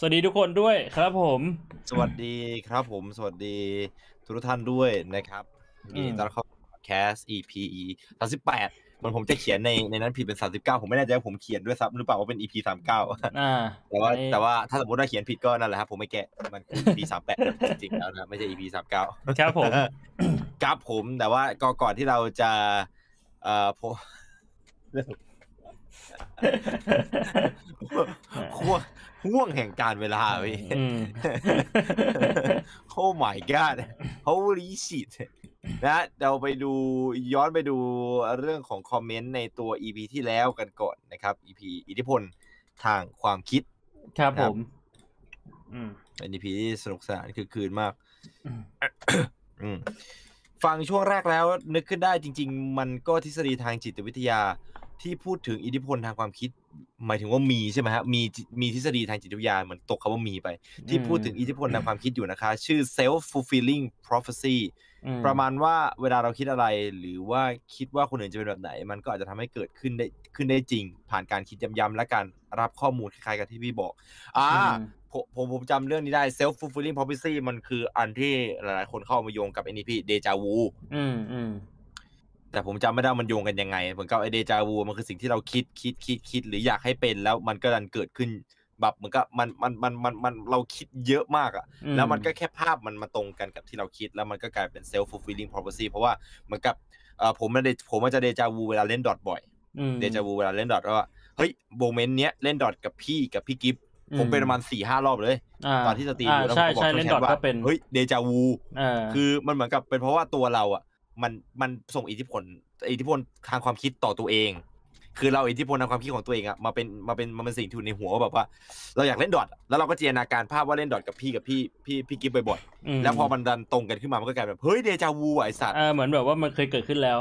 สวัสดีทุกคนด้วยครับผม สวัสดีครับผม สวัสดีทุกท่านด้วยนะครับอืมีมตอนเข้าแคส EP สามสิบแปดมันผมจะเขียนในในนั้นผิดเป็นสามสิบเก้าผมไม่แน่ใจว่าผมเขียนด้วยซ้ำหรือเปล่าว่าเป็น EP สามเก้าอ่าแต่ว่าอันนี้แต่ว่าถ้าสมมติว่าเขียนผิดก็นั่นแหละครับผมไม่แกะมันคือ EP สามแปดจริงๆแล้วนะไม่ใช่ EP สามเก้าครับผมครับผมแต่ว่าก็ก่อนที่เราจะ เอ่อผม ห่วงห่วงแห่งการเวลาพี่อืม oh my god holy shit นะเราไปดูย้อนไปดูเรื่องของคอมเมนต์ในตัว EP ที่แล้วกันก่อนนะครับ EP อิทธิพลทางความคิด ครับคผรับมอืมเป็น EP ที่สนุกสนานคือคืนมากอืมอืมฟังช่วงแรกแล้วนึกขึ้นได้จริง ๆ มันก็ทฤษฎีทางจิตวิทยาที่พูดถึงอิทธิพลทางความคิด หมายถึงว่ามีใช่ไหมฮะมีมีทฤษฎีทางจิตวิทยาเหมือนตกคำว่ามีไป ที่พูดถึงอิทธิพลทางความคิดอยู่นะคะ ชื่อ self fulfilling prophecy อืมประมาณว่าเวลาเราคิดอะไร หรือว่าคิดว่าคนอื่นจะเป็นแบบไหน มันก็อาจจะทำให้เกิดขึ้นได้ขึ้นได้จริง ผ่านการคิดย้ำๆและการรับข้อมูลคล้ายๆกับที่พี่บอก อ่าอืมผมผมผมจำเรื่องนี้ได้ self fulfilling prophecy มันคืออันที่หลายๆ คนเข้ามาโยงกับไอ้นี่พี่เดจาวู อืมอืม แต่ผมจำไม่ได้ว่ามันโยงกันยังไงเหมือนกับไอ้ déjà vu มันคือสิ่งที่เราคิดคิดคิดคิดหรืออยากให้เป็นแล้วมันก็ดันเกิดขึ้นแบบเหมือนกับมันมันมันมันมันเราคิดเยอะมากอะอืมแล้วมันก็แค่ภาพมันมาตรงกันกับที่เราคิดแล้วมันก็กลายเป็น self fulfilling prophecy เพราะว่าเหมือนกับเอ่อผมมันเดผมมันจะ déjà vu เวลาเล่น Dota บ่อยอืม déjà vu เวลาเล่น Dota ว่าเฮ้ย moment เนี้ยเล่น Dota กับพี่กับพี่กิฟต์ผมเป็นประมาณสี่ห้ารอบเลยอ่าตอนที่ stream อ่าอยู่แล้วใช่ผมก็บอกใช่ช่องเล่นแชดอททว่าก็เป็นเฮ้ยเดจาวูเออคือมันเหมือนกับเป็นเพราะว่าตัวเราอะ มันมันส่งอิทธิพลอิทธิพลทางความคิดต่อตัวเอง คือเราอิทธิพลทางความคิดของตัวเองอะมาเป็นมาเป็นมาเป็นสิ่งที่อยู่ในหัวว่าแบบว่า เราอยากเล่น Dota แล้วเราก็จินตนาการภาพว่าเล่น Dota กับพี่กับพี่พี่พี่กิฟต์บ่อยมากๆแล้วพอมันดันตรงกันขึ้นมามันก็กลายแบบเฮ้ย déjà vu อะไอ้สัตว์เออเหมือนแบบว่ามันเคยเกิดขึ้นแล้ว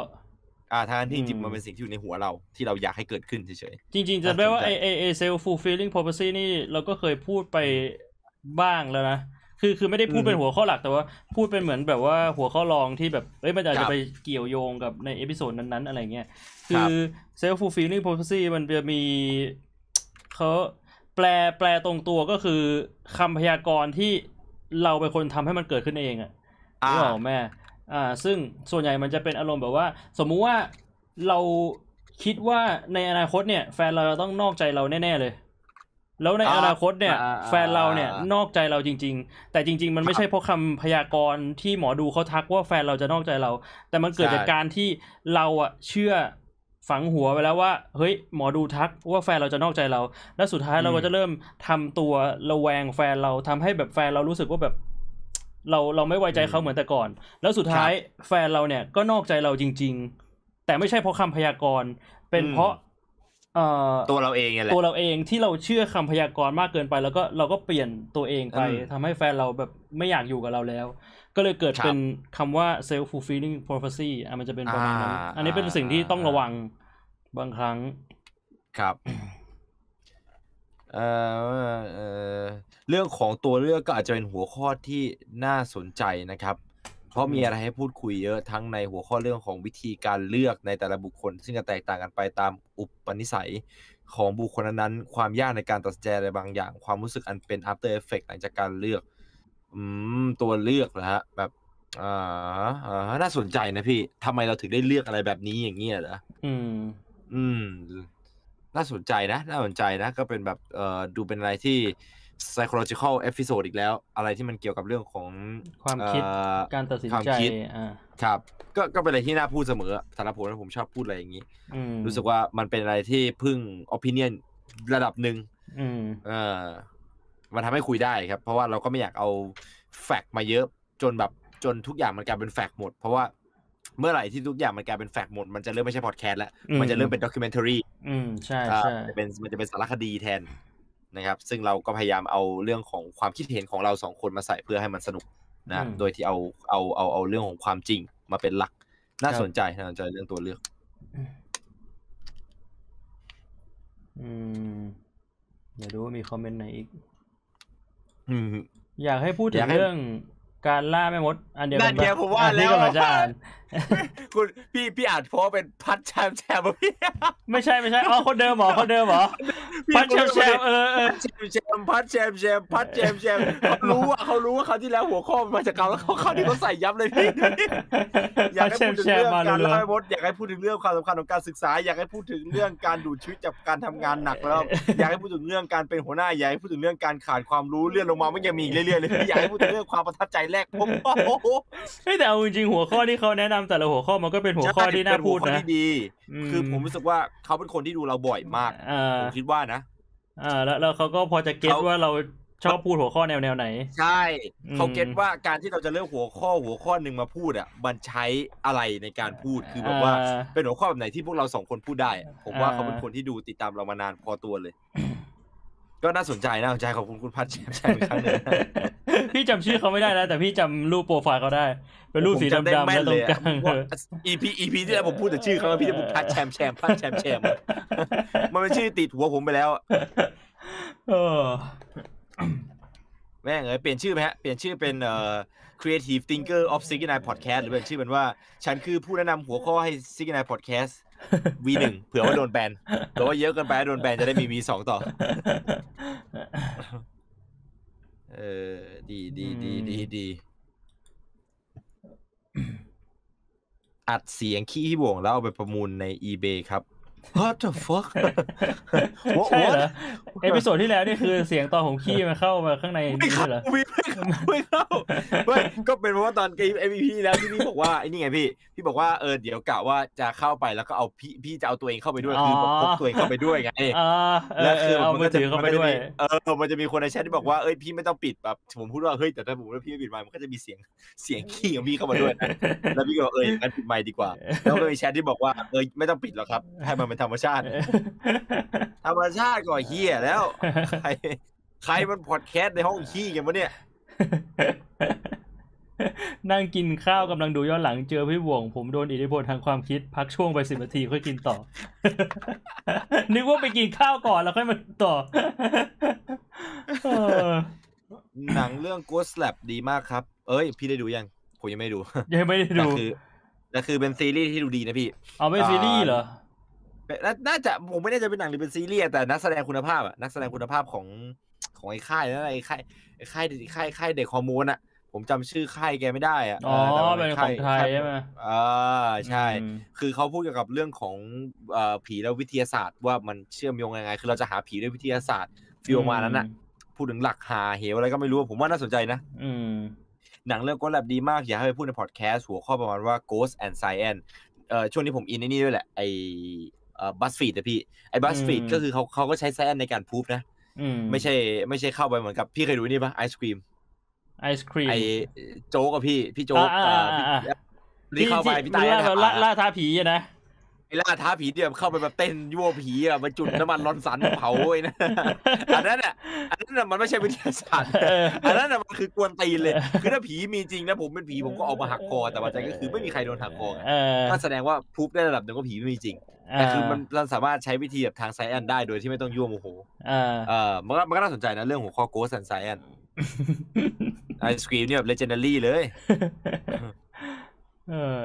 อ่าทางที่จริงอืมๆมันเป็นสิ่งที่อยู่ในหัวเราที่เราอยากให้เกิดขึ้นเฉยจริงๆจะได้ว่าน่าสนใจไอไอไอเซลฟูลฟิลลิ่ง prophecy นี่เราก็เคยพูดไปบ้างแล้วนะ คือคือไม่ได้พูดอืมเป็นหัวข้อหลักแต่ว่า พูดเป็นเหมือนแบบว่าหัวข้อรองที่แบบเอ้ยมันอาจครับไปเกี่ยวโยงกับใน episode นั้นๆ อะไรเงี้ยครัคืบอ self fulfilling prophecy มันจะมีเขาแปลแปลตรงตัวก็คือคำพยากรณ์ที่เราเป็นคนทำให้มันเกิดขึ้นเองอะๆอ่านึกออกไหมอ่า ซึ่งส่วนใหญ่มันจะเป็นอารมณ์แบบว่า สมมุติว่าเราคิดว่าในอนาคตเนี่ย แฟนเราจะต้องนอกใจเราแน่ ๆ เลย แล้วในอ่าอนาคตเนี่ยอ่าแฟนเราเนี่ยอ่านอกใจเราจริง ๆ แต่จริง ๆ มันไม่ใช่เพราะคำพยากรณ์ที่หมอดูเขาทักว่าแฟนเราจะนอกใจเรา แต่มันเกิดใช่จากการที่เราอะเชื่อฝังหัวไปแล้วว่า เฮ้ยหมอดูทักว่าแฟนเราจะนอกใจเรา แล้วสุดท้ายเราก็จะเริ่มทำตัวระแวงแฟนเราทำให้แบบแฟนเรารู้สึกว่าแบบ เราเราไม่ไว้ใจเขาเหมือนแต่ก่อน แล้วสุดท้ายแฟนเราเนี่ยก็นอกใจเราจริง ๆ แต่ไม่ใช่เพราะคำพยากรณ์ เป็นอืมเพราะเอ่อ ตัวเราเองไงแหละตัวเราเองที่เราเชื่อคำพยากรณ์มากเกินไป แล้วก็เราก็เปลี่ยนตัวเองไปอืมทำให้แฟนเราแบบไม่อยากอยู่กับเราแล้ว ก็เลยเกิดครับเป็นคำว่า self fulfilling prophecy อะมันจะเป็นประมาณนั้นอ่าอันนี้เป็นสิ่งที่ต้องระวังบางครั้งครับเอ่อเอ่อเรื่องของตัวเลือกก็อาจจะเป็นหัวข้อที่น่าสนใจนะครับเพ ราะมีอะไรให้พูดคุยเยอะทั้งในหัวข้อเรื่องของวิธีการเลือกในแต่ละบุคคล ซึ่งจะแตกต่างกันไปตามอุปนิสัยของบุคคลนั้นๆความยากในการตัดสินใจอะไรบางอย่าง ความรู้สึกอันเป็น after effect หลังจากการเลือก อืมตัวเลือกเหรอฮะ แบบอ่าอ่าน่าสนใจนะพี่ทำไมเราถึงได้เลือกอะไรแบบนี้อย่างเงี้ยเหรออืม อืม น่าสนใจนะ น่าสนใจนะ ก็เป็นแบบเอ่อดูเป็นอะไรที่ psychological episode อีกแล้ว อะไรที่มันเกี่ยวกับเรื่องของความคิดเอ่อการตัดสินความใจคิดอ่าครับ ก็ก็เป็นอะไรที่น่าพูดเสมอสำหรับผมนะผมชอบพูดอะไรอย่างนี้อืมรู้สึกว่ามันเป็นอะไรที่พึ่ง opinion ระดับหนึ่งอืมเออมันทำให้คุยได้ครับ เพราะว่าเราก็ไม่อยากเอาแฟกต์มาเยอะจนแบบจนทุกอย่างมันกลายเป็นแฟกต์หมด เพราะว่าเมื่อไหร่ที่ทุกอย่างมันกลายเป็นแฟกต์หมด มันจะเริ่มไม่ใช่พอดแคสต์แล้วอืมมันจะเริ่มเป็นด็อกิเมนทารีอืมใช่อ่าใช่มันจะเป็นมันจะเป็นสารคดีแทน นะครับ ซึ่งเราก็พยายามเอาเรื่องของความคิดเห็นของเราสองคนมาใส่เพื่อให้มันสนุกนะอืมโดยที่เอาเอาเอาเอาเรื่องของความจริงมาเป็นหลัก น่าครับสนใจน่าสนใจเรื่องตัวเลือกอืมเดี๋ยวดูว่ามีคอมเมนต์ไหนอีกอืมอยากให้พูดถึองยากให้เรื่อง การล่าแม่มด อันเดียวกันั่นนไงปะผมว่าอันนี้แล้วกำลังจะอ่าน คุณพี่พี่อ่านเพราะว่าเป็นพัดแชมแชมพี่ไม่ใช่ไม่ใช่อ๋อคนเดิมเหรอคนเดิมเหรอพี่พัดแชมแชมเออเออพัดแชมแชมพัดแชมแชมพัดแชมแชมเขารู้อะเขารู้ว่าเขาวที่แล้วหัวข้อมันมาจากเขาแล้วเขาเขาวที่เขาใส่ยับเลยพี่ อยากพัดให้แชพูมดถึงแชมเรื่องมาการเรื่อล่ายมดอยากให้พูดถึงเรื่องความสำคัญของการศึกษา อยากให้พูดถึงเรื่องการดูดชีวิตจากการทำงานหนักแล้ว อยากให้พูดถึงเรื่องการเป็นหัวหน้าอยากให้พูดถึงเรื่องการขาดความรู้เลื่อนลงมาไม่ยังมีอีกเรื่อยๆเลยอยากให้พูดถึงเรื่องความประทับใจแรกพบโอ้โหๆเฮ้ยแต่เอาจริงๆหัวข้อที่เขาแนะนำแต่ละหัวข้อมันก็เป็นหัวข้อที่น่าพูดเป็หัวข้อนะที่ดี คือผมรู้สึกว่าเขาเป็นคนที่ดูเราบ่อยมากอ่าผมคิดว่านะอ่าแล้วแล้วเขาก็พอจะเก็ตเขาว่าเราชอบพูดหัวข้อแนวแนวไหน ใช่อืมเขาเก็ตว่าการที่เราจะเลือกหัวข้อหัวข้อหนึ่งมาพูดอะมันใช้อะไรในการพูดคือแบบว่าอ่าเป็นหัวข้อแบบไหนที่พวกเราสองคนพูดได้อะผมว่าอ่าเขาเป็นคนที่ดูติดตามเรามานานพอตัวเลย ก็น่าสนใจน่าสนใจขอบคุณคุณพัชแชมแชมอีกครั้งหนึงพี่จำชื่อเขาไม่ได้นะ แต่พี่จำรูปโปรไฟล์เขาได้ เป็นรูปสีผมจำได้ดำๆแม่แล้วนตรเลงยกอะลางว่า EP EP ที่แล้วผมพูดแต่ชื่อเขาแล้วพี่จะพูดพัชแชมแชมพัชแชมแชมอะมันเป็นชื่อติดหัวผมไปแล้วอะเออแม่งเอ้ยเปลี่ยนชื่อไหมฮะเปลี่ยนชื่อเป็นเอ่อ Creative Thinker of s i g n i Podcast หรือเป็นชื่อเป็นว่า ฉันคือผู้แนะนำหัวข้อให้ s i g n i Podcast V1 เผื่อว่าโดนแบนหรือว่าเยอะเกินไปโดนแบนจะได้มี V2 ต่อ เออ ดีดีดีดีดี อัดเสียงขี้ที่บ่วงแล้วเอาไปประมูลใน eBay ครับ What the fuck What ใช่เหรอ what? เอพิโซดที่แล้วนี่คือเสียงตอนของขี้มันเข้ามาข้างในไม่นี่เข้าเหรอไม่เข้าไม่เข้าไม่ก็เป็นเพราะว่าตอนไอ้พี่แล้วที่พี่บอกว่าไอ้นี่ไงพี่พี่บอกว่าเออเดี๋ยวกะว่าจะเข้าไปแล้วก็เอาพี่พี่จะเอาตัวเองเข้าไปด้วยคือแบบพกตัวเองเข้าไปด้วยไงอ่าเออเออเอามือถือเข้าไปด้วยเออมันจะมีคนในแชทที่บอกว่าเอ้ยพี่ไม่ต้องปิดแบบผมพูดว่าเฮ้ยแต่ถ้าผมว่าพี่ไม่ปิดไมค์มันก็จะมีเสียงเสียงขี้ของพี่เข้ามาด้วยนะแล้วพี่ก็บอกเอองั้นปิดไมค์ดีกว่าแล้วก็มีแชทที่บอกว่าเออไม่ต้องปิดหรอกครับให้มันเป็นธรรมชาติ ธรรมชาติก็เฮียแล้ว ใครใครมันพอดแคสต์ในห้องขี้กันวะเนี่ย นั่งกินข้าวกำลังดูย้อนหลังเจอพี่บ่วง ผมโดนอิทธิพลทางความคิด พักช่วงไปสิบนาทีค่อยกินต่อ นึกว่าไปกินข้าวก่อนแล้วค่อยมาต่อเออหนังเรื่อง Ghost Lab ดีมากครับ เอ้ย พี่ได้ดูยัง ผมยังไม่ได้ดู ยังไม่ได้แต่ดู คือแต่คือเป็นซีรีส์ที่ดูดีนะพี่ เอาไม่ซีรีส์เหรอเป็ นน่าน่าจะผมไม่แน่ใจเป็นหนังหรือเป็นซีรีส์อะแต่นักแสดงคุณภาพอะนักแสดงคุณภาพของของไอ้ค่ายนั่นอะไอ้ค่ายไอ้ค่ายค่ายค่ายเด็กฮอร์โมนอะผมจำชื่อค่ายแกไม่ได้อะอ๋อแต่ว่าเป็นของไทยใช่ไหมอ่าใช่อืมคือเขาพูดเกี่ยวกับเรื่องของเอ่อผีและวิทยาศาสตร์ว่ามันเชื่อมโยงยังไง คือเราจะหาผีด้วยวิทยาศาสตร์ฟิลประมาณนั้นน่ะพูดถึงหลักหาเหวอะไรก็ไม่รู้ผมว่าน่าสนใจนะ อืมหนังเรื่อง Ghost Lab ดีมากอยากให้ไปพูดในพอดแคสต์หัวข้อประมาณว่า Ghost and Science เอ่อช่วงนี้ผมอินในนี่ด้วยแหละไอเอ่อ บัสฟีดอะพี่ไอ้บัสฟีดอืมก็คือเขาเขาก็ใช้ Science ในการพูดนะอืมไม่ใช่ ไม่ใช่เข้าไปเหมือนกับพี่เคยดูนี่ปะไอศครีมไอศครีมไอโจ๊กกับพี่พี่โจ๊กอ่าเอ่ออ่าพี่อ่าที่เข้าไปพี่ตายล่านะล่าล่าท้าผีอะนะ ไอ้ล่าท้าผีเนี่ยเข้าไปแบบเต้นยั่วผีอะมาจุดน้ำมันร้อนสันเผาไอ้นะอันนั้นอะอันนั้นน่ะมันไม่ใช่วิทยาศาสตร์เอออันนั้นน่ะมันคือกวนตีนเลย คือถ้าผีมีจริงนะผมเป็นผีผมก็ออกมาหักคอแต่ว่าใจก็คือไม่มีใครโดนหักคอไงเออก็แสดงว่าพรูฟได้ระดับหนึ่งว่าผีไม่มีจริงแต่คือมันเราสามารถใช้วิธีแบบทางไซแอนได้โดยที่ไม่ต้องยั่วโมโหอ่าเออมันก็มันก็น่าสนใจนะเรื่องของข้อโกสันไซแอนไอศครีมเนี่ยแบบเลเจนดารี่เลย เออ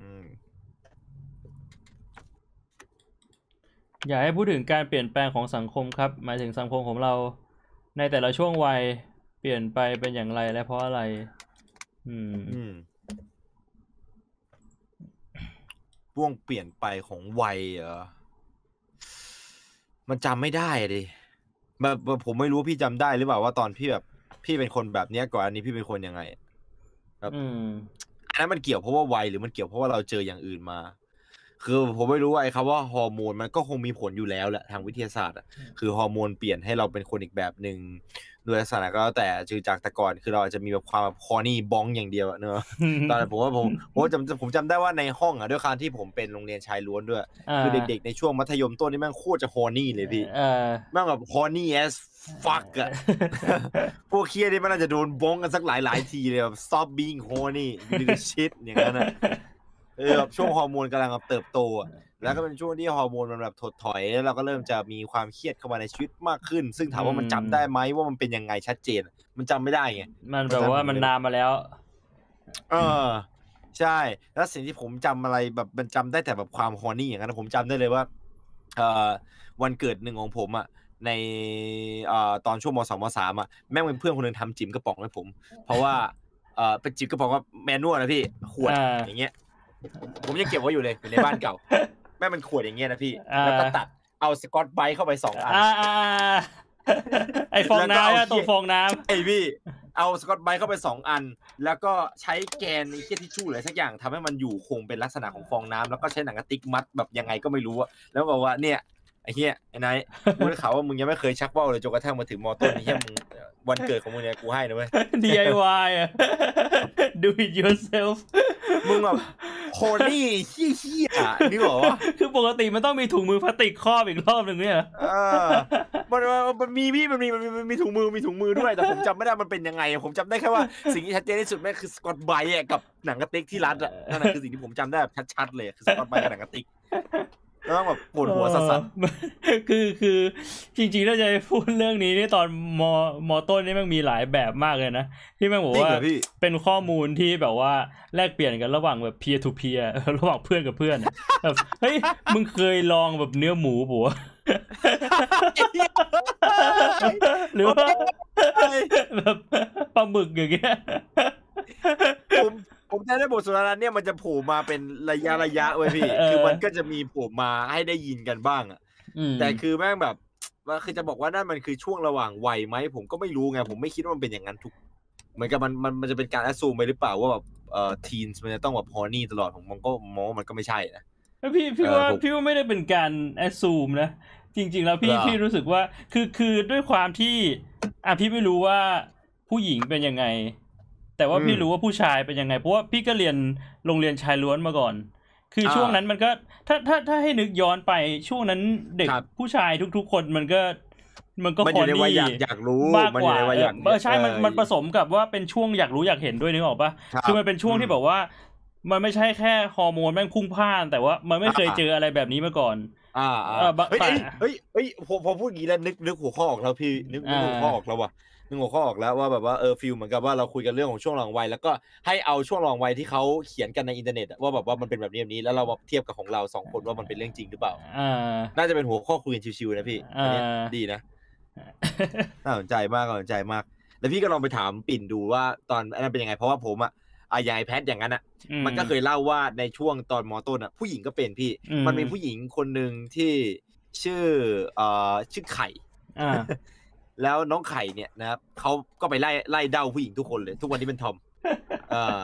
อืม อยากให้พูดถึงการเปลี่ยนแปลงของสังคมครับ หมายถึงสังคมของเรา ในแต่ละช่วงวัยเปลี่ยนไปเป็นอย่างไรและเพราะอะไร อืมอืมช่วงเปลี่ยนไปของวัยเหรอมันจำไม่ได้อะดิแบบแบบผมไม่รู้ว่าพี่จำได้หรือเปล่าว่าตอนพี่แบบ พี่เป็นคนแบบเนี้ยก่อนอันนี้พี่เป็นคนยังไงครับอืมอันนั้นมันเกี่ยวเพราะว่าวัยหรือมันเกี่ยวเพราะว่าเราเจออย่างอื่นมา คือผมไม่รู้ว่าไอ้คำว่าฮอร์โมนมันก็คงมีผลอยู่แล้วแหละทางวิทยาศาสตร์อะคือฮอร์โมนเปลี่ยนให้เราเป็นคนอีกแบบหนึ่งด้วยลักษณะก็แล้วแต่คือจากแต่ก่อนคือเราอาจจะมีแบบความแบบคอนี่บ้องอย่างเดียวอะเนอะตอนนั้นผมว่าผมผมจำผมจำได้ว่าในห้องอะด้วยการที่ผมเป็นโรงเรียนชายล้วนด้วย คือเด็กๆในช่วงมัธยมต้นนี่แม่งโคตรจะฮอนี่เลยพี่เออแม่งแบบฮอนี่ as fuck อะพวกเคียนี่มันน่าจะโดนบ้องกันสักหลายหลายๆทีเลยแบบ stop being horny little shit อย่างนั้นอะ เออแบบช่วงฮอร์โมนกำลังแบบเติบโตอะแล้วก็เป็นช่วงที่ฮอร์โมนมันแบบถดถอยแล้วเราก็เริ่มจะมีความเครียดเข้ามาในชีวิตมากขึ้น ซึ่งถามว่ามันจำได้ไหมว่ามันเป็นยังไงชัดเจน มันจำไม่ได้ไงมันแบบว่ามันนานมาแล้ว เออ ใช่ แล้วสิ่งที่ผมจำอะไรแบบมันจำได้แต่แบบความฮอนี่อย่างนั้นผมจำได้เลยว่าเอ่อวันเกิดหนึ่งของผมอะในเอ่อตอนช่วงมสองมสามอะแม่งเป็นเพื่อนคนหนึ่งทำจิ๋มกระป๋องให้ผม เพราะว่าเอ่อเป็นจิ๋มกระป๋องว่าแมนนวลนะพี่ขวดอ่าอย่างเงี้ย ผมยังเก็บไว้อยู่เลยอยู่ในบ้านเก่า แม่งเป็นขวดอย่างเงี้ยนะพี่อ่าแล้วก็ตัดเอาสกอตไบรท์เข้าไปสองอันอ่าอ่าอ่าไอฟองแล้วก็เอาน้ำอะเหี้ยตัวฟองน้ำไอพี่ เอาสกอตไบรท์เข้าไปสองอัน แล้วก็ใช้แกนไอ้เคียทิชชู่อะไรสักอย่างทำให้มันอยู่คงเป็นลักษณะของฟองน้ำแล้วก็ใช้หนังกระติกมัดแบบยังไงก็ไม่รู้อะแล้วบอกว่าเนี่ย ไอ้เหี้ยไอ้นายกูได้ข่าวว่ามึงยังไม่เคยชักว่าวเลยจนกระทั่งมาถึงมอต้นไอ้เหี้ยมึงวันเกิดของมึงเนี่ยกูให้นะเว้ย DIY อะ do it yourself มึงแบบโคนี่เหี้ยเหี้ยๆนี่หรอวะคือปกติมันต้องมีถุงมือพลาสติกครอบอีกรอบหนึ่งเนี่ยเออมันมันมันมีพี่มันมีมันมีมันมีถุงมือมีถุงมือด้วยแต่ผมจำไม่ได้มันเป็นยังไงอะผมจำได้แค่ว่าสิ่งที่ชัดเจนที่สุดแม่งคือสกอตไบรท์อะกับหนังกระติกที่รัดอะนั่นแหละคือสิ่งที่ผมจำได้แบบชัดๆเลยคือสกอตไบรท์กับหนังกระติก แล้วต้องแบบปวดหัวสัสเออคือคือจริงๆถ้าจะพูดเรื่องนี้นี่ตอนมมต้นนี่มันมีหลายแบบมากเลยนะ ที่แม่งบอกจริงว่าเหรอพี่เป็นข้อมูลที่แบบว่าแลกเปลี่ยนกันระหว่างแบบ peer to peer ระหว่างเพื่อนกับเพื่อนอะแบบเฮ้ยมึงเคยลองแบบเนื้อหมูปัวะหรือว่าแบบปลาหมึกอย่างเงี้ยผม ผมจำได้บทสนทนาเนี่ยมันจะโผล่มาเป็นระยะระยะเว้ยพี่เออคือมันก็จะมีโผล่มาให้ได้ยินกันบ้างอะอืมแต่คือแม่งแบบว่าคือจะบอกว่านั่นมันคือช่วงระหว่างวัยไหมผมก็ไม่รู้ไงผมไม่คิดว่ามันเป็นอย่างนั้นทุกเหมือนกับมันมันมันจะเป็นการแอสซูมไปหรือเปล่าว่าแบบเอ่อทีนมันจะต้องแบบฮอนี่ตลอดผมมองก็มองว่ามันก็ไม่ใช่นะแล้วพี่พี่เออว่าผมพี่ว่าไม่ได้เป็นการแอดซูมนะจริง ๆ แล้วพี่เหรอพี่รู้สึกว่าคือคือด้วยความที่อะพี่ไม่รู้ว่าผู้หญิงเป็นยังไง แต่ว่าพี่รู้ว่าผู้ชายเป็นยังไงเพราะว่าพี่ก็เรียนโรงเรียนชายล้วนมาก่อน คือช่วงนั้นมันก็ถ้าถ้าถ้าให้นึกย้อนไปช่วงนั้นเด็กครับผู้ชายทุก ๆ คนมันก็มันก็มันคออนยู่ในวัยดี้อยากอยากรู้มากมันกอยู่ว่าในวัยอยากเออใช่มันเออมันผสมกับว่าเป็นช่วงอยากรู้อยากเห็นด้วยนึกออกปะรับคือมันเป็นช่วงที่แบบว่า มันไม่ใช่แค่ฮอร์โมนแม่งพุ่งพล่าน แต่ว่ามันไม่เคยอ่าเจออะไรแบบนี้มาก่อน อ่าอ่าเออบะเฮ้ยแต่เฮ้ยเฮ้ยเฮ้ยพอพอพูดอย่างนี้แล้วนึกนึกหัวข้อออกแล้วพี่นึกนึกอ่าหัวข้อออกแล้วว่ะ นึกหัวข้อออกแล้วว่าแบบว่าเออฟิลเหมือนกับว่าเราคุยกันเรื่องของช่วงรองวัยแล้วก็ให้เอาช่วงรองวัยที่เขาเขียนกันในอินเทอร์เน็ตอะว่าแบบว่ามันเป็นแบบนี้แบบนี้แล้วเรามาเทียบกับของเราสองคนว่ามันเป็นเรื่องจริงหรือเปล่าอ่าน่าจะเป็นหัวข้อคุยกันชิวๆนะพี่อันเนี้ยอ่าดีนะน่าสนใจมากน่าสนใจมาก แล้วพี่ก็ลองไปถามปิ่นดูว่าตอนอันนั้นเป็นยังไง เพราะว่าผมอะอะอย่างไอแพดอย่างนั้นอะอืมันก็เคยเล่าว่าในช่วงตอนมอต้นอะผู้หญิงก็เป็นพี่อืมมันมีผู้หญิงคนหนึ่งที่ชื่อเอ่อชื่อไข่อ่า แล้วน้องไข่เนี่ยนะครับเขาก็ไปไล่ไล่เด้าผู้หญิงทุกคนเลย ทุกวันนี้เป็นทอมเออ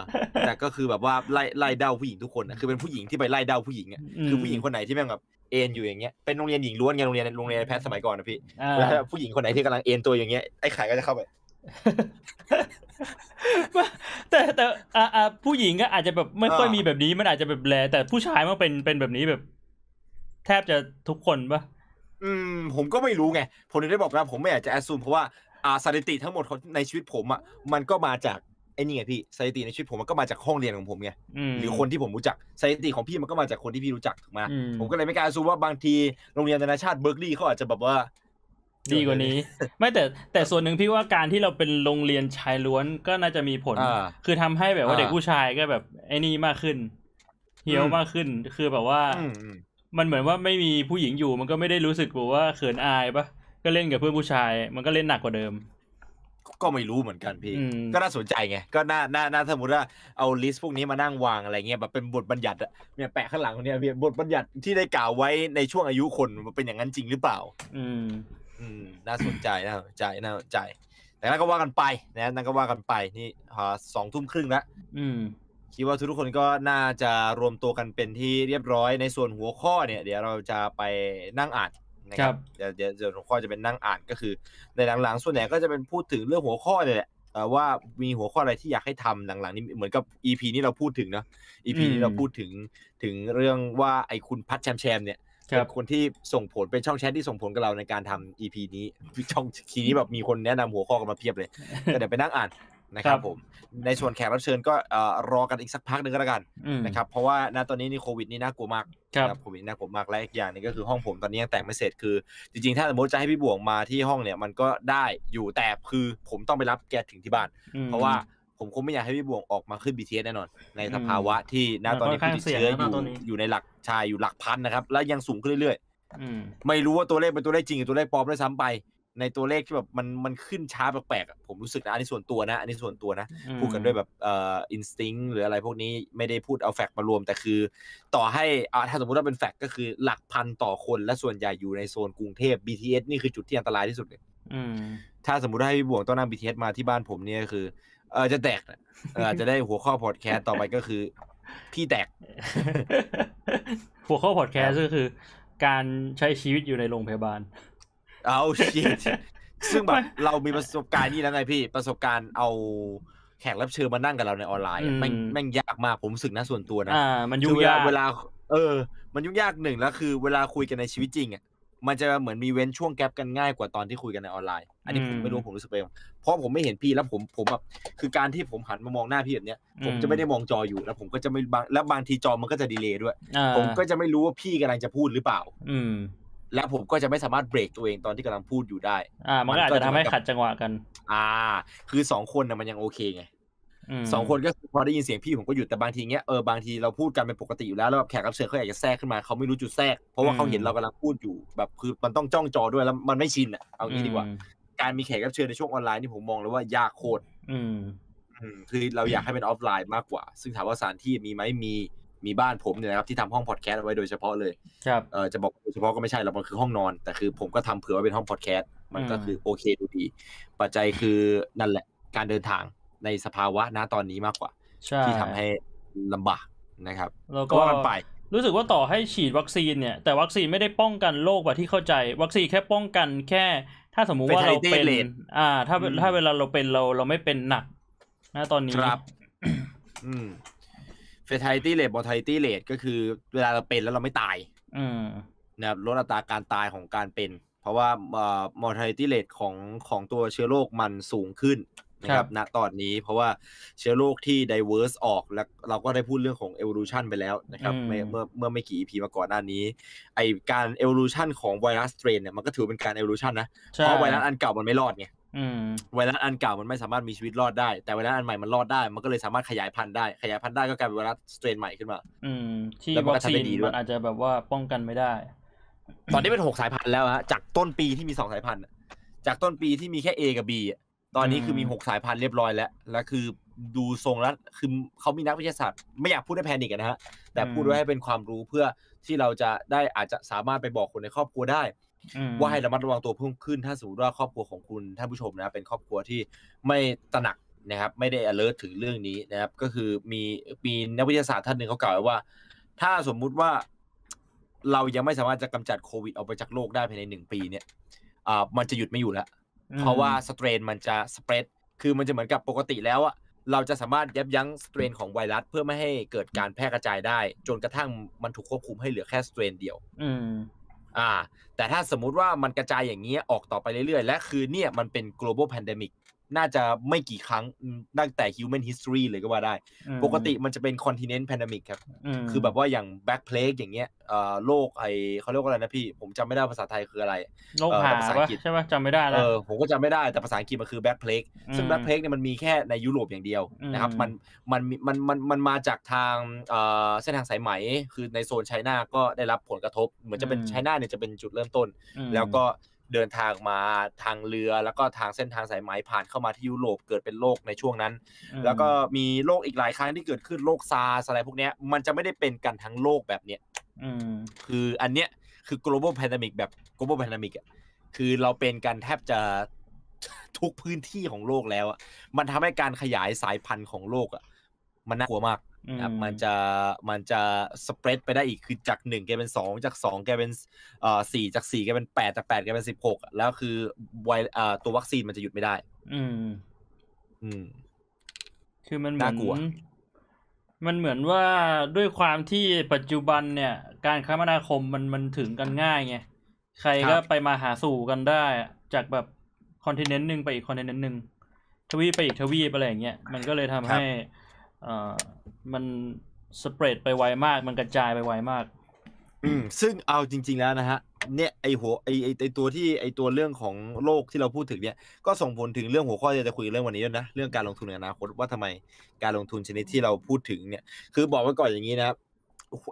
แต่ก็คือแบบว่าไล่ไล่เด้าผู้หญิงทุกคนอะคือเป็นผู้หญิงที่ไปไล่เด้าผู้หญิงอะอืมคือผู้หญิงคนไหนที่แม่งแบบเอ็นอยู่อย่างเงี้ยเป็นโรงเรียนหญิงล้วนไงโรงเรียนโรงเรียนแพทย์สมัยก่อนนะพี่อ่าแล้วผู้หญิงคนไหนที่กำลังเอ็นตัวอย่างเงี้ยไอ้ไข่ก็จะเข้าไปแต่แต่อ่าอ่าผู้หญิงก็อาจจะแบบไม่ค่อยอ่ามีมีแบบนี้มันอาจจะแบบแลแต่ผู้ชายมันเป็นเป็นแบบนี้แบบ แทบจะทุกคนปะ อืมผมก็ไม่รู้ไง ผมถึงได้บอกว่าผมไม่อยากจะแอสซูมเพราะว่าอ่าสถิติทั้งหมดของในชีวิตผมอะมันก็มาจากไอ้นี่ไงพี่สถิติในชีวิตผมมันก็มาจากห้องเรียนของผมไงมหรือคนที่ผมรู้จักสถิติของพี่มันก็มาจากคนที่พี่รู้จักถูกไหมอืมผมก็เลยไม่กล้าแอสซูมว่าบางทีโรงเรียนนานาชาติเบิร์กลีย์เขาอาจจะแบบว่า ดีกว่านี้ ไม่แต่แต่ส่วนหนึ่งพี่ว่าการที่เราเป็นโรงเรียนชายล้วนก็น่าจะมีผลอ่าคือทำให้แบบว่าอ่าเด็กผู้ชายก็แบบไอ้นี่มากขึ้นเฮี้ยวอืมมากขึ้น คือแบบว่าอื มอืมมันเหมือนว่าไม่มีผู้หญิงอยู่ มันก็ไม่ได้รู้สึกแบบว่าเขินอายปะก็เล่นกับเพื่อนผู้ชาย มันก็เล่นหนักกว่าเดิม ก็ไม่รู้เหมือนกันพี่ อืม ก็น่าสนใจไง ก็น่าน่าน่าสมมติว่าเอาลิสต์พวกนี้มานั่งวางอะไรเงี้ยแบบเป็นบทบัญญัติอะเนี่ยแปะข้างหลังเนี่ยพี่บทบัญญัติที่ได้กล่าวไว้ในช่วงอายุคนมันเป็นอย่างนั้นจริงหรือเปล่า อืม อืมน่าสนใจน่าสนใจน่าสนใจ แต่นั่นก็ว่ากันไปนะนั่นก็ว่ากันไปนี่อ่าสองทุ่มครึ่งแล้วอืม คิดว่าทุกๆคนก็น่าจะรวมตัวกันเป็นที่เรียบร้อยในส่วนหัวข้อเนี่ย เดี๋ยวเราจะไปนั่งอ่านนะคครัรับบเดี๋ยวเดี๋ยวส่วนหัวข้อจะเป็นนั่งอ่านก็คือ ในหลังๆ ส่วนใหญ่ก็จะเป็นพูดถึงเรื่องหัวข้อเนี่ยแหละเอ่อว่ามีหัวข้ออะไรที่อยากให้ทำหลังๆนี้เหมือนกับ EP นี้เราพูดถึงเนอะ EP นี้เราพูดถึงถึงเรื่องว่าไอ้คุณพัดแชมแชมเนี่ยครัเป็บนคนที่ส่งผลเป็นช่องแชทที่ส่งผลกับเราในการทำ EP นี้ช่องทีนี้แบบมีคนแนะนำหัวข้อกันมาเพียบเลยก็เดี๋ยวไปนั่งอ่าน นะครับผมในส่วนแขกรับเชิญก็เอ่อรอกันอีกสักพักหนึ่งก็แล้วกันอืมนะครับเพราะว่าณตอนนี้นี่โควิดนี่น่ากลัวมากครับนะโควิดน่ากลัวมากและอีกอย่างหนึงก็คือห้องผมตอนนี้ยังแต่งไม่เสร็จคือ จริงๆ ถ้าสมมติจะให้พี่บวงมาที่ห้องเนี่ยมันก็ได้อยู่แต่คือผมต้องไปรับแกถึงที่บ้านอืมเพราะว่าผมคงไม่อยากให้พี่บวงออกมาขึ้น BTS แน่นอน ในสภาวะที่ณตอนนี้มันค่อนผู้ข้างติดเชื้อเสี่ยงนะอยู่ตอนนี้อยู่ในหลักชายอยู่หลักพันนะครับ แล้วยังสูงขึ้นเรื่อยอืมๆไม่รู้ว่าตัวเลขเป็นตัวเลขจริงหรือตัวเลขปลอมด้วยซ้ำไป ในตัวเลขที่แบบมันมันขึ้นช้าแปลกๆอะผมรู้สึกนะอันนี้ส่วนตัวนะ อันนี้ส่วนตัวนะอืมพูดกันด้วยแบบเอ่ออินสติ้งหรืออะไรพวกนี้ไม่ได้พูดเอาแฟกต์มารวมแต่คือ ต่อให้อ่าถ้าสมมติว่าเป็นแฟกต์ก็คือหลักพันต่อคนและส่วนใหญ่อยู่ในโซนกรุงเทพ BTS นี่คือจุดที่อันตรายที่สุดเลยอืมถ้าสมมติว่าให้พี่บวงต้องนั่ง BTS มาที่บ้านผมเนี่ยคือเออจะแตกนะเออจะได้หัวข้อพอดแคสต์ต่อไปก็คือ พี่แตก หัวข้อพอดแคสต์ก็คือ การใช้ชีวิตอยู่ในโรงพยาบาล เอาชิตซึ่งแบบไม่เรามีประสบการณ์นี่แล้วไงพี่ ประสบการณ์เอาแขกรับเชิญมานั่งกับเราในออนไลน์อะอืมแม่งแม่งยากมากผมรู้สึกนะส่วนตัวนะอ่ามันยุ่คืงอเวลายากเวลา เออ มันยุ่งยากหนึ่งแล้วคือ เวลาคุยกันในชีวิตจริงอะมันจะเหมือนมีเว้นช่วงแกลบกันง่ายกว่าตอนที่คุยกันในออนไลน์ อันนี้ผมไม่รู้ผมรู้สึกเองเพราะผมไม่เห็นพี่แล้วผมผมแบบคือการที่ผมหันมามองหน้าพี่แบบเนี้ย ผมจะไม่ได้มองจออยู่แล้วผมก็จะไม่บางแล้วบางทีจอมันก็จะดีเลย์ด้วยอ่าผมก็จะไม่รู้ว่าพี่กำลังจะพูดหรือเปล่า อืม และผมก็จะไม่สามารถเบรกตัวเองตอนที่กำลังพูดอยู่ได้ อ่า มันก็อาจจะทำให้ขัดจังหวะกัน อ่า คือสองคนน่ะมันยังโอเคไงสองคนก็พอได้ยินเสียงพี่ผมก็หยุดแต่บางทีเงี้ยเออบางทีเราพูดกันเป็นปกติอยู่แล้วแล้วแบบแขกรับเชิญเขาอยากจะแทรกขึ้นมาเขาไม่รู้จุดแทรกเพราะว่าเขาเห็นเรากำลังพูดอยู่แบบคือมันต้องจ้องจอด้วยแล้วมันไม่ชินอะเอางี้ดีกว่าอืมการมีแขกรับเชิญในช่วงออนไลน์นี่ผมมองเลยว่ายากโคตรอืมอืมคือเราอยากให้เป็นออฟไลน์มากกว่า ซึ่งถามว่าสถานที่มีไหมมี มีบ้านผมเนี่ยนะครับที่ทำห้องพอดแคสต์เอาไว้โดยเฉพาะเลยครับเออจะบอกโดยเฉพาะก็ไม่ใช่หรอกมันคือห้องนอน แต่คือผมก็ทำเผื่อไว้เป็นห้องพอดแคสต์มันก็อืมคือโอเคดูดี ปัจจัยคือนั่นแหละการเดินทางในสภาวะณตอนนี้มากกว่าใช่ที่ทำให้ลำบากนะครับแล้วก็ก็ว่ากันไปรู้สึกว่าต่อให้ฉีดวัคซีนเนี่ยแต่วัคซีนไม่ได้ป้องกันโรคแบบที่เข้าใจ วัคซีนแค่ป้องกันแค่ ถ้าสมมุติว่าเรา Fatality เป็น rate อ่า ถ้าอืมถ้าเวลาเราเป็นเราเราไม่เป็นหนักนะตอนนี้ครับ อืม fatality rate mortality rate ก็คือเวลาเราเป็นแล้วเราไม่ตายอืมนะครับลดอัตราการตายของการเป็น เพราะว่าเอ่อ mortality rate ของของตัวเชื้อโรคมันสูงขึ้นนะคครัรับบณตอนนี้เพราะว่าเชื้อโรคที่ diverse ออกแล้วเราก็ได้พูดเรื่องของ evolution ไปแล้วนะครับอืมเมื่อเมื่อเมื่อไม่กี่ EP มาก่อนหน้านี้ ไอการ evolution ของไวรัส strain เนี่ยมันก็ถือเป็นการ evolution นะใช่เพราะไวรัสอันเก่ามันไม่รอดไงอืม ไวรัสอันเก่ามันไม่สามารถมีชีวิตรอดได้ แต่ไวรัสอันใหม่มันรอดได้ มันก็เลยสามารถขยายพันธุ์ได้ ขยายพันธุ์ได้ก็กลายเป็นไวรัสสเตรนใหม่ขึ้นมา อืม ที่แล้วมันวัก็คซีทำได้นดีด้วยมันอาจจะแบบว่าป้องกันไม่ได้ ตอนนี้เป็นหกสายพันธุ์แล้วฮะ จากต้นปีที่มีสองสายพันธุ์อะจากต้นปีที่มีแค่ A กับ B อะตอนนี้คือมีอืมหกสายพันธุ์เรียบร้อยแล้ว แล้วคือดูทรงแล้วคือเขามีนักวิทยาศาสตร์ ไม่อยากพูดให้แพนิกอะนะฮะ แต่พูดไว้ให้เป็นความรู้เพื่อที่เราจะได้อาจจะสามารถไปบอกคนในครอบครัวได้อืม ว่าให้ระมัดระวังตัวเพิ่มขึ้น ถ้าสมมติว่าครอบครัวของคุณท่านผู้ชมนะเป็นครอบครัวที่ไม่ตระหนักนะครับ ไม่ได้ alert ถึงเรื่องนี้นะครับ ก็คือมีมีนักวิทยาศาสตร์ท่านหนึ่งเขากล่าวไว้ว่า ถ้าสมมุติว่าเรายังไม่สามารถจะกำจัดโควิดออกไปจากโลกได้ภายในหนึ่งปีเนี่ยอ่ามันจะหยุดไม่อยู่แล้วอืมเพราะว่าสเตรนมันจะสเปรดคือมันจะเหมือนกับปกติแล้วอะเราจะสามารถยับยั้งสเตรนของไวรัสเพื่อไม่ให้เกิดการแพร่กระจายได้ จนกระทั่งมันถูกควบคุมให้เหลือแค่สเตรนเดียว อ่าแต่ถ้าสมมุติว่ามันกระจายอย่างนี้ยออกต่อไปเรื่อยๆ และคือเนี่ยมันเป็น global pandemic น่าจะไม่กี่ครั้งอืมตั้งแต่ human history เลยก็ว่าได้อืมปกติมันจะเป็น continent pandemic ครับมคือแบบว่าอย่าง black plague อย่างเงี้ยเอ่อโรคไอเขาเรียกว่าอะไรนะพี่ ผมจำไม่ได้ภาษาไทยคืออะไรโรคเอ่อหาภาษาอัปะงกฤษใช่ปะจำไม่ได้เอแล้วอผมก็จำไม่ได้แต่ภาษาอังกฤษมันคือ black plague ซึ่งอืม black plague เนี่ยมันมีแค่ในยุโรปอย่างเดียวนะครับอืมมันมันมีมันมันมันมาจากทางเอ่อเส้นทางสายไหม คือในโซน China ก็ได้รับผลกระทบ เหมือนจะเป็น China เนี่ยจะเป็นจุดเริ่มต้นอืมแล้วก็ เดินทางมาทางเรือแล้วก็ทางเส้นทางสายไหมผ่านเข้ามาที่ยุโรปเกิดเป็นโรคในช่วงนั้นอืมแล้วก็มีโรคอีกหลายครั้งที่เกิดขึ้นโรคซาร์สอะไรพวกเนี้ยมันจะไม่ได้เป็นกันทั้งโลกแบบเนี้ยอืมคืออันเนี้ยคือ global pandemic แบบ global pandemic อะคือเราเป็นกันแทบจะทุกพื้นที่ของโลกแล้วอะมันทำให้การขยายสายพันธุ์ของโลกอะมันน่ากลัวมาก นะครับอืมมันจะมันจะสเปรดไปได้อีกคือจากหนึ่งแกลายเป็นสองจากสองแกลายเป็นเอ่อสี่จากสี่แกลายเป็นแปดจากแปดแกลายเป็นสิบหกแล้วคือไวเอ่อตัววัคซีนมันจะหยุดไม่ได้ อืม อืม คือมันเหมือน่านกลัวมันเหมือนว่าด้วยความที่ปัจจุบันเนี่ย การคมนาคมมันมันถึงกันง่ายไงใครก็ไปมาหาสู่กันได้อะจากแบบคอนติเนนต์หนึ่งไปอีกคอนติเนนต์หนึ่งทวีปไปอีกทวีปอะไรอย่างเงี้ยมันก็เลยทำให้เอ่อ มันสเปรดไปไวมาก มันกระจายไปไวมาก อืมซึ่งเอาจริง ๆ แล้วนะฮะ เนี่ยไอหัวไอไอไอตัวที่ไอตัวเรื่องของโลกที่เราพูดถึงเนี่ย ก็ส่งผลถึงเรื่องหัวข้อที่จะคุยเรื่องวันนี้ด้วยนะ เรื่องการลงทุนในอนาคตว่าทำไมการลงทุนชนิดที่เราพูดถึงเนี่ย คือบอกไว้ก่อนอย่างนี้นะครับ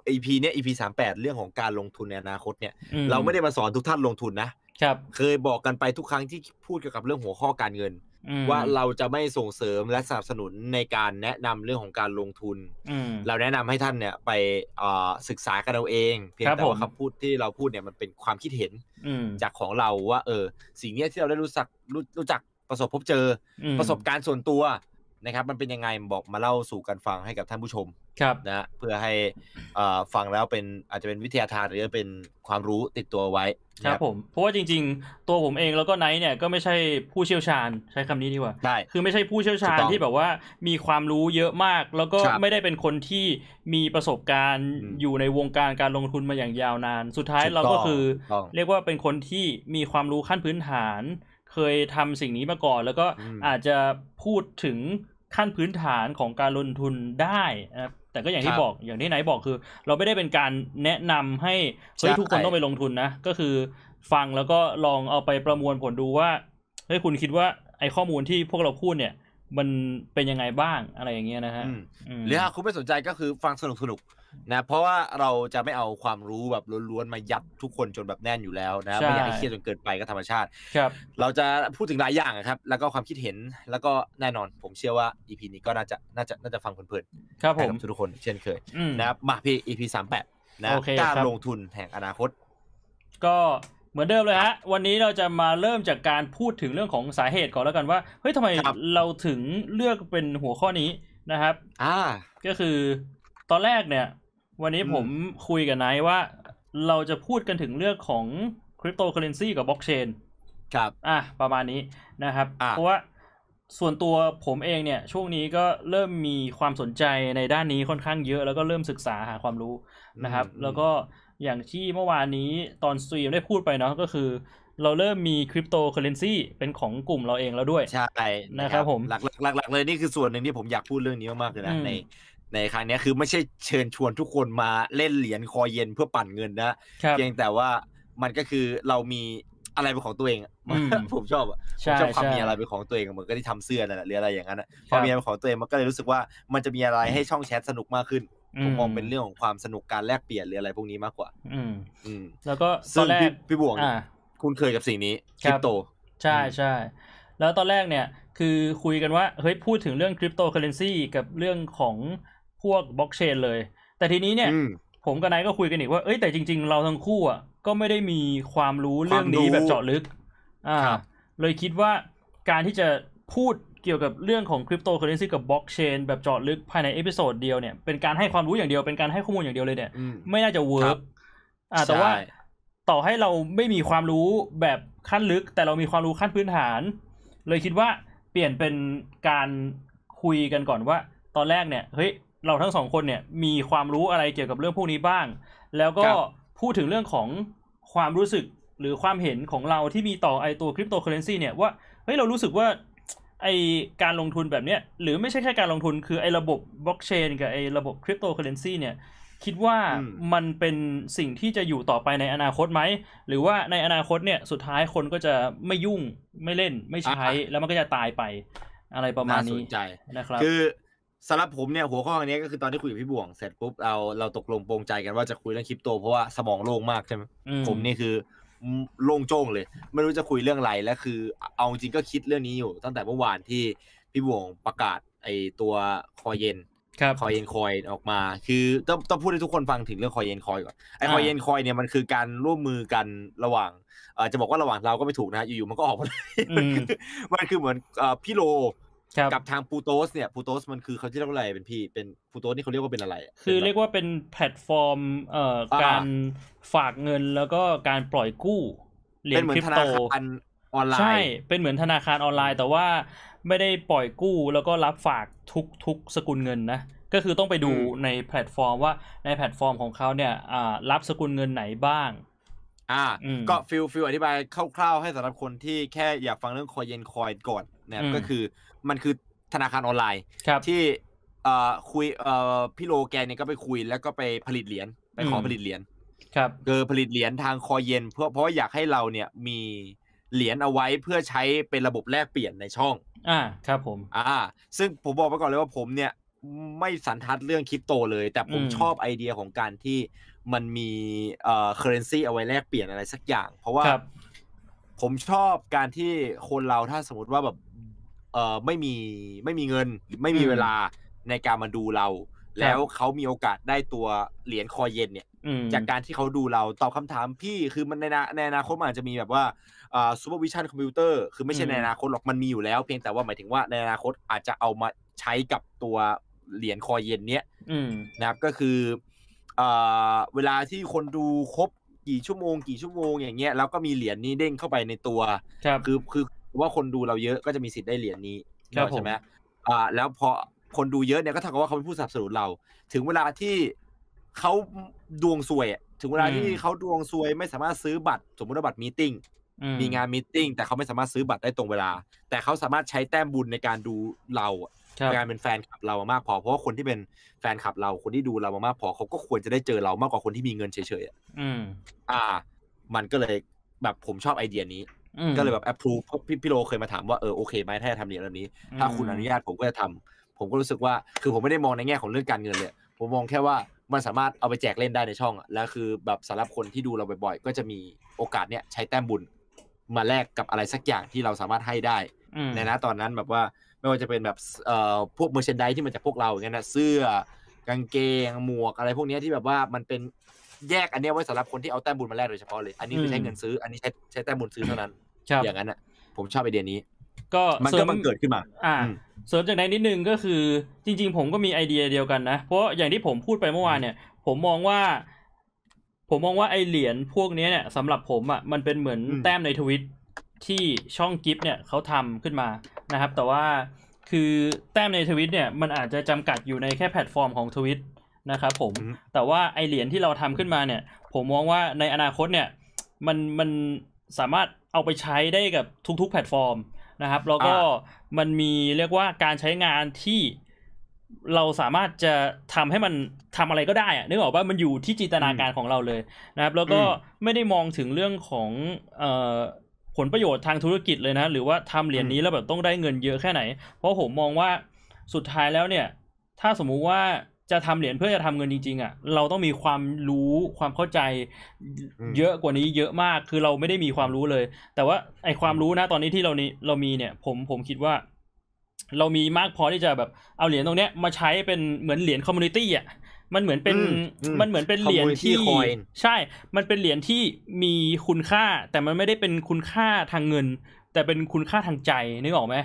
EP เนี่ย EP สามแปดเรื่องของการลงทุนในอนาคตเนี่ยอืมเราไม่ได้มาสอนทุกท่านลงทุนนะครับ เคยบอกกันไปทุกครั้งที่พูดเกี่ยวกับเรื่องหัวข้อการเงินอืม ว่าเราจะไม่ส่งเสริมและสนับสนุนในการแนะนำเรื่องของการลงทุนอืมเราแนะนำให้ท่านเนี่ยไปเอ่อศึกษากันเอาเอง เพียงครับแต่ว่าผมคำพูดที่เราพูดเนี่ยมันเป็นความคิดเห็นอืมจากของเราว่า เออ สิ่งเนี้ยที่เราได้รู้จักรู้รู้จักประสบพบเจออมประสบการณ์ส่วนตัว นะครับมันเป็นยังไงบอกมาเล่าสู่กันฟังให้กับท่านผู้ชมครับนะฮะเพื่อให้เอ่อฟังแล้วเป็นอาจจะเป็นวิทยาทานหรือเป็นความรู้ติดตัวไว้ครันะบผมเพราะว่าจริง ๆ ตัวผมเองแล้วก็ไนท์เนี่ยก็ไม่ใช่ผู้เชี่ยวชาญใช้คำนี้ดีกว่าได้คือไม่ใช่ผู้เชี่ยวชาญถูกต้องที่แบบว่ามีความรู้เยอะมาก แล้วก็ครับไม่ได้เป็นคนที่มีประสบการณ์อืมอยู่ในวงการการลงทุนมาอย่างยาวนาน สุดท้ายถูกเราก็ต้องคือถูกต้องเรียกว่าเป็นคนที่มีความรู้ขั้นพื้นฐาน เคยทำสิ่งนี้มาก่อน แล้วก็อืมอาจจะพูดถึง ขั้นพื้นฐานของการลงทุนได้นะครับแต่ก็อย่างที่ครับบอกอย่างที่ไหนบอกคือ เราไม่ได้เป็นการแนะนำให้เฮ้ยใช่ทุกคนต้องไปลงทุนนะ ก็คือฟังแล้วก็ลองเอาไปประมวลผลดูว่าเฮ้ยคุณคิดว่าไอ้ข้อมูลที่พวกเราพูดเนี่ย มันเป็นยังไงบ้างอะไรอย่างเงี้ยนะฮะอืมอืมหรือหากคุณไม่สนใจก็คือฟังสนุกสนุกๆ นะเพราะว่าเราจะไม่เอาความรู้แบบล้วนๆมายัดทุกคนจนแบบแน่นอยู่แล้วนะใช่ไม่อยากให้เครียดจนเกินไปก็ธรรมชาติครับ เราจะพูดถึงหลายอย่างอะครับ แล้วก็ความคิดเห็นแล้วก็แน่นอน ผมเชื่อว่า EP นี้ก็น่าจะน่าจะน่าจะฟังเพลินครับๆผให้มกับทุกๆคนเช่นเคยอืมนะครับมาพี่ EP สามแปดนะโอเคการครับลงทุนแห่งอนาคต ก็เหมือนเดิมเลยฮะวันนี้เราจะมาเริ่มจากการพูดถึงเรื่องของสาเหตุก่อนแล้วกันว่าเฮ้ยทำไมครับเราถึงเลือกเป็นหัวข้อนี้นะครับ อ่า ก็คือตอนแรกเนี่ย วันนี้อืมผมคุยกับไนท์ว่า เราจะพูดกันถึงเรื่องของคริปโตเคอเรนซีกับบล็อกเชนครับ อะ ประมาณนี้นะครับอะเพราะว่าส่วนตัวผมเองเนี่ย ช่วงนี้ก็เริ่มมีความสนใจในด้านนี้ค่อนข้างเยอะ แล้วก็เริ่มศึกษาหาความรู้นะครับอืมแล้วก็อย่างที่เมื่อวานนี้ตอน stream ได้พูดไปเนาะก็คือ เราเริ่มมีคริปโตเคอเรนซีเป็นของกลุ่มเราเองแล้วด้วย ใช่ นะครับผม หลักหลักหลักๆเลยนี่คือส่วนหนึ่งที่ผมอยากพูดเรื่องนี้มากๆเลยนะอืมใน ในครั้งเนี้ยคือไม่ใช่เชิญชวนทุกคนมาเล่นเหรียญคอเย็นเพื่อปั่นเงินนะครับเพียงแต่ว่ามันก็คือเรามีอะไรเป็นของตัวเองอะอืมผมชอบอะผใช่มชอบความใช่มีอะไรเป็นของตัวเองอะเหมือนก็ที่ทำเสื้อนั่นแหละหรืออะไรอย่างนั้นอะพครัอบมีอะไรเป็นของตัวเองมันก็เลยรู้สึกว่ามันจะมีอะไรให้ช่องแชทสนุกมากขึ้นผมมองอืมเป็นเรื่องของความสนุกการแลกเปลี่ยนหรืออะไรพวกนี้มากกว่า อืมอืมแล้วก็ตซึ่องนแรพี่กพี่บวงอ่าคุณเคยกับสิ่งนี้ครับคริบปโต ใช่อืมใช่แล้วตอนแรกเนี่ยคือคุยกันว่าเฮ้ยพูดถึงเรื่องคริปโตเคอเรนซีกับเรื่องของ พวกบล็อกเชนเลย แต่ทีนี้เนี่ยอืมผมกับไนท์ก็คุยกันอีกว่าเอ้ยแต่จริง ๆ เราทั้งคู่อะก็ไม่ได้มีความรู้เรื่องนี้ความรู้แบบเจาะลึก อ่าครับเลยคิดว่าการที่จะพูดเกี่ยวกับเรื่องของคริปโตเคอเรนซีกับบล็อกเชนแบบเจาะลึกภายใน episode เดียวเนี่ยเป็นการให้ความรู้อย่างเดียวเป็นการให้ข้อมูลอย่างเดียวเลยเนี่ยอืมไม่น่าจะเวิครัร์กบอ่าแต่ว่าใช่ต่อให้เราไม่มีความรู้แบบขั้นลึก แต่เรามีความรู้ขั้นพื้นฐาน เลยคิดว่าเปลี่ยนเป็นการคุยกันก่อนว่า ตอนแรกเนี่ยเฮ้ย เราทั้งสองคนเนี่ยมีความรู้อะไรเกี่ยวกับเรื่องพวกนี้บ้าง แล้วก็ครับพูดถึงเรื่องของความรู้สึกหรือความเห็นของเราที่มีต่อไอตัวคริปโตเคอเรนซีเนี่ยว่าเฮ้ยเรารู้สึกว่าไอการลงทุนแบบเนี้ยหรือไม่ใช่แค่การลงทุนคือไอระบบบล็อกเชนกับไอระบบคริปโตเคอเรนซีเนี่ยคิดว่าอืมมันเป็นสิ่งที่จะอยู่ต่อไปในอนาคตไหม หรือว่าในอนาคตเนี่ยสุดท้ายคนก็จะไม่ยุ่งไม่เล่นไม่ใช้แล้วมันก็จะตายไปอะไรประมาณน่าสนี้นใจนะครับ คือ สำหรับผมเนี่ยหัวข้ออันนี้ก็คือตอนที่คุยกับพี่บวงเสร็จปุ๊บเราเราตกลงปรงใจกันว่าจะคุยเรื่องคริปโต เพราะว่าสมองโล่งมากใช่ไหมอืผมนี่คือโล่งโจ้งเลย ไม่รู้จะคุยเรื่องอะไรและคือ เอาจริงก็คิดเรื่องนี้อยู่ ตั้งแต่เมื่อวานที่พี่บวงประกาศไอตัวคอยเย็นครับคอยเย็นคอยออกมา คือต้องต้องพูดให้ทุกคนฟังถึงเรื่องคอยเย็นคอยก่อนไออ่าคอยเย็นคอยเนี่ยมันคือการร่วมมือกันระหว่างเออจะบอกว่าระหว่างเราก็ไม่ถูกนะฮะอยู่ๆมันก็ออกมาเลยอืมมันคือเหมือนเอ่อพี่โลครับ กับทางปูโตสเนี่ยปูโตสมันคือเขาที่เรียกว่าอะไรเป็นพี่เป็นปูโตสนี่เขาเรียกว่าเป็นอะไระคือป็นแบบเรียกว่าเป็นแพลตฟอร์มเอ่ออ่าการฝากเงินแล้วก็การปล่อยกู้เหรียเป็ญนเหมือครินปธโตนาคารออนไลน์ใช่เป็นเหมือนธนาคารออนไลน์ แต่ว่าไม่ได้ปล่อยกู้แล้วก็รับฝากทุกทุกสกุลเงินนะก็คือต้องไปดูอืมในแพลตฟอร์มว่าในแพลตฟอร์มของเขาเนี่ยอ่ารับสกุลเงินไหนบ้าง อ่าอืมก็ feel feel อธิบายคร่าวๆให้สำหรับคนที่แค่อยากฟังเรื่องคอยเย็นคอยก่อนนะครับอืมก็คือ มันคือธนาคารออนไลน์ครับที่เอ่อคุยเอ่อพี่โลแกเนี่ยก็ไปคุยแล้วก็ไปผลิตเหรียญไปขออืมผลิตเหรียญครับคือผลิตเหรียญทางคอยเย็น เพื่อเพราะว่าอยากให้เราเนี่ยมีเหรียญเอาไว้เพื่อใช้เป็นระบบแลกเปลี่ยนในช่อง อ่าครับผม อ่า ซึ่งผมบอกไปก่อนเลยว่าผมเนี่ยไม่สันทัดเรื่องคริปโตเลย แต่ผมอืมชอบไอเดียของการที่มันมีเอ่อ currency เอาไว้แลกเปลี่ยนอะไรสักอย่าง เพราะว่าครับผมชอบการที่คนเราถ้าสมมติว่าแบบ เอ่อไม่มีไม่มีเงินหรือไม่มีอืมเวลาในการมาดูเรา แล้วเขามีโอกาสได้ตัวเหรียญคอยเย็นเนี่ยอืมจากการที่เขาดูเราตอบคำถามพี่คือมันในอนาในอนาคตมันอาจจะมีแบบว่าอ่า supervision computer คือไม่ใช่อืมในอนาคตหรอกมันมีอยู่แล้ว เพียงแต่ว่าหมายถึงว่าในอนาคตอาจจะเอามาใช้กับตัวเหรียญคอยเย็นเนี้ยอืมนะครับก็คืออ่าเวลาที่คนดูครบกี่ชั่วโมง กี่ชั่วโมงอย่างเงี้ยแล้วก็มีเหรียญนี้เด้งเข้าไปในตัวครับคือคือ ว่าคนดูเราเยอะก็จะมีสิทธิ์ได้เหรียญนี้ครับใช่ไหมผมอ่า แล้วพอคนดูเยอะเนี่ยก็เท่ากับว่าเขาเป็นผู้สนับสนุนเรา ถึงเวลาที่เขาดวงซวยอะถึงเวลาที่เขาดวงซวยไม่สามารถซื้อบัตร สมมติว่าบัตรมีติ้งอืมีงานมีติ้งแต่เขาไม่สามารถซื้อบัตรได้ตรงเวลา แต่เขาสามารถใช้แต้มบุญในการดูเราอะครับการเป็นแฟนคลับเรามามากพอเพราะว่าคนที่เป็นแฟนคลับเราคนที่ดูเรามามากพอเขาก็ควรจะได้เจอเรามากกว่าคนที่มีเงินเฉยๆอะอืมอ่า มันก็เลยแบบผมชอบไอเดียนี้อืม ก็เลยแบบ approve เพราะพี่พี่โลเคยมาถามว่าเออโอเคไหมถ้าจะทำเหรียญแบบนี้ ถ้าคุณอนุญาตผมก็จะทำผมก็รู้สึกว่า คือผมไม่ได้มองในแง่ของเรื่องการเงินเลย ผมมองแค่ว่ามันสามารถเอาไปแจกเล่นได้ในช่องอะแล้วคือแบบสำหรับคนที่ดูเราบ่อยๆ ก็จะมีโอกาสเนี้ยใช้แต้มบุญมาแลกกับอะไรสักอย่างที่เราสามารถให้ได้อืมในนะตอนนั้นแบบว่าไม่ว่าจะเป็นแบบเอ่อพวกเมอร์เชนไดที่มันจากพวกเราอย่างเงี้ยนะเสื้อกางเกงหมวกอะไรพวกเนี้ยที่แบบว่ามันเป็นแยกอันเนี้ยไว้สำหรับคนที่เอาแต้มบุญมาแลกโดยเฉพาะเลย อันนี้คือใช้เงินซื้อ อันนี้ใช้ใช้แต้มบุญซื้อเท่านั้นครับ อย่างนั้นอะ ผมชอบไอเดียนี้ ก็มันสริก็บังเกิดขึ้นมา อ่าอืมเสริมจากนั้นนิดนึงก็คือ จริง ๆ ผมก็มีไอเดียเดียวกันนะ เพราะอย่างที่ผมพูดไปเมื่อวานเนี่ย ผมมองว่า ผมมองว่าไอเหรียญพวกนี้เนี่ยสำหรับผมอะมันเป็นเหมือนอืมแต้มในทวิตที่ช่องกิฟเนี่ยเขาทำขึ้นมานะครับ แต่ว่าคือแต้มในทวิตเนี่ยมันอาจจะจำกัดอยู่ในแค่แพลตฟอร์มของทวิตนะครับผมอืมแต่ว่าไอเหรียญที่เราทำขึ้นมาเนี่ย ผมมองว่าในอนาคตเนี่ย มันมัน สามารถเอาไปใช้ได้กับทุกๆแพลตฟอร์มนะครับ แล้วก็มันมีเรียกว่าการใช้งานที่เราสามารถจะทำให้มันทำอะไรก็ได้อะนึกออกว่ามันอยู่ที่จินตนาการของเราเลยนะครับ แล้วก็อืมไม่ได้มองถึงเรื่องของเอ่อผลประโยชน์ทางธุรกิจเลยนะ หรือว่าทำเหรียญนี้แล้วแบบต้องได้เงินเยอะแค่ไหน เพราะผมมองว่าสุดท้ายแล้วเนี่ย ถ้าสมมุติว่า จะทำเหรียญเพื่อจะทำเงินจริงๆอะเราต้องมีความรู้ความเข้าใจอืมเยอะกว่านี้เยอะมากคือเราไม่ได้มีความรู้เลย แต่ว่าไอความรู้นะตอนนี้ที่เรานี้เรามีเนี่ย ผมผมคิดว่า เรามีมากพอที่จะแบบเอาเหรียญตรงเนี้ยมาใช้เป็นเหมือนเหรียญ community อะมันเหมือนเป็นอืมอืมมันเหมือนเป็นเหรียญ community coin ใช่ มันเป็นเหรียญที่มีคุณค่า แต่มันไม่ได้เป็นคุณค่าทางเงิน แต่เป็นคุณค่าทางใจนึกออกไหม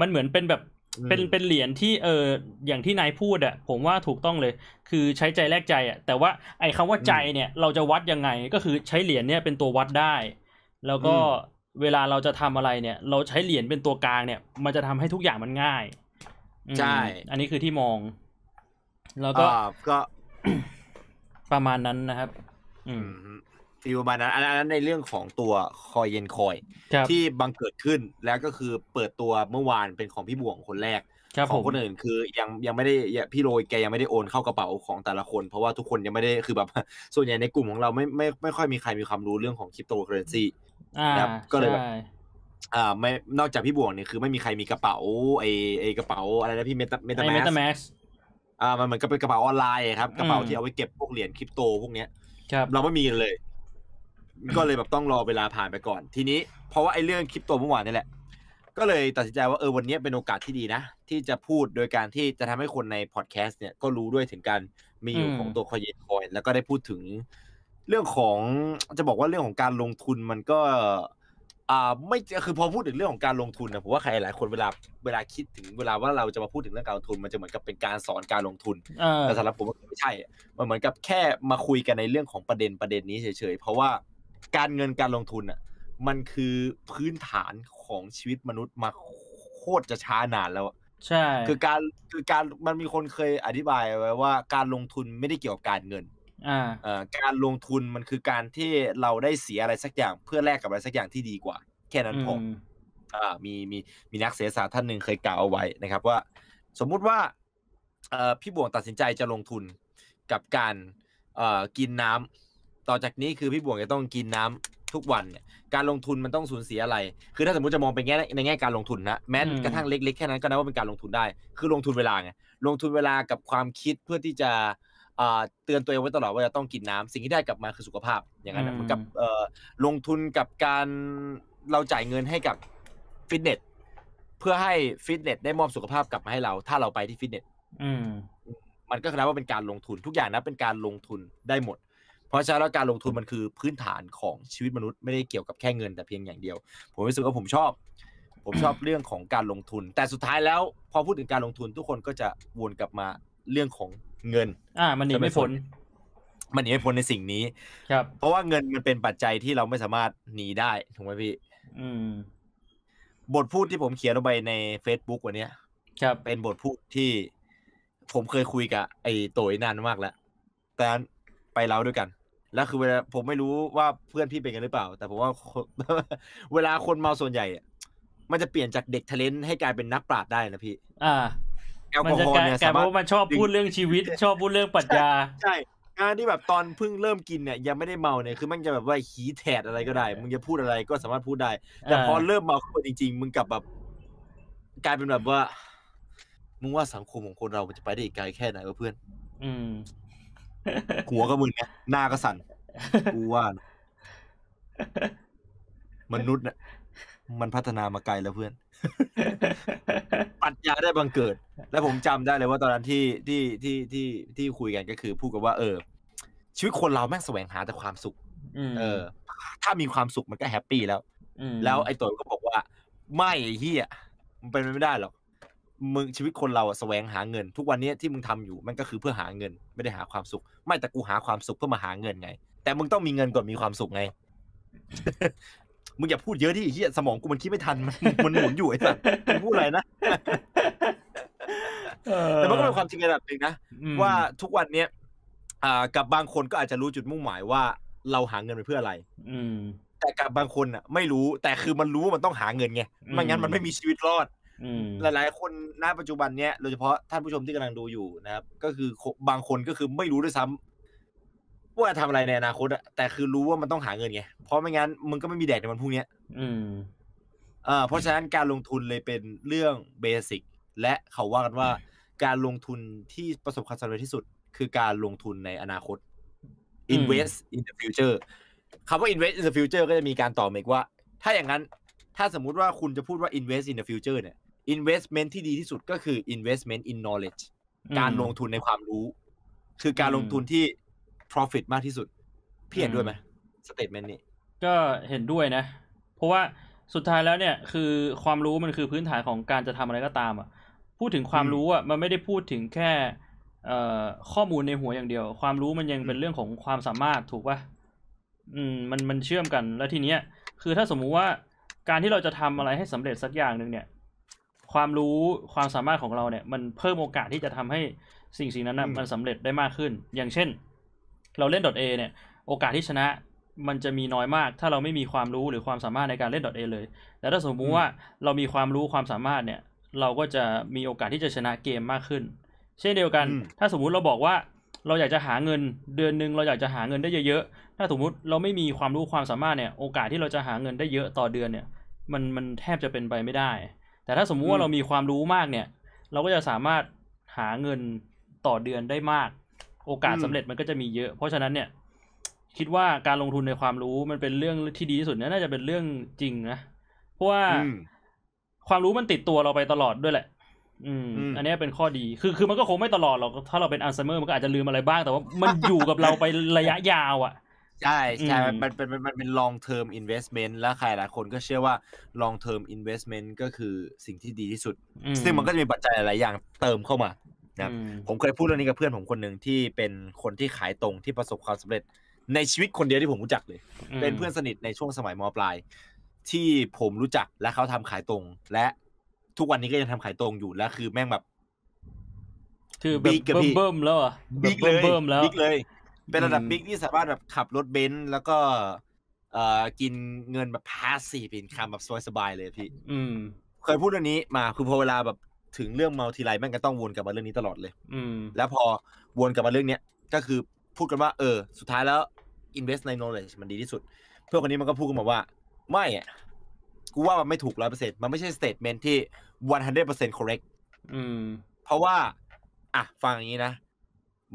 มันเหมือนเป็นแบบอืม เป็นเป็นเหรียญที่เอออย่างที่นายพูดอะผมว่าถูกต้องเลย คือใช้ใจแลกใจอะแต่ว่าไอ้คำว่าใจเนี่ย เราจะวัดยังไงก็คือใช้เหรียญเนี่ยเป็นตัววัดได้ แล้วก็เวลาเราจะทำอะไรเนี่ย เราใช้เหรียญเป็นตัวกลางเนี่ย มันจะทำให้ทุกอย่างมันง่ายอืมใช่อันนี้คือที่มอง แล้วก็อ่าก็ประมาณนั้นนะครับ อือืมม ฟีลประมาณนั้นอันนั้นในเรื่องของตัวคอยเย็นคอยครับที่บังเกิดขึ้นแล้วก็คือเปิดตัวเมื่อวานเป็นของพี่บวงคนแรกครับขอผงมคนอื่นคือยังยังไม่ได้ยังพี่โรยแกยังไม่ได้โอนเข้ากระเป๋าของแต่ละคน เพราะว่าทุกคนยังไม่ได้คือแบบส่วนใหญ่ในกลุ่มของเราไม่ไม่ไม่ค่อยมีใครมีความรู้เรื่องของคริปโตเคอเรนซีอ่าครับก็เลยแบบใช่อ่าไม่นอกจากพี่บวงเนี่ยคือไม่มีใครมีกระเป๋าไอไอกระเป๋าอะไรนะพี่เมตาเมตาไอ้แมเมตาแมสสอ่ามันเหมือนกับเป็นกระเป๋าออนไลน์อะครับกระเป๋าอืมที่เอาไว้เก็บพวกเหรียญคริปโตพวกเนี้ยครับเราไม่มีกันเลย ก็เลยแบบต้องรอเวลาผ่านไปก่อน ทีนี้เพราะว่าไอ้เรื่องคริปโตเมื่อวานนี่แหละ ก็เลยตัดสินใจว่าเออวันนี้เป็นโอกาสที่ดีนะ ที่จะพูดโดยการที่จะทำให้คนในพอดแคสต์เนี่ยก็รู้ด้วยถึงการมีอยู่อืมของตัวคอยนคอยแล้วก็ได้พูดถึง เรื่องของจะบอกว่าเรื่องของการลงทุนมันก็อ่าไม่คือพอพูดถึงเรื่องของการลงทุนนะผมว่าใครหลายคนเวลาเวลาคิดถึงเวลาว่าเราจะมาพูดถึงเรื่องการลงทุนมันจะเหมือนกับเป็นการสอนการลงทุนเออแต่สำหรับผมมันไม่ใช่อะมันเหมือนกับแค่มาคุยกันในเรื่องของประเด็นประเด็นนี้เฉยๆเพราะว่า การเงินการลงทุนอะ มันคือพื้นฐานของชีวิตมนุษย์มาโคตรจะช้านานแล้วอะใช่คือการคือการมันมีคนเคยอธิบายไว้ว่าการลงทุนไม่ได้เกี่ยวกับการเงินอ่าเอ่อการลงทุนมันคือการที่เราได้เสียอะไรสักอย่าง เพื่อแลกกับอะไรสักอย่างที่ดีกว่า แค่นั้นพออมอ่ามีมีมีนักเสียศาสตร์ท่านหนึ่งเคยกล่าวเอาไว้นะครับว่า สมมุติว่าเอ่อพี่บวงตัดสินใจจะลงทุนกับการเอ่อกินน้ำ ต่อจากนี้คือพี่บวงจะต้องกินน้ำทุกวันเนี่ยการลงทุนมันต้องสูญเสียอะไร คือถ้าสมมติจะมองเป็นแง่ในแง่การลงทุนนะแม้อืม กระทั่งเล็กๆแค่นั้นก็นับว่าเป็นการลงทุนได้ คือลงทุนเวลาไงลงทุนเวลากับความคิดเพื่อที่จะเอ่อเตือนตัวเองไว้ตลอดว่าจะต้องกินน้ำสิ่งที่ได้กลับมาคือสุขภาพอย่างนั้นนะเหมือนกับเอ่อลงทุนกับการเราจ่ายเงินให้กับฟิตเนสเพื่อให้ฟิตเนสได้มอบสุขภาพกลับมาให้เรา ถ้าเราไปที่ฟิตเนส อืม มันก็นับว่าเป็นการลงทุนทุกอย่างนะเป็นการลงทุนได้หมดเพ ราะฉะนั้นแล้วการลงทุนมันคือพื้นฐานของชีวิตมนุษย์ไม่ได้เกี่ยวกับแค่เงินแต่เพียงอย่างเดียว ผมรู้สึกว่าผมชอบ ผมชอบเรื่องของการลงทุน แต่สุดท้ายแล้วพอพูดถึงการลงทุนทุกคนก็จะวนกลับมาเรื่องของเงิน อ่า มันหนีจะไม่ไม่พ้นพ้มันหนีไม่พ้นในสิ่งนี้ ครับ เพราะว่าเงินมันเป็นปัจจัยที่เราไม่สามารถหนีได้ถูกไหมพี่ อืม บทพูดที่ผมเขียนลงไปใน Facebook วันเนี้ยครับ เป็นบทพูดที่ผมเคยคุยกับไอ้โตยนานมากแล้วแต่นั้นไปเล่าด้วยกัน แล้วคือเวลาผมไม่รู้ว่าเพื่อนพี่เป็นกันหรือเปล่า แต่ผมว่าคนเวลาคนเมาส่วนใหญ่อะมันจะเปลี่ยนจากเด็กทะเลนให้กลายเป็นนักปราชญ์ได้นะพี่ อ่าแอลมันกอจะฮอล์กลายเนี่ยกลายสาเป็นมารถว่ามันชอบพูดเรื่องชีวิต ชอบพูดเรื่องปรัชญาใช่งานที่แบบตอนเพิ่งเริ่มกินเนี่ยยังไม่ได้เมาเนี่ยคือมันจะแบบว่าหีแถดอะไรก็ได้ มึงจะพูดอะไรก็สามารถพูดได้ แต่พออ่าเริ่มเมาเข้าไปจริง ๆ มึงกลับแบบกลายเป็นแบบว่า มึงว่าสังคมของคนเรามันจะไปได้อีกไกลแค่ไหนวะเพื่อน อืม หัวก็มึนไงหน้าก็สั่นกูว่านะมนุษย์เนี่ยมันพัฒนามาไกลแล้วเพื่อน ปรัชญาได้บังเกิด และผมจำได้เลยว่าตอนนั้นที่ที่ที่ที่ที่คุยกันก็คือพูดกันว่าเออ ชีวิตคนเราแม่งแสวงหาแต่ความสุขอืมเออ ถ้ามีความสุขมันก็แฮปปี้แล้ว มแล้วไอ้ตัวก็บอกว่า ไม่ไอ้เฮียมันเป็นไปไม่ได้หรอก มึงชีวิตคนเราอะแสวงหาเงิน ทุกวันนี้ที่มึงทำอยู่มันก็คือเพื่อหาเงิน ไม่ได้หาความสุข ไม่แต่กูหาความสุขเพื่อมาหาเงินไง แต่มึงต้องมีเงินก่อนมีความสุขไงมึงอย่าพูดเยอะดิไอ้เฮียสมองกูมันคิดไม่ทันมันมันหมุนอยู่ไอ้สัสมึงพูดอะไรนะเออแต่มันก็เป็นความจริงในระดับหนึ่งนะอืมว่าทุกวันเนี้ยอ่ากับบางคนก็อาจจะรู้จุดมุ่งหมายว่า เราหาเงินไปเพื่ออะไร อืมแต่กับบางคนอะ ไม่รู้แต่คือมันรู้ว่ามันต้องหาเงินไงไม่งั้นมันไม่มีชีวิตรอดอืม หลายๆ คนณปัจจุบันเนี้ยโดยเฉพาะท่านผู้ชมที่กำลังดูอยู่นะครับ ก็คือโคบางคนก็คือไม่รู้ด้วยซ้ำว่าจะทำอะไรในอนาคตอะแต่คือรู้ว่ามันต้องหาเงินไงเพราะไม่งั้นมึงก็ไม่มีแดกในวันพรุ่งเนี้ยอืมอ่าเพราะฉะนั้นการลงทุนเลยเป็นเรื่องเบสิกและเขาว่ากันว่า การลงทุนที่ประสบความสำเร็จที่สุด คือการลงทุนในอนาคตอืม invest in the future คำว่า invest in the future ก็จะมีการต่อมาอีกว่า ถ้าอย่างนั้น ถ้าสมมุติว่าคุณจะพูดว่า invest in the future เนี่ย investment ที่ดีที่สุดก็คือ investment in knowledge การลงทุนในความรู้ คือการลงทุนที่ profit มากที่สุด พี่เห็นด้วยไหม statement นี้ ก็เห็นด้วยนะ เพราะว่าสุดท้ายแล้วเนี่ย คือความรู้มันคือพื้นฐานของการจะทำอะไรก็ตามอะ พูดถึงความอืมรู้อะมันไม่ได้พูดถึงแค่เอ่อข้อมูลในหัวอย่างเดียว ความรู้มันยังเป็นอืมเรื่องของความสามารถถูกป่ะอืมมันมันเชื่อมกันแล้วทีเนี้ย คือถ้าสมมุติว่าการที่เราจะทำอะไรให้สำเร็จสักอย่างหนึ่งเนี่ย ความรู้ความสามารถของเราเนี่ย มันเพิ่มโอกาสที่จะทำให้สิ่งสิ่งนั้นนะอืมมันสำเร็จได้มากขึ้น อย่างเช่น เราเล่น .a เนี่ย โอกาสที่ชนะมันจะมีน้อยมาก ถ้าเราไม่มีความรู้หรือความสามารถในการเล่น .a เลย แต่ถ้าสมมุติว่าเรามีความรู้ความสามารถเนี่ย เราก็จะมีโอกาสที่จะชนะเกมมากขึ้น เช่นเดียวกันอืมถ้าสมมุติเราบอกว่าเราอยากจะหาเงินเดือนหนึ่งเราอยากจะหาเงินได้เยอะๆ ถ้าสมมุติเราไม่มีความรู้ความสามารถเนี่ย โอกาสที่เราจะหาเงินได้เยอะต่อเดือนเนี่ย มันมันแทบจะเป็นไปไม่ได้ แต่ถ้าสมมุติว่าเรามีความรู้มากเนี่ย เราก็จะสามารถหาเงินต่อเดือนได้มาก โอกาสอืมสำเร็จมันก็จะมีเยอะ เพราะฉะนั้นเนี่ย คิดว่าการลงทุนในความรู้มันเป็นเรื่องที่ดีที่สุดน่าจะเป็นเรื่องจริงนะเพราะว่าอืมความรู้มันติดตัวเราไปตลอดด้วยแหละ อืมอืมอันเนี้ยเป็นข้อดี คือ คือมันก็คงไม่ตลอดหรอก ถ้าเราเป็นอัลไซเมอร์มันก็อาจจะลืมอะไรบ้าง แต่ว่ามันอยู่กับเราไประยะยาวอะ ใช่ใช่อืมมันเป็นมันมันเป็น long term investment แล้วใครหลายคนก็เชื่อว่า long term investment ก็คือสิ่งที่ดีที่สุดอืซึ่งมันก็จะมีปัจจัยหลายๆอย่างเติมเข้ามานะครับอืมผมเคยพูดเรื่องนี้กับเพื่อนผมคนหนึ่งที่เป็นคนที่ขายตรงที่ประสบความสำเร็จ ในชีวิตคนเดียวที่ผมรู้จักเลย เป็นเพื่อนสนิทในช่วงสมัยมปลาย ที่ผมรู้จักและเขาทำขายตรง และทุกวันนี้ก็ยังทำขายตรงอยู่และคือแม่งแบบคือแบบ big อะพี่เบิ่มๆแล้วอะ big แบบเลยเบิ่มๆแล้ว big เลย เป็นระดับอืม big ที่สามารถแบบขับรถเบนซ์แล้วก็ เอ่อกินเงินแบบ passive income แบบสบายๆเลยพี่ อืม เคยพูดเรื่องนี้มาคือพอเวลาแบบถึงเรื่องเมาทีไรแม่งก็ต้องวนกลับมาเรื่องนี้ตลอดเลย อืม แล้วพอวนกลับมาเรื่องเนี้ยก็คือพูดกันว่า เออ สุดท้ายแล้ว invest ใน knowledge มันดีที่สุด เพื่อนคนนี้มันก็พูดกันมาว่า ไม่อะกูว่ามันไม่ถูกร้อยเปอร์เซ็นต์มันไม่ใช่ statement ที่100% correct อืม เพราะว่า อะ ฟังอย่างนี้นะ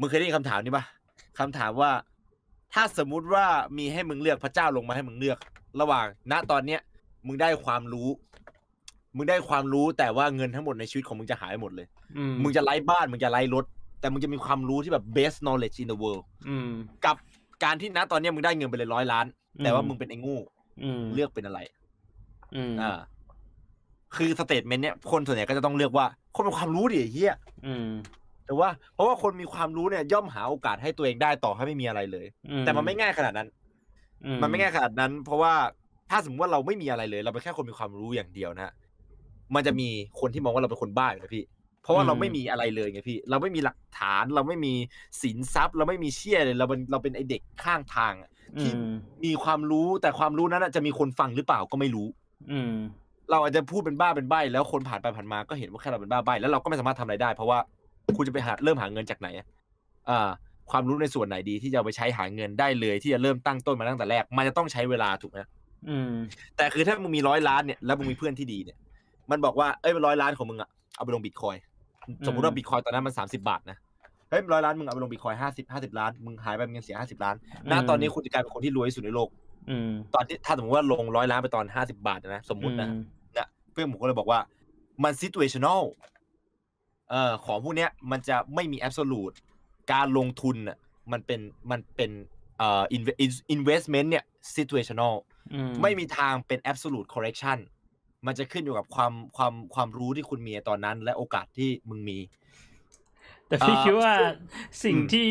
มึงเคยได้ยินคำถามนี้ปะ คำถามว่า ถ้าสมมุติว่ามีให้มึงเลือกพระเจ้าลงมาให้มึงเลือก ระหว่าง ณตอนเนี้ย มึงได้ความรู้ มึงได้ความรู้แต่ว่าเงินทั้งหมดในชีวิตของมึงจะหายหมดเลยอืมมึงจะไร้บ้านมึงจะไร้รถ แต่มึงจะมีความรู้ที่แบบ best knowledge in the world อืมกับการที่ณตอนเนี้ยมึงได้เงินไปเลยร้อยล้าน แต่ว่ามึงเป็นไอ้งูอืมเลือกเป็นอะไรอืมอ่าคือสเตทเมนต์เนี้ยคนส่วนใหญ่ก็จะต้องเลือกว่า คนมีความรู้ดิไอ้เหี้ยอืม แต่ว่า เพราะว่าคนมีความรู้เนี่ยย่อมหาโอกาสให้ตัวเองได้ต่อให้ไม่มีอะไรเลยอืแต่มันไม่ง่ายขนาดนั้นอืมันไม่ง่ายขนาดนั้น เพราะว่าถ้าสมมติว่าเราไม่มีอะไรเลย เราเป็นแค่คนมีความรู้อย่างเดียวนะฮะมันจะมีคนที่มองว่าเราเป็นคนบ้าอยู่นะพี่ เพราะว่าเราไม่มีอะไรเลยไงพี่ เราไม่มีหลักฐาน เราไม่มีสินทรัพย์ เราไม่มีเชี่ยเลย เราเป็นเราเป็นไอเด็กข้างทางอะอืที่มมีความรู้แต่ความรู้นั้นอะจะมีคนฟังหรือเปล่าก็ไม่รู้ อืมเราอาจจะพูดเป็นบ้าเป็นใบแล้วคนผ่านไปผ่านมาก็เห็นว่าแค่เราเป็นบ้าใบแล้วเราก็ไม่สามารถทำอะไรได้ เพราะว่า คุณจะไปหาเริ่มหาเงินจากไหนอะอ่าความรู้ในส่วนไหนดีที่จะเอาไปใช้หาเงินได้เลย ที่จะเริ่มตั้งต้นมาตั้งแต่แรก มันจะต้องใช้เวลาถูกไหมอืม แต่คือถ้ามึงมีร้อยล้านเนี่ยแล้วมึงมีเพื่อนที่ดีเนี่ย มันบอกว่าเอ้ยร้อยล้านของมึงอะเอาไปลงบิตคอยสมมติว่าบิตคอยตอนนั้นมันสามสิบาทนะเฮ้ยร้อยล้านมึงเอาไปลงบิตคอยห้าสิบห้าสิบล้านมึงหายไปมึงยังเสียห้าสิบล้านณตอนนี้คุณจะกลายเป็นคนที่รวยที่สุดในโลกอืมตอนที่ถ้าสมมติว่าลงร้อยล้านไปตอนห้าสิบาทนะสมมุตินะอืมเนี่ยเพื่อนผมก็เลยบอกว่ามัน situational เอ่อของพวกเนี้ยมันจะไม่มี absolute การลงทุนอะมันเป็นมันเป็นเอ่อ inve- investment เนี่ย situational อืไม่มีทางเป็น absolute correction มันจะขึ้นอยู่กับความความความรู้ที่คุณมีตอนนั้น และโอกาสที่มึงมี แต่พี่เอ่อคิดว่าสิ่งอืมที่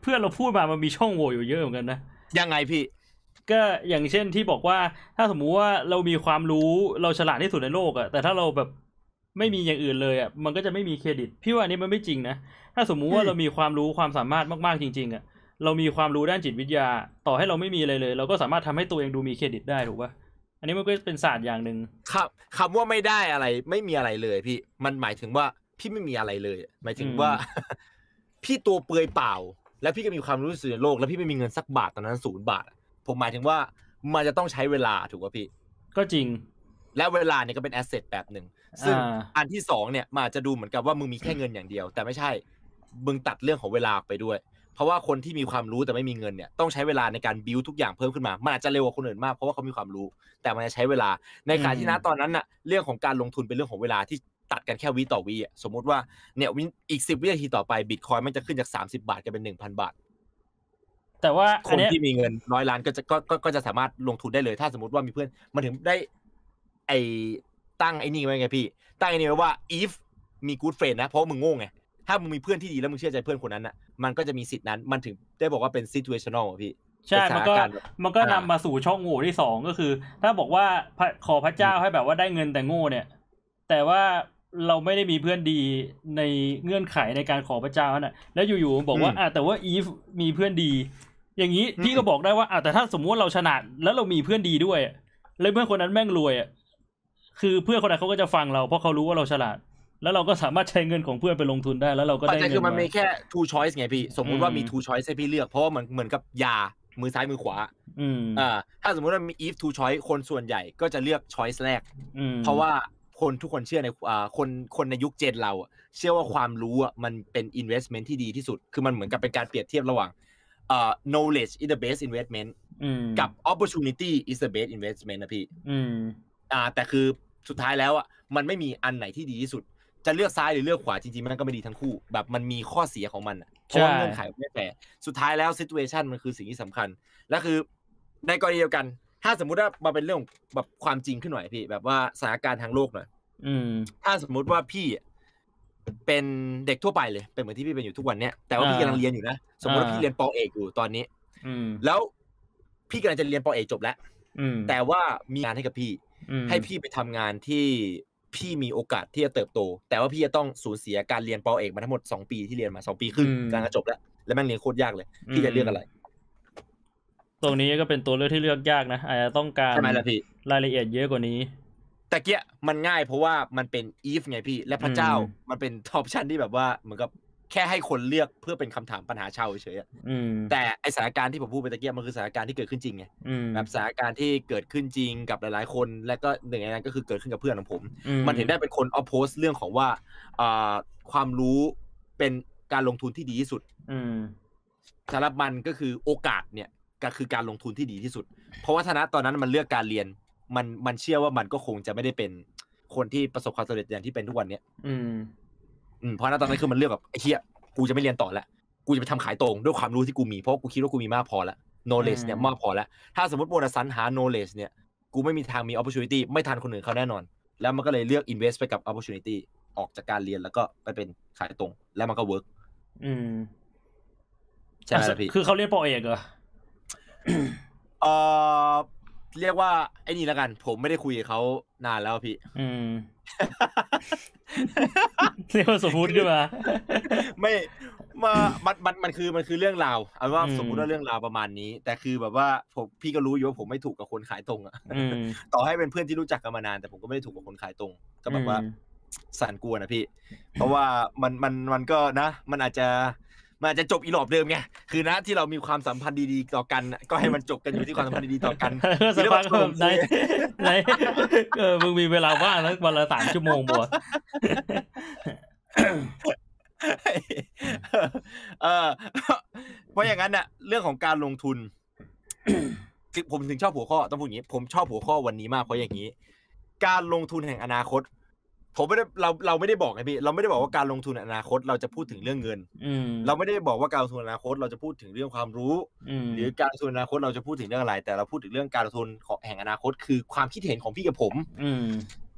เพื่อนเราพูดมามันมีช่องโหว่อยู่เยอะเหมือนกันนะ ยังไงพี่ ก็อย่างเช่นที่บอกว่าถ้าสมมุติว่าเรามีความรู้เราฉลาดที่สุดในโลกอะแต่ถ้าเราแบบ ไม่มีอย่างอื่นเลยอะมันก็จะไม่มีเครดิต พี่ว่าอันนี้มันไม่จริงนะ ถ้าสมมุติว่าอืมเรามีความรู้ความสามารถมากๆจริง ๆอะเรามีความรู้ด้านจิตวิทยา ต่อให้เราไม่มีอะไรเลย เราก็สามารถทำให้ตัวเองดูมีเครดิตได้ถูกปะอันนี้มันก็เป็นศาสตร์อย่างหนึ่งคำคำว่าไม่ได้อะไร ไม่มีอะไรเลยพี่มันหมายถึงว่าพี่ไม่มีอะไรเลย หมายถึงว่า พี่ตัวเปลือยเปล่า แล้วพี่ก็มีความรู้สึกในโลก แล้วพี่ไม่มีเงินสักบาทตอนนั้นศูนย์บาทอะผมหมายถึงว่ามันจะต้องใช้เวลาถูกป่ะพี่ ก็จริง และเวลาเนี่ยก็เป็นแอสเซทแบบหนึ่ง ซึ่งอ่าอันที่สองเนี่ยมันอาจจะดูเหมือนกับว่ามึงมีแค่เงินอย่างเดียว แต่ไม่ใช่ มึงตัดเรื่องของเวลาออกไปด้วย เพราะว่าคนที่มีความรู้แต่ไม่มีเงินเนี่ยต้องใช้เวลาในการบิวทุกอย่างเพิ่มขึ้นมามันอาจจะเร็วกว่าคนอื่นมากเพราะว่าเขามีความรู้ แต่มันจะใช้เวลาในขณะที่นะตอนนั้นน่ะเรื่องของการลงทุนเป็นเรื่องของเวลาที่ตัดกันแค่วิต่อวิอะสมมติว่าเนี่ยวิอีกสิบวินาทีต่อไปบิตคอยมันจะขึ้นจากสามสิบาทกลายเป็นหนึ่งพันบาทแต่ว่าคอันนเนี้ยที่มีเงินร้อยล้านก็จะก็ก็ก็จะสามารถลงทุนได้เลย ถ้าสมมติว่ามีเพื่อนมันถึงได้ ไอ ตั้งไอ้นี่ไว้ไงพี่ ตั้งไอ้นี่ไว้ว่า if มี good friend นะ เพราะมึงโง่ไง ถ้ามึงมีเพื่อนที่ดีแล้วมึงเชื่อใจเพื่อนคนนั้นน่ะ มันก็จะมีสิทธินั้น มันถึงได้บอกว่าเป็น situational อะพี่ใช่เป็นสมันถานก็การณ์แบบมันก็อ่านนำมาสู่ช่องโหว่ที่สองก็คือ ถ้าบอกว่าพระขอพระเจ้าให้แบบว่าได้เงินแต่โง่เนี่ย แต่ว่าเราไม่ได้มีเพื่อนดีในเงื่อนไขในการขอพระเจ้าน่ะ แล้วอยู่ๆบอกว่าอะแต่ว่าอีฟมีเพื่อนดี อย่างนี้พี่ก็บอกได้ว่าอะแต่ถ้าสมมติว่าเราฉลาดแล้วเรามีเพื่อนดีด้วยอะแล้วเพื่อนคนนั้นแม่งรวยอะ คือเพื่อนคนนั้นเขาก็จะฟังเราเพราะเขารู้ว่าเราฉลาด แล้วเราก็สามารถใช้เงินของเพื่อนไปลงทุนได้แล้วเราก็ปัจได้จัยเงิคืนอมันมีมาแค่ two choice ไงพี่ สมมุติว่ามีอืม two choice ให้พี่เลือกเพราะว่ามันเหมือนกับยามือซ้ายมือขวาอืมอ่า ถ้าสมมุติว่ามี if two choice คนส่วนใหญ่ก็จะเลือก choice แรกอืมเพราะว่าคนทุกคนเชื่อในอ่าคนคนในยุคเจนเราอะเชื่อว่าความรู้อะมันเป็น investment ที่ดีที่สุด คือมันเหมือนกับเป็นการเปรียบเทียบระหว่างอ่า knowledge is the best investment อืมกับ opportunity is the best investment นะพี่ อืมอ่าแต่คือสุดท้ายแล้วอะมันไม่มีอันไหนที่ดีที่สุด จะเลือกซ้ายหรือเลือกขวาจริงๆมันก็ไม่ดีทั้งคู่ แบบมันมีข้อเสียของมันอะเพราะว่าใช่เงื่อนไขมันไม่แฟร์สุดท้ายแล้ว situation มันคือสิ่งที่สำคัญ และคือในกรณีเดียวกัน ถ้าสมมุติว่ามาเป็นเรื่องของแบบความจริงขึ้นหน่อยพี่ แบบว่าสถานการณ์ทางโลกหน่อยอืมถ้าสมมุติว่าพี่อะเป็นเด็กทั่วไปเลยเป็นเหมือนที่พี่เป็นอยู่ทุกวันเนี้ยแต่ว่าพี่อ่ากำลังเรียนอยู่นะสมมติว่าอ่าพี่เรียนปอเอกอยู่ตอนนี้อืมแล้วพี่กำลังจะเรียนปอเอกจบแล้วอืมแต่ว่ามีงานให้กับพี่อืม ให้พี่ไปทำงานที่พี่มีโอกาสที่จะเติบโต แต่ว่าพี่จะต้องสูญเสียการเรียนปอเอกมาทั้งหมด2ปีที่เรียนมา2ปีครึ่งกำลังจะจบแล้วแล้วแม่งเรียนโคตรยากเลย พี่จะเลือกอะไร ตรงนี้ก็เป็นตัวเลือกที่เลือกยากนะอาจจะต้องการใช่ไหมล่ะพี่รายละเอียดเยอะกว่านี้แต่เกี้ยมันง่ายเพราะว่ามันเป็น if ไงพี่ และพระเจ้าอืมมันเป็นออปชันที่แบบว่าเหมือนกับ แค่ให้คนเลือกเพื่อเป็นคำถามปัญหาชาวเฉยๆอะอืมแต่ไอสถานการณ์ที่ผมพูดไปตะเกียบมันคือสถานการณ์ที่เกิดขึ้นจริงไงอืมแบบสถานการณ์ที่เกิดขึ้นจริงกับหลายๆ คน และก็หนึ่งในนั้นก็คือเกิดขึ้นกับเพื่อนของผมอืมันถึงได้เป็นคนอ p โพสเรื่องของว่าอ่าความรู้เป็นการลงทุนที่ดีที่สุดอืมสำหรับมันก็คือโอกาสเนี่ยก็คือการลงทุนที่ดีที่สุด เพราะว่าธนะตอนนั้นมันเลือกการเรียน มันมันเชื่อว่ามันก็คงจะไม่ได้เป็นคนที่ประสบความสำเร็จอย่างที่เป็นทุกวันเนี้ยอืม อืมเพราะณตอนนั้นคือมันเลือกแบบไอ้เหี้ยกูจะไม่เรียนต่อแล้วกูจะไปทำขายตรงด้วยความรู้ที่กูมีเพราะกูคิดว่ากูมีมากพอแล้ว knowledge เนี่ยอืมมากพอแล้วถ้าสมมติโมนาสันหา knowledge เนี่ยกูไม่มีทางมี opportunity ไม่ทันคนอื่นเขาแน่นอน แล้วมันก็เลยเลือก invest ไปกับ opportunity ออกจากการเรียนแล้วก็ไปเป็นขายตรง แล้วมันก็ work อืมใช่ไหมอะล่ะพี่คือเขาเรียนปอเอกเหรอเออ เรียกว่าไอ้นี่แล้วกัน ผมไม่ได้คุยกับเขานานแล้วพี่ อืมเรียกว่าสมมุติขึ้นมาไม่มามันมันมันคือมันคือเรื่องราวเอาเป็นว่าอืมสมมุติว่าเรื่องราวประมาณนี้ แต่คือแบบว่าผมพี่ก็รู้อยู่ว่าผมไม่ถูกกับคนขายตรงอะอืมต่อให้เป็นเพื่อนที่รู้จักกันมานาน แต่ผมก็ไม่ได้ถูกกับคนขายตรง ก็แบบว่าอืมสั่นกลัวนะพี่ เพราะว่ามันมันมันก็นะ มันอาจจะ มันอาจจะจบอีหลอบเดิมไงคือนะที่เรามีความสัมพันธ์ดีๆต่อกันน่ะก็ให้มันจบกันอยู่ที่ความสัมพันธ์ดีๆต่อกันก็สักพักก็แบบไหนไหนเออมึงมีเวลาว่างแล้ววันละสามชั่วโมงบัวเออเพราะอย่างนั้นน่ะ เรื่องของการลงทุนคือผมถึงชอบหัวข้อต้องพูดอย่างนี้ ผมชอบหัวข้อวันนี้มากเพราะอย่างนี้ การลงทุนแห่งอนาคต ผมไม่ได้เราเราไม่ได้บอกไงพี่เราไม่ได้บอกว่าการลงทุนในอนาคตเราจะพูดถึงเรื่องเงินอืมเราไม่ได้บอกว่าการลงทุนในอนาคตเราจะพูดถึงเรื่องความรู้อืมหรือการลงทุนในอนาคตเราจะพูดถึงเรื่องอะไร แต่เราพูดถึงเรื่องการลงทุนของแห่งอนาคต คือความคิดเห็นของพี่กับผมอืม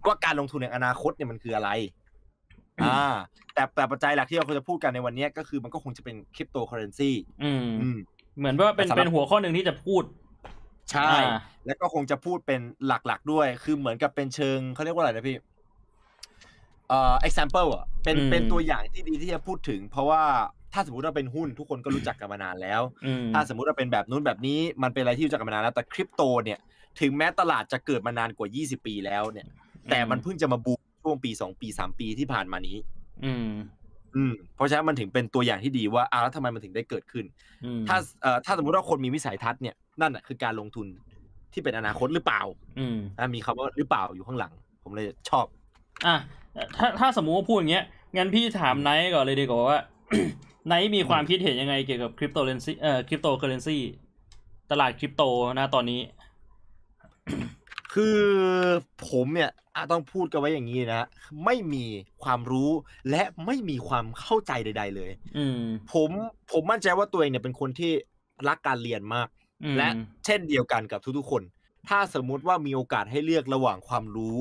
ว่าการลงทุนในอนาคตเนี่ยมันคืออะไร อ่า แต่แต่ปัจจัยหลักที่เราควรจะพูดกันในวันเนี้ยก็คือมันก็คงจะเป็นคริปโตเคอเรนซีอืมอืมเหมือนว่าเป็นแต่สำหรับเป็นหัวข้อหนึ่งที่จะพูดใช่อ่าแล้วก็คงจะพูดเป็นหลักๆด้วย คือเหมือนกับเป็นเชิงเขาเรียกว่าอะไรนะพี่ เอ่อ example อะเป็นอืมเป็นตัวอย่างที่ดีที่จะพูดถึง เพราะว่าถ้าสมมติว่าเป็นหุ้นทุกคนก็รู้จักกันมานานแล้วอืมถ้าสมมุติว่าเป็นแบบนู้นแบบนี้มันเป็นอะไรที่รู้จักกันมานานแล้วแต่คริปโตเนี่ย ถึงแม้ตลาดจะเกิดมานานกว่า 20 ปีแล้วเนี่ย แต่มันเพิ่งจะมาบูมช่วงปี 2 ปี 3 ปีที่ผ่านมานี้ อืม อืม เพราะฉะนั้นมันถึงเป็นตัวอย่างที่ดีว่าอ้าวแล้วทำไมมันถึงได้เกิดขึ้นอืมถ้าเอ่อถ้าสมมติว่าคนมีวิสัยทัศน์เนี่ยนั่นแหะคือการลงทุนที่เป็นอนาคตหรือเปล่า อืมอะมีคำว่าหรือเปล่าอยู่ข้างหลัง ผมเลยชอบ อะ ถ้าถ้าสมมุติว่าพูดอย่างเงี้ยงั้นพี่ถามไนท์ก่อนเลยดีกว่าว่าไนท์มีความคิดเห็นยังไงเกี่ยวกับคริปโตเคอเรนซีเอ่อคริปโตเคอเรนซีตลาดคริปโตนะตอนนี้ คือผมเนี่ยอะต้องพูดกันไว้อย่างนี้นะ ไม่มีความรู้และไม่มีความเข้าใจใด ๆ เลยอืมผมผมมั่นใจว่าตัวเองเนี่ยเป็นคนที่รักการเรียนมากอืมและเช่นเดียวกันกับทุกๆคน ถ้าสมมุติว่ามีโอกาสให้เลือกระหว่างความรู้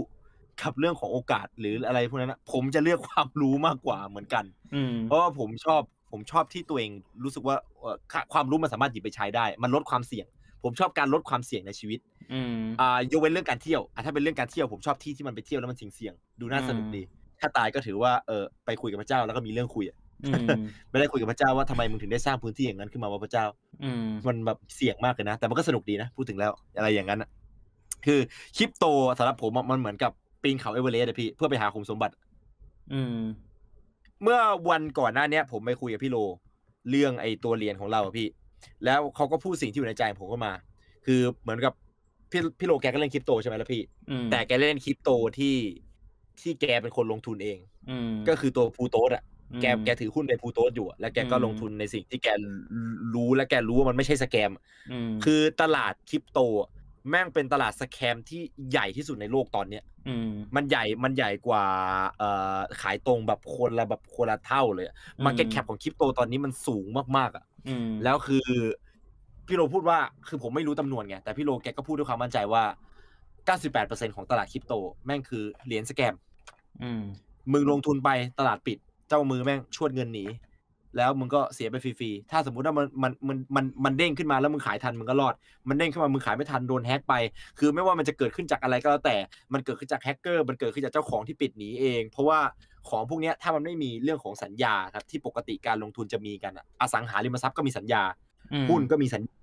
กับเรื่องของโอกาสหรืออะไรพวกนั้นนะผมจะเลือกความรู้มากกว่าเหมือนกันอืมเพราะว่าผมชอบผมชอบที่ตัวเองรู้สึกว่าเอ่อค่าความรู้มันสามารถหยิบไปใช้ได้ มันลดความเสี่ยง ผมชอบการลดความเสี่ยงในชีวิตอืมอ่ายกเว้นเรื่องการเที่ยวอะถ้าเป็นเรื่องการเที่ยวผมชอบที่ที่มันไปเที่ยวแล้วมันเสี่ยงๆดูน่าสนุกอืมดี ถ้าตายก็ถือว่าเออไปคุยกับพระเจ้าแล้วก็มีเรื่องคุยอะอืมไม่ได้คุยกับพระเจ้าว่าทำไมมึงถึงได้สร้างพื้นที่อย่างนั้นขึ้นมาว่าพระเจ้าอืมมันแบบเสี่ยงมากเลยนะ แต่มันก็สนุกดีนะ พูดถึงแล้วอะไรอย่างนั้นอะคือคริปโตสำหรับผมอะมันเหมือนกับ ปีนเขาเอเวอเรสต์อะพี่เพื่อไปหาขุมสมบัติ อืม เมื่อวันก่อนหน้าเนี้ย ผมไปคุยกับพี่โล เรื่องไอ้ตัวเรียนของเราอะพี่ แล้วเขาก็พูดสิ่งที่อยู่ในใจผมก็มา คือเหมือนกับพี่พี่โลแกก็เล่นคริปโตใช่ไหมล่ะพี่อืมแต่แกเล่นคริปโตที่ที่แกเป็นคนลงทุนเองอืมก็คือตัวพูโตสอะอืมแกแกถือหุ้นในพูโตสอยู่อะแล้วแกก็อืมลงทุนในสิ่งที่แกรู้และแกรู้ว่ามันไม่ใช่สแกมอืมคือตลาดคริปโตอะ แม่งเป็นตลาดสแคมที่ใหญ่ที่สุดในโลกตอนเนี้ยอืมมันใหญ่ มันใหญ่กว่าเอ่อขายตรงแบบคนละแบบคนละเท่าเลย market cap ของคริปโตตอนนี้มันสูงมากๆอะอืมแล้วคือพี่โรพูดว่าคือผมไม่รู้จำนวนไงแต่พี่โรแกก็พูดด้วยความมั่นใจว่า 98%ของตลาดคริปโต แม่งคือเหรียญ scam อืมมึงลงทุนไปตลาดปิด เจ้ามือแม่งชวดเงินหนี แล้วมึงก็เสียไปฟรีๆ ถ้าสมมุติว่ามันมันมันมันมันเด้งขึ้นมาแล้วมึงขายทันมึงก็รอด มันเด้งขึ้นมามึงขายไม่ทันโดนแฮ็กไป คือไม่ว่ามันจะเกิดขึ้นจากอะไรก็แล้วแต่ มันเกิดขึ้นจากแฮกเกอร์ มันเกิดขึ้นจากเจ้าของที่ปิดหนีเอง เพราะว่าของพวกเนี้ยถ้ามันไม่มีเรื่องของสัญญาครับที่ปกติการลงทุนจะมีกันอะอสังหาริมทรัพย์ก็มีสัญญาอืมหุ้นก็มีสัญญา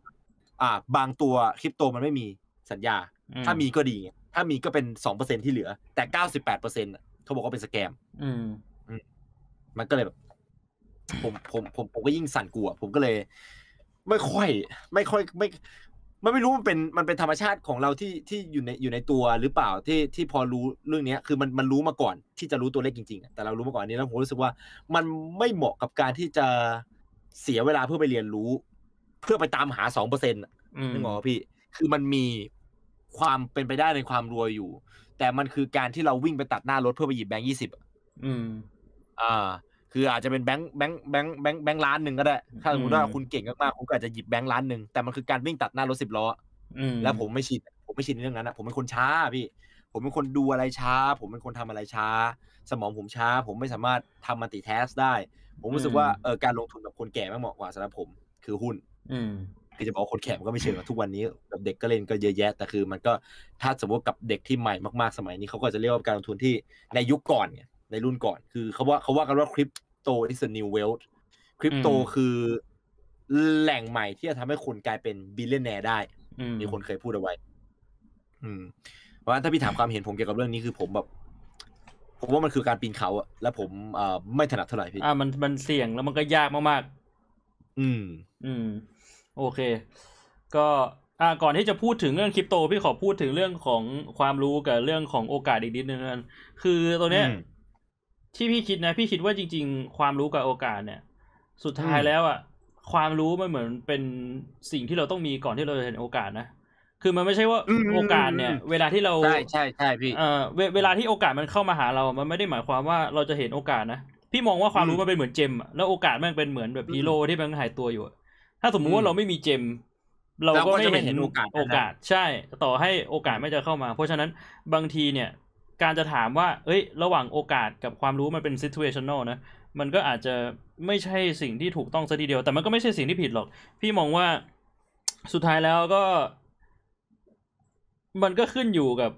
อ่า บางตัวคริปโตมันไม่มีสัญญาอืถ้ามีก็ดีไงถ้ามีก็เป็นสองเปอร์เซ็นที่เหลือ แต่เก้าสิบแปดเปอร์เซ็นต์เขาบอกว่าเป็นสแกม อืมมันก็เลยแบบ ผมผมผมผมก็ยิ่งสั่นกลัว ผมก็เลย ไม่ค่อย ไม่ค่อยไม่มันไม่รู้มันเป็นมันเป็นธรรมชาติของเราที่ที่อยู่ในอยู่ในตัวหรือเปล่าที่ที่พอรู้เรื่องเนี้ยคือมันมันรู้มาก่อนที่จะรู้ตัวเลขจริงๆอะแต่เรารู้มาก่อนอันนี้แล้วผมรู้สึกว่า มันไม่เหมาะกับการที่จะเสียเวลาเพื่อไปเรียนรู้ เพื่อไปตามหาสองเปอร์เซ็นต์อืมนึกออกปะพี่ คือมันมีความเป็นไปได้ในความรวยอยู่ แต่มันคือการที่เราวิ่งไปตัดหน้ารถเพื่อไปหยิบแบงค์ยี่สิบอืม อ่า คืออาจจะเป็นแบงค์แบงค์แบงค์แบงค์แบงค์ล้านหนึ่งก็ได้ ถ้าสมมติว่าอืมคุณเก่งมากๆคุณก็อาจจะหยิบแบงค์ล้านหนึ่งแต่มันคือการวิ่งตัดหน้ารถสิบล้ออืมแล้วผมไม่ชินผมไม่ชินในเรื่องนั้นนะผมเป็นคนช้าพี่ ผมเป็นคนดูอะไรช้า ผมเป็นคนทำอะไรช้า สมองผมช้า ผมไม่สามารถทำมัลติแทสได้ ผมรู้สึกว่าเออการลงทุนกับคนแก่ไม่เหมาะกว่าสำหรับผมคือหุ้น อืมคือจะบอกว่าคนแก่มันก็ไม่เชิงอะทุกวันนี้แบบเด็กก็เล่นก็เยอะแยะแต่คือ มันก็ถ้าสมมติกับเด็กที่ใหม่มากๆสมัยนี้เขาก็จะเรียกว่าการลงทุนที่ในยุคก่อนไง ในรุ่นก่อน คือเขาว่าเขาว่ากันว่าคริปโต is a new wealth คริปโตอืมคือแหล่งใหม่ที่จะทำให้คนกลายเป็น billionaire ได้อืมมีคนเคยพูดเอาไว้ อืมเพราะฉะนั้นถ้าพี่ถามความเห็นผมเกี่ยวกับเรื่องนี้คือผมแบบ ผมว่ามันคือการปีนเขาอะแล้วผมเอ่อไม่ถนัดเท่าไหร่พี่อ่ามันมันเสี่ยงแล้วมันก็ยากมากๆ อืม อืม โอเค ก็อ่าก่อนที่จะพูดถึงเรื่องคริปโต พี่ขอพูดถึงเรื่องของความรู้กับเรื่องของโอกาสอีกนิดนึงแล้วกันคือตัวเนี้ยอืม ที่พี่คิดนะ พี่คิดว่าจริง ๆ ความรู้กับโอกาสเนี่ย สุดท้ายอืมแล้วอะความรู้มันเหมือนเป็นสิ่งที่เราต้องมีก่อนที่เราจะเห็นโอกาสนะคือมันไม่ใช่ว่าโอกาสเนี่ย เวลาที่เราใช่ใช่ใช่พี่เอ่อเวเวลาที่โอกาสมันเข้ามาหาเรา มันไม่ได้หมายความว่าเราจะเห็นโอกาสนะพี่มองว่าความรู้อืมมันเป็นเหมือนเจมอะแล้วโอกาสมันเป็นเหมือนแบบอืมฮีโร่ที่มันหายตัวอยู่อะถ้าสมมุติอืว่ามเราไม่มีเจม เราเราก็ก็ไม่จะไม่เห็นเห็นโอกาสนั้นนะโอกาส ใช่ ต่อให้โอกาสไม่จะเข้ามา เพราะฉะนั้นบางทีเนี่ย การจะถามว่า เอ้ย ระหว่างโอกาสกับความรู้มันเป็น situational นะ มันก็อาจจะไม่ใช่สิ่งที่ถูกต้องซะทีเดียว แต่มันก็ไม่ใช่สิ่งที่ผิดหรอก พี่มองว่าสุดท้ายแล้วก็ มันก็ขึ้นอยู่กับ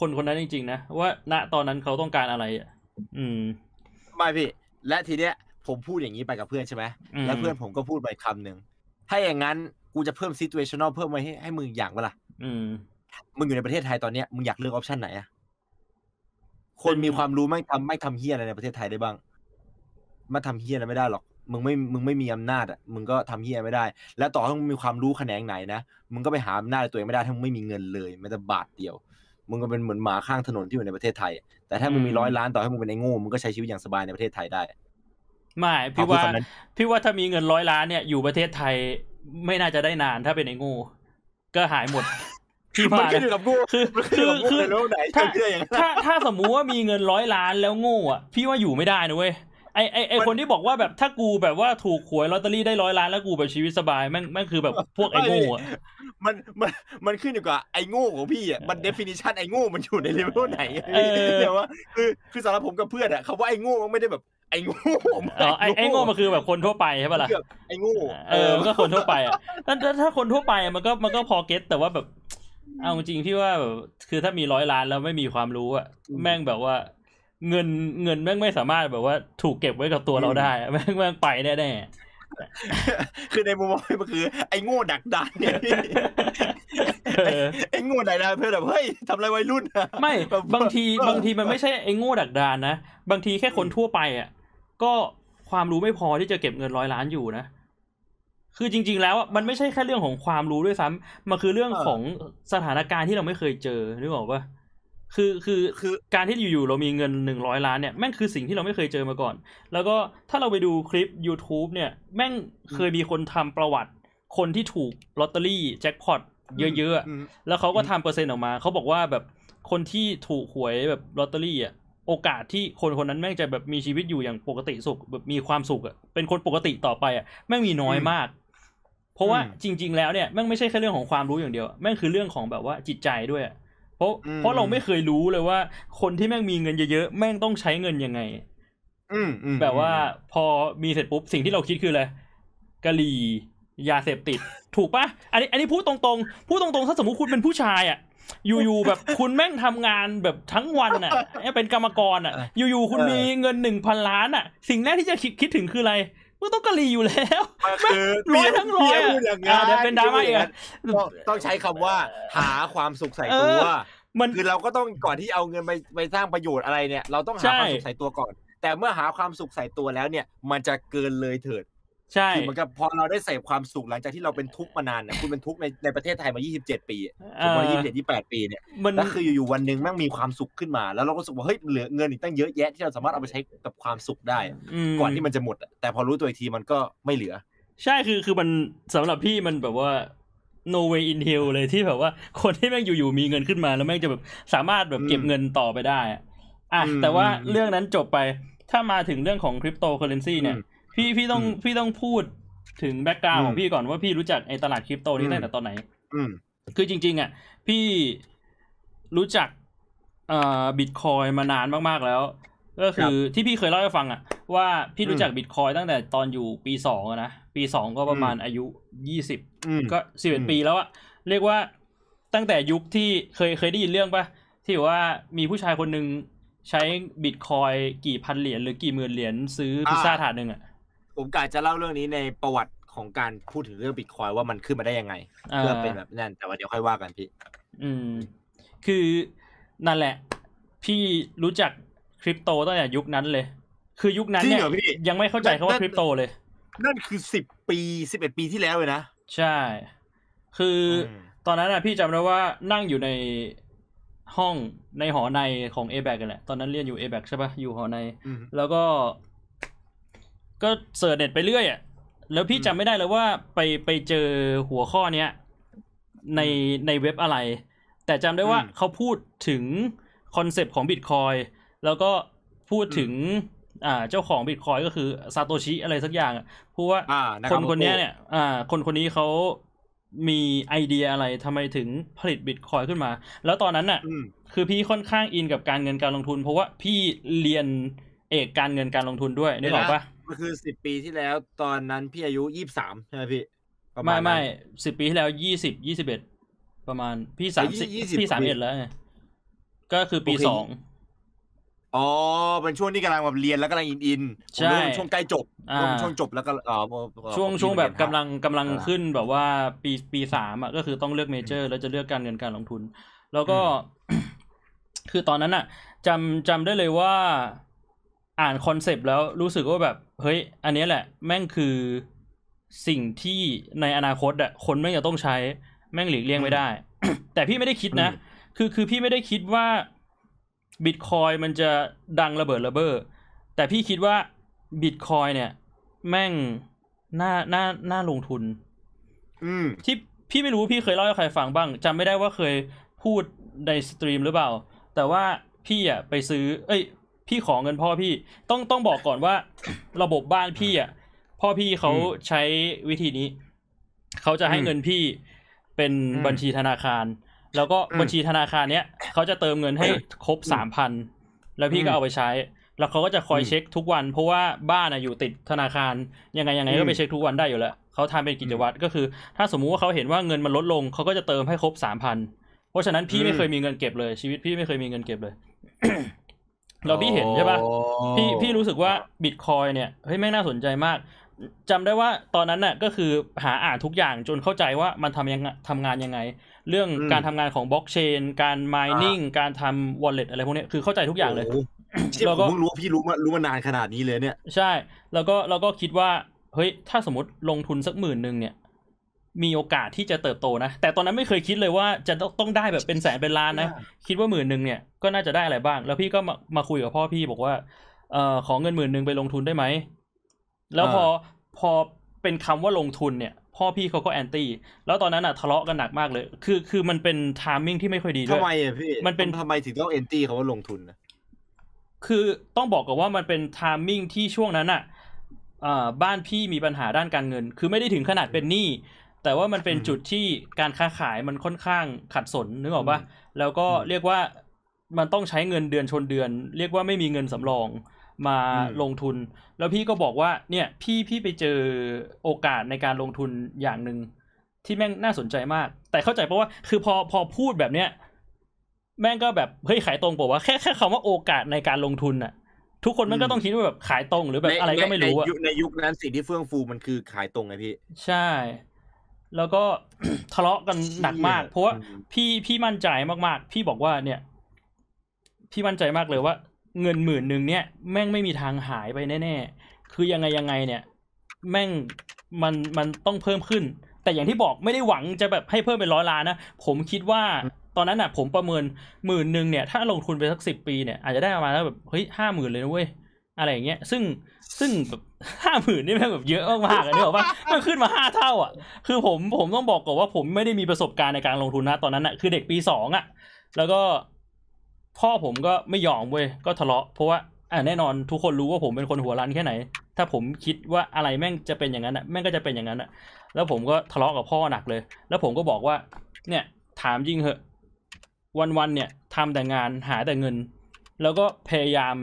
คนคนนั้นจริง ๆ นะ ว่าณตอนนั้นเขาต้องการอะไรอะ อืม ไม่พี่ และทีเนี้ย ผมพูดอย่างนี้ไปกับเพื่อนใช่ไหมอืมแล้วเพื่อนผมก็พูดไปคำหนึ่งถ้าอย่างนั้นกูจะเพิ่ม situational เพิ่มไว้ให้ให้มึงอย่างเวล่ะอืม มึงอยู่ในประเทศไทยตอนเนี้ยมึงอยากเลือกออปชันไหนอะ คนมีความรู้ไม่ทำไม่ทำเฮียอะไรในประเทศไทยได้บ้าง มาทำเฮียอะไรไม่ได้หรอก มึงไม่ มึงไม่มีอำนาจอะ มึงก็ทำเฮียไม่ได้ แล้วต่อให้มึงมีความรู้แขนงไหนนะ มึงก็ไปหาอำนาจในตัวเองไม่ได้ถ้ามึงไม่มีเงินเลยแม้แต่บาทเดียว มึงก็เป็นเหมือนหมาข้างถนนที่อยู่ในประเทศไทย แต่ถ้ามึงมีอืมร้อยล้านต่อให้มึงเป็นไอ้โง่ มึงก็ใช้ชีวิตอย่างสบายในประเทศไทยได้ ไม่พี่เขาพูดว่าคำนั้นพี่ว่าถ้ามีเงินร้อยล้านเนี่ยอยู่ประเทศไทยไม่น่าจะได้นานถ้าเป็นไอ้โง่ ก็หายหมด พี่มันว่าขึ้นอนะยู่กับกูคือมันขึ้นอยู่กับกูคือเลยว่าไหนถ้าจะเชื่ออย่างนั้นถ้าถ้าสมมุติว่ามีเงินร้อยล้านแล้วโง่อะพี่ว่าอยู่ไม่ได้นะเว้ยไอไอไอมันคนที่บอกว่าแบบถ้ากูแบบว่าถูกหวยลอตเตอรี่ได้ร้อยล้านแล้วกูแบบชีวิตสบายแม่งแม่งคือแบบพวกไอโง่อะมันมันมันขึ้นอยู่กับไอ้โง่ของพี่อะมัน definition ไอ้โง่มันอยู่ในเลเวลไหนเออเดี๋ยวว่าคือคือสำหรับผมกับเพื่อนอะคำว่าไอ้โง่มันไม่ได้แบบไอ้โง่อ๋อไอไอโง่มันคือแบบคนทั่วไปใช่ปะล่ะคือแบบไอ้โง่เออมันก็คนทั่วไปอะถ้าถ้าถ้าคนทั่วไปอะมันก็มันก็พอเก็ตแต่ว่าแบบ เอาจริงๆพี่ว่าแบบคือถ้ามีร้อยล้านแล้วไม่มีความรู้อะแม่งแบบว่า เงินเงินแม่งไม่สามารถแบบว่าถูกเก็บไว้กับตัวเราได้อะแม่งแม่งไปแน่ๆคือในมุมมองมันคือ ไอ้โง่ดักดานเนี่ยพี่เออไอ้โง่ดักดานเพื่อนแบบเฮ้ยทำอะไรวัยรุ่นอะไม่แบบบางทีเออบางทีมันไม่ใช่ไอ้โง่ดักดานนะบางทีแค่คนทั่วไปอะก็ความรู้ไม่พอที่จะเก็บเงินร้อยล้านอยู่นะ คือจริง ๆ แล้วอะมันไม่ใช่แค่เรื่องของความรู้ด้วยซ้ำมันคือเรื่องของสถานการณ์ที่เราไม่เคยเจอนึกออกปะคือคือคือการที่อยู่ๆเรามีเงินหนึ่งร้อยล้านเนี่ยแม่งคือสิ่งที่เราไม่เคยเจอมาก่อน แล้วก็ถ้าเราไปดูคลิป YouTube เนี่ย แม่งเคยมีคนทำประวัติ คนที่ถูกลอตเตอรี่แจ็คพอตเยอะๆอะอืมแล้วเขาก็ทำเปอร์เซ็นต์ออกมาเขาบอกว่าแบบคนที่ถูกหวยแบบลอตเตอรี่อะโอกาสที่คนคนนั้นแม่งจะแบบมีชีวิตอยู่อย่างปกติสุขแบบมีความสุขอะเป็นคนปกติต่อไปอะแม่งมีน้อยมากเพ ราะว่าอืมจริง ๆ แล้วเนี่ยแม่งไม่ใช่แค่เรื่องของความรู้อย่างเดียวแม่งคือเรื่องของแบบว่าจิตใจด้วยอะเพราะอืมเพราะเราไม่เคยรู้เลยว่า คนที่แม่งมีเงินเยอะๆแม่งต้องใช้เงินยังไงอืมอืมแบบว่าพอมีเสร็จปุ๊บสิ่งที่เราคิดคืออะไรกะหรี่ยาเสพติด ถูกปะอันนี้อันนี้พูดตรงๆ พูดตรงๆ ถ้าสมมติคุณเป็นผู้ชายอะ อยู่ๆแบบคุณแม่งทำงานแบบทั้งวันอะเป็นกรรมกรอะ อยู่ๆคุณมีเงินหนึ่งพันล้านอะ สิ่งแรกที่จะคิดคิดถึงคืออะไร มันต้องกะหรี่อยู่แล้วมันคือร้อยทั้งร้อยเมีอะพูดอย่างอะเดี๋ยวเป็นดราม่าอีกอะต้องต้องใช้คำว่า หาความสุขใส่ตัวเออมันคือเราก็ต้องก่อนที่เอาเงินไปไปสร้างประโยชน์อะไรเนี่ย เราต้องหาใช่ความสุขใส่ตัวก่อน แต่เมื่อหาความสุขใส่ตัวแล้วเนี่ย มันจะเกินเลยเถิด ใช่คือเหมือนกับพอเราได้เสพความสุขหลังจากที่เราเป็นทุกข์มานานเนี่ยคุณเป็นทุกข์ในในประเทศไทยมา 27 ปีเอผมอมา27 28 ปีเนี่ยมันแล้วคืออยู่ๆวันหนึ่งแม่งมีความสุขขึ้นมา แล้วเราก็รู้สึกว่าเฮ้ยเหลือเงินอีกตั้งเยอะแยะที่เราสามารถเอาไปใช้กับความสุขได้มก่อนที่มันจะหมดอะแต่พอรู้ตัวอีกทีมันก็ไม่เหลือ ใช่คือคือมันสำหรับพี่มันแบบว่า no way in hell เลยที่แบบว่าคนที่แม่งอยู่ๆมีเงินขึ้นมา แล้วแม่งจะแบบสามารถแบบเก็บอืมเงินต่อไปได้อะอะอืมแต่ว่าอืมเรื่องนั้นจบไปถ้ามาถึงเรื่องของคริปโตเคอเรนซีเนี่ยอืม พี่พี่ต้องอืมพี่ต้องพูดถึงแบ็กกราวอืมของพี่ก่อนว่าพี่รู้จักไอ้ตลาดคริปโตนี้อืมตั้งแต่ตอนไหนอืมคือจริง ๆ อะ พี่รู้จักเอ่อบิตคอยมานานมากๆแล้ว ก็คือที่พี่เคยเล่าให้ฟังอะ ว่าพี่รู้จักบิตคอยตั้งแต่ตอนอยู่ปีสองอะนะปีสองก็ประมาณอายุยี่สิบอืมก็สิบเอ็ดอืมปีแล้วอะเรียกว่าตั้งแต่ยุคที่เคยเคยได้ยินเรื่องปะที่ว่ามีผู้ชายคนหนึ่งใช้บิตคอยกี่พันเหรียญหรือกี่หมื่นเหรียญซื้อพิซซ่าถาดหนึ่งอะ ผมกะจะเล่าเรื่องนี้ในประวัติของการพูดถึงเรื่องบิตคอยว่ามันขึ้นมาได้ยังไงเพื่อเป็นแบบนั้นแต่ว่าเดี๋ยวค่อยว่ากันพี่ อืม คือนั่นแหละ พี่รู้จักคริปโตตั้งแต่ยุคนั้นเลย คือยุคนั้นจริงเนี่ยเหรอพี่ยังไม่เข้าใจคำว่านั่นคริปโตเลย นั่นคือสิบปีสิบเอ็ดปีที่แล้วเลยนะ ใช่ คืออมตอนนั้นอะพี่จำได้ว่านั่งอยู่ในห้องในหอในของ a b a c กันแหละ ตอนนั้นเรียนอยู่ a b a c ใช่ปะอยู่หอในอืมแล้วก็ ก็เสิร์ชเน็ตไปเรื่อยอะแล้วพี่อืมจำไม่ได้เลยว่าไปไปเจอหัวข้อเนี้ยในในเว็บอะไร แต่จำได้ว่าเขาพูดถึง concept ของบิตคอยแล้วก็พูดถึงอ่าเจ้าของบิตคอยก็คือซาโตชิอะไรสักอย่างอะพูดว่าอ่านะครับนคนเนี้ยเนี่ยอ่าคนคนนี้เขามีไอเดียอะไรทำไมถึงผลิตบิตคอยขึ้นมา แล้วตอนนั้นน่ะอืมคือพี่ค่อนข้างอินกับการเงินการลงทุน เพราะว่าพี่เรียนเอกการเงินการลงทุนด้วยนึกออกปะ มันคือสิบปีที่แล้ว ตอนนั้นพี่อายุยี่สิบสามใช่ไหมพี่ประาไม่ณนั้นไม่สิบปีที่แล้วยี่สิบยี่สิบเอ็ดประมาณพี่สามสิบยี่สิบพี่สามปีเอ็ดแล้วไงก็คือปีโอเคสองอ๋อเป็นช่วงที่กำลังแบบเรียนแล้วกำลังอินอินๆผมใช่นึกว่าเป็นช่วงใกล้จบอ่าช่วงช่วงจบแล้วก็อ๋อช่วงของพี่ช่วงแบบมันกำเป็นลังกำลังอ่าขึ้นแบบว่าปีปีสามอะก็คือต้องเลือกเมเจอร์ แล้วจะเลือกการเงินการลงทุน แล้วก็ คือตอนนั้นอะจำจำได้เลยว่า อ่านคอนเซปต์แล้วรู้สึกว่าแบบ เฮ้ย อันเนี้ยแหละ แม่งคือสิ่งที่ในอนาคตอะคนแม่งจะต้องใช้แม่งหลีกเลี่ยงไม่ได้ แต่พี่ไม่ได้คิดนะ คือคือพี่ไม่ได้คิดว่าบิตคอยมันจะดังระเบิดระเบ้อแต่พี่คิดว่าบิตคอยเนี่ย แม่งน่าน่าน่าลงทุน อืมที่พี่ไม่รู้พี่เคยเล่าให้ใครฟังบ้างจำไม่ได้ว่าเคยพูดใน stream หรือเปล่า แต่ว่าพี่อะไปซื้อ เอ้ย พี่ขอเงินพ่อพี่ต้องต้องบอกก่อนว่า ระบบบ้านพี่อะพ่อพี่เขาอืมใช้วิธีนี้ เขาจะให้อืมเงินพี่เป็นอืมบัญชีธนาคาร แล้วก็อืมบัญชีธนาคารเนี้ยเขาจะเติมเงินให้ครบสามพันแล้วพี่ก็อืมเอาไปใช้ แล้วเขาก็จะคอยอืมเช็คทุกวัน เพราะว่าบ้านอะอยู่ติดธนาคารยังไงยังไงอืก็มไปเช็คทุกวันได้อยู่แล้วเขาทำเป็นกิจวัตรก็คือ ถ้าสมมุติว่าเขาเห็นว่าเงินมันลดลงเขาก็จะเติมให้ครบสามพันเพราะฉะนั้นพี่ไม่เคยมีเงินเก็บเลยชีวิตพี่ไม่เคยมีเงินเก็บเลย เราพี่เห็นใช่ปะอ๋อพี่พี่รู้สึกว่าบิตคอยเนี่ยเฮ้ยไม่งน่าสนใจมากจำได้ว่าตอนนั้นน่ะก็คือหาอ่านทุกอย่างจนเข้าใจว่ามันทำยังไงทำงานยังไง เรื่องอืมการทำงานของบล็อกเชนการ mining การทำ wallet อะไรพวกเนี้ยคือเข้าใจทุกอย่างเลยโโหเชี่ยแล้วผก็มเพิ่งรู้ว่าพี่รู้มารู้มานานขนาดนี้เลยเนี่ย ใช่ แล้วก็เราก็คิดว่าเฮ้ยถ้าสมมติลงทุนสักหมื่นหนึ่งเนี่ย มีโอกาสที่จะเติบโตนะ แต่ตอนนั้นไม่เคยคิดเลยว่าจะต้องต้องได้แบบเป็นแสนเป็นล้านนะ คิดว่าหมื่นหนึ่งเนี่ยก็น่าจะได้อะไรบ้าง แล้วพี่ก็มามาคุยกับพ่อพี่บอกว่าเอ่อขอเงินหมื่นหนึ่งไปลงทุนได้ไหม แล้วพอพอเป็นคำว่าลงทุนเนี่ย พ่อพี่เขาก็ anti แล้วตอนนั้นอะทะเลาะกันหนักมากเลย คือคือมันเป็น timing ที่ไม่ค่อยดีด้วทำยไมอะพี่ มันเป็นทำไมถึงต้อง anti เขาว่าลงทุนนะ คือต้องบอกก่อนว่ามันเป็นทามมิ่งที่ช่วงนั้นอะอ่าบ้านพี่มีปัญหาด้านการเงิน คือไม่ได้ถึงขนาดเป็นหนี้ แต่ว่ามันเป็นอืมจุดที่การค้าขายมันค่อนข้างขัดสนนึกออกปะอืมแล้วก็อืมเรียกว่ามันต้องใช้เงินเดือนชนเดือน เรียกว่าไม่มีเงินสำรองมาอืมลงทุน แล้วพี่ก็บอกว่าเนี่ยพี่พี่ไปเจอโอกาสในการลงทุนอย่างหนึ่งที่แม่งน่าสนใจมาก แต่เข้าใจเพราะว่าคือพอพอพูดแบบเนี้ยแม่งก็แบบเฮ้ยขายตรงบอกว่าแค่แค่คำว่าโอกาสในการลงทุนน่ะทุกคนมันก็ต้องคิดว่าแบบขายตรงหรือแบบอะไรก็ไม่รู้ในอะยุคในยุคนั้นสิ่งที่เฟื่องฟูมันคือขายตรงไงพี่ ใช่ แล้วก็ทะเลาะกันหนักมาก เพราะว่าอืมพี่พี่มั่นใจมากๆ พี่บอกว่าเนี่ย พี่มั่นใจมากเลยว่า เงินหมื่นหนึ่งเนี่ย แม่งไม่มีทางหายไปแน่ๆ คือยังไงยังไงเนี่ย แม่งมันมันต้องเพิ่มขึ้น แต่อย่างที่บอกไม่ได้หวังจะแบบให้เพิ่มเป็นร้อยล้านนะ ผมคิดว่าตอนนั้นน่ะ ผมประเมินหมื่นหนึ่งเนี่ย ถ้าลงทุนไปสักสิบปีเนี่ยอาจจะได้ประมาณแบบเฮ้ยห้าหมื่นเลยนะเว้ยอะไรอย่างเงี้ย ซึ่ง ซึ่งแบบห้าหมื่นนี่แม่งแบบเยอะมากๆอะนึกออกปะมันขึ้นมาห้าเท่าอะ คือผมผมต้องบอกก่อนว่าผมไม่ได้มีประสบการณ์ในการลงทุนนะตอนนั้นอะคือเด็กปีสองอะ แล้วก็พ่อผมก็ไม่ยอมเว้ยก็ทะเลาะเพราะว่าอ่าแน่นอนทุกคนรู้ว่าผมเป็นคนหัวรันแค่ไหน ถ้าผมคิดว่าอะไรแม่งจะเป็นอย่างนั้นอะแม่งก็จะเป็นอย่างนั้นอะ แล้วผมก็ทะเลาะกับพ่อหนักเลย แล้วผมก็บอกว่า เนี่ย ถามจริงเหอะ วันๆเนี่ยทำแต่งานหาแต่เงิน แล้วก็พยายาม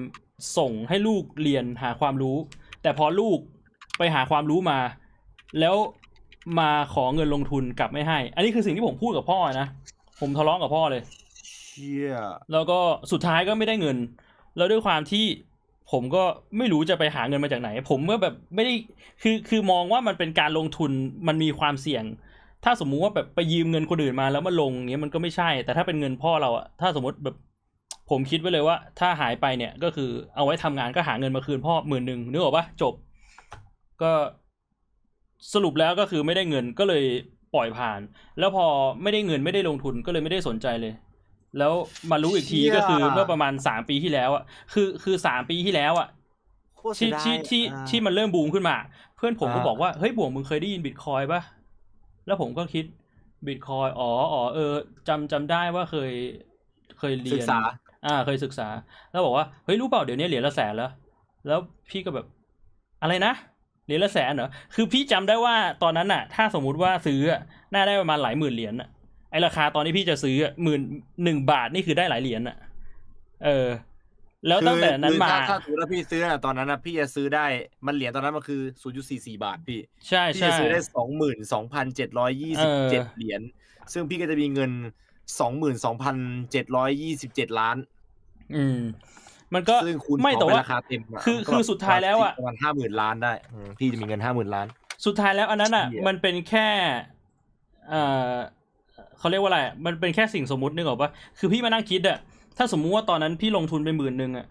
ส่งให้ลูกเรียนหาความรู้ แต่พอลูกไปหาความรู้มา แล้วมาขอเงินลงทุนกลับไม่ให้ อันนี้คือสิ่งที่ผมพูดกับพ่อนะ ผมทะเลาะกับพ่อเลยเชี่ยแล้วก็สุดท้ายก็ไม่ได้เงิน แล้วด้วยความที่ผมก็ไม่รู้จะไปหาเงินมาจากไหน ผมก็แบบไม่ได้คือคือมองว่ามันเป็นการลงทุนมันมีความเสี่ยง ถ้าสมมุติว่าแบบไปยืมเงินคนอื่นมาแล้วมาลงเงี้ยมันก็ไม่ใช่ แต่ถ้าเป็นเงินพ่อเราอะถ้าสมมติแบบ ผมคิดไว้เลยว่า ถ้าหายไปเนี่ยก็คือเอาไว้ทำงานก็หาเงินมาคืนพ่อหมื่นหนึ่งนึกออกปะจบ ก็สรุปแล้วก็คือไม่ได้เงินก็เลยปล่อยผ่าน แล้วพอไม่ได้เงินไม่ได้ลงทุนก็เลยไม่ได้สนใจเลย แล้วมารู้อีกทีก็คือเมื่อประมาณสามปีที่แล้วอะคือคือสามปีที่แล้วอะโคตรเสีที่ยดายที่ที่อ่าที่มันเริ่มบูมขึ้นมา เพื่อนผมก็อ่าบอกว่าเฮ้ยบวงมึงเคยได้ยินบิตคอยปะแล้วผมก็คิดบิตคอยอ๋ออ๋อเออจำจำได้ว่าเคยเคยเรีศึยกนษา อ่าเคยศึกษา แล้วบอกว่าเฮ้ยรู้เปล่าเดี๋ยวนี้เหรียญละแสนแล้วแล้วพี่ก็แบบอะไรนะเหรียญละแสนเหรอคือพี่จำได้ว่าตอนนั้นน่ะ ถ้าสมมุติว่าซื้ออะน่าได้ประมาณหลายหมื่นเหรียญน่ะไอราคาตอนที่พี่จะซื้ออะหมื่นหนึ่งบาทนี่คือได้หลายเหรียญน่ะเออ แล้วตั้งแต่นั้นคือมาถ้ถ้าสมมติว่าพี่ซื้ออะตอนนั้นนะพี่จะซื้อได้มันเหรียญตอนนั้นมันคือศูนย์จุดสี่สี่บาทพี่ใช่พี่ใช่จะซื้อได้สองหมื่นสองพันเจ็ดร้อยยี่เอสิบอเจ็ดเหรียญซึ่งพี่ก็จะมีเงิน สองหมื่นสองพันเจ็ดร้อยยี่สิบเจ็ดล้าน อืม มันก็ซึ่งคูณไม่สองแต่เป็นว่าราคาเต็มะคือมันก็คือสุดท้ายแล้วอะประมาณห้าหมื่นล้านได้อืมพี่จะมีเงินห้าหมื่นล้าน สุดท้ายแล้วอันนั้นอะเหี้ยมันเป็นแค่เอ่อเขาเรียกว่าอะไร มันเป็นแค่สิ่งสมมุตินึกออกปะคือพี่มานั่งคิดอะถ้าสมมุติว่าตอนนั้นพี่ลงทุนไปหมื่นหนึ่งอะ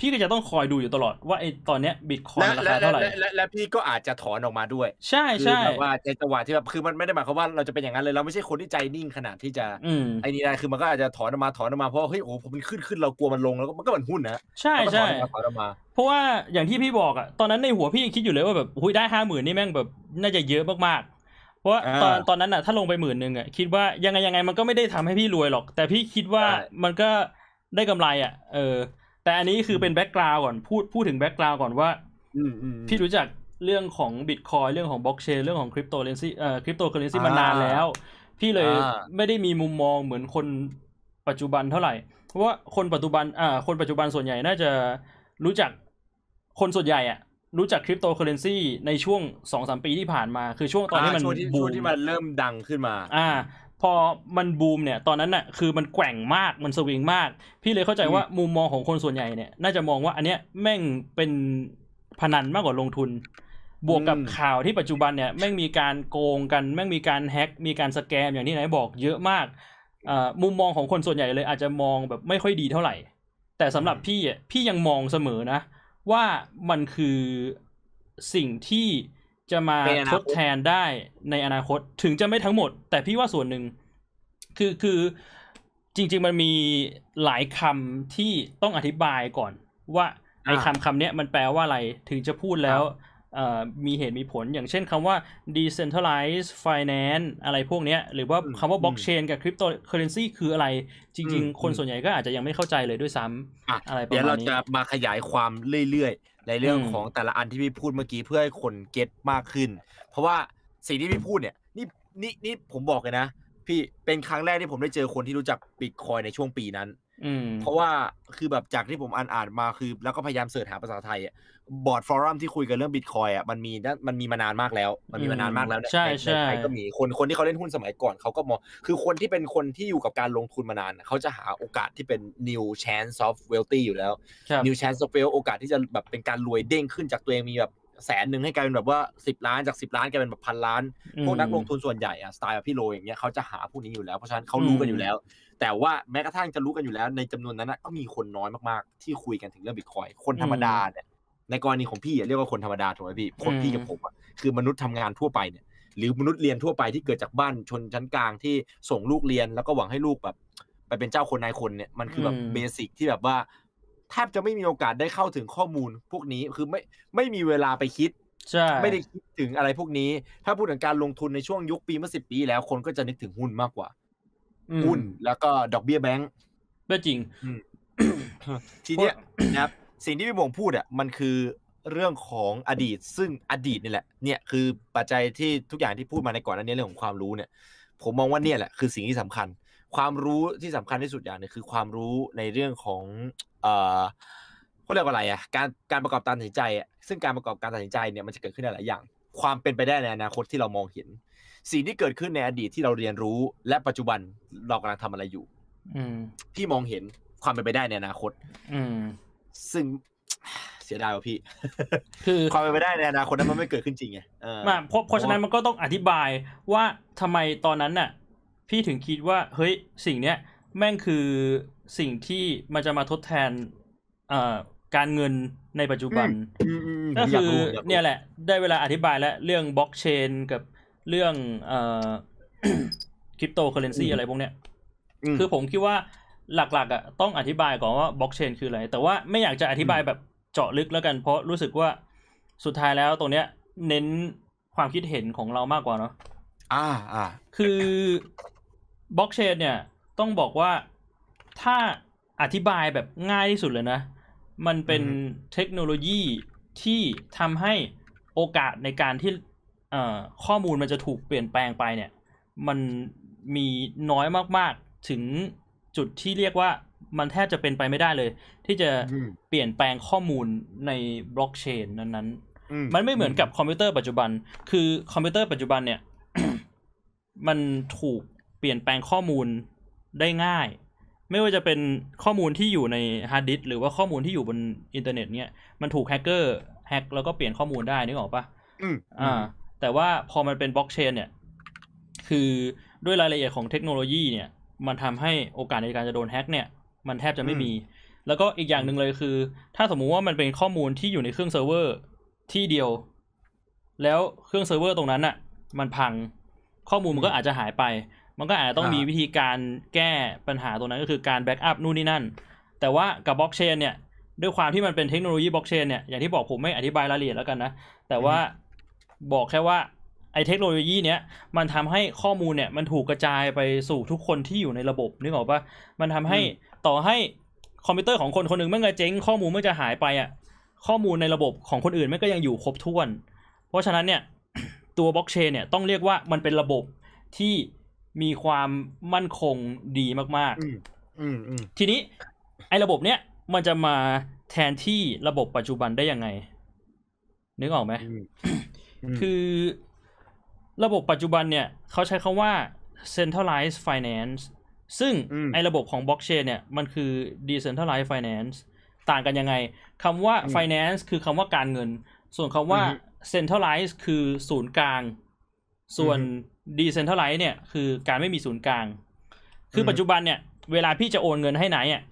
พี่ก็จะต้องคอยดูอยู่ตลอดว่าไอ้ตอนเนี้ยบิตคอยและราและคาเท่าไหร่และและและพี่ก็อาจจะถอนออกมาด้วย ใช่คือใช่แบบว่าในจังหวะที่แบบคือมันไม่ได้หมายความว่าเราจะเป็นอย่างนั้นเลยเราไม่ใช่คนที่ใจนิ่งขนาดที่จะอืมไอ้นี่ได้คือมันก็อาจจะถอนออกมาถอนออกมาเพราะว่าเฮ้ยโอ้ผมมันขึ้นขึ้นเรากลัวมันลงแล้วก็มันก็เหมือนหุ้นนะใช่มันก็ถใช่ ถอนออกมาถอนออกมา เพราะว่าอย่างที่พี่บอกอะตอนนั้นในหัวพี่ยังคิดอยู่เลยว่าแบบหุยได้ห้าหมื่นนี่แม่งแบบน่าจะเยอะมากๆเพราะว่าตอนอ่าตอนนั้นอะถ้าลงไปหมื่นหนึ่งอะคิดว่ายังไงยังไงมันก็ไม่ได้ทำให้พี่รวยหรอก แต่พี่คิดว่าใช่มันก็ได้กำไรอะเออ แต่อันนี้คือเป็น background ก่อนพูดพูดถึง background ก่อนว่าอืมอืมพี่รู้จักเรื่องของบิตคอยเรื่องของบล็อกเชนเรื่องของคริปโตเคอเรนซีเอ่อคริปโตเคอเรนซีอ่ามมานานแล้ว พี่เลยอ่าไม่ได้มีมุมมองเหมือนคนปัจจุบันเท่าไหร่ เพราะว่าคนปัจจุบันอ่าคนปัจจุบันส่วนใหญ่น่าจะรู้จักคนส่วนใหญ่อะรู้จักคริปโตเคอเรนซีในช่วงสองสามปีที่ผ่านมา คือช่วงตอนที่มันช่วงที่บูช่วมงที่มันเริ่มดังขึ้นมา อ่า พอมันบูมเนี่ยตอนนั้นน่ะคือมันแกว่งมากมันสวิงมาก พี่เลยเข้าใจว่ามุมมองของคนส่วนใหญ่เนี่ยน่าจะมองว่าอันเนี้ยแม่งเป็นพนันมากกว่าลงทุน บวกกับอืมข่าวที่ปัจจุบันเนี่ยแม่งมีการโกงกันแม่งมีการแฮ็กมีการสแกมอย่างที่ไหนบอกเยอะมากอ่ามุมมองของคนส่วนใหญ่เลยอาจจะมองแบบไม่ค่อยดีเท่าไหร่ แต่สำหรับพี่อะพี่ยังมองเสมอนะ ว่ามันคือสิ่งที่ จะมาเป็นอนาทคตดแทนได้ในอนาคตถึงจะไม่ทั้งหมด แต่พี่ว่าส่วนหนึ่งคือคือจริง ๆ มันมีหลายคำที่ต้องอธิบายก่อน ว่าไอ้อ่าคำคำเนี้ยมันแปลว่าอะไรถึงจะพูดแล้วเอ่อมีเหตุมีผลอย่างเช่นคำว่า decentralized finance อะไรพวกเนี้ยหรือว่าอืมคำว่าอืม blockchain กับ cryptocurrency คืออะไร จริงอืมๆคนส่วนใหญ่ก็อาจจะยังไม่เข้าใจเลยด้วยซ้ำอะอะไรประเดี๋ยวมาเราณนี้จะมาขยายความเรื่อยๆ ในเรื่องอืมของแต่ละอันที่พี่พูดเมื่อกี้เพื่อให้คนเก็ตมากขึ้น เพราะว่าสิ่งที่พี่พูดเนี่ยนี่นี่นี่ผมบอกเลยนะ พี่เป็นครั้งแรกที่ผมได้เจอคนที่รู้จักบิตคอยในช่วงปีนั้นอืมเพราะว่าคือแบบจากที่ผมอ่านอ่านมาคือ แล้วก็พยายามเสิร์ชหาภาษาไทยอะ บอร์ดฟอรัมที่คุยกันเรื่องบิตคอยอะมันมีนะมันมีมานานมากแล้ว มันมีมานานมากแล้วใช่ในใช่ไทยก็มีคนคนที่เขาเล่นหุ้นสมัยก่อนเขาก็มองคือคนที่เป็นคนที่อยู่กับการลงทุนมานานอะเขาจะหาโอกาสที่เป็น new chance of wealthy อยู่แล้วครับ new chance of wealth โอกาสที่จะแบบเป็นการรวยเด้งขึ้นจากตัวเองมีแบบแสนหนึ่งให้กลายเป็นแบบว่าสิบล้านจากสิบล้านกลายเป็นแบบพันล้านพวกนักลงทุนส่วนใหญ่อะสไตล์แบบพี่โรอย่างเงี้ยเขาจะหาพวกนี้อยู่แล้วเพราะฉะนั้นเขารู้กันอยู่แล้ว แต่ว่าแม้กระทั่งจะรู้กันอยู่แล้วในจำนวนนั้นนะก็มีคนน้อยมากๆ ที่คุยกันถึงเรื่องบิตคอยคนธรรมดาเนี่ย ในกรณีของพี่อะเรียกว่าคนธรรมดาถูกไหมพี่คนพี่กับผมอะคือมนุษย์ทำงานทั่วไปเนี่ย หรือมนุษย์เรียนทั่วไปที่เกิดจากบ้านชนชั้นกลางที่ส่งลูกเรียน แล้วก็หวังให้ลูกแบบ ไปเป็นเจ้าคนนายคนเนี่ยมันคือแบบอืมเบสิกที่แบบว่าแทบจะไม่มีโอกาสได้เข้าถึงข้อมูลพวกนี้คือไม่ไม่มีเวลาไปคิดใช่ไม่ได้คิดถึงอะไรพวกนี้ ถ้าพูดถึงการลงทุนในช่วงยุคปีเมื่อสิบปี แล้วคนก็จะนึกถึงหุ้นมากกว่าอืมหุ้นแล้วก็ดอกเบี้ยแบงก์ก็จริงทีเนี้ยนะครับ สิ่งที่พี่บงพูดอะมันคือเรื่องของอดีต ซึ่งอดีตนี่แหละ เนี่ยคือปัจจัยที่ทุกอย่างที่พูดมาในก่อนหน้านี้เรื่องของความรู้เนี่ย ผมมองว่าเนี่ยแหละคือสิ่งที่สำคัญ ความรู้ที่สำคัญที่สุดอย่างหนึงคือความรู้ในเรื่องของเอ่อเขาเรียกว่าอะไรอะการการประกอบการตัดสินใจอะซึ่งการประกอบการตัดสินใจเนี่ยมันจะเกิดขึ้นได้หลายอย่าง ความเป็นไปได้ในอนาคตที่เรามองเห็น สิ่งที่เกิดขึ้นในอดีตที่เราเรียนรู้ และปัจจุบันเรากำลังทำอะไรอยู่ อืมพี่มองเห็นความเป็นไปได้ในอนาคต อืม ซึ่งเสียดายว่ะพี่ คือความเป็นไปได้ในอนาคตนั้นมันไม่เกิดขึ้นจริงไงเออมาเพราะเพราะฉะนั้นมันก็ต้องอธิบายว่าทำไมตอนนั้นน่ะ พี่ถึงคิดว่าเฮ้ยสิ่งเนี้ยแม่งคือสิ่งที่มันจะมาทดแทนเอ่อการเงินในปัจจุบันอืมอืมอืมก็ผมยาคือรู้ากรู้เนี่ยแหละ ได้เวลาอธิบายแล้วเรื่องบล็อกเชนกับเรื่องเอ่อคริปโตเคอเรนซีอะไรพวกเนี้ย อืมคือผมคิดว่า หลักๆอะต้องอธิบายก่อนว่าบล็อกเชนคืออะไร แต่ว่าไม่อยากจะอธิบายแบบเจาะลึกแล้วกัน เพราะรู้สึกว่าสุดท้ายแล้วตรงเนี้ย เน้นความคิดเห็นของเรามากกว่าเนาะอ่าอ่าคือบล็อกเชนเนี่ยต้องบอกว่าถ้าอธิบายแบบง่ายที่สุดเลยนะ มันเป็นเทคโนโลยีที่ทำให้โอกาสในการที่เอ่อข้อมูลมันจะถูกเปลี่ยนแปลงไปเนี่ย มันมีน้อยมากๆถึง จุดที่เรียกว่ามันแทบจะเป็นไปไม่ได้เลย ที่จะอืมเปลี่ยนแปลงข้อมูลในบล็อกเชนนั้นๆอืมันไม่เหมือนกับคอมพิวเตอร์ปัจจุบัน คือคอมพิวเตอร์ปัจจุบันเนี่ย มันถูกเปลี่ยนแปลงข้อมูลได้ง่าย ไม่ว่าจะเป็นข้อมูลที่อยู่ในฮาร์ดดิสก์หรือว่าข้อมูลที่อยู่บนอินเทอร์เน็ตเนี่ยมันถูกแฮกเกอร์แฮกแล้วก็เปลี่ยนข้อมูลได้นึกออกปะอืมอ่า แต่ว่าพอมันเป็นบล็อกเชนเนี่ย คือด้วยรายละเอียดของเทคโนโลยีเนี่ย มันทำให้โอกาสในการจะโดนแฮกเนี่ย มันแทบจะไม่มี แล้วก็อีกอย่างหนึ่งเลยคือ ถ้าสมมุติว่ามันเป็นข้อมูลที่อยู่ในเครื่องเซิร์ฟเวอร์ที่เดียว แล้วเครื่องเซิร์ฟเวอร์ตรงนั้นอะ มันพังข้อมูลมันก็อาจจะหายไป มันก็อาจจะต้องมีวิธีการแก้ปัญหาตรงนั้นก็คือการ backup นู่นนี่นั่น แต่ว่ากับบล็อกเชนเนี่ยด้วยความที่มันเป็นเทคโนโลยีบล็อกเชนเนี่ยอย่างที่บอกผมไม่อธิบายรายละเอียดแล้วกันนะ แต่ว่าบอกแค่ว่า ไอ้เทคโนโลยีเนี้ยมันทำให้ข้อมูลเนี่ยมันถูกกระจายไปสู่ทุกคนที่อยู่ในระบบนึกออกปะมันทำให้ต่อให้คอมพิวเตอร์ของคนคนหนึ่งเมื่อเจ๊งข้อมูลเมื่อจะหายไปอะข้อมูลในระบบของคนอื่นมันก็ยังอยู่ครบถ้วน เพราะฉะนั้นเนี่ยตัวบล็อกเชนเนี่ยต้องเรียกว่ามันเป็นระบบที่มีความมั่นคงดีมากอืมอืมอืมๆทีนี้ไอ้ระบบเนี้ยมันจะมาแทนที่ระบบปัจจุบันได้ยังไง นึกออกไหมอืมคือ ระบบปัจจุบันเนี่ยเขาใช้คาว่า centralized finance ซึ่งอืมไอ้ระบบของบล็อกเชนเนี่ยมันคือ decentralized finance ต่างกันยังไงคำว่าอืม finance คือคำว่าการเงิน ส่วนคำว่าอือฮึ centralized คือศูนย์กลาง ส่วน decentralized เนี่ยคือการไม่มีศูนย์กลาง คืออมปัจจุบันเนี่ย เวลาพี่จะโอนเงินให้ไหนอะ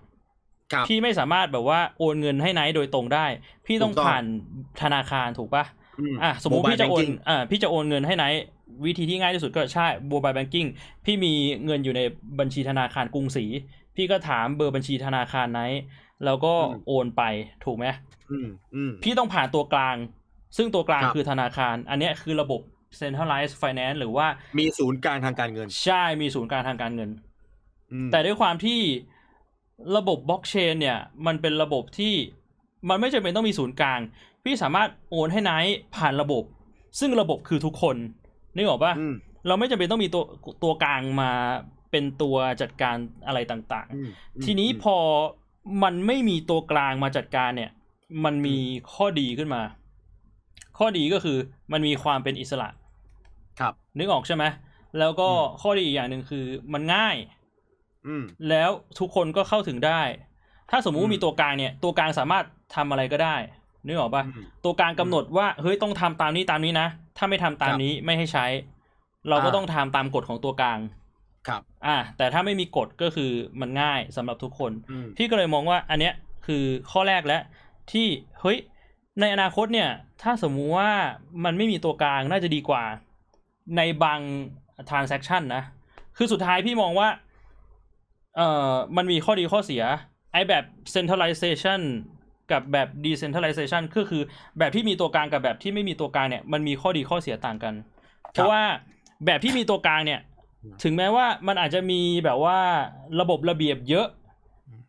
ครับพี่ไม่สามารถแบบว่าโอนเงินให้ไหนโดยตรงได้ พี่ต้องถูกต้องผ่านธนาคารถูกปะมอะสมมติ Mobile พี่จะโอน banking อ่าพี่จะโอนเงินให้ไหน วิธีที่ง่ายที่สุดก็ใช่ mobile banking พี่มีเงินอยู่ในบัญชีธนาคารกรุงศรีพี่ก็ถามเบอร์บัญชีธนาคารไหน แล้วก็อืมโอนไปถูกไหมอืมอืมพี่ต้องผ่านตัวกลาง ซึ่งตัวกลางครับคือธนาคาร อันเนี้ยคือระบบ centralized finance หรือว่ามีศูนย์กลางทางการเงิน ใช่มีศูนย์กลางทางการเงินอืมแต่ด้วยความที่ระบบบล็อกเชนเนี่ย มันเป็นระบบที่มันไม่จำเป็นต้องมีศูนย์กลาง พี่สามารถโอนให้ไนท์ผ่านระบบ ซึ่งระบบคือทุกคน นึกออกปะอืมเราไม่จำเป็นต้องมีตัวตัวกลางมาเป็นตัวจัดการอะไรต่างอืมๆทีนี้พอมันไม่มีตัวกลางมาจัดการเนี่ย มันมีข้อดีขึ้นมา ข้อดีก็คือมันมีความเป็นอิสระ ครับ นึกออกใช่ไหมแล้วก็อืมข้อดีอีกอย่างหนึ่งคือมันง่ายอืมแล้วทุกคนก็เข้าถึงได้ ถ้าสมมุติอืมว่ามีตัวกลางเนี่ย ตัวกลางสามารถทำอะไรก็ได้นึกออกปะอืมตัวกลางกำหนดว่าเฮ้ยต้องทำตามนี้ตามนี้นะ ถ้าไม่ทำตามครับนี้ไม่ให้ใช้ เราก็อ่าต้องทำตามกฎของตัวกลางครับ อ่า แต่ถ้าไม่มีกฎก็คือมันง่ายสำหรับทุกคนอืมพี่ก็เลยมองว่าอันเนี้ยคือข้อแรกแล้วที่เฮ้ยในอนาคตเนี่ย ถ้าสมมุติว่ามันไม่มีตัวกลางน่าจะดีกว่า ในบาง transaction นะ คือสุดท้ายพี่มองว่า เอ่อ มันมีข้อดีข้อเสีย ไอ้แบบ centralization กับแบบ decentralization ก็คือแบบที่มีตัวกลางกับแบบที่ไม่มีตัวกลางเนี่ยมันมีข้อดีข้อเสียต่างกัน เพราะว่าแบบที่มีตัวกลางเนี่ย ถึงแม้ว่ามันอาจจะมีแบบว่าระบบระเบียบเยอะ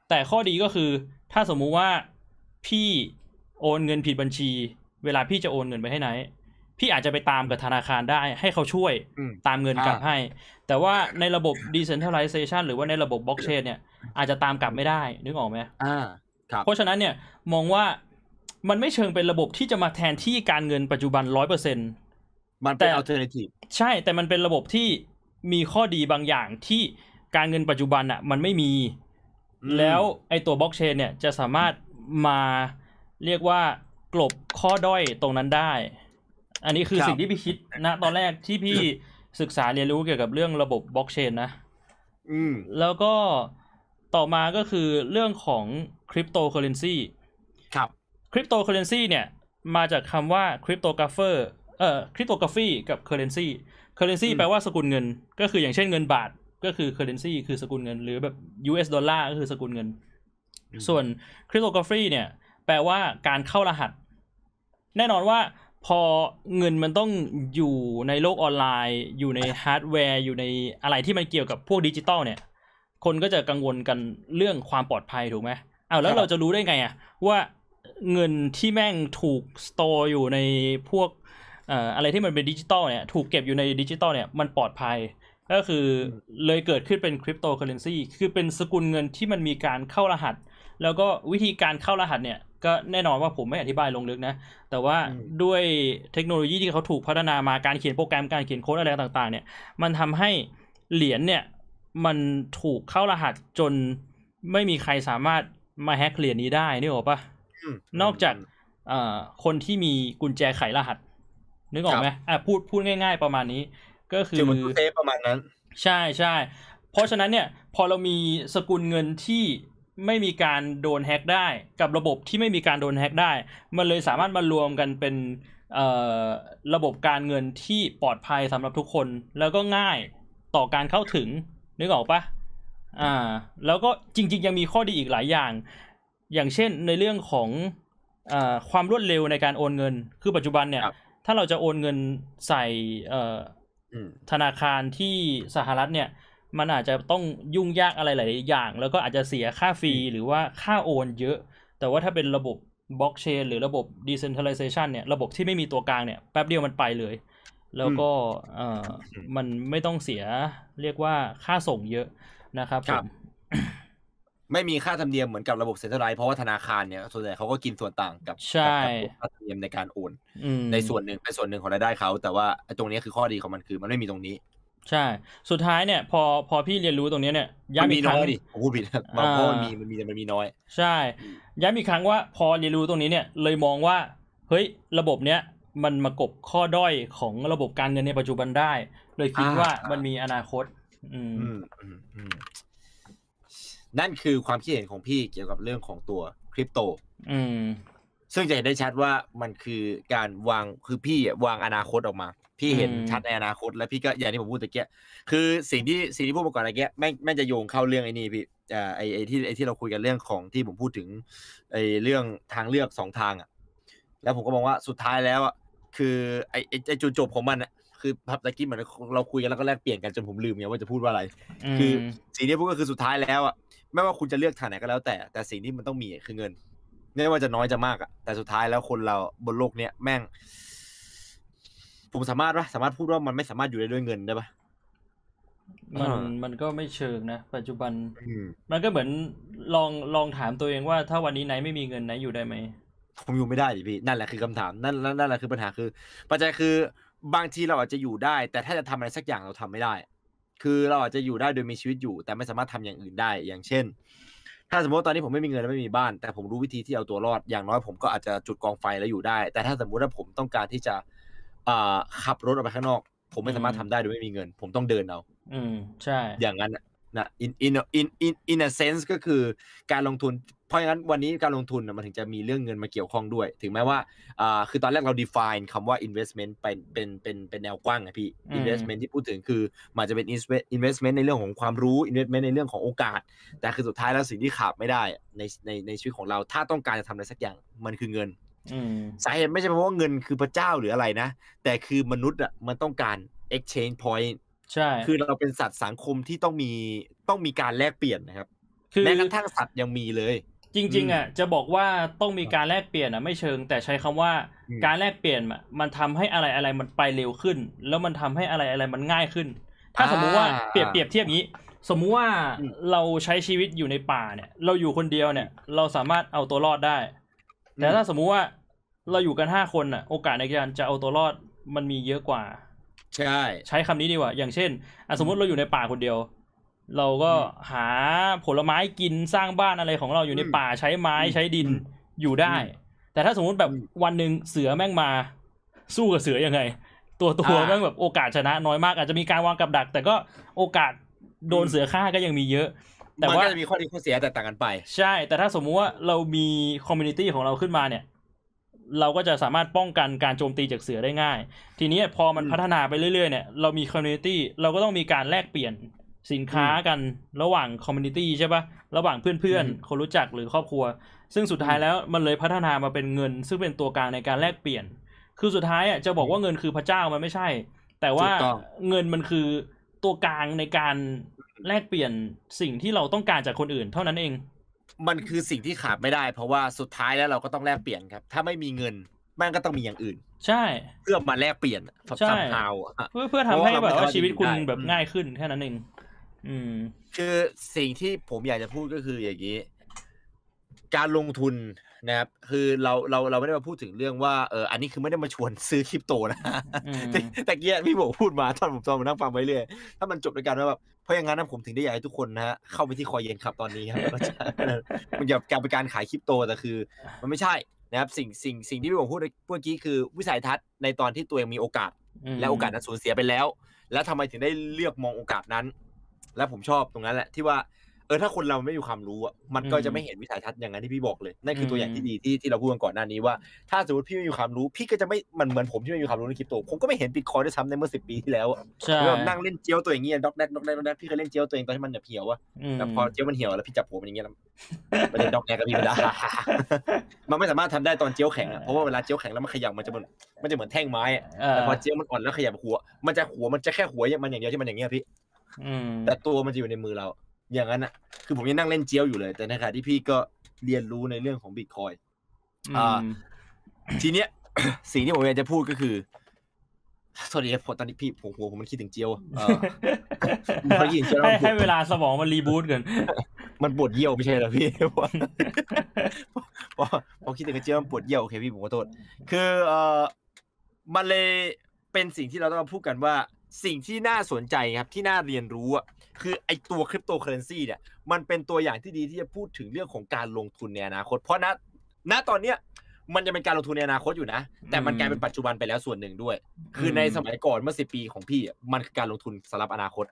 แต่ข้อดีก็คือถ้าสมมุติว่าพี่โอนเงินผิดบัญชี เวลาพี่จะโอนเงินไปให้ไหน พี่อาจจะไปตามกับธนาคารได้ให้เขาช่วยอืมตามเงินกลับอ่าให้ แต่ว่าในระบบ decentralization หรือว่าในระบบบล็อกเชนเนี่ยอาจจะตามกลับไม่ได้นึกออกไหมอ่าครับ เพราะฉะนั้นเนี่ยมองว่ามันไม่เชิงเป็นระบบที่จะมาแทนที่การเงินปัจจุบันร้อยเปอร์เซ็นมันเป็นแต่ alternative ใช่แต่มันเป็นระบบที่มีข้อดีบางอย่างที่การเงินปัจจุบันอะ มันไม่มีอืมแล้วไอตัวบล็อกเชนเนี่ยจะสามารถมาเรียกว่ากลบข้อด้อยตรงนั้นได้ อันนี้คือครับสิ่งที่พี่คิดนะตอนแรกที่พี่ศึกษาเรียนรู้เกี่ยวกับเรื่องระบบบล็อกเชนนะอืมแล้วก็ต่อมาก็คือเรื่องของ คริปโตเคอเรนซีครับคริปโตเคอเรนซีเนี่ย มาจากคำว่า cryptographer เอ่อ cryptography กับ currency currency อืมแปลว่าสกุลเงิน ก็คืออย่างเช่นเงินบาทก็คือ currency คือสกุลเงิน หรือแบบ US ดอลลาร์ก็คือสกุลเงิน ส่วน cryptography เนี่ย แปลว่าการเข้ารหัส แน่นอนว่าพอเงินมันต้องอยู่ในโลกออนไลน์ อยู่ในฮาร์ดแวร์ อยู่ในอะไรที่มันเกี่ยวกับพวกดิจิตอลเนี่ย คนก็จะกังวลกันเรื่องความปลอดภัยถูกไหม อ้าวแล้ควรับเราจะรู้ได้ไงอะว่าเงินที่แม่งถูก store อยู่ในพวกเอ่ออะไรที่มันเป็นดิจิตอลเนี่ยถูกเก็บอยู่ในดิจิตอลเนี่ยมันปลอดภัย ก็คือเลยเกิดขึ้นเป็นคริปโตเคอเรนซีคือเป็นสกุลเงินที่มันมีการเข้ารหัส แล้วก็วิธีการเข้ารหัสเนี่ยก็แน่นอนว่าผมไม่อธิบายลงลึกนะ แต่ว่าอืมด้วยเทคโนโลยีที่เขาถูกพัฒนามาการเขียนโปรแกรมการเขียนโค้ดอะไรต่างๆ เนี่ย มันทำให้เหรียญเนี่ยมันถูกเข้ารหัสจนไม่มีใครสามารถ มาแฮกเหรียญนี้ได้นี่หรอกปะมนอกจากเอ่อคนที่มีกุญแจไขรหัส นึกออกไหมอะพูดพูดง่าย ๆ ประมาณนี้ ก็คือคือมันตู้เซฟประมาณนั้น ใช่ใช่เพราะฉะนั้นเนี่ย พอเรามีสกุลเงินที่ไม่มีการโดนแฮ็กได้ กับระบบที่ไม่มีการโดนแฮ็กได้ มันเลยสามารถมารวมกันเป็นเอ่อระบบการเงินที่ปลอดภัยสำหรับทุกคน แล้วก็ง่ายต่อการเข้าถึงนึกออกปะ อ่า แล้วก็จริง ๆ ยังมีข้อดีอีกหลายอย่าง อย่างเช่นในเรื่องของเอ่อความรวดเร็วในการโอนเงิน คือปัจจุบันเนี่ยครับถ้าเราจะโอนเงินใส่เอ่ออืมธนาคารที่สหรัฐเนี่ย มันอาจจะต้องยุ่งยากอะไรหลายๆอย่าง แล้วก็อาจจะเสียค่าฟรีหรือว่าค่าโอนเยอะ แต่ว่าถ้าเป็นระบบบล็อกเชนหรือระบบ decentralization เนี่ย ระบบที่ไม่มีตัวกลางเนี่ย แป๊บเดียวมันไปเลย แล้วก็เอ่อมันไม่ต้องเสียเรียกว่าค่าส่งเยอะ นะครับครับผมไม่มีค่าธรรมเนียมเหมือนกับระบบเซ็นทรัลไลซ์เพราะว่าธนาคารเนี่ยส่วนใหญ่เขาก็กินส่วนต่างกับใช่กับค่าธรรมเนียมในการโอนอืมในส่วนหนึ่งเป็นส่วนหนึ่งของรายได้เขา แต่ว่าไอ้ตรงนี้คือข้อดีของมันคือมันไม่มีตรงนี้ ใช่ สุดท้ายเนี่ย พอพอพี่เรียนรู้ตรงเนี้ยเนี่ยมันย้ำมีอีกคน้รั้องยดิผมพูดผิดบางเพราะมันอ่ามีมีมันมีแต่มันมีน้อย ใช่ย้ำอีกครั้งว่าพอเรียนรู้ตรงนี้เนี่ย เลยมองว่าเฮ้ยระบบเนี้ยมันมากบข้อด้อยของระบบการเงินในปัจจุบันได้ เลยคิดอ่าว่ามันมีอนาคต อืมอืมอืมอืมนั่นคือความคิดเห็นของพี่เกี่ยวกับเรื่องของตัวคริปโต อืม ซึ่งจะเห็นได้ชัดว่ามันคือการวางคือพี่อะวางอนาคตออกมา พี่เห็นอืมชัดในอนาคต แล้วพี่ก็อย่างที่ผมพูดตะเกียคือสิ่งที่สิ่งที่พูดมาก่อนตะเกียแม่งแม่งจะโยงเข้าเรื่องไอ้นี่พี่อ่าไอ้ไอ้ที่ไอ้ที่เราคุยกันเรื่องของที่ผมพูดถึงไอ้เรื่องทางเลือกสองทางอะ แล้วผมก็มองว่าสุดท้ายแล้วอะคือไอ้ไอ้ไอ้จุดจบของมันอะ คือพับตะกี้เหมือนเราคุยกันแล้วก็แลกเปลี่ยนกันจนผมลืมไงว่าจะพูดว่าอะไร คือสิ่งที่พูดก็คือสุดท้ายแล้วอะไม่ว่าคุณจะเลือกทางไหนก็แล้ว แต่แต่สิ่งที่มันต้องมีอะคือเงินไม่ว่าจะน้อยจะมากอะแต่สุดท้ายแล้วคนเราบนโลกเนี้ยแม่ง ผมสามารถปะสามารถพูดว่ามันไม่สามารถอยู่ได้ด้วยเงินได้ปะมันอ่ามันก็ไม่เชิงนะ ปัจจุบันอืมมันก็เหมือนลองลองถามตัวเองว่า ถ้าวันนี้ไหนไม่มีเงินไหนอยู่ได้ไหมผมอยู่ไม่ได้ดิพี่นั่นแหละคือคำถามนั่นนั่นนั่นแหละคือปัญหาคือ ปัจจัยคือ บางทีเราอาจจะอยู่ได้ แต่ถ้าจะทำอะไรสักอย่างเราทำไม่ได้ คือเราอาจจะอยู่ได้โดยมีชีวิตอยู่ แต่ไม่สามารถทำอย่างอื่นได้ อย่างเช่น ถ้าสมมติว่าตอนนี้ผมไม่มีเงินและไม่มีบ้าน แต่ผมรู้วิธีที่เอาตัวรอด อย่างน้อยผมก็อาจจะจุดกองไฟแล้วอยู่ได้ แต่ถ้าสมมติว่าผมต้องการที่จะอ่าขับรถออกไปข้างนอก ผมไม่สามารถทำได้โดยไม่มีเงิน ผมต้องเดินเอาอืมใช่ อย่างนั้นน่ะนะ in in in in in a sense ก็คือการลงทุน เพราะงั้นวันนี้การลงทุนน่ะมันถึงจะมีเรื่องเงินมาเกี่ยวข้องด้วย ถึงแม้ว่าอ่าคือตอนแรกเรา define คำว่า investment เป็นเป็นเป็นเป็นแนวกว้างอะพี่อืม investment ที่พูดถึงคือมันจะเป็น invest- investment ในเรื่องของความรู้ investment ในเรื่องของโอกาส แต่คือสุดท้ายแล้วสิ่งที่ขาดไม่ได้ในในในชีวิตของเราถ้าต้องการจะทำอะไรสักอย่างมันคือเงินอืมสาเหตุไม่ใช่เพราะว่าเงินคือพระเจ้าหรืออะไรนะ แต่คือมนุษย์อะมันต้องการ exchange point ใช่ คือเราเป็นสัตว์สังคมที่ต้องมีต้องมีการแลกเปลี่ยนนะครับคือแม้กระทั่งสัตว์ยังมีเลย จริง ๆอะจะบอกว่าต้องมีการแลกเปลี่ยนอะไม่เชิง แต่ใช้คำว่าอืมการแลกเปลี่ยนอะมันทำให้อะไรอะไรมันไปเร็วขึ้น แล้วมันทำให้อะไรอะไรมันง่ายขึ้น ถ้าสมมุติว่าเปรียบเปรียบเทียบอย่างนี้ สมมุติว่าเราใช้ชีวิตอยู่ในป่าเนี่ย เราอยู่คนเดียวเนี่ย เราสามารถเอาตัวรอดได้ แต่ถ้าสมมุติว่าเราอยู่กันห้าคนอะ โอกาสในการจะเอาตัวรอดมันมีเยอะกว่า ใช่ ใช้คำนี้ดีกว่า อย่างเช่นอะสมมติเราอยู่ในป่าคนเดียว เราก็หาผลไม้กินสร้างบ้านอะไรของเราอยู่ในป่าใช้ไม้ใช้ดินอยู่ได้ แต่ถ้าสมมุติแบบวันหนึ่งเสือแม่งมา สู้กับเสือยังไง ตัวตัวแม่งแบบโอกาสชนะน้อยมากอาจจะมีการวางกับดัก แต่ก็โอกาสโดนเสือฆ่าก็ยังมีเยอะ แต่มันว่าก็จะมีข้อดีข้อเสียแตกต่างกันไป ใช่ แต่ถ้าสมมุติว่าเรามี community ของเราขึ้นมาเนี่ย เราก็จะสามารถป้องกันการโจมตีจากเสือได้ง่าย ทีนี้พอมันอืมพัฒนาไปเรื่อยๆเนี่ยเรามี community เราก็ต้องมีการแลกเปลี่ยน สินค้ากันระหว่าง community ใช่ปะระหว่างเพื่อนอืมๆคนรู้จักหรือครอบครัว ซึ่งสุดท้ายแล้วมันเลยพัฒนามาเป็นเงิน ซึ่งเป็นตัวกลางในการแลกเปลี่ยน คือสุดท้ายอะจะบอกว่าเงินคือพระเจ้ามันไม่ใช่ แต่ว่าถูกต้องเงินมันคือตัวกลางในการแลกเปลี่ยนสิ่งที่เราต้องการจากคนอื่น เท่านั้นเอง มันคือสิ่งที่ขาดไม่ได้ เพราะว่าสุดท้ายแล้วเราก็ต้องแลกเปลี่ยนครับ ถ้าไม่มีเงินแม่งก็ต้องมีอย่างอื่น ใช่ เพื่อมาแลกเปลี่ยนใช่ซัมฮาวเพื่อเพื่อเพทำราะให้ว่าแบบเราว่าไม่ชีวิตคุณได้แบบอืมง่ายขึ้นแค่นั้นเอง อืม คือสิ่งที่ผมอยากจะพูดก็คืออย่างนี้ การลงทุนนะครับ คือเราเราเราไม่ได้มาพูดถึงเรื่องว่าเอออันนี้คือไม่ได้มาชวนซื้อคริปโตนะอืม แต่แต่เกี้พี่บอกพูดมาตอนผมตอนผมนั่งฟังไปเรื่อยถ้ามันจบด้วยกันว่าแบบเพราะอย่างนั้นนะผมถึงได้อยากให้ทุกคนนะฮะเข้าไปที่คอยเย็นครับตอนนี้ครับแล้วก็จะมันอย่าการเป็นการขายคริปโตแต่คือ มันไม่ใช่นะครับสิ่งสิ่งสิ่งที่พี่บอกพูดเมื่อกี้คือวิสัยทัศน์ในตอนที่ตัวเองมีโอกาสมและโอกาสนั้นสูญเสียไปแล้ว แล้วทำไมถึงได้เลือกมองโอกาสนั้น และผมชอบตรงนั้นแหละที่ว่าเออถ้าคนเราไม่มีความรู้อะมันก็จะไม่เห็นวิสัยทัศน์อย่างนั้นที่พี่บอกเลยนั่นคือตัวอย่างที่ดีที่ที่เราพูดกันก่อนหน้านี้ว่าถ้าสมมติพี่ไม่มีความรู้พี่ก็จะไม่มันเหมือนผมที่ไม่มีความรู้ในคริปโตผมก็ไม่เห็นบิตคอยด้วยซ้ำในเมื่อสิบปีที่แล้วอะใช่แบบนั่งเล่นเจียวตัวอย่างเงี้ยด็อกแดกด็อกแดกด็อกแดกพี่เคยเล่นเจียวตัวเองตอนที่มันแบบเหี่ยวอะมแต่พอเจียวมันเหี่ยวแล้วพี่จับหัวมันอย่างเงี้ยแล้วมันเล่นด็อกแดกกับพี่ไม่ได้มันไม่สามารถทำได้ตอนเจียวแข็งอะเพราะว่าเวลาเจียวแข็งแล้วมันขยับมันจะเหมือนมันจะเหมือนแท่งไม้อะเออแต่พอเจียวมันอ่อนแล้วขยับหัว มันจะหัวมันจะแค่หัวมันอย่างเดียวที่มันอย่างเงี้ยพี่อืม แต่ตัวมันจะอยู่ในมือเรา อย่างนั้นอะ คือผมยังนั่งเล่นเจียวอยู่เลย แต่ในขณะที่พี่ก็เรียนรู้ในเรื่องของบิตคอยอ่า ทีเนี้ยสิ่งที่ผมอยากจะพูดก็คือสวัสดีครับตอนนี้พี่ผมหัวผมมันคิดถึงเจียวอะเออพอยินเจียวแล้วให้มันปวให้ดเวลาสมองมันรีบูตกัน มันปวดเยี่ยวไม่ใช่เหรอพี่เพราะเพราะพอคิดถึงเจียวมันปวดเยี่ยวโอเคพี่ผมขอโทษ คือเออมันเลยเป็นสิ่งที่เราต้องมาพูดกันว่า สิ่งที่น่าสนใจครับ ที่น่าเรียนรู้อะคือไอตัวคริปโตเคอเรนซีเนี่ยมันเป็นตัวอย่างที่ดีที่จะพูดถึงเรื่องของการลงทุนในอนาคต เพราะณณตอนเนี้ยมันจะเป็นการลงทุนในอนาคตอยู่นะ แต่มันกลายเป็นปัจจุบันไปแล้วส่วนหนึ่งด้วย คือในสมัยก่อนเมื่อสิปีของพี่อะมันคือการลงทุนสำหรับอนาคต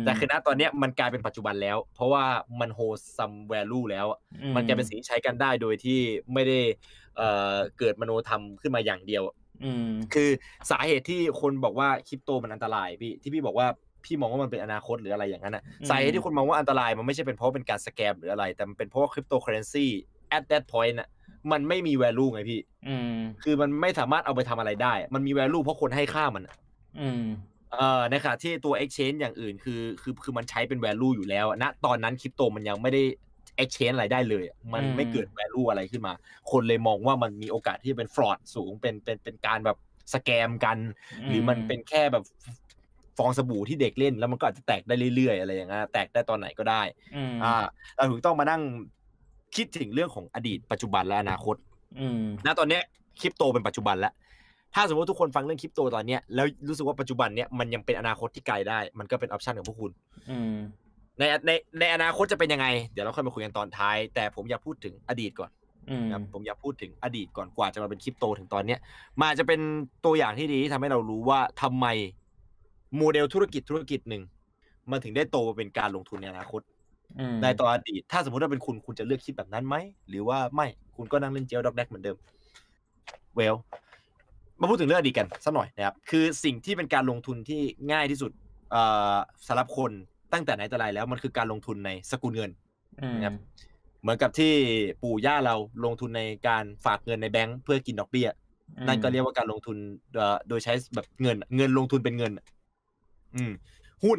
มแต่คือณตอนเนี้ยมันกลายเป็นปัจจุบันแล้ว เพราะว่ามันโฮซัมแวลูแล้วอะอืมันกลายเป็นสิ่งที่ใช้กันได้โดยที่ไม่ได้เอ่อเกิดมโนธรรมขึ้นมาอย่างเดียว อืมคือสาเหตุที่คนบอกว่าคริปโตมันอันตรายพี่ที่พี่บอกว่าพี่มองว่ามันเป็นอนาคตหรืออะไรอย่างนั้นอะอืมสาเหตุที่คนมองว่าอันตรายมันไม่ใช่เป็นเพราะเป็นการสแกมหรืออะไร แต่มันเป็นเพราะว่าคริปโตเคอเรนซี at that point อะมันไม่มี value ไงพี่อืมคือมันไม่สามารถเอาไปทำอะไรได้ มันมี value เพราะคนให้ค่ามันอะอืมเอ่อในขณะที่ตัว exchange อย่างอื่นคือคือคือมันใช้เป็น value อยู่แล้วอะณตอนนั้นคริปโตมันยังไม่ได้ exchange อะไรได้เลยอะมันอืมไม่เกิด value อะไรขึ้นมา คนเลยมองว่ามันมีโอกาสที่จะเป็น fraud สูงเป็นเป็นเป็นการแบบสแกมกัน หรือมันเป็นแค่แบบฟองสบู่ที่เด็กเล่น แล้วมันก็อาจจะแตกได้เรื่อยๆ อะไรอย่างเงี้ยแตกได้ตอนไหนก็ได้อืมอ่าเราถึงต้องมานั่งคิดถึงเรื่องของอดีตปัจจุบันและอนาคตอืมณตอนเนี้ยคริปโตเป็นปัจจุบันแล้วถ้าสมมติทุกคนฟังเรื่องคริปโตตอนเนี้ยแล้วรู้สึกว่าปัจจุบันเนี้ยมันยังเป็นอนาคตที่ไกลได้ มันก็เป็นออปชันของพวกคุณอืม ในในในอนาคตจะเป็นยังไง เดี๋ยวเราค่อยมาคุยกันตอนท้าย แต่ผมอยากพูดถึงอดีตก่อนอืมครับผมอยากพูดถึงอดีตก่อนกว่าจะมาเป็นคริปโตถึงตอนเนี้ยมันอาจจะเป็นตัวอย่างที่ดีที่ทำให้เรารู้ว่าทำไมโมเดลธุรกิจธุรกิจหนึ่งมันถึงได้โตมาเป็นการลงทุนในอนาคตอืมในตอนอดีต ถ้าสมมติว่าเป็นคุณคุณจะเลือกคิดแบบนั้นไหม หรือว่าไม่คุณก็นั่งเล่นเจลด็อกแดกเหมือนเดิมเวลมาพูดถึงเรื่องอดีตกันสักหน่อยนะครับ คือสิ่งที่เป็นการลงทุนที่ง่ายที่สุดเอ่อสำหรับคน ตั้งแต่ไหนแต่ไรแล้วมันคือการลงทุนในสกุลเงินอืมนะครับเหมือนกับที่ปู่ย่าเราลงทุนในการฝากเงินในแบงก์เพื่อกินดอกเบี้ยนั่นก็เรียกว่าการลงทุนเอ่อโดยใช้แบบเงิน เงินลงทุนเป็นเงินอะอืม หุ้น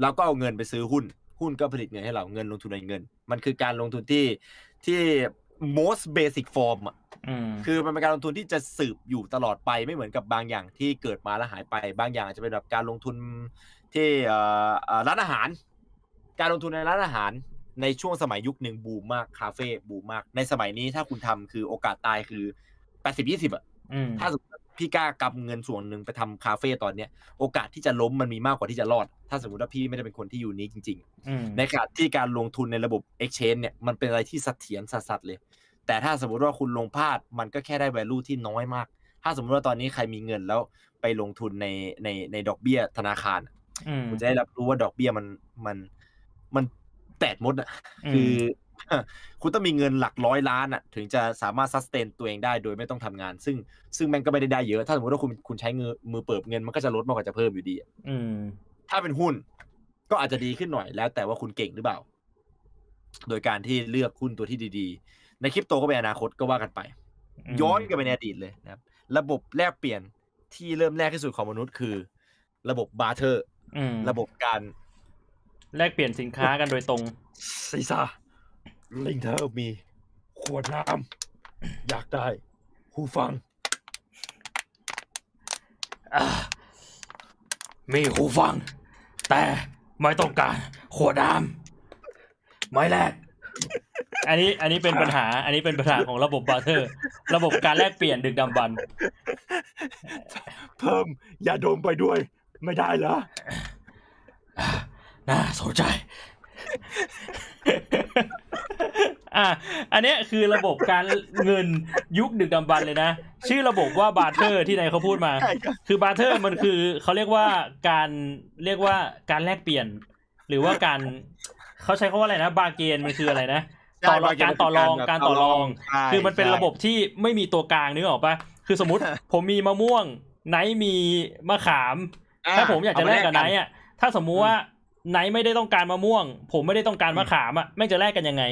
เราก็เอาเงินไปซื้อหุ้น หุ้นก็ผลิตเงินให้เราเงินลงทุนในเงิน มันคือการลงทุนที่ที่ most basic form อะอืมคือมันเป็นการลงทุนที่จะสืบอยู่ตลอดไปไม่เหมือนกับบางอย่างที่เกิดมาแล้วหายไปบางอย่างอาจจะเป็นแบบการลงทุน ที่เอ่อเอ่อร้านอาหาร การลงทุนในร้านอาหารในช่วงสมัยยุคหนึ่งบูมมากคาเฟ่บูมมาก ในสมัยนี้ถ้าคุณทำคือโอกาสตายคือแปดสิบยี่สิบอะอืมถ้าสมมติพี่กล้ากำเงินส่วนหนึ่งไปทำคาเฟ่ตอนเนี้ยโอกาสที่จะล้มมันมีมากกว่าที่จะรอด ถ้าสมมติว่าพี่ไม่ได้เป็นคนที่อยู่นี้จริงๆอืมในขณะที่การลงทุนในระบบ Exchange เนี่ยมันเป็นอะไรที่เสถียรสัสๆเลย แต่ถ้าสมมติว่าคุณลงพลาดมันก็แค่ได้ value ที่น้อยมาก ถ้าสมมติว่าตอนนี้ใครมีเงินแล้วไปลงทุนในในในดอกเบี้ยธนาคารอะอืม คุณจะได้รับรู้ว่าดอกเบี้ยมันมันมันแตดมดอะอืมคือคุณต้องมีเงินหลักร้อยล้านอะ ถึงจะสามารถ sustain ตัวเองได้โดยไม่ต้องทำงาน ซึ่งซึ่งแม่งก็ไม่ได้ได้เยอะ ถ้าสมมติว่าคุณคุณใช้เงินมือเติบเงินมันก็จะลดมากกว่าจะเพิ่มอยู่ดีอะอืมถ้าเป็นหุ้น ก็อาจจะดีขึ้นหน่อยแล้ว แต่ว่าคุณเก่งหรือเปล่า โดยการที่เลือกหุ้นตัวที่ดี ๆ ในคริปโตก็เป็นอนาคตก็ว่ากันไปอืมย้อนกลับไปในอดีตเลยนะครับ ระบบแลกเปลี่ยนที่เริ่มแรกที่สุดของมนุษย์คือ ระบบ barter อืม ระบบการ แลกเปลี่ยนสินค้ากันโดยตรงซีซ่าลิงเธอมีขวดน้ำอยากได้หูฟังอ่ามีหูฟัง แต่ไม่ต้องการขวดน้ำไม่แลกอันนี้อันนี้เป็นปัญหา อันนี้เป็นปัญหาของระบบบาร์เทอร์ ระบบการแลกเปลี่ยนดึกดำบรรพ์เพิ่มยาดมไปด้วย ไม่ได้เหรออ่าน่าสนใจ อะ อันเนี้ยคือระบบการเงินยุคดึกดำบรรพ์เลยนะ ชื่อระบบว่า barter ที่นายเขาพูดมาใช่ครับคือ barter มันคือเขาเรียกว่าการเรียกว่าการแลกเปลี่ยน หรือว่าการเขาใช้คำว่าอะไรนะ bargain มันคืออะไรนะต่อรองการต่อรองการต่อรองใช่คือมันเป็นใช่ระบบที่ไม่มีตัวกลางนึกออกปะคือสมมติผมมีมะม่วงไนท์มีมะขาม ถ้าผมอยากจะแลกกับไนท์อะถ้าสมมุติว่าไนท์ไม่ได้ต้องการมะม่วง ผมไม่ได้ต้องการมะขามอะแม่งจะแลกกันยังไง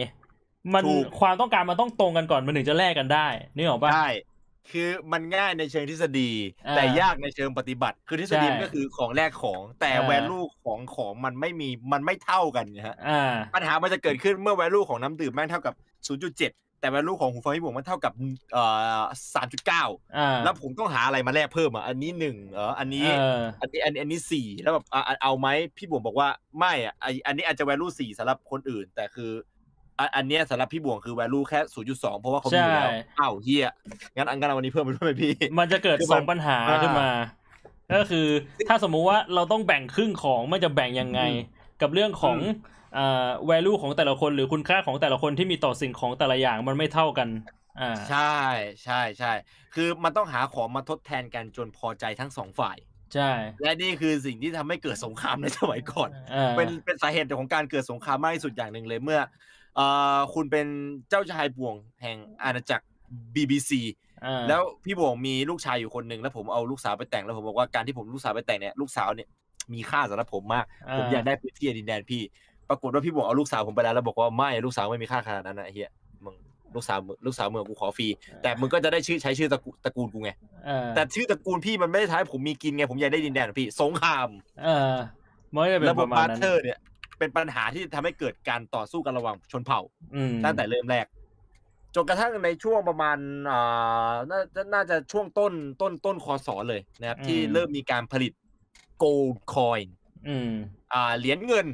มันถูกความต้องการมันต้องตรงกันก่อนมันถึงจะแลกกันได้นึกออกปะใช่คือมันง่ายในเชิงทฤษฎีอ่าแต่ยากในเชิงปฏิบัติ คือทฤษฎีใช่มันก็คือของแลกของแต่อ่า value ของของมันไม่มีมันไม่เท่ากันนะฮะอ่าปัญหามันจะเกิดขึ้นเมื่อ value ของน้ำดื่มแม่งเท่ากับ 0.7 แต่แวลูของหูฟังพี่บวกมันเท่ากับเอ่อ3.9อ่าแล้วผมต้องหาอะไรมาแลกเพิ่มอะอันนี้หนึ่งเอออันนี้เอออันนี้อันอันนี้สี่แล้วแบบอะอะเอาไหมพี่บวงบอกว่าไม่อะไออันนี้อาจจะ value สี่สำหรับคนอื่น แต่คืออะอันเนี้ยสำหรับพี่บวงคือ value แค่ศูนย์จุดสองเพราะว่าเขามีอยู่แล้วใช่อ้าวเฮียงั้นอันงั้นเอาวันนี้เพิ่มไปด้วยไหมพี่ มันจะเกิดคือสมัอนงปัญหาอ่าขึ้นมา ก็คือถ้าสมมุติว่าเราต้องแบ่งครึ่งของมันจะแบ่งยังไงอืมกับเรื่องของ อืมเอ่อ value ของแต่ละคนหรือคุณค่าของแต่ละคนที่มีต่อสิ่งของแต่ละอย่างมันไม่เท่ากัน อ่า ใช่ใช่ใช่คือมันต้องหาของมาทดแทนกันจนพอใจทั้งสองฝ่าย ใช่ และนี่คือสิ่งที่ทำให้เกิดสงครามในสมัยก่อน อ่า เป็นเป็นสาเหตุของการเกิดสงครามมากที่สุดอย่างหนึ่งเลยเมื่อเอ่อคุณเป็นเจ้าชายบ่วงแห่งอาณาจักร BBC อ่าแล้วพี่บ่วงมีลูกชายอยู่คนหนึ่งแล้วผมเอาลูกสาวไปแต่งแล้วผมบอกว่าการที่ผมลูกสาวไปแต่งเนี่ยลูกสาวเนี่ยมีค่าสำหรับผมมาก ผมอยากได้พื้นที่ในดินแดนพี่ ปรากฏว่าพี่บ่วงเอาลูกสาวผมไปแล้วแล้วบอกว่าไม่ลูกสาวไม่มีค่าขนาดนั้นนะไอ้เฮียมึงลูกสาวมึงลูกสาวมึงกูขอฟรีแต่มึงก็จะได้ชื่อใช้ชื่อตระกูลตระกูลกูไงอ่าแต่ชื่อตระกูลพี่มันไม่ได้ท้ายผมมีกินไงผมอยากได้ดินแดนของพี่สงครามเออมันก็จะเป็นระบปบระมาบาณร์นั้นเทอร์เนี่ย เป็นปัญหาที่ทำให้เกิดการต่อสู้กันระหว่างชนเผ่าอืมตั้งแต่เริ่มแรกจนกระทั่งในช่วงประมาณอ่าน่าจะน่าจะช่วงต้นต้นต้นคอสอเลยนะครับ ที่เริ่มมีการผลิต gold coin อืมอ่าเหรียญเงิน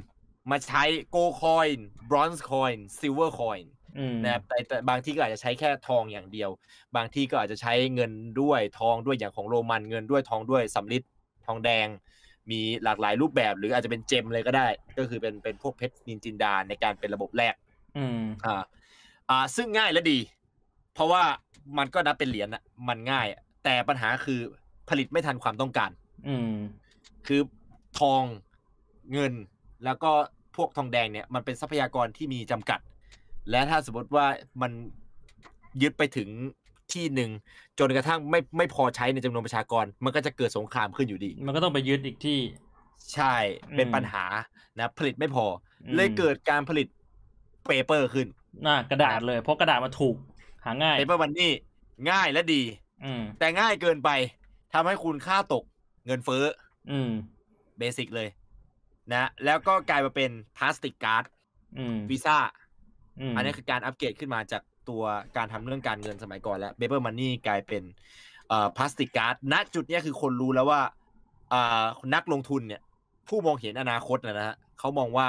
มาใช้ gold coin bronze coin silver coin อืมนะครับแต่แต่บางที่ก็อาจจะใช้แค่ทองอย่างเดียว บางที่ก็อาจจะใช้เงินด้วยทองด้วยอย่างของโรมันเงินด้วยทองด้วยสำริดทองแดง มีหลากหลายรูปแบบ หรืออาจจะเป็นเจมเลยก็ได้ ก็คือเป็นเป็นพวกเพชรนินจินดาในการเป็นระบบแรกอืมอ่าอ่า ซึ่งง่ายและดี เพราะว่ามันก็นับเป็นเหรียญอะมันง่ายอะแต่ปัญหาคือผลิตไม่ทันความต้องการ อืมคือทองเงินแล้วก็ พวกทองแดงเนี่ยมันเป็นทรัพยากรที่มีจำกัด และถ้าสมมติว่ามันยึดไปถึงที่หนึ่งจนกระทั่งไม่ไม่พอใช้ในจำนวนประชากร มันก็จะเกิดสงครามขึ้นอยู่ดี มันก็ต้องไปยึดอีกที่ ใช่เป็นอืมปัญหานะผลิตไม่พออืมเลยเกิดการผลิต paper ขึ้นมากระดาษเลยเพราะกระดาษมันถูก หาง่าย paper money ง่ายและดี อืมแต่ง่ายเกินไปทำให้คุณค่าตกเงินเฟ้อ อืม basic เลย นะแล้วก็กลายมาเป็น plastic card อืมวีซ่าอืมอันนี้คือการอัปเกรดขึ้นมาจากตัวการทำเรื่องการเงินสมัยก่อนแล้วเบเ e อร์มันนี่กลายเป็นเอ่อ plastic card ณจุดเนี้ยคือคนรู้แล้วว่าอ่านักลงทุนเนี่ย ผู้มองเห็นอนาคตนะนะฮะเขามองว่า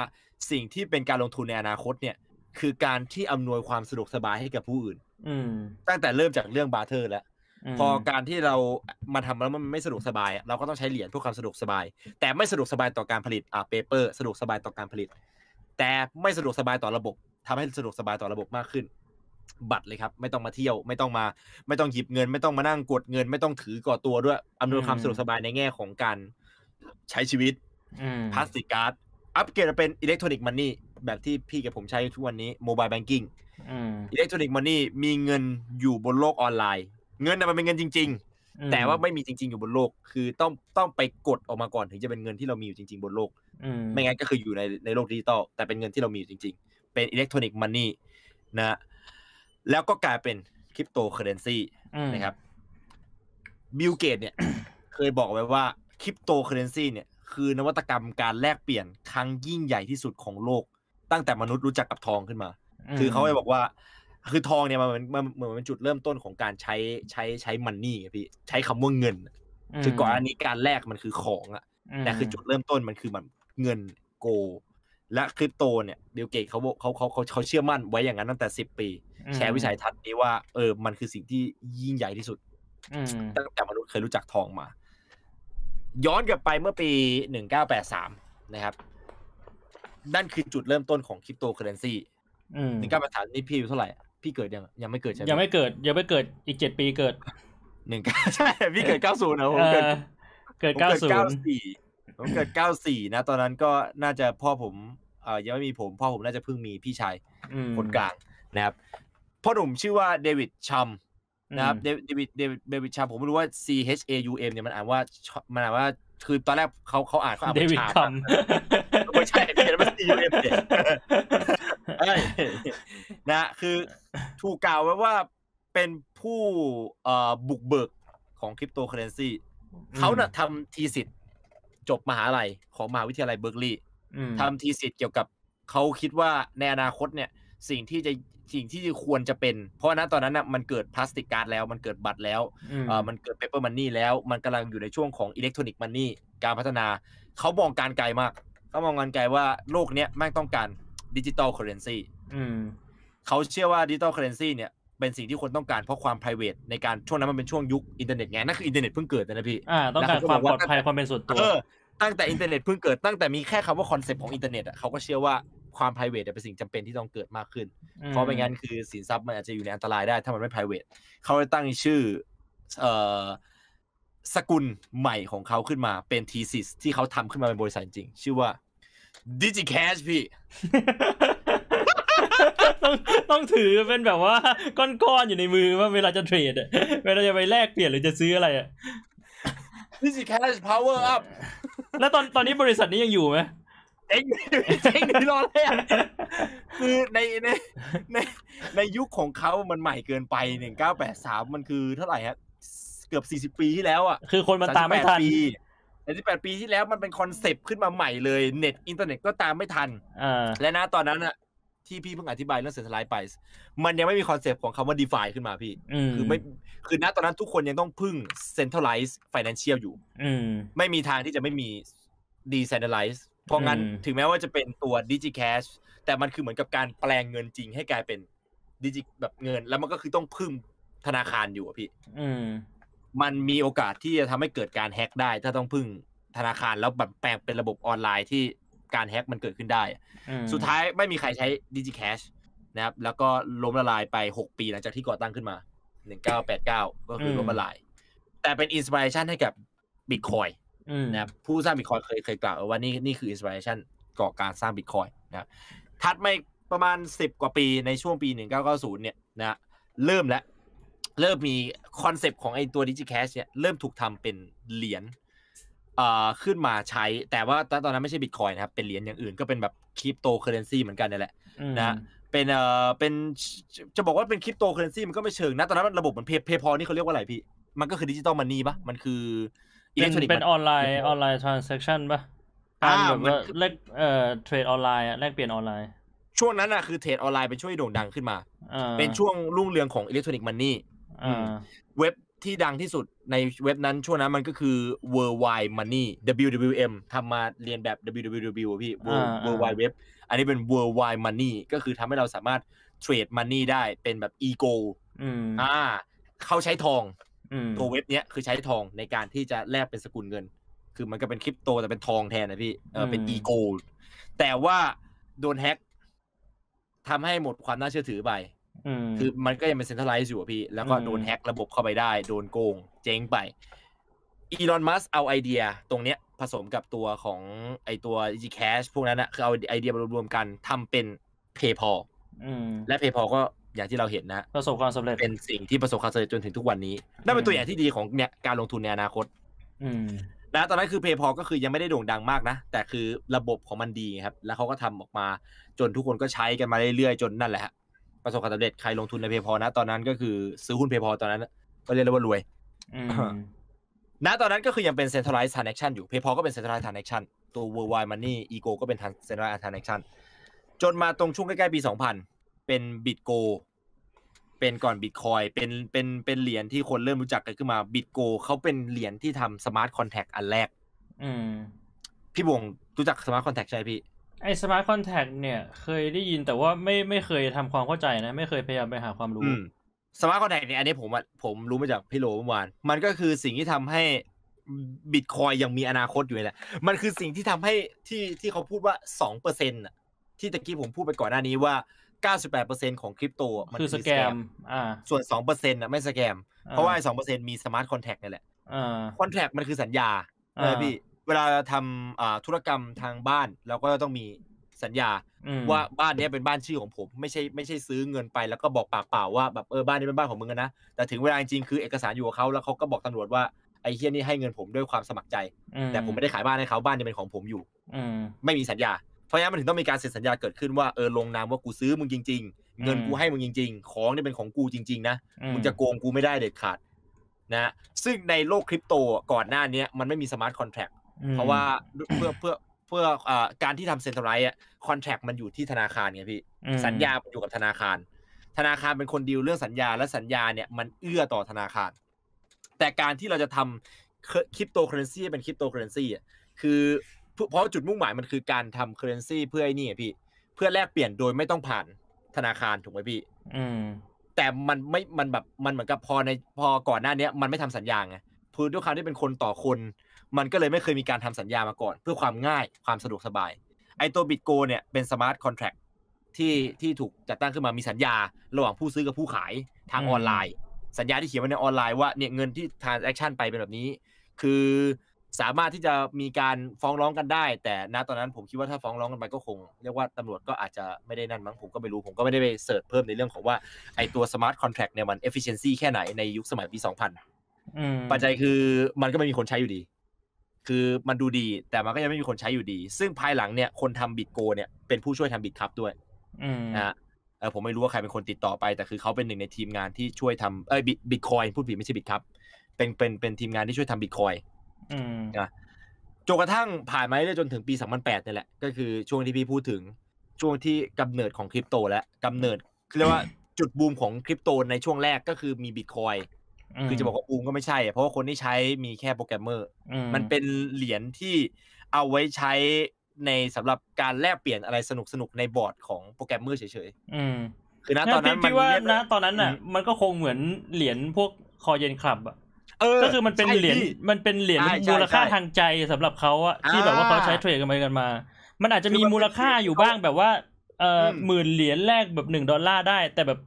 สิ่งที่เป็นการลงทุนในอนาคตเนี่ย คือการที่อำนวยความสะดวกสบายให้กับผู้อื่นอืมตั้งแต่เริ่มจากเรื่อง barter แล้วม พอการที่เรามาทำแล้วมันไม่สะดวกสบายอะเราก็ต้องใช้เหรียญเพื่อความสะดวกสบาย แต่ไม่สะดวกสบายต่อการผลิตอ่า paper สะดวกสบายต่อการผลิต แต่ไม่สะดวกสบายต่อระบบทำให้สะดวกสบายต่อระบบมากขึ้น บัตรเลยครับ ไม่ต้องมาเที่ยว ไม่ต้องมา ไม่ต้องหยิบเงิน ไม่ต้องมานั่งกดเงิน ไม่ต้องถือก่อตัวด้วยอำนวยความสะดวกสบายในแง่ของการใช้ชีวิตอืม plastic card อัปเกรดมาเป็น electronic money แบบที่พี่กับผมใช้ทุกวันนี้ mobile banking อืม electronic money มีเงินอยู่บนโลกออนไลน์ เงินน่ะมันเป็นเงินจริงอืๆแต่ว่าไม่มีจริง ๆ อยู่บนโลก คือต้องต้องไปกดออกมาก่อนถึงจะเป็นเงินที่เรามีอยู่จริง ๆ บนโลกอืมไม่งั้นก็คืออยู่ในในโลกดิจิตอลแต่เป็นเงินที่เรามีอยู่จริง ๆ เป็น electronic moneyนะแล้วก็กลายเป็นคริปโตเคอเรนซีอืมนะครับบิลเกตส์เนี่ย เคยบอกไว้ว่าคริปโตเคอเรนซีเนี่ยคือนวัตกรรมการแลกเปลี่ยนครั้งยิ่งใหญ่ที่สุดของโลก ตั้งแต่มนุษย์รู้จักกับทองขึ้นมา คือเขาไปบอกว่า คือทองเนี่ยมันมันเหมือนเป็นจุดเริ่มต้นของการใช้ใช้ใช้ money ไงพี่ใช้คำว่าเงินคือก่อนอันนี้การแลกมันคือของอะมแต่คือจุดเริ่มต้นมันคือมันเงินโก และคริปโตเนี่ยบิลเกตส์เขาบอกเขาเขาเขาเขาเชื่อมั่นไว้อย่างนั้นตั้งแต่สิบปีอืมแชร์วิสัยทัศน์นี้ว่าเออมันคือสิ่งที่ยิ่งใหญ่ที่สุดอืมตั้งแต่มนุษย์เคยรู้จักทองมา ย้อนกลับไปเมื่อปีหนึ่งเก้าแปดสามนะครับ นั่นคือจุดเริ่มต้นของคริปโตเคอเรนซีอืมหนึ่งเก้าแปดสามนี่พี่อายุเท่าไหร่อะ พี่เกิดยังยังไม่เกิดใช่ไหมยังไม่เกิด ยังไม่เกิดอีกเจ็ดปีเกิดหนึ่งใช่พี่เกิดเก้าศูนย์นะผมเอเกิดอเกิดผมเก้าเกิดศูนเก้าย์สี่ผมเกิดเก้าสี่นะ ตอนนั้นก็น่าจะพ่อผมเอ่อยังไม่มีผมพ่อผมน่าจะเพิ่งมีพี่ชายคนกลางนะครับพ่อหนุ่มชื่อว่าเดวิดชัมนะครับเดวิดเดวิดเดวิดเดวิดชัมผมไม่รู้ว่า C H A U M เนี่ยมันอ่านว่ามันอ่านว่าคือตอนแรกเขาเขาอ่านเขาอ่านเดว่าวิดชามคัมไม่ใช่เขียนว่า C U M เนี่ยเอ้ยนะคือถูกกล่าวไว้ว่าเป็นผู้เอ่อบุกเบิกของคริปโตเคอเรนซีเขาน่ะทำ thesis จบมหาลัยของมหาวิทยาลัยเบิร์กลีย์อืมทำ thesis เกี่ยวกับเขาคิดว่าในอนาคตเนี่ย สิ่งที่จะสิ่งที่ควรจะเป็น เพราะณตอนนั้นน่ะมันเกิด plastic card แล้ว มันเกิดบัตรแล้วอืมเอ่อมันเกิด paper money แล้ว มันกำลังอยู่ในช่วงของ electronic money การพัฒนา เขามองการไกลมากเขามองการไกลว่าโลกเนี้ยแม่งต้องการ digital currency อืมเขาเชื่อว่า digital currency เนี่ยเป็นสิ่งที่คนต้องการเพราะความ p r i v a t ในการช่วงนั้นมันเป็นช่วงยุคอินเทอร์เน็ตไงนั่นคืออินเทอร์เน็ตเพิ่งเกิดนะพี่อ่าต้องการแล้วควาเขามก็บอกความปลอดภัยความเป็นส่วนตัวเออตั้งแต่อินเทอร์เน็ตเพิ่งเกิดตั้งแต่มีแค่คำว่า concept ของอินเทอร์เน็ตอะเขาก็เชื่อว่าความ p r i v a t เป็นสิ่งจำเป็นที่ต้องเกิดมากขึ้น เพราะไม่งั้นคือสินทรัพย์มันอาจจะอยู่ในอันตรายได้ถ้ามันไม่ p r i v a t เขาเลยตั้งชื่อเอ่อสกุลใหม่ของเขาขึ้นมาเป็น thesis ที่เขาทำขึ้นมาเป็นบริษัทจริงๆชื่อว่า DigiCash พี่ ต้องต้องถือเป็นแบบว่าก้อนๆอยู่ในมือว่าเวลาจะเทรดอะเวลาจะไปแลกเปลี่ยนหรือจะซื้ออะไรอะ DigiCash Power Up แล้วตอนตอนนี้บริษัทนี้ยังอยู่ไหมเจ๊งเจ๊งหนีรอดเลยอะคือในในในในยุคของเขามันใหม่เกินไปหนึ่งเก้าแปดสามมันคือเท่าไหร่ฮะเกือบสี่สิบปีที่แล้วอะ คือคนมันตามไม่ทัน 38ปีสามสิบแปดปีที่แล้วมันเป็น concept ขึ้นมาใหม่เลยเน็ตอินเทอร์เน็ตก็ตามไม่ทันอ่าและนะตอนนั้นอะที่พี่เพิ่งอธิบายเรื่อง centralized ไป มันยังไม่มี concept ของคำว่า DeFi ขึ้นมาพี่อืมคือไม่ คือณตอนนั้นทุกคนยังต้องพึ่ง centralized financial อยู่อืมไม่มีทางที่จะไม่มี decentralized เพราะงั้นอืมถึงแม้ว่าจะเป็นตัว DigiCash แต่มันคือเหมือนกับการแปลงเงินจริงให้กลายเป็นdigi แบบเงิน แล้วมันก็คือต้องพึ่งธนาคารอยู่อะพี่อื มมันมีโอกาสที่จะทำให้เกิดการแฮ็กได้ ถ้าต้องพึ่งธนาคารแล้วแบบแปลงเป็นระบบออนไลน์ที่การแฮ็กมันเกิดขึ้นได้อืมสุดท้ายไม่มีใครใช้ DigiCash นะครับ แล้วก็ล้มละลายไป 6 ปีหลังจากที่ก่อตั้งขึ้นมา 1989 ก็คือล้มละลาย แต่เป็น inspiration ให้กับบิตคอยอืมนะครับผู้สร้างบิตคอยเคยเคยกล่าวไว้ว่านี่นี่คือ inspirationต่อการสร้างบิตคอยนะครับถัดมาอีกประมาณ 10 กว่าปีในช่วงปี 1990 เนี่ยนะเริ่มแล้ว เริ่มมี concept ของไอ้ตัว DigiCash เนี่ยเริ่มถูกทำเป็นเหรียญเอ่อขึ้นมาใช้ แต่ว่าตอนนั้นไม่ใช่บิตคอยนะครับ เป็นเหรียญอย่างอื่นก็เป็นแบบคริปโตเคอเรนซีเหมือนกันนี่แหละอืมนะเป็นเอ่อเป็นจะจะบอกว่าเป็นคริปโตเคอเรนซีมันก็ไม่เชิงนะ ตอนนั้นมันระบบเหมือน Pay PayPal นี่เขาเรียกว่าอะไรพี่ มันก็คือ digital money ปะมันคืออิเป็เล็นกทรอนิกส์เป็นออนไลน์ออนไลน์ transaction ป่ะอ่าการแบบมันว่าคือแลกเอ่อเทรดออนไลน์อะแลกเปลี่ยนออนไลน์ช่วงนั้นอะคือเทรดออนไลน์เป็นช่วงที่โด่งดังขึ้นมาอ่าเป็นช่วงรุ่งเรืองของอิเล็กทรอนิกส์มันนี่อ่า เว็บที่ดังที่สุดในเว็บนั้นช่วงนั้นมันก็คือ Worldwide Money WWM ทำมาเรียนแบบ www อะพี่ World อ่า Worldwide Web อันนี้เป็น Worldwide Money ก็คือทำให้เราสามารถเทรดมันนี่ได้เป็นแบบ e-go อืมอ่าเขาใช้ทองอืมตัวเว็บเนี้ยคือใช้ทองในการที่จะแลกเป็นสกุลเงิน คือมันก็เป็นคริปโตแต่เป็นทองแทนนะพี่เออเป็นอืม e-go แต่ว่าโดนแฮ็กทำให้หมดความน่าเชื่อถือไปอืม คือมันก็ยังเป็นเซ็นทรัลไลซ์อยู่อะพี่ แล้วก็อืมโดนแฮ็กระบบเข้าไปได้ โดนโกง เจ๊งไปอีลอนมัสเอาไอเดียตรงเนี้ยผสมกับตัวของไอตัว g Cash พวกนั้นนะคือเอาไอเดียมารวมๆกันทำเป็น PayPal อืมและ PayPal ก็อย่างที่เราเห็นนะประสบความสำเร็จเป็นสิ่งที่ประสบความสำเร็จจนถึงทุกวันนี้นั่นเป็นตัวอย่างที่ดีของเนี่ยการลงทุนในอนาคตอืมนะตอนนั้นคือ PayPal ก็คือยังไม่ได้โด่งดังมากนะ แต่คือระบบของมันดีไงครับ แล้วเขาก็ทำออกมาจนทุกคนก็ใช้กันมาเรื่อยๆ จนนั่นแหละฮะ ประสบความสำเร็จใครลงทุนใน PayPal นะ ตอนนั้นก็คือซื้อหุ้น PayPal ตอนนั้นก็เรียกได้ว่ารวยอืมณตอนนั้นก็คือยังเป็น centralized transaction อยู่ PayPal ก็เป็น centralized transaction ตัว worldwide money e-gold ก็เป็น centralized transaction จนมาตรงช่วงใกล้ๆปี 2000 เป็น bit gold เป็นก่อน bitcoin เป็นเป็นเป็นเหรียญที่คนเริ่มรู้จักกันขึ้นมา bit gold เขาเป็นเหรียญที่ทำ smart contract อันแรก อืม พี่บวงรู้จัก smart contract ใช่ไหมพี่ ไอ้ smart contract เนี่ยเคยได้ยินแต่ว่าไม่ไม่เคยทำความเข้าใจนะ ไม่เคยพยายามไปหาความรู้อืม smart contract เนี่ยอันนี้ผมอะผมรู้มาจากพี่โลเมื่อวาน มันก็คือสิ่งที่ทำให้บิตคอยยังมีอนาคตอยู่นี่แหละ มันคือสิ่งที่ทำให้ที่ที่เขาพูดว่าสองเปอร์เซ็นต์ะที่ตะกี้ผมพูดไปก่อนหน้านี้ว่าเก้าสิบแปดเปอร์เซ็นของคริปโตะมันคือ scam อ่าส่วนสองเปอร์เซ็นต์ะไม่ scam เพราะว่าสองเปอร์เซ็นต์มี smart contract นี่แหละอ่า contract มันคือสัญญาอ่าเออพี่ เวลาทำอ่าธุรกรรมทางบ้านเราก็ต้องมีสัญญาอืมว่าบ้านเนี้ยเป็นบ้านชื่อของผม ไม่ใช่ไม่ใช่ซื้อเงินไปแล้วก็บอกปากเปล่าว่าแบบเออบ้านนี้เป็นบ้านของมึงอะนะแต่ถึงเวลาจริงๆคือเอกสารอยู่กับเขาแล้วเขาก็บอกตำรวจว่าไอ้เฮียนี่ให้เงินผมด้วยความสมัครใจ แต่ผมไม่ได้ขายบ้านให้เขาบ้านยังเป็นของผมอยู่ อืมไม่มีสัญญา เพราะงั้นมันถึงต้องมีการเซ็นสัญญาเกิดขึ้นว่าเออลงนามว่ากูซื้อมึงจริง ๆ เงินกูให้มึงจริง ๆ ของนี่เป็นของกูจริง ๆ นะอืมึงจะโกงกูไม่ได้เด็ดขาดนะซึ่งในโลกคริปโตก่อนหน้าเนี้ยมันไม่มี smart contract อืม เพราะว่าเพื่อเพื่อเพื่ออ่าการที่ทำ centralized อะ contract มันอยู่ที่ธนาคารไงพี่อืมสัญญามันอยู่กับธนาคาร ธนาคารเป็นคนดีลเรื่องสัญญาและสัญญาเนี่ยมันเอื้อต่อธนาคาร แต่การที่เราจะทำคริปโตเคอเรนซีเป็นคริปโตเคอเรนซีอะคือเพราะจุดมุ่งหมายมันคือการทำ currency เพื่อไอ้นี่ไงพี่ เพื่อแลกเปลี่ยนโดยไม่ต้องผ่านธนาคารถูกไหมพี่ อืม แต่มันไม่มันแบบมันเหมือนกับพอในพอก่อนหน้าเนี้ย มันไม่ทำสัญญาไงคือด้วยความที่เป็นคนต่อคน มันก็เลยไม่เคยมีการทำสัญญามาก่อน เพื่อความง่ายความสะดวกสบาย ไอตัว bit gold เนี่ยเป็น smart contract ที่ที่ถูกจัดตั้งขึ้นมามีสัญญา ระหว่างผู้ซื้อกับผู้ขายทางอืมออนไลน์ สัญญาที่เขียนไว้ในออนไลน์ว่าเนี่ยเงินที่ transaction ไปเป็นแบบนี้ คือสามารถที่จะมีการฟ้องร้องกันได้ แต่ณตอนนั้นผมคิดว่าถ้าฟ้องร้องกันไปก็คง เรียกว่าตำรวจก็อาจจะไม่ได้นั่นมั้งผมก็ไม่รู้ผมก็ไม่ได้ไปเสิร์ชเพิ่มในเรื่องของว่าไอตัว smart contract เนี่ยมัน efficiency แค่ไหนในยุคสมัยปี 2000อืมปัจจัยคือมันก็ไม่มีคนใช้อยู่ดี คือมันดูดีแต่มันก็ยังไม่มีคนใช้อยู่ดี ซึ่งภายหลังเนี่ยคนทำบิตโกเนี่ยเป็นผู้ช่วยทำบิตครับด้วยอืมนะฮะเออผมไม่รู้ว่าใครเป็นคนติดต่อไป แต่คือเขาเป็นหนึ่งในทีมงานที่ช่วยทำเอ้ยบิตคอยพูดผิดไม่ใช่บิตครับเป็นเป็นเป็นทีมงานที่ช่วยทำบิตคอยอืมจนกระทั่งผ่านมาเรื่อยๆจนถึงปี 2008นี่แหละ ก็คือช่วงที่พี่พูดถึงช่วงที่กำเนิดของคริปโตและกำเนิดเรียกว่าจุดบูมของคริปโตในช่วงแรกก็คือมีบิตคอย คือจะบอกว่าบูมก็ไม่ใช่อะเพราะว่าคนที่ใช้มีแค่โปรแกรมเมอร์อืมันเป็นเหรียญที่เอาไว้ใช้ในสำหรับการแลกเปลี่ยนอะไรสนุกสนุกๆในบอร์ดของโปรแกรมเมอร์เฉยอืมๆคือณตอนนั้นพี่มันพี่ว่าเรียกนะตอนนั้นน่ะอืมมันก็คงเหมือนเหรียญพวกคอเย็นคลับอะเออก็คือมันเป็นใช่เหรียญพี่มันเป็นเหรียญใช่ใช่มูลค่าใช่ทางใจสำหรับเขาอะที่อ่าแบบว่าเขาใช้เทรดกันไปกันมา มันอาจจะมีคือมันมูลค่าอยู่บ้างแบบว่าเอ่ออมหมื่นเหรียญแรกแบบหนึ่งดอลลาร์ได้ แต่แบบ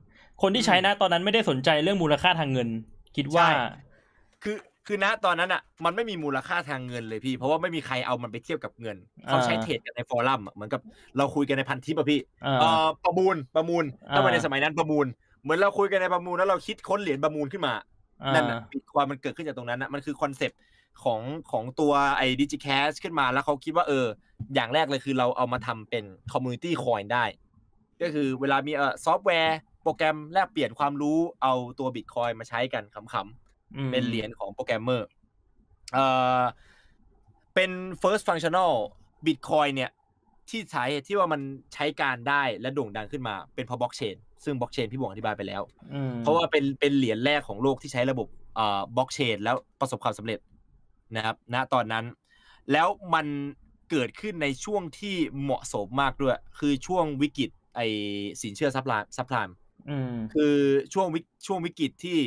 คนที่ใช้นะตอนนั้นไม่ได้สนใจเรื่องมูลค่าทางเงิน คิดว่าใช่คือคือณตอนนั้นอะ มันไม่มีมูลค่าทางเงินเลยพี่ เพราะว่าไม่มีใครเอามันไปเทียบกับเงิน เขาใช้อ่าเทรดกันใน forum อะเหมือนกับเราคุยกันในพันทิปอะพี่อ่าเอ่อประมูลประมูลถ้าอ่ามาในสมัยนั้นประมูล เหมือนเราคุยกันในประมูลแล้วเราคิดค้นเหรียญประมูลขึ้นมานั่นน่ะบิตคอยมันเกิดขึ้นจากตรงนั้นนะมันคือ concept ของของตัวไอ้ DigiCash ขึ้นมาแล้วเขาคิดว่าเออ อย่างแรกเลยคือเราเอามาทำเป็น community coin ได้ ก็คือเวลามีเอ่อซอฟต์แวร์ โปรแกรมแลกเปลี่ยนความรู้เอาตัวบิตคอยมาใช้กันขำอืมๆเป็นเหรียญของโปรแกรมเมอร์เอ่อเป็น first functional Bitcoin เนี่ยที่ใช้ที่ว่ามันใช้การได้และโด่งดังขึ้นมาเป็นเพราะบล็อกเชนซึ่งบล็อกเชนพี่บ่วงอธิบายไปแล้วอืมเพราะว่าเป็นเป็นเหรียญแรกของโลกที่ใช้ระบบเอ่อบล็อกเชนแล้วประสบความสำเร็จนะครับ ณตอนนั้น แล้วมันเกิดขึ้นในช่วงที่เหมาะสมมากด้วย คือช่วงวิกฤตไอสินเชื่อซับไลม์ซับไลม์อืม คือช่วงวิช่วงวิกฤตที่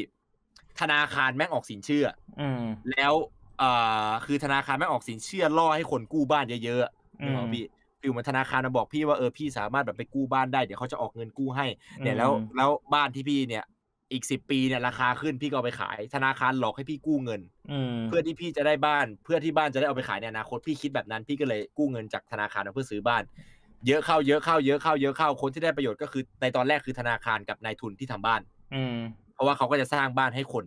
ธนาคารแม่งออกสินเชื่อ อืมแล้วเอ่อคือธนาคารแม่งออกสินเชื่อล่อให้คนกู้บ้านเยอะๆอืนึกออกปะพี่ฟิลเหมือนธนาคารมาบอกพี่ว่าเออพี่สามารถแบบไปกู้บ้านได้เดี๋ยวเขาจะออกเงินกู้ให้เนี่ยแล้วอืมแล้วบ้านที่พี่เนี่ยอีกสิบปีเนี่ยราคาขึ้นพี่ก็เอาไปขาย ธนาคารหลอกให้พี่กู้เงินอืมเพื่อที่พี่จะได้บ้าน เพื่อที่บ้านจะได้เอาไปขายในอนาคตพี่คิดแบบนั้นพี่ก็เลยกู้เงินจากธนาคารมาเพื่อซื้อบ้าน เยอะเข้าเยอะเข้าเยอะเข้าเยอะเข้าคนที่ได้ประโยชน์ก็คือ ในตอนแรกคือธนาคารกับนายทุนที่ทำบ้าน อืม เพราะว่าเขาก็จะสร้างบ้านให้คน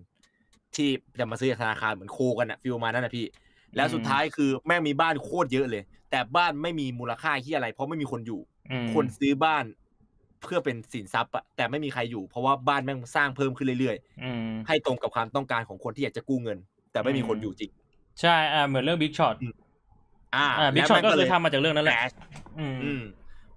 ที่จะมาซื้อจากธนาคารเหมือนโคกันอะฟิลมานั่นนะพี่ แล้วสุดท้ายคือแม่งมีบ้านโคตรเยอะเลย แต่บ้านไม่มีมูลค่าที่อะไร เพราะไม่มีคนอยู่อืมคนซื้อบ้านเพื่อเป็นสินทรัพย์อะแต่ไม่มีใครอยู่ เพราะว่าบ้านแม่งสร้างเพิ่มขึ้นเรื่อยอืมๆให้ตรงกับความต้องการของคนที่อยากจะกู้เงิน แต่ไม่มีคนอยู่จริง ใช่อ่าเหมือนเรื่อง Big Short อ่าอ่าบิ๊กแล้วแม่งก็เลคือเลยทำมาจากเรื่องนั้นแหละ crash อืมอืม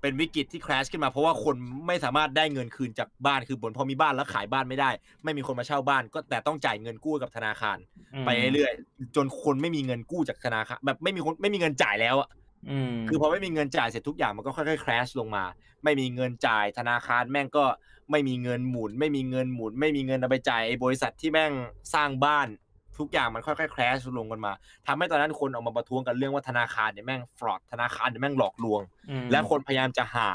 เป็นวิกฤตที่ crash ขึ้นมาเพราะว่าคนไม่สามารถได้เงินคืนจากบ้านคือบนพอมีบ้านแล้วขายบ้านไม่ได้ ไม่มีคนมาเช่าบ้าน ก็แต่ต้องจ่ายเงินกู้กับธนาคาร ไปเรื่อยๆจนคนไม่มีเงินกู้จากธนาคารแบบไม่มีคนไม่มีเงินจ่ายแล้วอะอืมคือพอไม่มีเงินจ่ายเสร็จทุกอย่างมันก็ค่อยๆ crash ลงมา ไม่มีเงินจ่ายธนาคารแม่งก็ไม่มีเงินหมุน ไม่มีเงินหมุน ไม่มีเงินเอาไปจ่ายไอ้บริษัทที่แม่งสร้างบ้าน ทุกอย่างมันค่อยๆ crash ลงกันมาทำให้ตอนนั้นคนออกมาประท้วงกันเรื่องว่าธนาคารเนี่ยแม่ง fraud ธนาคารเนี่ยแม่งหลอกลวงมและคนพยายามจะหา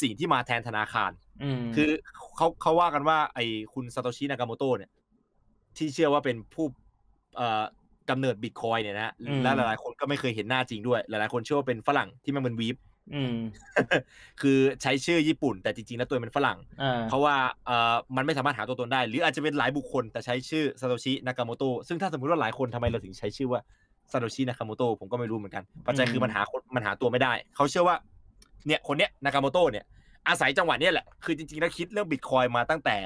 สิ่งที่มาแทนธนาคารมคือเขาเขาว่ากันว่า ไอ้คุณซาโตชินากาโมโตะเนี่ยที่เชื่อว่าเป็นผู้เอ่อกำเนิดบิตคอยเนี่ยนะฮะและหลายๆคนก็ไม่เคยเห็นหน้าจริงด้วย หลายๆคนเชื่อว่าเป็นฝรั่งที่มันเป็นวีฟ อืมคือใช้ชื่อญี่ปุ่น แต่จริงๆแล้วตัวเป็นฝรั่งอ่าเพราะว่าเอ่อมันไม่สามารถหาตัวตนได้ หรืออาจจะเป็นหลายบุคคล แต่ใช้ชื่อซาโตชินากาโมโตะซึ่งถ้าสมมติว่าหลายคนทำไมเราถึงใช้ชื่อว่าซาโตชินากาโมโตะผมก็ไม่รู้เหมือนกันปัจจัยคือมันหาคนมันหาตัวไม่ได้ เขาเชื่อว่า เนี่ยคนเนี้ยนากาโมโตะเนี่ยอาศัยจังหวะเนี้ยแหละคือจริงๆแล้วคิดเรื่องบิตคอยมาตั้งแต่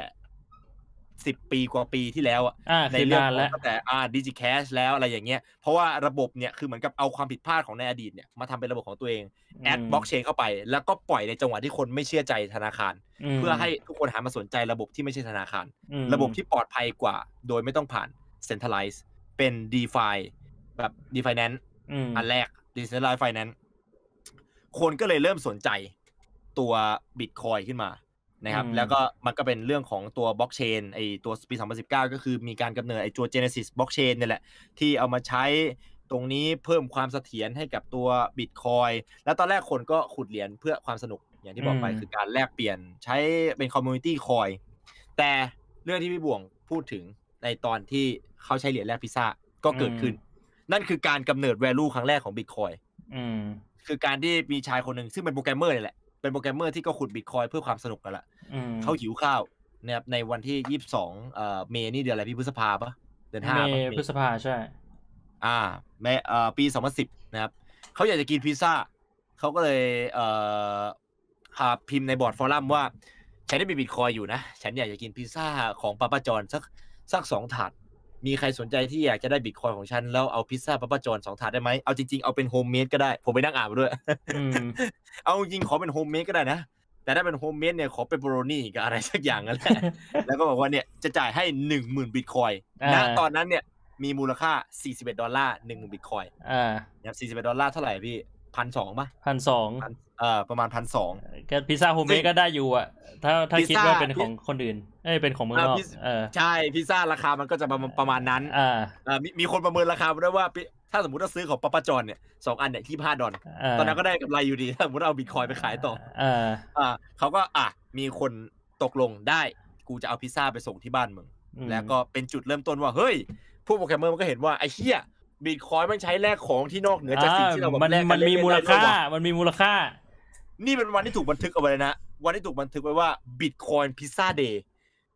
สิบปีกว่าปีที่แล้วอะอ่าในคือเรื่องนานของแล้วตั้งแต่อ่าดิจิแคชแล้วอะไรอย่างเงี้ยเพราะว่าระบบเนี่ยคือเหมือนกับเอาความผิดพลาดของในอดีตเนี่ยมาทำเป็นระบบของตัวเองแอดบล็อกเชนเข้าไป แล้วก็ปล่อยในจังหวะที่คนไม่เชื่อใจธนาคารมเพื่อให้ทุกคนหันมาสนใจระบบที่ไม่ใช่ธนาคารอืมระบบที่ปลอดภัยกว่า โดยไม่ต้องผ่าน centralize เป็น DeFi แบบ DeFinance อืมอันแรก Decentralized Finance คนก็เลยเริ่มสนใจตัว Bitcoin ขึ้นมา นะครับอืมแล้วก็มันก็เป็นเรื่องของตัวบล็อกเชนไอตัวปี 2019 ก็คือมีการกำเนิดไอตัว Genesis บล็อกเชนเนี่ยแหละ ที่เอามาใช้ตรงนี้เพิ่มความเสถียรให้กับตัว Bitcoin แล้วตอนแรกคนก็ขุดเหรียญเพื่อความสนุกอย่างที่บอกไปอืมคือการแลกเปลี่ยนใช้เป็น Community Coin แต่เรื่องที่พี่บ่วงพูดถึงในตอนที่เขาใช้เหรียญแลกพิซซ่าก็เกิดขึ้น นั่นคือการกำเนิด value ครั้งแรกของ Bitcoin อืมคือการที่มีชายคนหนึ่งซึ่งเป็นโปรแกรมเมอร์นี่แหละ เป็นโปรแกรมเมอร์ที่ก็ขุด Bitcoin เพื่อความสนุกกันแหละอืมเขาหิวข้าวนะครับในวันที่22เอ่อ May นี่เดือนอะไรพี่พฤษภาปะเดือนห้าเมปะ May พฤษภาใช่ อ่า May เอ่อปี2010นะครับเขาอยากจะกินพิซซ่าเขาก็เลยเอ่อหาพิมพ์ในบอร์ด forum ว่าฉันได้มีบิตคอยอยู่นะ ฉันอยากจะกินพิซซ่าของ Papa John's สักสักสองถาด มีใครสนใจที่อยากจะได้บิตคอยของฉัน แล้วเอาพิซซ่า Papa John's สองถาดได้ไหมเอาจริงๆ เอาเป็น homemade ก็ได้ ผมไปนั่งอ่านมาด้วยอืมเอาจริงๆขอเป็นโฮมเมดก็ได้นะ แต่ถ้าเป็นโฮมเมดเนี่ยขอเป็นโบโรนี่กับอะไรสักอย่างนั่นแหละแล้วก็บอกว่าเนี่ยจะจ่ายให้หนึ่งหมื่นบิตคอยอ่าณตอนนั้นเนี่ยมีมูลค่า41ดอลลาร์หนึ่งบิตคอยอ่านะครับ41ดอลลาร์เท่าไหร่พี่พันสองป่ะพันสองพันเอ่อประมาณพันสองก็พิซซ่าโฮมเมซึ่ดงก็ได้อยู่อะถ้าถ้าพิซคิดซ่าว่าเป็นของคนอื่น เอ้ยเป็นของเมืองนอกอ่าพิซเออใช่พิซซ่าราคามันก็จะประมาณประมาณนั้นอ่าเอ่อมีมีคนประเมินราคามาด้วยว่าพิถ้าสมมติว่าซื้อของ Papa John's เนี่ยสองอันเนี่ยที่ห้าดอลอ่าตอนนั้นก็ได้กำไรอยู่ดีถ้าสมมติเอาบิตคอยไปขายต่ออ่าอ่าเขาก็อะมีคนตกลงได้ กูจะเอาพิซซ่าไปส่งที่บ้านมึงอืมแล้วก็เป็นจุดเริ่มต้นว่า เฮ้ย ผู้โปรแกรมเมอร์มันก็เห็นว่าไอ้เหี้ยบิตคอยมันใช้แลกของที่นอกเหนือจากสิ่งที่เราแบบมันแลกกันเล่นๆได้ มันมีมูลค่าด้วยวะมันมีมูลค่า นี่เป็นวันที่ถูกบันทึกเอาไว้เลยนะ วันที่ถูกบันทึกไว้ว่า Bitcoin Pizza Day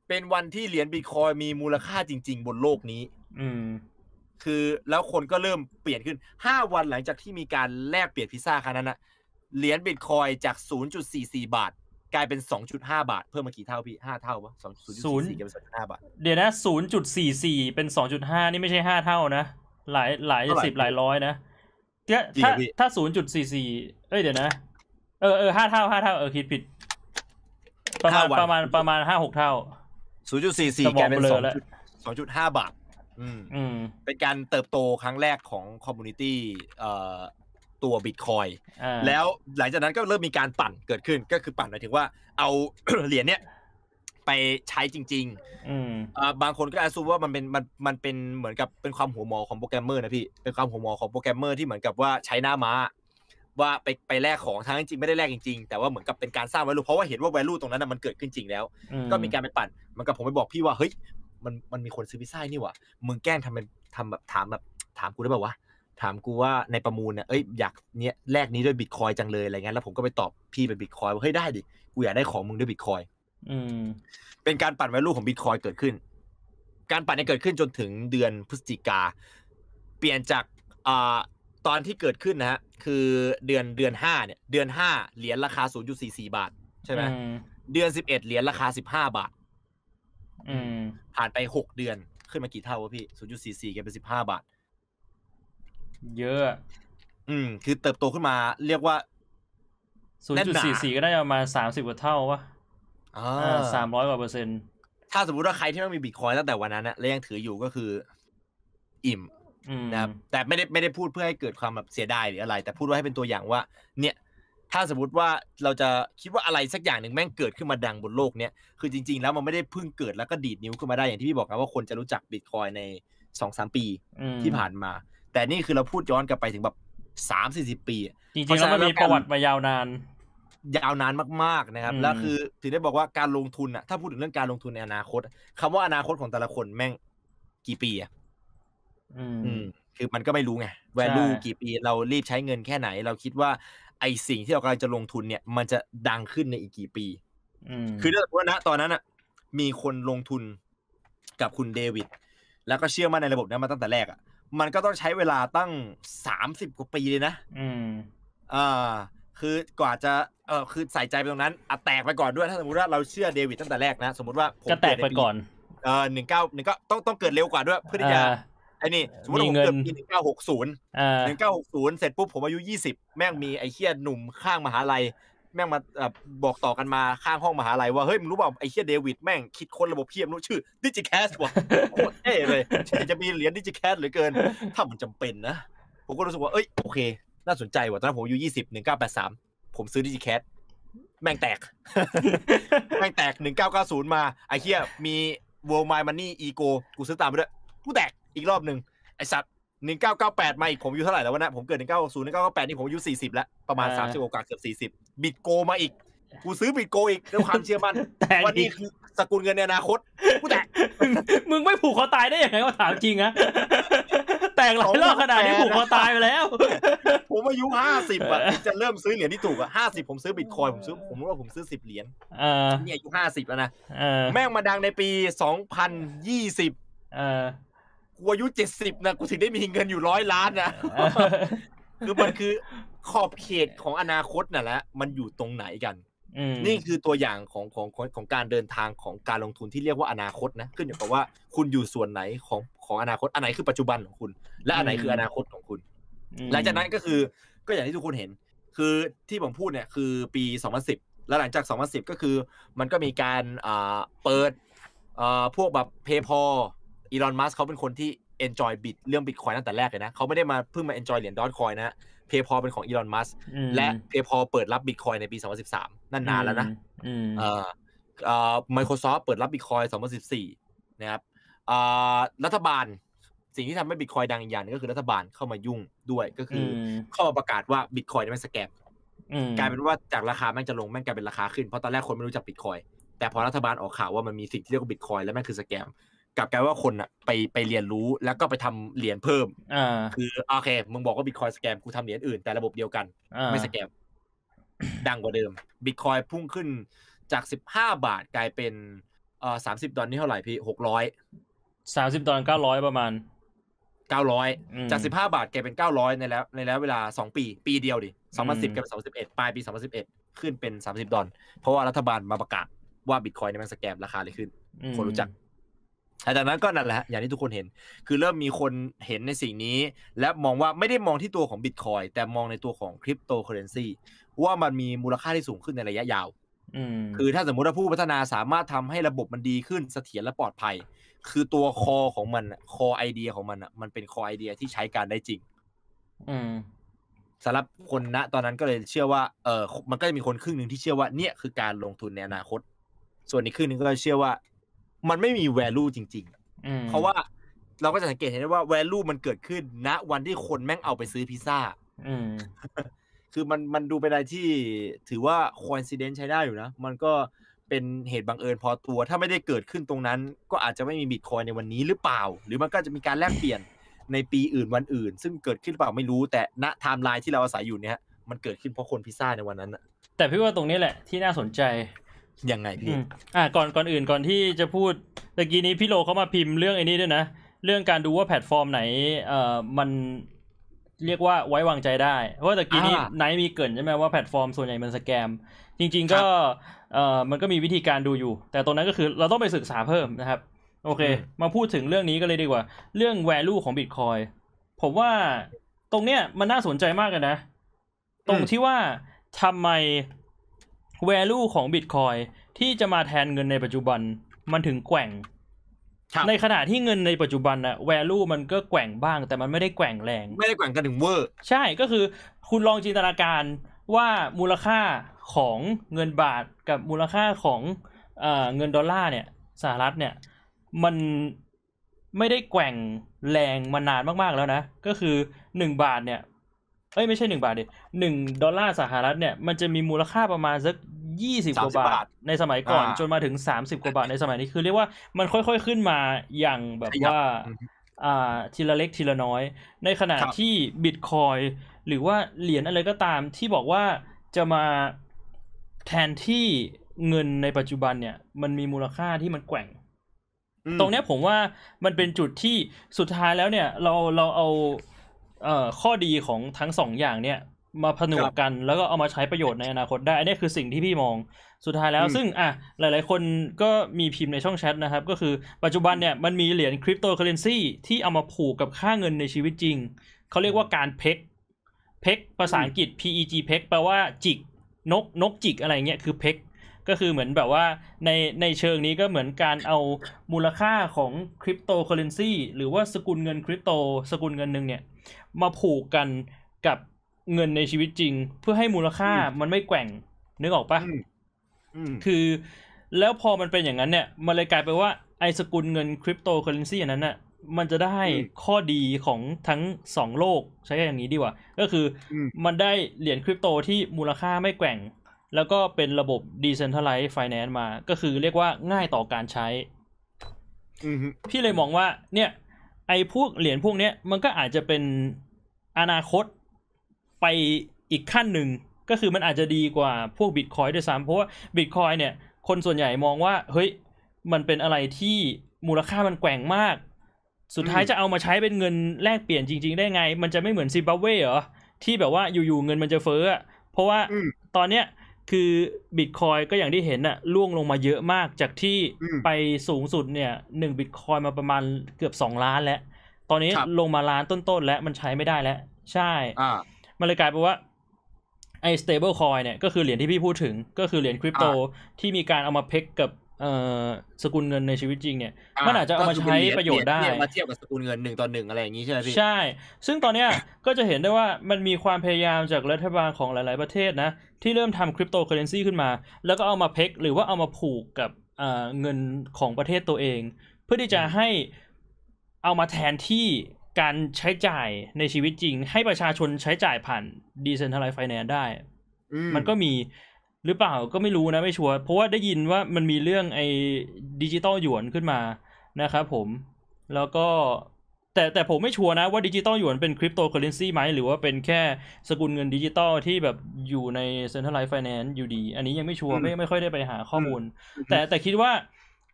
เป็นวันที่เหรียญบิตคอยมีมูลค่าจริง ๆ บนโลกนี้ อืม คือแล้วคนก็เริ่มเปลี่ยนขึ้น5วันหลังจากที่มีการแลกเปลี่ยนพิซซ่าครั้งนั้นนะเหรียญบิตคอยจาก 0.44 บาท กลายเป็น 2.5 บาท เพิ่มมากี่เท่าพี่5เท่าปะ2ศูนย์0.44กลายเป็น2.5บาทเดี๋ยวนะศูนย์จุดสี่สี่เป็นสองจุดห้านี่ไม่ใช่ห้าเท่านะ หลายหลายเท่าไหร่สิบหลายร้อยนะถ้าจริงเหรถ้าอพี่ถ้าศูนย์จุดสี่สี่เอ้ยเดี๋ยวนะ เออเออห้าเท่าห้าเท่าเออคิดผิด ประมาณห้าวันประมาณประมาณห้าหกเท่า 0.44กลายเป็นสมองเบลอแล้ว2 2.5บาท อืมอืม เป็นการเติบโตครั้งแรกของ community เอ่อตัวบิตคอยอ่าแล้วหลังจากนั้นก็เริ่มมีการปั่นเกิดขึ้นก็คือปั่นหมายถึงว่าเอาเหรียญเนี้ยไปใช้จริงๆอืมอ่าบางคนก็ assume ว่ามันเป็นมันมันเป็นเหมือนกับเป็นความหัวหมอของโปรแกรมเมอร์นะพี่เป็นความหัวหมอของโปรแกรมเมอร์ที่เหมือนกับว่าใช้หน้าม้า ว่าไปไปแลกของทั้งจริงๆไม่ได้แลกจริงๆแต่ว่าเหมือนกับเป็นการสร้าง value เพราะว่าเห็นว่า value ตรงนั้นนะมันเกิดขึ้นจริงแล้วอืก็มีการไปปั่นเหมันกับผมไปบอกพี่ว่าเฮ้ยมันมันมีคนซื้อพิซซ่านี่หว่ะมึงแกล้งทำเป็นทำแบบถามแบบถามกูได้แบบว่าวะถามกูว่าในประมูลเนี่ยเอ้ยอยากเนี้ยแลกนี้ด้วยบิตคอยจังเลยอะไรเงี้ยแล้วผมก็ไปตอบพี่เป็นบิตคอยว่าเฮ้ยได้ดิกูอยากได้ของมึงด้วยบิตคอยอืมเป็นการปั่น value ของ Bitcoin เกิดขึ้น การปั่นเนี่ยเกิดขึ้นจนถึงเดือนพฤศจิกาเปลี่ยนจากอ่า ตอนที่เกิดขึ้นนะฮะคือเดือนเดือนห้าเนี่ยเดือนห้าเหรียญราคา0.44บาท ใช่ไหมอืมเดือน11เหรียญราคา15บาทอืมผ่านไป6เดือนขึ้นมากี่เท่าวะพี่0.44กลายเป็น15บาท เยอะ อืม คือเติบโตขึ้นมาเรียกว่าศูนแน่ย์นจุดหนาสี่สี่ก็ได้ประมาณสามสิบกว่าเท่าวะอ่อ่าาสามร้อยกว่าเปอร์เซ็นต์ถ้าสมมติว่าใครที่ไม่มีบิตคอยตั้งแต่วันนั้นนะและยังถืออยู่ก็คือ อิ่มอืม นะครับแต่ไม่ได้ไม่ได้พูดเพื่อให้เกิดความแบบเสียดายหรืออะไร แต่พูดว่าให้เป็นตัวอย่างว่า เนี่ย ถ้าสมมติว่าเราจะคิดว่าอะไรสักอย่างหนึ่งแม่งเกิดขึ้นมาดังบนโลกเนี้ยคือจริง ๆ แล้วมันไม่ได้เพิ่งเกิดแล้วก็ดีดนิ้วขึ้นมาได้อย่างที่พี่บอกนะว่าคนจะรู้จักบิตคอยในสองสามปีอืมที่ผ่านมา แต่นี่คือเราพูดย้อนกลับไปถึงแบบสามสี่สิบปีอะจริงๆแล้วมันมีประวัติมายาวนาน ยาวนานมากๆนะครับอืมแล้วคือถึงได้บอกว่าการลงทุนอะถ้าพูดถึงเรื่องการลงทุนในอนาคตคำว่าอนาคตของแต่ละคนแม่งกี่ปีอะ อืมอืมคือมันก็ไม่รู้ไง value ใช่กี่ปีเรารีบใช้เงินแค่ไหน เราคิดว่าไอสิ่งที่เรากำลังจะลงทุนเนี่ย มันจะดังขึ้นในอีกกี่ปีอืมคือถ้าสมมติว่าณตอนนั้นอะ มีคนลงทุนกับคุณเดวิดแล้วก็เชื่อมั่นในระบบนี้มาตั้งแต่แรกอะ มันก็ต้องใช้เวลาตั้งสามสิบกว่าปีเลยนะ อืมอ่าคือกว่าจะเออคือใส่ใจไปตรงนั้นอะแตกไปก่อนด้วยถ้าสมมติว่าเราเชื่อเดวิดตั้งแต่แรกนะ สมมติว่าผมก็แตกไปเดในก่อนเออหนึ่งเก้าหนึ่งก็ต้องต้องเกิดเร็วกว่าด้วยเพื่อที่จะอ่า ไอ้นี่สมมติว่าผมมีเงินเกิดปีหนึ่งเก้าหกศูนย์อ่าหนึ่งเก้าหกศูนย์เสร็จปุ๊บผมอายุยี่สิบแม่งมีไอ้เหี้ยหนุ่มข้างมหาลัย แม่งมาเอ่อบอกต่อกันมาข้างห้องมหาลัยว่าเฮ้ยมึงรู้เปล่าไอ้เหี้ยเดวิดแม่งคิดค้นระบบเพียมรู้ชื่อ DigiCash ว่ะโคตรเท่เลยอยากจะมีเหรียญ DigiCash เหลือเกิน ถ้ามันจำเป็นนะ ผมก็รู้สึกว่าเอ้ยโอเค น่าสนใจว่ะตอนนั้นผมอายุยี่สิบหนึ่งเก้าแปดสามผมซื้อ DigiCashแม่งแตก แม่งแตกหนึ่งเก้าเก้าศูนย์มาไอ้เคียมี World My Money Ego กูซื้อตามไปด้วย กูแตก อีกรอบหนึ่งไอ้สัตว์หนึ่งเก้าเก้าแปดมาอีกผมอายุเท่าไหร่แล้ววะเนะผมเกิดหนึ่งเก้าศูนย์หนึ่งเก้าเก้าแปดนี่ผมอายุสี่สิบแล้วประมาณอ่าสามสิบโอกาสเกือบสี่สิบบิตโกมาอีกกูซื้อบิตโกอีกด้วยความเชื่อมั่นแตกว่าอีนี่กคือสกุลเงินในอนาคตกูแตกมึงไม่ผูกคอตายได้ยังไงก็ถามจริงอะแตกหลายรอบขนาดนี้ผูกคอตายไปแล้ว ผมอายุห้าสิบอะที่จะเริ่มซื้อเหรียญที่ถูกอะห้าสิบผมซื้อบิตคอยผมซื้อผมรู้ว่าผมซื้อสิบเหรียญเออนี่อายุห้าสิบแล้วนะเออแม่งมาดังในปีสองพันยี่สิบเออ กูอายุเจ็ดสิบนะกูถึงได้มีเงินอยู่ร้อยล้านนะเออคือมันคือขอบเขตของอนาคตน่ะแหละมันอยู่ตรงไหนกันอืมนี่คือตัวอย่างของของของของการเดินทางของการลงทุนที่เรียกว่าอนาคตนะขึ้นอยู่กับว่าคุณอยู่ส่วนไหนของของอนาคตอันไหนคือปัจจุบันของคุณ และอันไหนคืออนาคตของคุณอืมหลังจากนั้นก็คือก็อย่างที่ทุกคนเห็น คือที่ผมพูดเนี่ยคือปี 2010 แล้วหลังจาก 2010 ก็คือ มันก็มีการอ่าเปิดอ่าพวกแบบ PayPal อี ลอนมัสเขาเป็นคนที่ enjoy bit เรื่อง Bitcoin ตั้งแต่แรกเลยนะเขาไม่ได้มาเพิ่งมา enjoy เหรียญดอทคอยนะ PayPal เป็นของอีลอนมัสอืมและ PayPal เปิดรับ Bitcoin ในปี 2013 นั่นนานแล้วนะอืมเอ่อเอ่อ Microsoft เปิดรับ Bitcoin 2014 นะครับเอ่อรัฐบาลสิ่งที่ทำให้ Bitcoin ดังอีกอย่างหนึงก็คือรัฐบาลเข้ามายุ่งด้วยก็คืออมเข้ามาประกาศว่า Bitcoin เนี่ยมันสแกมอืมกลายเป็นว่าจากราคาแม่งจะลงแม่งกลายเป็นราคาขึ้นเพราะตอนแรกคนไม่รู้จัก Bitcoin แต่พอรัฐบาลออกข่าวว่ามันมีสิ่งที่เรียกว่า Bitcoin แล้วแม่งคือสแกม กลับกลายว่าคนอะไปไปเรียนรู้แล้วก็ไปทำเหรียญเพิ่มอ่าคือโอเคมึงบอกว่า Bitcoin สแกมกูทำเหรียญอื่นแต่ระบบเดียวกันอ่าไม่สแกม ดังกว่าเดิมบิตคอยพุ่งขึ้นจากสิบห้าบาทกลายเป็นเอ่อสามสิบดอลนี่เท่าไหร่พี่หกร้อยสามสิบดอลเก้าร้อยประมาณเก้าร้อยอืมจากสิบห้าบาทกลายเป็นเก้าร้อยในแล้ว ในแล้วเวลาสองปี ปีเดียวดิสองพันสิบอืมกลายเป็นสองสิบเอ็ดปลายปีสองพันสิบเอ็ดขึ้นเป็นสามสิบดอลเพราะว่ารัฐบาลมาประกาศว่าบิตคอยนี่มันสแกมราคาเลยขึ้นอืมคนรู้จัก หลังจากนั้นก็นั่นแหละฮะอย่างที่ทุกคนเห็น คือเริ่มมีคนเห็นในสิ่งนี้ และมองว่าไม่ได้มองที่ตัวของบิตคอยแต่มองในตัวของคริปโตเคอเรนซีว่ามันมีมูลค่าที่สูงขึ้นในระยะยาวอืมคือถ้าสมมติว่าผู้พัฒนาสามารถทำให้ระบบมันดีขึ้นเสถียรและปลอดภัย คือตัว core ของมัน core idea ของมันอะมันเป็น core idea ที่ใช้การได้จริง อืมสำหรับคนณตอนนั้นก็เลยเชื่อว่าเออมันก็จะมีคนครึ่งหนึ่งที่เชื่อว่าเนี่ยคือการลงทุนในอนาคต ส่วนอีกครึ่งหนึ่งก็เชื่อว่า มันไม่มี value จริงๆอืมเพราะว่าเราก็จะสังเกตเห็นได้ว่า value มันเกิดขึ้นณวันที่คนแม่งเอาไปซื้อพิซซ่าอืมคือมันมันดูเป็นอะไรที่ถือว่า coincidence ใช้ได้อยู่นะ มันก็เป็นเหตุบังเอิญพอตัว ถ้าไม่ได้เกิดขึ้นตรงนั้น ก็อาจจะไม่มีบิตคอยในวันนี้หรือเปล่า หรือมันก็จะมีการแลกเปลี่ยนในปีอื่นวันอื่น ซึ่งเกิดขึ้นหรือเปล่าไม่รู้ แต่ณไทม์ไลน์ที่เราอาศัยอยู่เนี่ยมันเกิดขึ้นเพราะคนพิซซ่าในวันนั้นอะแต่พี่ว่าตรงนี้แหละที่น่าสนใจ ยังไงอืพี่มอ่าก่อนก่อนอื่นก่อนที่จะพูดตะกี้นี้พี่โลเขามาพิมพ์เรื่องไอ้นี้ด้วยนะ เรื่องการดูว่าแพลตฟอร์มไหนเอ่อมันเรียกว่าไว้วางใจได้ เพราะว่าตะกี้นี้อ่าไนท์มีเกริ่นใช่ไหมว่าแพลตฟอร์มส่วนใหญ่มัน scam จริง ๆ ก็เอ่อมันก็มีวิธีการดูอยู่ แต่ตรงนั้นก็คือเราต้องไปศึกษาเพิ่มนะครับ โอเค มาพูดถึงเรื่องนี้ก็เลยดีกว่า เรื่อง value ของ Bitcoin ผมว่าตรงเนี้ยมันน่าสนใจมากเลยนะ ตรงที่ว่าทำไม value ของ Bitcoin ที่จะมาแทนเงินในปัจจุบันมันถึงแกว่งครับในขณะที่เงินในปัจจุบันอะ value มันก็แกว่งบ้าง แต่มันไม่ได้แกว่งแรง ไม่ได้แกว่งกันถึงเวอร์ ใช่ก็คือคุณลองจินตนาการว่ามูลค่าของเงินบาทกับมูลค่าของเอ่อเงินดอลลาร์เนี่ยสหรัฐเนี่ย มันไม่ได้แกว่งแรงมานานมากๆแล้วนะ ก็คือหนึ่งบาทเนี่ย เอ้ยไม่ใช่หนึ่งบาทดิหนึ่งดอลลาร์สหรัฐเนี่ยมันจะมีมูลค่าประมาณสักยี่สิบกว่า30บาบาททในสมัยก่อนอ่าจนมาถึงสามสิบกว่าบาทในสมัยนี้คือเรียกว่ามันค่อยๆขึ้นมาอย่างแบบขยับว่าอืมอ่าทีละเล็กทีละน้อย ในขณะครับที่บิตคอยหรือว่าเหรียญอะไรก็ตามที่บอกว่าจะมาแทนที่เงินในปัจจุบันเนี่ย มันมีมูลค่าที่มันแกว่งอืมตรงเนี้ยผมว่ามันเป็นจุดที่สุดท้ายแล้วเนี่ย เราเราเอาเอ่อ ข้อดีของทั้งสองอย่างเนี่ยมาผนวกกันแล้วก็เอามาใช้ประโยชน์ในอนาคตได้ อันนี้คือสิ่งที่พี่มองสุดท้ายแล้วอืมซึ่งอะหลาย ๆ คนก็มีพิมพ์ในช่องแชทนะครับ ก็คือปัจจุบันเนี่ยมันมีเหรียญคริปโตเคอเรนซีที่เอามาผูกกับค่าเงินในชีวิตจริง เขาเรียกว่าการเพกเพกภาษาอังกฤษ PEG เพกแปลว่าจิกนกนกจิกอะไรเงี้ยคือ peg ก็คือเหมือนแบบว่าในในเชิงนี้ก็เหมือนการเอามูลค่าของคริปโตเคอเรนซีหรือว่าสกุลเงินคริปโตสกุลเงินหนึ่งเนี่ย มาผูกกันกับเงินในชีวิตจริง เพื่อให้มูลค่ามันไม่แกว่งนึกออกปะอืมอืมคือแล้วพอมันเป็นอย่างนั้นเนี่ย มันเลยกลายเป็นว่าไอสกุลเงินคริปโตเคอเรนซีอันนั้นน่ะมันจะได้อืมข้อดีของทั้งสองโลกใช้อย่างนี้ดีกว่า ก็คืออมมันได้เหรียญคริปโตที่มูลค่าไม่แกว่ง แล้วก็เป็นระบบ decentralized finance มา ก็คือเรียกว่าง่ายต่อการใช้อืมพี่เลยมองว่า เนี่ย ไอ้พวกเหรียญพวกเนี้ยมันก็อาจจะเป็น อนาคตไปอีกขั้นหนึ่งก็คือมันอาจจะดีกว่าพวกบิตคอยด้วยซ้ำเพราะว่าบิตคอยเนี่ย คนส่วนใหญ่มองว่า เฮ้ย มันเป็นอะไรที่มูลค่ามันแกว่งมาก สุดท้ายอืมจะเอามาใช้เป็นเงินแลกเปลี่ยนจริง ๆ ได้ไง มันจะไม่เหมือนซิมบับเวเหรอ ที่แบบว่าอยู่ๆเงินมันจะเฟ้ออะเพราะว่าอืมตอนเนี้ยคือบิตคอยก็อย่างที่เห็นอะล่วงลงมาเยอะมากจากที่อืมไปสูงสุดเนี่ยหนึ่งบิตคอยมาประมาณเกือบสองล้านแล้ว ตอนนี้ครับลงมาล้านต้นๆแล้วมันใช้ไม่ได้แล้ว ใช่อ่ามันเลยกลายเป็นว่าไอ้ stable coin เนี่ยก็คือเหรียญที่พี่พูดถึงก็คือเหรียญคริปโตที่มีการเอามาเพ็กกับเอ่อสกุลเงินในชีวิตจริงเนี่ยมันอาจจะเอามาใช้ประโยชน์ได้เทีบมาเทียบกับสกุลเงินหนึ่งต่อหนึ่งอะไรอย่างนี้ใช่ไหมพี่ใช่ ซึ่งตอนเนี้ยก็จะเห็นได้ว่ามันมีความพยายามจากรัฐบาลของหลาย ๆ ประเทศนะ ที่เริ่มทำคริปโตเคอเรนซีขึ้นมา แล้วก็เอามาเพ็กหรือว่าเอามาผูกกับเอ่อเงินของประเทศตัวเอง เพื่อที่จะให้ เอามาแทนที่การใช้จ่ายในชีวิตจริง ให้ประชาชนใช้จ่ายผ่าน decentralized finance ได้อืมันก็มีหรือเปล่าก็ไม่รู้นะไม่ชัวร์เพราะว่าได้ยินว่ามันมีเรื่องไอ้ดิจิตอลหยวนขึ้นมานะครับผม แล้วก็แต่แต่ผมไม่ชัวร์นะว่าดิจิตอลหยวนเป็นคริปโตเคอเรนซีไหมหรือว่าเป็นแค่สกุลเงินดิจิตอลที่แบบอยู่ใน centralized finance อยู่ดี อันนี้ยังไม่ชัวร์ไม่ไม่ค่อยได้ไปหาข้อมูล แต่แต่คิดว่า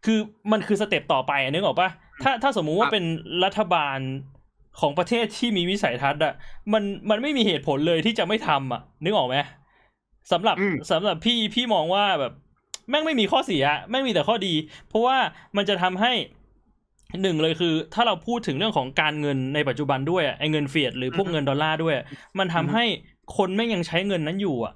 คือมันคือ step ต่อไปอะนึกออกปะถ้าถ้าสมมุติว่าเป็นรัฐบาลของประเทศที่มีวิสัยทัศน์อะมันมันไม่มีเหตุผลเลยที่จะไม่ทำอะนึกออกไหมสำหรับอืมสำหรับพี่พี่มองว่าแบบ แม่งไม่มีข้อเสียแม่งมีแต่ข้อดี เพราะว่ามันจะทำให้หนึ่งเลยคือ ถ้าเราพูดถึงเรื่องของการเงินในปัจจุบันด้วยอะไอ้เงินเฟียดหรือพวกเงินดอลลาร์ด้วย มันทำให้คนแม่งยังใช้เงินนั้นอยู่อะ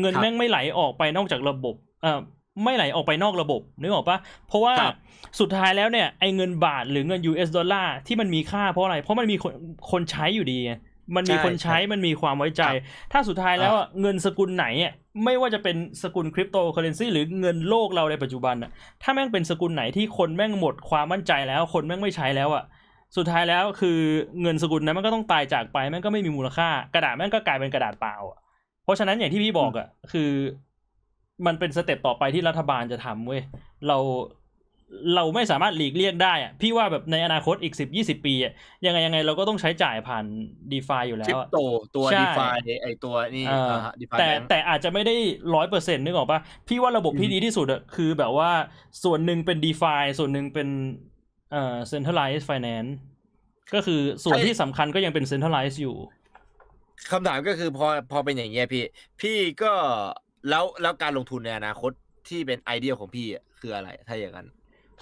เงินครับแม่งไม่ไหลออกไปนอกจากระบบเอ่อ ไม่ไหลออกไปนอกระบบนึกออกปะเพราะว่าครับสุดท้ายแล้วเนี่ยไอ้เงินบาทหรือเงิน US ดอลลาร์ที่มันมีค่าเพราะอะไร เพราะมันมีคนคนใช้อยู่ดีไงมันมีใช่คนใช้ใช่มันมีความไว้ใจครับถ้าสุดท้ายแล้วอะเงินสกุลไหนอะไม่ว่าจะเป็นสกุลคริปโตเคอเรนซีหรือเงินโลกเราในปัจจุบันอะถ้าแม่งเป็นสกุลไหนที่คนแม่งหมดความมั่นใจแล้ว คนแม่งไม่ใช้แล้วอะสุดท้ายแล้วคือเงินสกุลนั้นมันก็ต้องตายจากไปแม่งก็ไม่มีมูลค่า กระดาษแม่งก็กลายเป็นกระดาษเปล่าอะเพราะฉะนั้นอย่างที่พี่บอกอะคือ มันเป็นสเต็ปต่อไปที่รัฐบาลจะทำเว้ยเราเราไม่สามารถหลีกเลี่ยงได้อะพี่ว่าแบบในอนาคตอีกสิบยี่สิบปีอะยังไงยังไงเราก็ต้องใช้จ่ายผ่านดีฟาอยู่แล้คริวปอะโตตัวใช่ดีฟาไอตัวนี่เออดีฟาแต่แต่อาจจะไม่ได้ร้อยเปอร์เซ็นต์นึกออกปะพี่ว่าระบบที่ดีที่สุดอะคือแบบว่าส่วนหนึ่งเป็น d e f i ส่วนหนึ่งเป็นเอ่อ centralized finance ก็คือส่วนที่สำคัญก็ยังเป็น centralized อยู่คำถามก็คือพอพอเป็นอย่างเงี้ยพี่ พี่ก็ แล้วแล้วการลงทุนในอนาคตที่เป็นไอเดียของพี่อะคืออะไรถ้าอย่างนั้น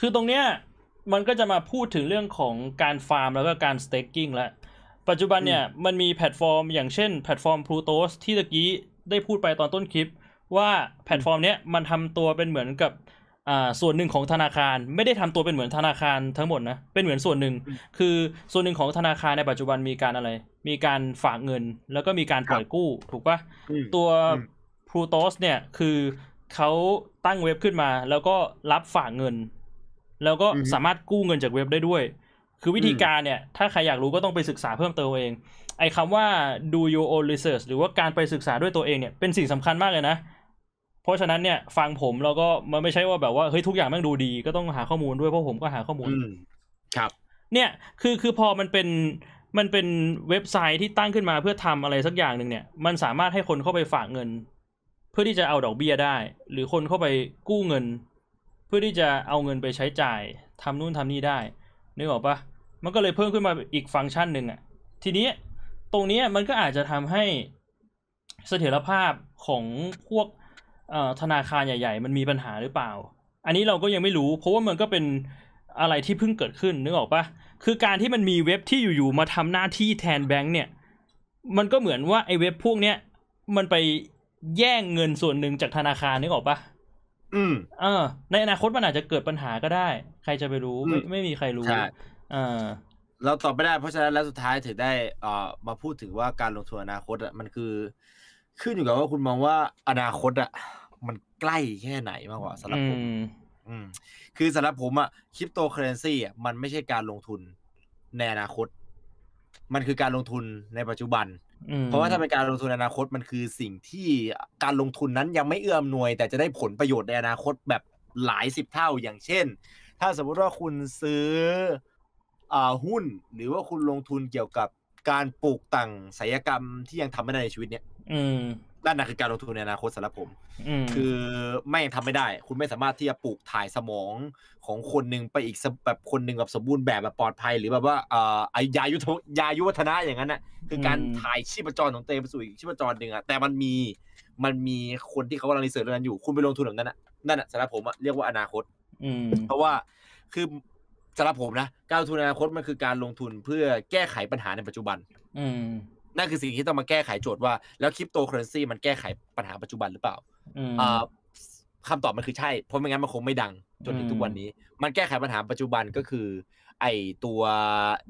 คือตรงเนี้ยมันก็จะมาพูดถึงเรื่องของการฟาร์มแล้วก็การ staking แล้วปัจจุบันเนี่ยมันมีแพลตฟอร์ม อย่างเช่นแพลตฟอร์ม Plutos ที่ตะกี้ได้พูดไปตอนต้นคลิป ว่าแพลตฟอร์มเนี้ยมันทำตัวเป็นเหมือนกับอ่าส่วนหนึ่งของธนาคาร ไม่ได้ทำตัวเป็นเหมือนธนาคารทั้งหมดนะเป็นเหมือนส่วนหนึ่งอืมคือส่วนหนึ่งของธนาคารในปัจจุบันมีการอะไร มีการฝากเงิน แล้วก็มีการปล่อยกู้ถูกปะอืมตัว อืม Plutos เนี่ยคือเขาตั้งเว็บขึ้นมา แล้วก็รับฝากเงิน แล้วก็อือฮึสามารถกู้เงินจากเว็บได้ด้วย คือวิธีอืมการเนี่ย ถ้าใครอยากรู้ก็ต้องไปศึกษาเพิ่มเติมเอง ไอ้คำว่า do your own research หรือว่าการไปศึกษาด้วยตัวเองเนี่ยเป็นสิ่งสำคัญมากเลยนะ เพราะฉะนั้นเนี่ยฟังผมแล้วก็มันไม่ใช่ว่าแบบว่าเฮ้ยทุกอย่างแม่งดูดีก็ต้องหาข้อมูลด้วยเพราะผมก็หาข้อมูลอืมครับ เนี่ยคือคือพอมันเป็นมันเป็นเว็บไซต์ที่ตั้งขึ้นมาเพื่อทำอะไรสักอย่างหนึ่งเนี่ย มันสามารถให้คนเข้าไปฝากเงินเพื่อที่จะเอาดอกเบี้ยได้ หรือคนเข้าไปกู้เงิน เพื่อที่จะเอาเงินไปใช้จ่ายทำนู่นทำนี่ได้นึกออกปะมันก็เลยเพิ่มขึ้นมาอีกฟังก์ชันหนึ่งอะทีนี้ตรงนี้มันก็อาจจะทำให้เสถียรภาพของพวกธนาคารใหญ่ ๆ มันมีปัญหาหรือเปล่า อันนี้เราก็ยังไม่รู้ เพราะว่ามันก็เป็นอะไรที่เพิ่งเกิดขึ้นนึกออกปะคือการที่มันมีเว็บที่อยู่ๆมาทำหน้าที่แทนแบงก์เนี่ย มันก็เหมือนว่าไอ้เว็บพวกเนี้ยมันไป แย่งเงินส่วนหนึ่งจากธนาคารนึกออกปะอืมเออ ในอนาคตมันอาจจะเกิดปัญหาก็ได้ ใครจะไปรู้ไม่อืมไม่มีใครรู้ใช่เออเราตอบไม่ได้เพราะฉะนั้นแล้วสุดท้ายถึงได้เอ่อมาพูดถึงว่าการลงทุนอนาคตอะมันคือ ขึ้นอยู่กับว่าคุณมองว่าอนาคตอะมันใกล้แค่ไหนมากกว่าสำหรับอืผมมอืมคือสำหรับผมอะคริปโตเคอเรนซีอะมันไม่ใช่การลงทุนในอนาคต มันคือการลงทุนในปัจจุบันอืม เพราะว่าถ้าเป็นการลงทุนในอนาคตมันคือสิ่งที่การลงทุนนั้นยังไม่เอื้อมหน่วย แต่จะได้ผลประโยชน์ในอนาคตแบบหลายสิบเท่าอย่างเช่น ถ้าสมมติว่าคุณซื้ออหุ้น หรือว่าคุณลงทุนเกี่ยวกับการปลูกต่างศัลยกรรมที่ยังทำไม่ได้ในชีวิตเนี้ยอืม นั่นนะคือการลงทุนในอนาคตสำหรับผมอืมคือไม่ทำไม่ได้ คุณไม่สามารถที่จะปลูกถ่ายสมองของคนหนึ่งไปอีกสแบบคนหนึ่งแบบสมบูรณ์แบบแบบปลอดภัย หรือแบบว่าเอ่อไอยายุทธยายุวัฒนะอย่างนั้นน่ะคือการถ่ายชีพจรของตัวเองไปสู่อีกชีพจรหนึ่งอะแต่มันมีมันมีคนที่เขากำลังรีเสิร์ชเรื่องนั้นอยู่ คุณไปลงทุนแบบนั้นน่ะนั่นน่ะสำหรับผมอะเรียกว่าอนาคตอืมเพราะว่าคือสำหรับผมนะการลงทุนในอนาคตมันคือการลงทุนเพื่อแก้ไขปัญหาในปัจจุบัน อืม นั่นคือสิ่งที่ต้องมาแก้ไขโจทย์ว่าแล้วคริปโตเคอเรนซีมันแก้ไขปัญหาปัจจุบันหรือเปล่าอืมอ่าคำตอบมันคือใช่ เพราะไม่งั้นมันคงไม่ดังจนถึงทุกวันนี้ มันแก้ไขปัญหาปัจจุบันก็คือ ไอตัว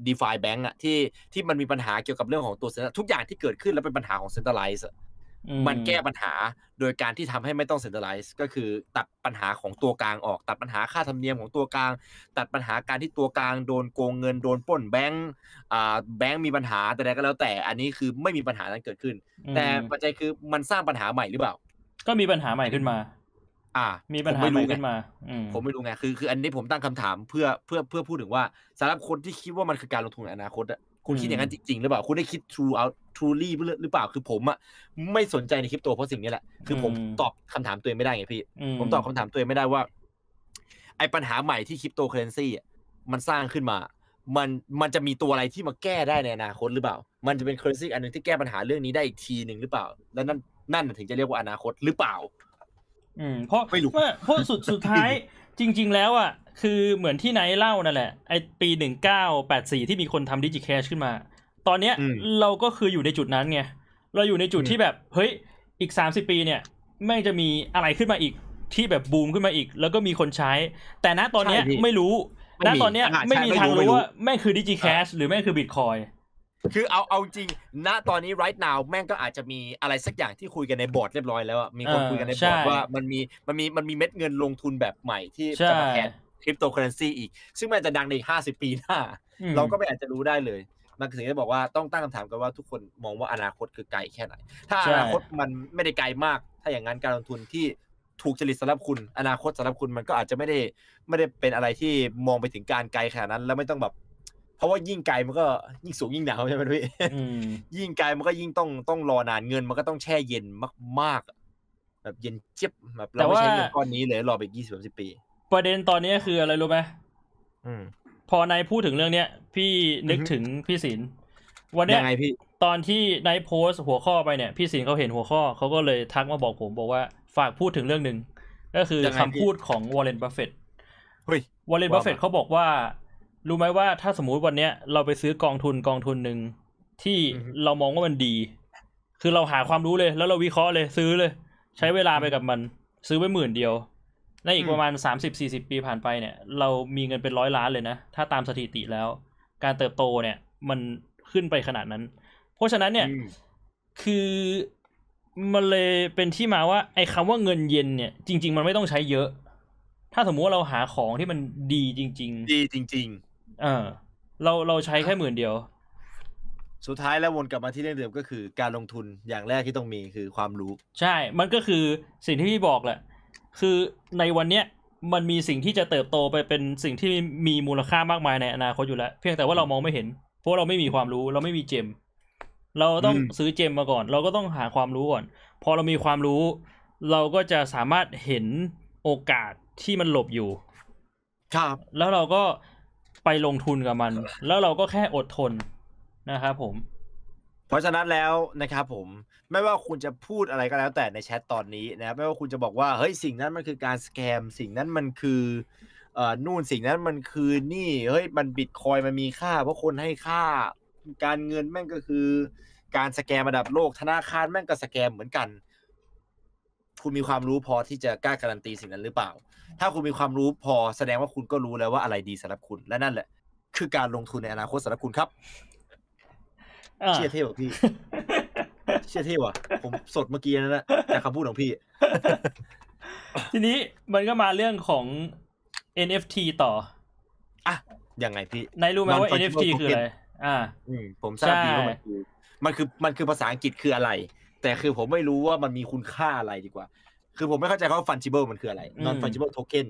d e f i Bank อะที่ที่มันมีปัญหาเกี่ยวกับเรื่องของตัว Central- ทุกอย่างที่เกิดขึ้นแล้วเป็นปัญหาของ Centralize อะอื มันแก้ปัญหาโดยการที่ทำให้ไม่ต้อง Centralize ก็คือตัดปัญหาของตัวกลางออก ตัดปัญหาค่าธรรมเนียมของตัวกลาง ตัดปัญหาการที่ตัวกลางโดนโกงเงินโดนปล้นแบงก์อ่าแบงก์มีปัญหาแต่ใดก็แล้วแต่อันนี้คือไม่มีปัญหานั้นเกิดขึ้นอืมแต่ปัจจัยคือมันสร้างปัญหาใหม่หรือเปล่า ก็มีปัญหาใหม่ขึ้นมา อ่า มีปัญหาผไม่ใหม่รู้ไงขึ้นมาอืมผมไม่รู้ไงคือคืออันนี้ผมตั้งคำถามเพื่อเพื่อเพื่อพูดถึงว่าสำหรับคนที่คิดว่ามันคือการลงทุนในอนาคตอะ คุณคิดอย่างนั้นจริงๆหรือเปล่า คุณได้คิด true out truly หรือเปล่าคือผมอะไม่สนใจในคริปโตเพราะสิ่งนี้แหละ คือผมอืมตอบคำถามตัวเองไม่ได้ไงพี่อืผมตอบคำถามตัวเองไม่ได้ว่า ไอ้ปัญหาใหม่ที่คริปโตเคอเรนซีอะมันสร้างขึ้นมา มันมันจะมีตัวอะไรที่มาแก้ได้ในอนาคตหรือเปล่า มันจะเป็น currency อันหนึงที่แก้ปัญหาเรื่องนี้ได้อีกทีหนึ่งหรือเปล่า แล้วนั่นนั่นน่ะถึงจะเรียกว่าอนาคตหรือเปล่า อืมเพราะไม่รู้เพราะเพราะสุดสุดท้าย จริง ๆ แล้วอะคือเหมือนที่ไนท์เล่านั่นแหละไอปีหนึ่งเก้าแปดสี่ที่มีคนทำ DigiCash ขึ้นมา ตอนเนี้ยอืมเราก็คืออยู่ในจุดนั้นไงเราอยู่ในจุดอืมที่แบบเฮ้ยอีกสามสิบปีเนี่ยแม่งจะมีอะไรขึ้นมาอีกที่แบบบูมขึ้นมาอีก แล้วก็มีคนใช้ แต่ณตอนเนี้ยใช่พี่ไม่รู้ไม่ณมีตอนเนี้ยอ่าใช่ไม่มีไม่รู้ทางไม่รู้รู้ว่าแม่งคือ DigiCash หรือแม่งคือบิตคอย คือเอาเอาจริงณตอนนี้ right now แม่งก็อาจจะมีอะไรสักอย่างที่คุยกันในบอร์ดเรียบร้อยแล้วอะมีคนเออคุยกันในบใช่อร์ดว่ามันมีมันมีมันมีเม็ดเงินลงทุนแบบใหม่ที่ใช่จะมาแทนคริปโตเคอเรนซีอีก ซึ่งมันจะดังในอีกห้าสิบปีหน้าอืมเราก็ไม่อาจจะรู้ได้เลย มันถึงได้บอกว่าต้องตั้งคำถามกันว่าทุกคนมองว่าอนาคตคือไกลแค่ไหน ถ้าใช่อนาคตมันไม่ได้ไกลมาก ถ้าอย่างนั้นการลงทุนที่ถูกจริตสำหรับคุณ อนาคตสำหรับคุณมันก็อาจจะไม่ได้ไม่ได้เป็นอะไรที่มองไปถึงการไกลขนาดนั้น แล้วไม่ต้องแบบ เพราะว่ายิ่งไกลมันก็ยิ่งสูงยิ่งหนาวใช่ไหมพี่อืมยิ่งไกลมันก็ยิ่งต้องต้องรอนานเงินมันก็ต้องแช่เย็นมากๆอะแบบเย็นเจี๊ยบแบบแต่เราไม่ใช้ว่าเงินก้อนนี้เลยรอไปยี่สิบสามสิบปี ประเด็นตอนนี้คืออะไรรู้ไหมอืมพอนายพูดถึงเรื่องเนี้ย พี่นึกอือฮึถึงพี่ศิลป์วันเนี้ยยังไงพี่ตอนที่นายโพสต์หัวข้อไปเนี่ย พี่ศิลป์เขาเห็นหัวข้อเขาก็เลยทักมาบอกผมบอกว่าฝากพูดถึงเรื่องหนึ่งก็คือยังไงคำพี่พูดของวอร์เรนบัฟเฟตเฮ้ยวอร์เรนว่าบัฟเฟตมาเขาบอกว่า รู้ไหมว่าถ้าสมมุติวันเนี้ยเราไปซื้อกองทุนกองทุนหนึ่งที่อือฮึเรามองว่ามันดี คือเราหาความรู้เลย แล้วเราวิเคราะห์เลยซื้อเลย ใช้เวลาไปกับมัน ซื้อไปหมื่นเดียวในอีกประมาณสามสิบสี่สิบปีผ่านไปเนี่ย เรามีเงินเป็นร้อยล้านเลยนะ ถ้าตามสถิติแล้ว การเติบโตเนี่ย มันขึ้นไปขนาดนั้น เพราะฉะนั้นเนี่ยอืมคือมันเลยเป็นที่มาว่า ไอ้คำว่าเงินเย็นเนี่ย จริง ๆ มันไม่ต้องใช้เยอะ ถ้าสมมุติว่าเราหาของที่มันดีจริงดีจริงๆ เออเราเราใช้แค่หมื่นเดียวๆสุดท้ายแล้ววนกลับมาที่เรื่องเดิมก็คือการลงทุนอย่างแรกที่ต้องมีคือความรู้ ใช่ มันก็คือสิ่งที่พี่บอกแหละ คือในวันเนี้ยมันมีสิ่งที่จะเติบโตไปเป็นสิ่งที่มีมูลค่ามากมายในอนาคตอยู่แล้ว เพียงแต่ว่าเรามองไม่เห็น เพราะเราไม่มีความรู้เราไม่มีเจม เราต้องอืมซื้อเจมมาก่อน เราก็ต้องหาความรู้ก่อน พอเรามีความรู้ เราก็จะสามารถเห็นโอกาสที่มันหลบอยู่ ครับ แล้วเราก็ ไปลงทุนกับมัน แล้วเราก็แค่อดทนนะครับผม เพราะฉะนั้นแล้วนะครับผมไม่ว่าคุณจะพูดอะไรก็แล้วแต่ในแชทตอนนี้นะครับไม่ว่าคุณจะบอกว่าเฮ้ยสิ่งนั้นมันคือการสแกมสิ่งนั้นมันคือเอ่อนู่นสิ่งนั้นมันคือนี่เฮ้ยมันบิตคอยมันมีค่า เพราะคนให้ค่าการเงินแม่งก็คือ การสแกมระดับโลกธนาคารแม่งก็สแกมเหมือนกัน คุณมีความรู้พอที่จะกล้าการันตีสิ่งนั้นหรือเปล่า ถ้าคุณมีความรู้พอแสดงว่าคุณก็รู้แล้วว่าอะไรดีสำหรับคุณ และนั่นแหละ คือการลงทุนในอนาคตสำหรับคุณครับอ่าเชี่ยเท่ว่ะพี่ เชี่ยเท่ว่ะ ผมสดเมื่อกี้นั่นแหละจากคำพูดของพี่ ทีนี้มันก็มาเรื่องของ NFT ต่ออะยังไงพี่นายรู้ไหมว่า Non-fungible NFT คืออะไร อ่าอืมผมทราบดีใช่ว่ามันคือมันคือมันคือภาษาอังกฤษคืออะไร แต่คือผมไม่รู้ว่ามันมีคุณค่าอะไรดีกว่า คือผมไม่เข้าใจว่า fungible มันคืออะไร non fungible token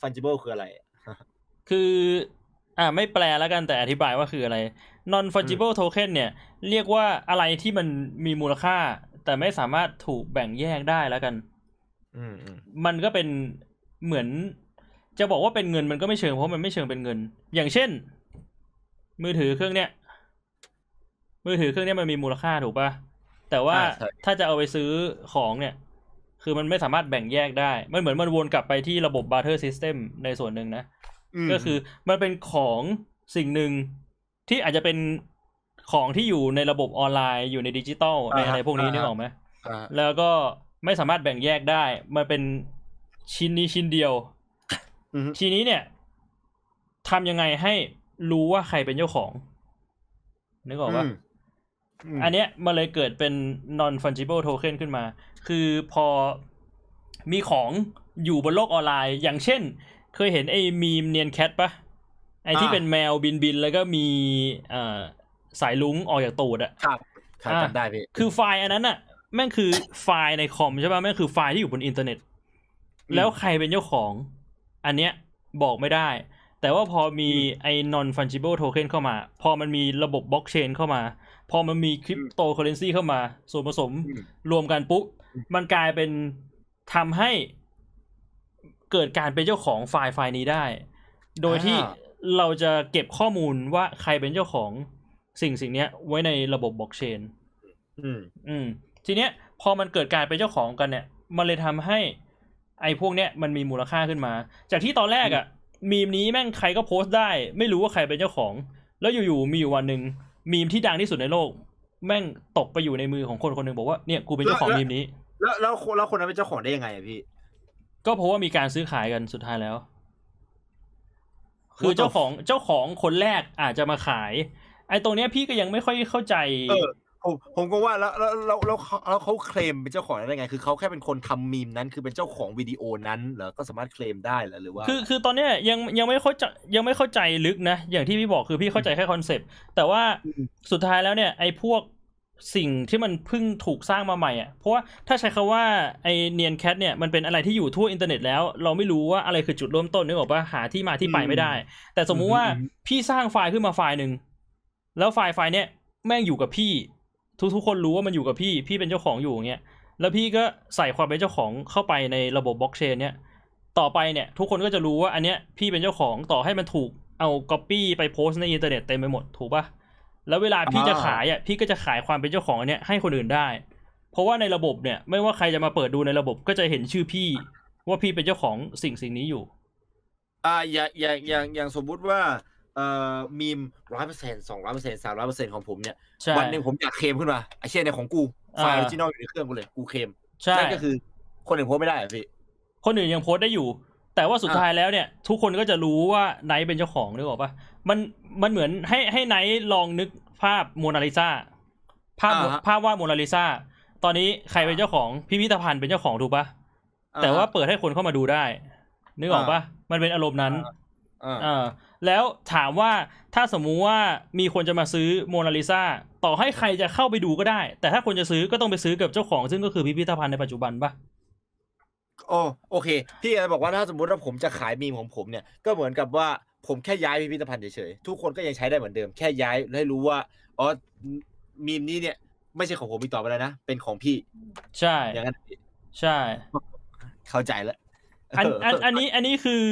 fungible คืออะไร คืออ่าไม่แปลแล้วกันแต่อธิบายว่าคืออะไร non fungible token เนี่ย เรียกว่าอะไรที่มันมีมูลค่า แต่ไม่สามารถถูกแบ่งแยกได้แล้วกันอืมอืมมันก็เป็นเหมือน จะบอกว่าเป็นเงินมันก็ไม่เชิงเพราะมันไม่เชิงเป็นเงิน อย่างเช่น มือถือเครื่องเนี้ยมือถือเครื่องเนี้ยมันมีมูลค่าถูกปะแต่ว่าอ่าใช่ถ้าจะเอาไปซื้อของเนี่ย คือมันไม่สามารถแบ่งแยกได้ มันเหมือนมันวนกลับไปที่ระบบ barter system ในส่วนหนึ่งนะมก็คือมันเป็นของสิ่งหนึ่งที่อาจจะเป็นของที่อยู่ในระบบออนไลน์อยู่ในดิจิตอลในอะไรพวกนี้นึกออกไหมอ่าแล้วก็ไม่สามารถแบ่งแยกได้ มันเป็นชิ้นนี้ชิ้นเดียวอืมทีนี้เนี่ยทำยังไงให้รู้ว่าใครเป็นเจ้าของนึกออกปะมม อันเนี้ยมันเลยเกิดเป็น non fungible token ขึ้นมา คือพอมีของอยู่บนโลกออนไลน์ อย่างเช่น เคยเห็นไอ้มีมเนียนแคทปะไอ้ที่เป็นแมวบินบินๆแล้วก็มีเอ่อสายลุงออกจากตูดอะครับครับอ่าจำได้พี่คือไฟล์อันนั้นอะแม่งคือไฟล์ในคอมใช่ปะแม่งคือไฟล์ที่อยู่บนอินเทอร์เน็ต แล้วใครเป็นเจ้าของ อันเนี้ยบอกไม่ได้ แต่ว่าพอมีไอ้ non fungible token เข้ามา พอมันมีระบบบล็อกเชนเข้ามา พอมันมีคริปโตเคอร์เรนซีเข้ามา ส่วนผสมอืมรวมกันปุ๊บมันกลายเป็นทำให้เกิดการเป็นเจ้าของไฟล์ไฟล์นี้ได้ โดยที่อ่าเราจะเก็บข้อมูลว่าใครเป็นเจ้าของสิ่งสิ่งเนี้ยไว้ในระบบบล็อกเชนอืม อืม ทีเนี้ย พอมันเกิดการเป็นเจ้าของกันเนี่ย มันเลยทำให้ ไอ้พวกเนี้ยมันมีมูลค่าขึ้นมา จากที่ตอนแรกอะ่ะ มีมนี้แม่งใครก็โพสต์ได้ ไม่รู้ว่าใครเป็นเจ้าของ แล้วอยู่ๆมีอยู่วันหนึ่ง มีมที่ดังที่สุดในโลก แม่งตกไปอยู่ในมือของคนคนหนึ่งบอกว่าเนี่ยกูเป็นเจ้าของแล้วมีมนี้ แล้วแล้วคนแล้วคนนั้นเป็นเจ้าของได้ยังไงอะพี่ ก็เพราะว่ามีการซื้อขายกันสุดท้ายแล้ว คือเจ้าของเจ้าของคนแรกอาจจะมาขาย ไอ้ตรงเนี้ยพี่ก็ยังไม่ค่อยเข้าใจเออ ผมผมก็ว่าแล้วแล้วแล้วแล้วเขาแล้วเขาเคลมเป็นเจ้าของได้ไง คือเขาแค่เป็นคนทำมีมนั้น คือเป็นเจ้าของวิดีโอนั้นเหรอก็สามารถเคลมได้เหรอหรือว่า คือคือตอนเนี้ยยังยังไม่เข้าใจยังไม่เข้าใจลึกนะ อย่างที่พี่บอกคือพี่เข้าใจแค่คอนเซปต์แต่ว่าอืมสุดท้ายแล้วเนี่ยไอ้พวกสิ่งที่มันเพิ่งถูกสร้างมาใหม่อะเพราะว่าถ้าใช้คำว่าไอ้ Nyan Cat เนี่ยมันเป็นอะไรที่อยู่ทั่วอินเทอร์เน็ตแล้ว เราไม่รู้ว่าอะไรคือจุดเริ่มต้นนึกออกปะหาที่มาที่ไปไม่ได้ แต่สมมุติว่าอืมพี่สร้างไฟล์ขึ้นมาไฟล์หนึ่งแล้วไฟล์ไฟล์เนี่ยแม่งอยู่กับพี่ ทุกทุกๆคนรู้ว่ามันอยู่กับพี่พี่เป็นเจ้าของอยู่อย่างเงี้ยแล้วพี่ก็ใส่ความเป็นเจ้าของเข้าไปในระบบบล็อกเชนเนี่ยต่อไปเนี่ยทุกคนก็จะรู้ว่าอันเนี้ยพี่เป็นเจ้าของต่อให้มันถูกเอาก๊อปปี้ไปโพสต์ในอินเทอร์เน็ตเต็มไปหมดถูกปะแล้วเวลาพี่จะขายอะพี่ก็จะขายความเป็นเจ้าของอันเนี้ยให้คนอื่นได้ เพราะว่าในระบบเนี่ยไม่ว่าใครจะมาเปิดดูในระบบก็จะเห็นชื่อพี่ ว่าพี่เป็นเจ้าของสิ่งสิ่งนี้อยู่ อ่าอย่างอย่างอย่างอย่างสมมุติว่า เอ่อมีมร้อยเปอร์เซ็นต์สองร้อยเปอร์เซ็นต์สามร้อยเปอร์เซ็นต์ของผมเนี่ยใช่วันหนึ่งผมอยากเคลมขึ้นมาไอ้เชี่ยเนี่ยของกูไฟล์ออ่าอริจินอลอยู่ในเครื่องกูเลยกูเคลมใช่นั่นก็คือ คนอื่นโพสต์ไม่ได้เหรอพี่คนอื่นยังโพสต์ได้อยู่ แต่ว่าสุดอะท้ายแล้วเนี่ย ทุกคนก็จะรู้ว่าไนท์เป็นเจ้าของนึกออกปะมันมันเหมือนให้ให้ไนท์ลองนึกภาพโมนาลิซาภาพอ่าฮะภาพวาดโมนาลิซาตอนนี้ใครเป็นเจ้าของพิพิธภัณฑ์เป็นเจ้าของถูกปะแต่ว่าเปิดให้คนเข้ามาดูได้นึกออกปะมันเป็นอารมณ์นั้นอ่า เออแล้วถามว่าถ้าสมมุติว่ามีคนจะมาซื้อโมนาลิซาต่อให้ใครจะเข้าไปดูก็ได้ แต่ถ้าคนจะซื้อก็ต้องไปซื้อกับเจ้าของ ซึ่งก็คือพิพิธภัณฑ์ในปัจจุบันปะโอ้โอเค พี่จะบอกว่าถ้าสมมติว่าผมจะขายมีมของผมเนี่ยก็เหมือนกับว่าผมแค่ย้ายพิพิธภัณฑ์เฉยๆทุกคนก็ยังใช้ได้เหมือนเดิม แค่ย้ายให้รู้ว่าอ๋อมีมนี้เนี่ย ไม่ใช่ของผมอีกต่อไปแล้วนะเป็นของพี่ ใช่อย่างนั้นใช่ เข้าใจแล้วอันอันอันนี้อันนี้คือ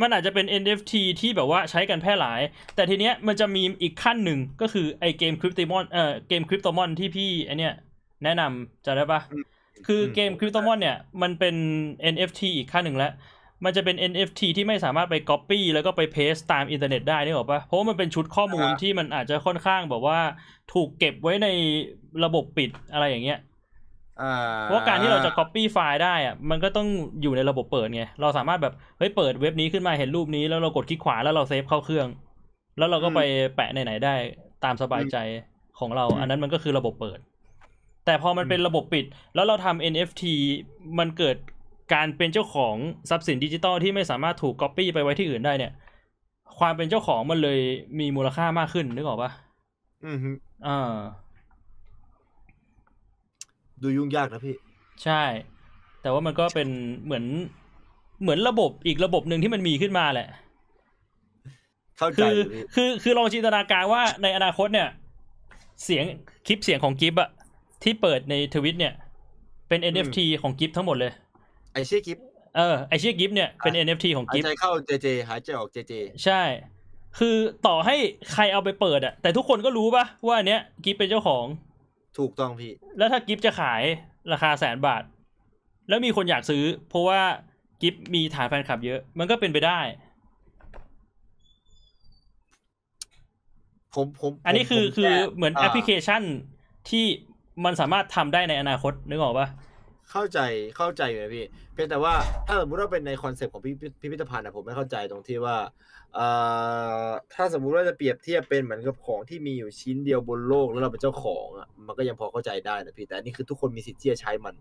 มันอาจจะเป็น NFT ที่แบบว่าใช้กันแพร่หลาย แต่ทีเนี้ยมันจะมีอีกขั้นหนึ่งก็คือไอเกมคริปโตมอนเอ่อเกมคริปโตมอนที่พี่ไอเนี้ยแนะนำจะได้ปะอืมคืออมเกมคริปโตมอนเนี่ยมันเป็น NFT อีกขั้นหนึ่งแล้วมันจะเป็น NFT ที่ไม่สามารถไป Copy แล้วก็ไป Paste ตามอินเทอร์เน็ตได้นี่หรอกปะเพราะว่ามันเป็นชุดข้อมูลที่มันอาจจะค่อนข้างแบบว่าถูกเก็บไว้ในระบบปิดอะไรอย่างเงี้ยอ่า เพราะว่าการที่เราจะ copy ไฟล์ได้อะมันก็ต้องอยู่ในระบบเปิดไง เราสามารถแบบ เฮ้ย เปิดเว็บนี้ขึ้นมาเห็นรูปนี้ แล้วเรากดคลิกขวาแล้วเราเซฟเข้าเครื่อง แล้วเราก็ไปแปะไหนๆได้ตามสบายใจของเรา อันนั้นมันก็คือระบบเปิด แต่พอมันเป็นระบบปิด แล้วเราทำ NFT มันเกิดการเป็นเจ้าของทรัพย์สินดิจิตอลที่ไม่สามารถถูก copy ไปไว้ที่อื่นได้เนี่ย ความเป็นเจ้าของมันเลยมีมูลค่ามากขึ้นนึกออกปะอือฮึอ่า ดูยุ่งยากนะพี่ ใช่ แต่ว่ามันก็เป็นเหมือนเหมือนระบบอีกระบบหนึ่งที่มันมีขึ้นมาแหละ เข้าใจคืออยู่พี่คือคือลองจินตนาการว่าในอนาคตเนี่ย เสียงคลิปเสียงของกิฟอะที่เปิดในทวิตเนี่ย เป็น NFT ของกิฟทั้งหมดเลย ไอ้เชี่ยกิฟเออไอ้เชี่ยกิฟเนี่ยเป็น NFT ของกิฟหายใจเข้าเจเจหายใจออกเจเจใช่ คือต่อให้ใครเอาไปเปิดอะแต่ทุกคนก็รู้ปะว่าอันเนี้ยกิฟเป็นเจ้าของ ถูกต้องพี่ แล้วถ้ากิฟจะขายราคาแสนบาท แล้วมีคนอยากซื้อ เพราะว่ากิฟมีฐานแฟนคลับเยอะ มันก็เป็นไปได้ ผมผมอันนี้คือผมคือแเหมือนาแอปพลิเคชันที่มันสามารถทำได้ในอนาคตนึกออกปะเข้าใจเข้าใจอยู่นะพี่ เพียงแต่ว่าถ้าสมมติว่าเป็นในคอนเซปต์ของพิพิพิพิธภัณฑ์อะผมไม่เข้าใจตรงที่ว่าเอ่อ ถ้าสมมุติว่าจะเปรียบเทียบเป็นเหมือนกับของที่มีอยู่ชิ้นเดียวบนโลกแล้วเราเป็นเจ้าของอะมันก็ยังพอเข้าใจได้นะพี่แต่อันนี้คือทุกคนมีสิทธิ์ที่จะใช้มัน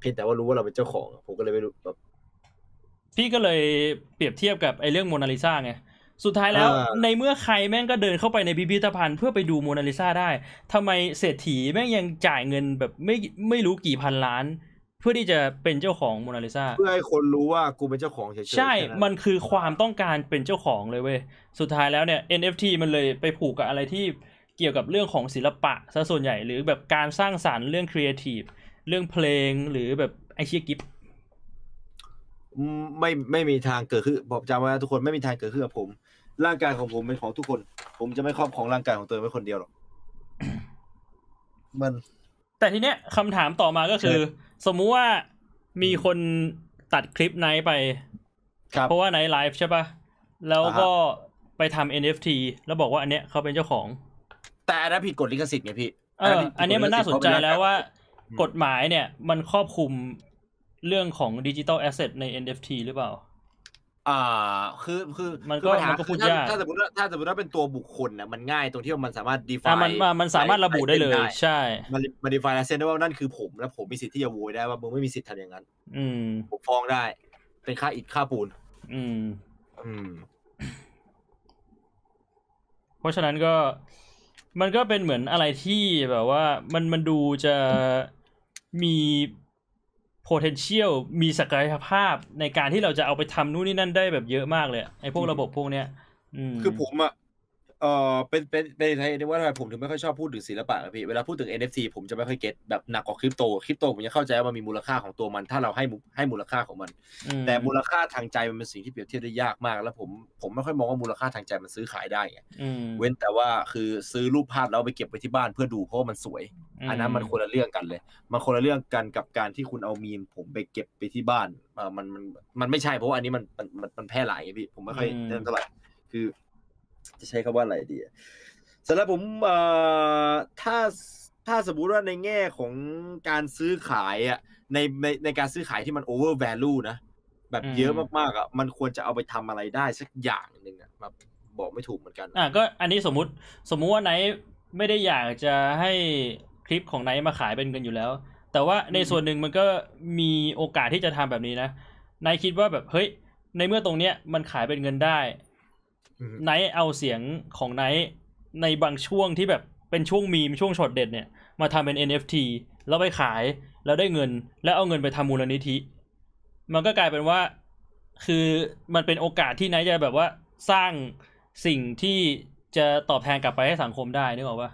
เพียงแต่ว่ารู้ว่าเราเป็นเจ้าของอะผมก็เลยไม่รู้แบบพี่ก็เลยเปรียบเทียบกับไอ้เรื่องโมนาลิซาไงสุดท้ายแล้วอ่าในเมื่อใครแม่งก็เดินเข้าไปในพิพิธภัณฑ์เพื่อไปดูโมนาลิซาได้ทำไมเศรษฐีแม่งยังจ่ายเงินแบบไม่ไม่รู้กี่พันล้าน เพื่อที่จะเป็นเจ้าของโมนาลิซาเพื่อให้คนรู้ว่ากูเป็นเจ้าของเฉยๆใช่แค่นั้นมันคือความต้องการเป็นเจ้าของเลยเว้ย สุดท้ายแล้วเนี่ย NFT มันเลยไปผูกกับอะไรที่เกี่ยวกับเรื่องของศิลปะซะส่วนใหญ่หรือแบบการสร้างสรรค์เรื่องครีเอทีฟเรื่องเพลงหรือแบบไอ้เชี่ยกิฟอืมไม่ไม่มีทางเกิดขึ้นผมจำไว้นะทุกคนไม่มีทางเกิดขึ้นกับผม ร่างกายของผมเป็นของทุกคน ผมจะไม่ครอบครองร่างกายของตัวเองไว้คนเดียวหรอกมัน แต่ทีเนี้ยคำถามต่อมาก็คือ สมมุติว่ามีคนตัดคลิปไนท์ไปครับเพราะว่าไนท์ไลฟ์ใช่ปะแล้วก็ไปทำ NFT แล้วบอกว่าอันเนี้ยเขาเป็นเจ้าของ แต่อันนั้นผิดกฎลิขสิทธิ์ไงพี่เอออันเนี้ยมันน่าสนใจแล้วว่าอืมกฎหมายเนี่ย มันครอบคลุมเรื่องของดิจิ t a ลแอสเซทใน NFT หรือเปล่า อ่าคือคือมันก็คือปัญหามันก็พูดคือถ้ยากถ้าสมมติว่าถ้าสมมติว่าเป็นตัวบุคคลนะมันง่ายตรงที่ว่ามันสามารถ define อะมันมันมันสามารถระบุได้เลย ใช่ มันมัน define ลายเส้นได้ว่านั่นคือผมแล้วผมมีสิทธิ์ที่จะโวยได้ว่ามึงไม่มีสิทธิ์ทำอย่างนั้น อืมผมฟ้องได้ เป็นค่าอิฐค่าปูน อืม อืม เพราะฉะนั้นก็มันก็เป็นเหมือนอะไรที่แบบว่า มันมันดูจะมี potential มีศักยภาพในการที่เราจะเอาไปทำนู่นนี่นั่นได้แบบเยอะมากเลยอะไอ้พวกระบบพวกเนี้ยอืมคือผมอะ เออเป็นเป็นเป็นไทยว่าทำไมผมถึงไม่ค่อยชอบพูดถึงศิลปะอะพี่เวลาพูดถึง NFT ผมจะไม่ค่อยเก็ตแบบหนักกว่าคริปโตคริปโตผมจะเข้าใจว่ามันมีมูลค่าของตัวมัน ถ้าเราให้มูให้มูลค่าของมันอืมแต่มูลค่าทางใจมันเป็นสิ่งที่เปรียบเทียบได้ยากมาก แล้วผมผมไม่ค่อยมองว่ามูลค่าทางใจมันซื้อขายได้ไงอืมเว้นแต่ว่าคือซื้อรูปภาพแล้วเอาไปเก็บไว้ที่บ้านเพื่อดูเพราะว่ามันสวย อันนั้นมันคนละเรื่องกันเลยมันคนละเรื่องกันกับการที่คุณเอามีมผมไปเก็บไปที่บ้านเออมันมันมันไม่ใช่เพราะว่าอันนี้มันมันมันมันแพร่หลายไงพี่ผมไม่ค่อยเล่นเท่าไหร่คือ จะใช้คำว่าอะไรดีอะสำหรับผมเอ่อถ้าถ้าสมมุติว่าในแง่ของการซื้อขายอะในในในการซื้อขายที่มัน over value นะแบบเยอะมากๆอะมันควรจะเอาไปทำอะไรได้สักอย่างหนึ่งอะแบบบอกไม่ถูกเหมือนกัน อะก็อันนี้สมมุติสมมุติว่าไนท์ไม่ได้อยากจะให้คลิปของไนท์มาขายเป็นเงินอยู่แล้ว แต่ว่าในส่วนหนึ่งมันก็มีโอกาสที่จะทำแบบนี้นะไนท์คิดว่าแบบเฮ้ยในเมื่อตรงเนี้ยมันขายเป็นเงินได้อืม ไนท์เอาเสียงของไนท์ในบางช่วงที่แบบเป็นช่วงมีมช่วงช็อตเด็ดเนี่ยมาทำเป็น NFT แล้วไปขายแล้วได้เงิน แล้วเอาเงินไปทำมูลนิธิ มันก็กลายเป็นว่า คือมันเป็นโอกาสที่ไนท์จะแบบว่าสร้างสิ่งที่จะตอบแทนกลับไปให้สังคมได้นึกออกปะ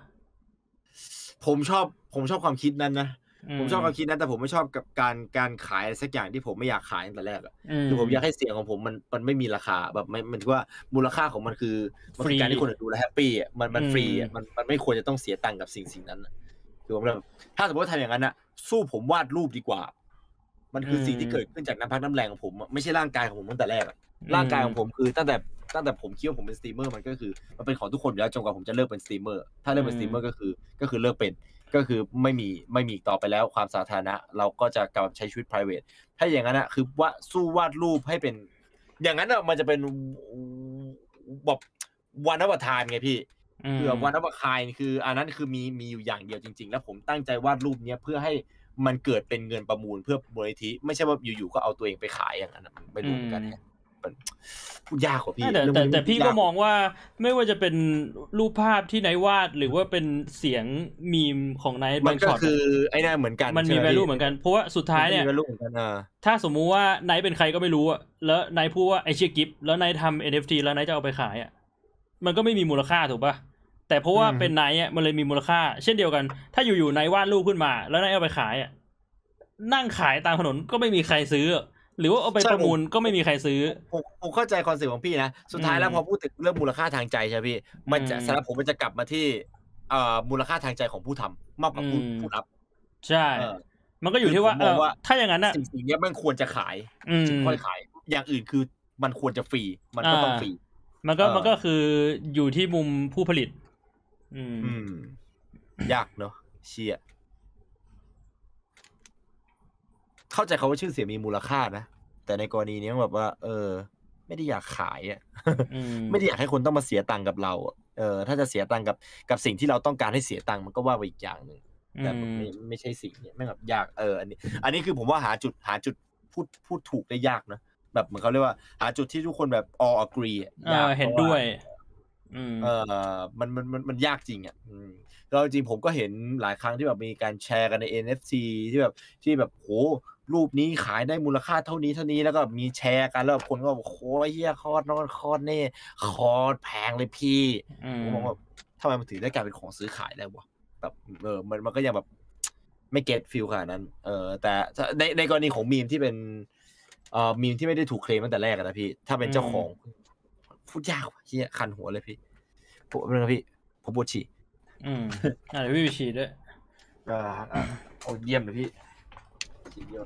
ผมชอบผมชอบความคิดนั้นนะม ผมชอบความคิดนั้นแต่ผมไม่ชอบกับการการขายอะไรสักอย่างที่ผมไม่อยากขายตั้งแต่แรกอะมคือผมอยากให้เสียงของผมมันมันไม่มีราคาแบบไม่มันถือว่ามูลค่าของมันคือมันคือฟรีการที่คนอื่นดูแลวแฮปปี้อะมันมันอืมฟรีอะมันมันไม่ควรจะต้องเสียตังค์กับสิ่งสิ่งนั้นอะคือผมแบบถ้าสมมติว่าทำอย่างนั้นอะสู้ผมวาดรูปดีกว่า มันคือสิ่งที่เกิดขึ้นจากน้ำพักน้ำแรงของผมอะไม่ใช่ร่างกายของผมตั้งแต่แรกอะร่างกายของผมคือตั้งแต่ตั้งแต่ผมคิดว่าผมเป็นสตรีมเมอร์มันก็คือมันเป็นของทุกคนอยู่แล้วจนกว่าผมจะเลิกเป็นสตรีมเมอร์ถ้าเลิกเป็นสตรีมเมอร์ก็คือก็คือเลิกเป็น ก็คือไม่มีไม่มีอีกต่อไปแล้วความสาธารณะ เราก็จะกลับใช้ชีวิต private ถ้าอย่างนั้นอะคือว่าสู้วาดรูปให้เป็น อย่างนั้นอะมันจะเป็นแบบ one of a kind ไงพี่มคือวันประคายคือ อันนั้นคือมีมีอยู่อย่างเดียวจริง ๆ แล้วผมตั้งใจวาดรูปเนี้ยเพื่อให้มันเกิดเป็นเงินประมูลเพื่อมูลนิธิไม่ใช่ว่าอยู่ๆก็เอาตัวเองไปขายอย่างนั้นอะไม่รู้เหมือนกันแฮะ มันพูดยากกว่าพี่แต่เรื่องแต่พวกนี้แต่พี่ก็ยามองว่าไม่ว่าจะเป็นรูปภาพที่ไนท์วาด หรือว่าเป็นเสียงมีมของไนท์มับานงก็ช็อตคือไอ้นั่นเหมือนกันมันมีใช่ไห value พี่เหมือนกันเพราะว่าสุดท้ายเนี่ยมัมี value เหมือนกันอ่าถ้าสมมุติว่าไนท์เป็นใครก็ไม่รู้อะแล้วไนท์พูดว่าไอเชียกิฟแล้วไนท์ทำ NFT แล้วไนท์จะเอาไปขายอะมันก็ไม่มีมูลค่าถูกปะแต่เพราะว่าอืมเป็นไนท์อะมันเลยมีมูลค่า เช่นเดียวกัน ถ้าอยู่ๆไนท์วาดรูปขึ้นมา แล้วไนท์เอาไปขายอะนั่งขายตามถนนก็ไม่มีใครซื้อ หรือว่าเอาไปประมูลก็ไม่มีใครซื้อผมผมเข้าใจ concept ของพี่นะ สุดท้ายแล้วอืมพอพูดถึงเรื่องมูลค่าทางใจใช่ไหมพี่ มันจะอืมสำหรับผมมันจะกลับมาที่เอ่อมูลค่าทางใจของผู้ทำมากกว่าผู้อืมผู้รับ ใช่เออมันก็อยู่ที่ว่าคือผมเออมองว่าถ้าอย่างนั้นอะสิ่งสิ่งเนี้ยมันควรจะขายอืมถึงค่อยขาย อย่างอื่นคือมันควรจะฟรี มันก็ต้องอ่าฟรี มันก็เออมันก็คืออยู่ที่มุมผู้ผลิต อืมอืมยากเนอะเชีย เข้าใจเขาว่าชื่อเสียงมีมูลค่านะ แต่ในกรณีนี้แบบว่า เออ ไม่ได้อยากขายอะอืมไม่ได้อยากให้คนต้องมาเสียตังค์กับเราอะเออถ้าจะเสียตังค์กับกับสิ่งที่เราต้องการให้เสียตังค์มันก็ว่าไปอีกอย่างหนึ่งแต่อืมไม่ไม่ใช่สิ่งเนี้ยแม่งแบบยากเอออันนี้ อันนี้คือผมว่าหาจุดหาจุดพูดพูดถูกได้ยากนะแบบเหมือนเขาเรียกว่าหาจุดที่ทุกคนแบบ all agree อะเอยากอเห็นพราะาด้วยอืมเออมันมันมันมันยากจริงอะอืมแล้วจริงๆผมก็เห็นหลายครั้งที่แบบมีการแชร์กันใน NFT ที่แบบที่แบบโห รูปนี้ขายได้มูลค่าเท่านี้เท่านี้แล้วก็มีแชร์กันแล้วแบบคนก็บอกโหเฮียคอดนอนคอดเน่คอดแพงเลยพี่อืมผมมองว่าทำไมมันถึงได้กลายเป็นของซื้อขายได้วะแบบเออมันมันก็ยังแบบไม่เก็ตฟิลขนาดนั้น เออ แต่ถ้าในในกรณีของมีมที่เป็นเอ่อมีมที่ไม่ได้ถูกเคลมตั้งแต่แรกอะนะพี่ ถ้าเป็นเจ้าของพูดยากว่ะเฮียคันหัวเลยพี่ผมเป็นงพี่ผมปวดฉี่อืมอ่าเดี๋ยวพี่ไปฉีดด้วยอ่าอ่าโอ้เยี่ยมเลยพี่ ฉี่เดีย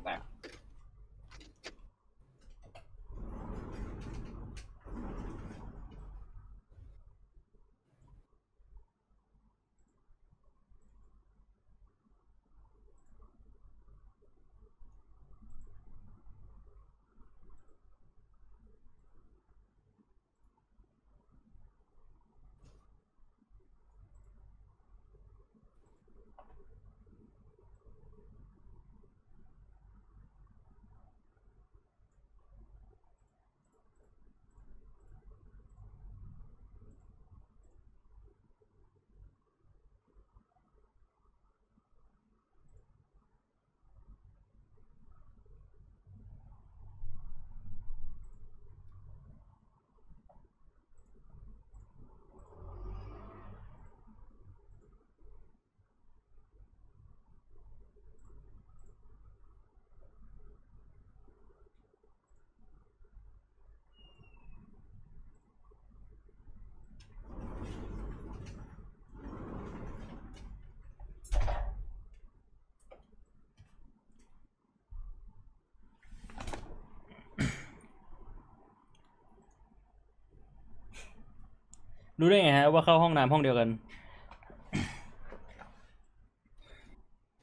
รู้ได้ไงฮะว่าเข้าห้องน้ำห้องเดียวกัน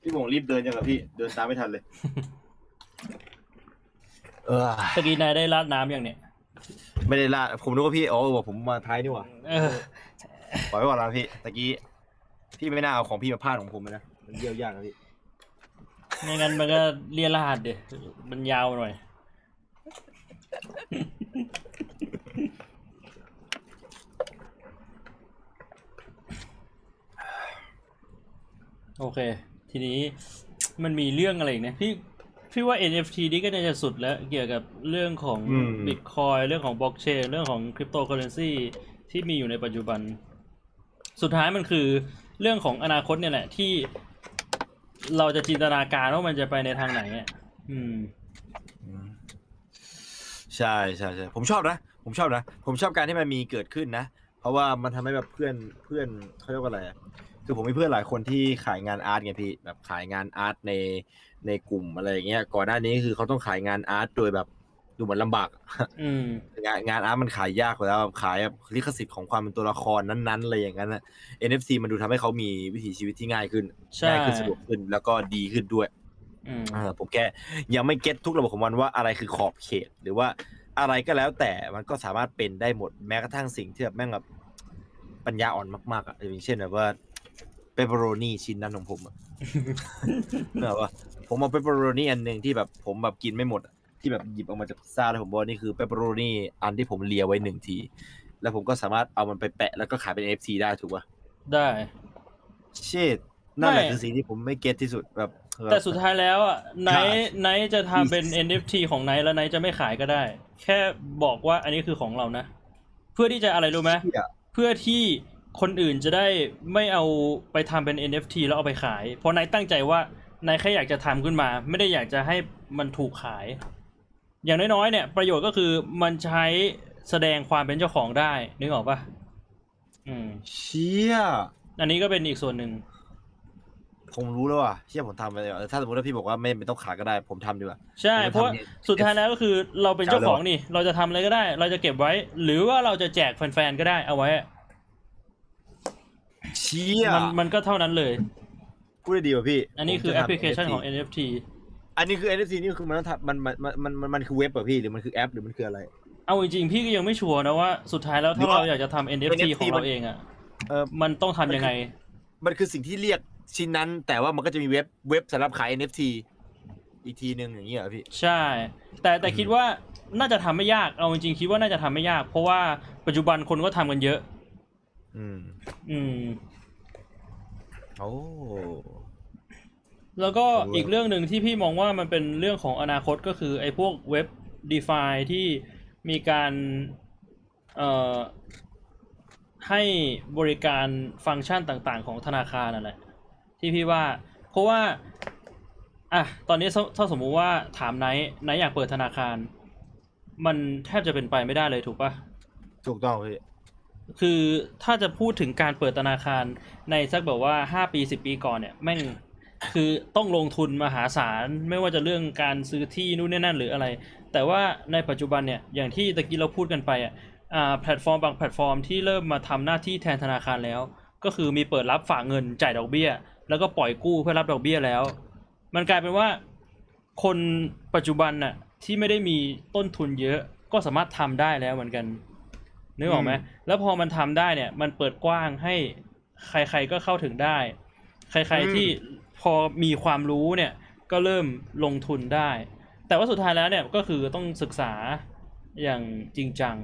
พี่บงรีบเดินยังกับพี่ เดินตามไม่ทันเลย เออ ตะกี้นายได้ราดน้ำอย่างเนี้ยไม่ได้ลาดผมนึกว่าพี่ อ๋อบอกผมมาท้ายนี่หว่าเออปล่อยไว้ก่อนแล้วพี่ ตะกี้ พี่ไม่น่าเอาของพี่มาพลาดของผมเลยนะ มันเยี่ยวยากนะพี่ ไม่งั้นมันก็เลียราดเดี๋ยมันยาวหน่อย โอเค ทีนี้มันมีเรื่องอะไรอีกเนี่ยพี่พี่ว่า NFT นี่ก็น่าจะสุดแล้ว เกี่ยวกับเรื่องของอืม Bitcoin เรื่องของบล็อกเชนเรื่องของคริปโตเคอเรนซีที่มีอยู่ในปัจจุบัน สุดท้ายมันคือเรื่องของอนาคตเนี่ยแหละ ที่เราจะจินตนาการว่ามันจะไปในทางไหนอะอืม ใช่ใช่ใช่ผมชอบนะ ผมชอบนะ ผมชอบการที่มันมีเกิดขึ้นนะ เพราะว่ามันทำให้แบบเพื่อนเพื่อนเขาเรียกว่าอะไรอะ คือผมมีเพื่อนหลายคนที่ขายงาน art ไงพี่แบบขายงาน art ในในกลุ่มอะไรอย่างเงี้ยก่อนหน้านี้คือเขาต้องขายงาน art โดยแบบดูเหมือนลำบากอืมงานงาน art มันขายยากกว่าแล้วแบบขายแบบลิขสิทธิ์ของความเป็นตัวละครนั้นๆอะไรอย่างนั้นนะ NFT มันดูทำให้เขามีวิถีชีวิตที่ง่ายขึ้นใช่ง่ายขึ้นสะดวกขึ้นแล้วก็ดีขึ้นด้วยอืมเออผมแค่ยังไม่ get ทุกระบบของมันว่าอะไรคือขอบเขต หรือว่าอะไรก็แล้วแต่มันก็สามารถเป็นได้หมดแม้กระทั่งสิ่งที่แบบแม่งแบบปัญญาอ่อนมากๆอะอย่างเช่นแบบว่า เปปเปอโรนีชิ้นนั้นของผมอะแบบว่าผมเอาเปปเปอโรนีอันหนึ่งที่แบบผมแบบกินไม่หมดอะที่แบบหยิบออกมาจากพิซซ่าแล้วผมบอกว่านี่คือเปปเปอโรนีอันที่ผมเลียไว้หนึ่งที แล้วผมก็สามารถเอามันไปแปะแล้วก็ขายเป็น NFT ได้ถูกป่ะได้ เชดนั่นแหละไม่คือสิ่งที่ผมไม่ get ที่สุดแบบแต่สุดท้ายแล้วอะใช่ไนท์ไนท์จะทำเป็น NFT ของไนท์แล้วไนท์จะไม่ขายก็ได้ แค่บอกว่าอันนี้คือของเรานะ เพื่อที่จะอะไรรู้ไหมเชี่ยเพื่อที่ คนอื่นจะได้ไม่เอาไปทำเป็น NFT แล้วเอาไปขาย เพราะไนท์ตั้งใจว่าไนท์แค่อยากจะทำขึ้นมา ไม่ได้อยากจะให้มันถูกขาย อย่างน้อยๆเนี่ย ประโยชน์ก็คือมันใช้แสดงความเป็นเจ้าของได้นึกออกปะอืมเชี่ยอันนี้ก็เป็นอีกส่วนหนึ่งผมรู้แล้วว่ะเชื่อผมทำไปเลยว่ะถ้าสมมติว่าพี่บอกว่าไม่ไม่ต้องขายก็ได้ ผมทำดีกว่า ใช่ผมจะเพราะว่าทำเนี่ยสุดท้ายแล้วก็คือเราเป็นเจ้าเจ้าของนี่ เราจะทำอะไรก็ได้ เราจะเก็บไว้ หรือว่าเราจะแจกแฟนๆก็ได้เอาไว้ เชี่ยมันมันก็เท่านั้นเลย พูดได้ดีว่ะพี่ อันนี้คือผมแอจะปพลิเคชันทำของ NFT อันนี้คือ NFC นี่คือมันต้องทำมันมันมันมันมันมันคือเว็บเหรอพี่หรือมันคือแอปหรือมันคืออะไร เอาจริงๆพี่ก็ยังไม่ชัวร์นะว่าสุดท้ายแล้วหรืถ้าอว่าเราอยากจะทำ NFT NFT ของเราเองอะเออมันต้องทำยังไง มันคือสิ่งที่เรียกชิ้นนั้น แต่ว่ามันก็จะมีเว็บเว็บสำหรับขาย NFT อีกทีหนึ่งอย่างเงี้ยเหรอพี่ ใช่ แต่แต่คิดว่าน่าจะทำไม่ยาก เอาจริงๆคิดว่าน่าจะทำไม่ยาก เพราะว่าปัจจุบันคนก็ทำกันเยอะ อืม อืม โอ้ แล้วก็โอ้อีกเรื่องหนึ่งที่พี่มองว่ามันเป็นเรื่องของอนาคตก็คือ ไอ้พวกเว็บ d e f i ที่มีการเอ่อให้บริการฟังก์ชันต่างๆ ของธนาคารนั่นแหละที่พี่ว่า เพราะว่าอะตอนนี้ถ้าถ้าสมมุติว่าถามไนท์ไนท์อยากเปิดธนาคาร มันแทบจะเป็นไปไม่ได้เลยถูกปะถูกต้องพี่ คือถ้าจะพูดถึงการเปิดธนาคารในสักแบบว่าห้าปีสิบปีก่อนเนี่ยแม่งคือต้องลงทุนมหาศาลไม่ว่าจะเรื่องการซื้อที่นู่นนี่นั่นหรืออะไร แต่ว่าในปัจจุบันเนี่ยอย่างที่ตะกี้เราพูดกันไปอะอ่าแพลตฟอร์มบางแพลตฟอร์มที่เริ่มมาทำหน้าที่แทนธนาคารแล้ว ก็คือมีเปิดรับฝากเงินจ่ายดอกเบี้ย แล้วก็ปล่อยกู้เพื่อรับดอกเบี้ยแล้ว มันกลายเป็นว่าคนปัจจุบันน่ะที่ไม่ได้มีต้นทุนเยอะก็สามารถทำได้แล้วเหมือนกัน นึกออกไหมอืมแล้วพอมันทำได้เนี่ย มันเปิดกว้างให้ใคร ๆก็เข้าถึงได้ ใคร ๆที่พอมีความรู้เนี่ย ก็เริ่มลงทุนได้ แต่ว่าสุดท้ายแล้วเนี่ยก็คือต้องศึกษาอย่างจริงจัง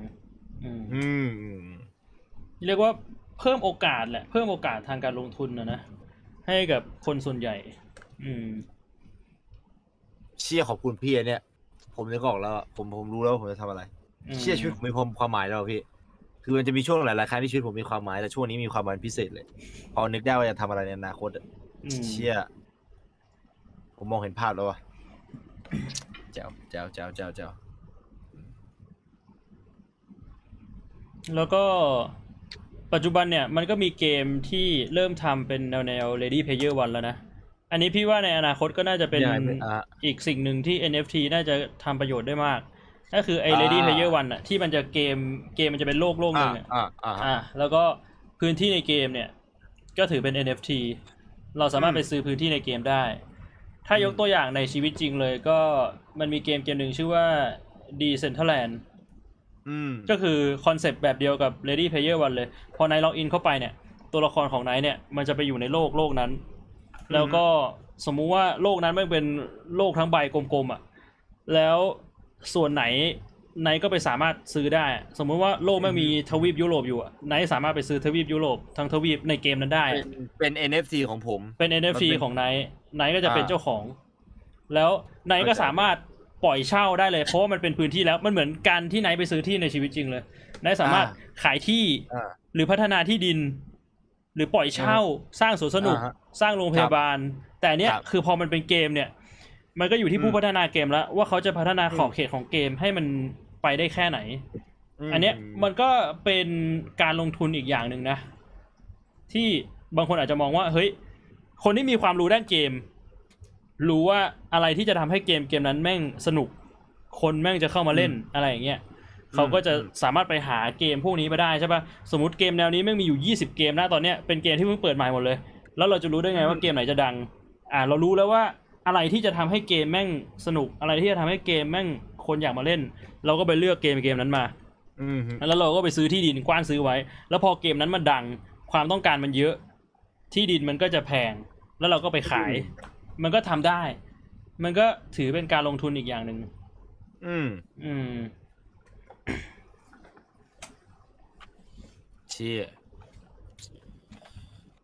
อืมอืมอืมเรียกว่าเพิ่มโอกาสแหละ เพิ่มโอกาสทางการลงทุนนะนะ ให้กับคนส่วนใหญ่ อืม เชี่ยขอบคุณพี่อันเนี่ย ผมนึกออกแล้วอะผมผมรู้แล้วว่าผมจะทำอะไรอืมเชี่ยชีวิตผมมีความความหมายแล้วอะพี่ คือมันจะมีช่วงหลายๆครั้งที่ชีวิตผมมีความหมายแต่ช่วงนี้มีความหมายพิเศษเลย พอนึกได้ว่าจะทำอะไรในอนาคตอะอืม เชี่ยผมมองเห็นภาพแล้วอะแจ๋วแจ๋วแจ๋วแจ๋วแจ๋วแล้วก็ปัจจุบันเนี่ยมันก็มีเกมที่เริ่มทำเป็นแนวแนว Ready Player One แล้วนะ อันนี้พี่ว่าในอนาคตก็น่าจะเป็นใหญ่ไหมอะอีกสิ่งหนึ่งที่ NFT น่าจะทำประโยชน์ได้มาก ก็คือไอ้อ่า Ready Player One อะที่มันจะเกมเกมมันจะเป็นโลกโลกหนึ่งอะอ่าอ่าอะแล้วก็พื้นที่ในเกมเนี่ย ก็ถือเป็น NFT เราสามารถอืมไปซื้อพื้นที่ในเกมได้ ถ้ายกตัวอย่างในชีวิตจริงเลยก็มันมีเกมเกมหนึ่งชื่อว่า Decentraland อืมก็คือคอนเซปต์แบบเดียวกับ Ready Player One เลย พอนายล็อกอินเข้าไปเนี่ย ตัวละครของนายเนี่ย มันจะไปอยู่ในโลกโลกนั้น แล้วก็สมมุติว่าโลกนั้นไม่เป็นโลกทั้งใบกลมๆอะ แล้ว ส่วนไหนไนท์ก็ไปสามารถซื้อได้ สมมุติว่าโลกไม่มีทวีปยุโรปอยู่อะไนท์สามารถไปซื้อทวีปยุโรปทั้งทวีปในเกมนั้นได้ เป็นเป็น NFT ของผม เป็น NFT มันเป็นของไนท์ไนท์ก็จะเป็นอ่าเจ้าของ แล้วไนท์ก็เข้าใจสามารถปล่อยเช่าได้เลย เพราะว่ามันเป็นพื้นที่แล้วมันเหมือนการที่ไนท์ไปซื้อที่ในชีวิตจริงเลยไนท์สามารถขายที่อ่าหรือพัฒนาที่ดิน หรือปล่อยเช่าสร้างสวนสนุกอ่าฮะสร้างโรงพยาบาล แต่อันเนี้ยครับคือพอมันเป็นเกมเนี่ย มันก็อยู่ที่อืผู้มพัฒนาเกมแล้ว ว่าเขาจะพัฒนาขอบอืมเขตของเกมให้มันไปได้แค่ไหนมอันเนี้ยมันก็เป็นการลงทุนอีกอย่างหนึ่งนะ ที่บางคนอาจจะมองว่าเฮ้ย คนที่มีความรู้ด้านเกม รู้ว่าอะไรที่จะทำให้เกมเกมนั้นแม่งสนุก คนแม่งจะเข้ามาเล่นอะไรอย่างเงี้ยเขาก็จะสามารถไปหาเกมพวกนี้มาได้ใช่ปะสมมติเกมแนวนี้แม่งมีอยู่ 20 เกมนะตอนเนี้ยเป็นเกมที่เพิ่งเปิดใหม่หมดเลย แล้วเราจะรู้ได้ไงว่าเกมไหนจะดัง อ่าเรารู้แล้วว่า อะไรที่จะทำให้เกมแม่งสนุก อะไรที่จะทำให้เกมแม่งคนอยากมาเล่น เราก็ไปเลือกเกมเกมนั้นมาอืมฮึแล้วเราก็ไปซื้อที่ดินกว้านซื้อไว้ แล้วพอเกมนั้นมันดังความต้องการมันเยอะ ที่ดินมันก็จะแพง แล้วเราก็ไปขาย มันก็ทำได้ มันก็ถือเป็นการลงทุนอีกอย่างหนึ่งอืม อืมเชี่ย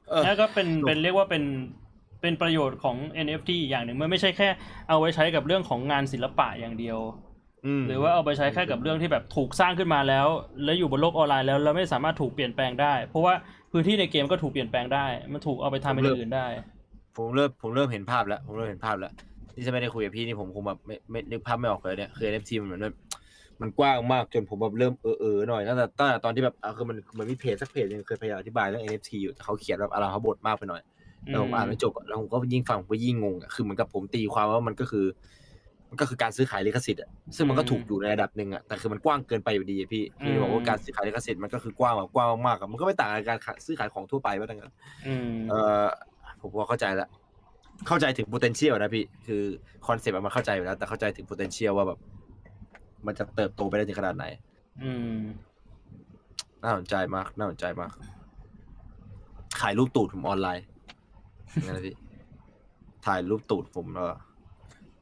เออแล้วก็เป็นจบเป็นเรียกว่าเป็น เป็นประโยชน์ของ NFT อีกอย่างหนึ่งมันไม่ใช่แค่เอาไว้ใช้กับเรื่องของงานศิลปะอย่างเดียวมหรือว่าเอาไปใช้แค่กับเรื่องที่แบบถูกสร้างขึ้นมาแล้ว แล้วอยู่บนโลกออนไลน์แล้วแล้วไม่สามารถถูกเปลี่ยนแปลงได้ เพราะว่าพื้นที่ในเกมก็ถูกเปลี่ยนแปลงได้ มันถูกเอาไปทำเป็นอย่างอื่นได้ ผมเริ่มผมเริ่มเห็นภาพแล้ว ผมเริ่มเห็นภาพแล้วที่จะไม่ได้คุยกับพี่นี่ผมคงแบบไม่ไม่นึกภาพไม่ออกเลยเนี่ยคือ NFT มันเหมือนแบบมันกว้างมากจนผมแบบเริ่มเออเออหน่อยตั้งแต่ตั้งแต่ตอนที่แบบอะคือมันมันมีเพจสักเพจหนึงเคยพยายามอธิบายเรื่อง NFT อยู่แต่เขาเขียนแบบอาราฮบทมากไปหน่อย แล้วผมอ่านไม่จบอะแล้วผมก็ยิ่งฟังผมก็ยิ่งงงอะคือเหมือนกับผมตีความว่ามันก็คือ มันก็คือการซื้อขายลิขสิทธิ์อะซึ่งมันก็ถูกอยู่ในระดับหนึ่งอะแต่คือมันกว้างเกินไปอยู่ดีอะพี่คือจะบอกว่าการซื้อขายลิขสิทธิ์มันก็คือกว้างแบบกว้างมากๆอะมันก็ไม่ต่างกับการขายซื้อขายของทั่วไปว่าดังนั้นอืมเออผมพอเข้าใจแล้วเข้าใจถึง potential นะพี่ คือคอนเซปต์มันเข้าใจอยู่แล้ว แต่เข้าใจถึง potential ว่าแบบ มันจะเติบโตไปได้ถึงขนาดไหน อืม น่าสนใจมาก น่าสนใจมาก ขายรูปตูดผมออนไลน์ นั่นนะพี่ ถ่ายรูปตูดผมแล้ว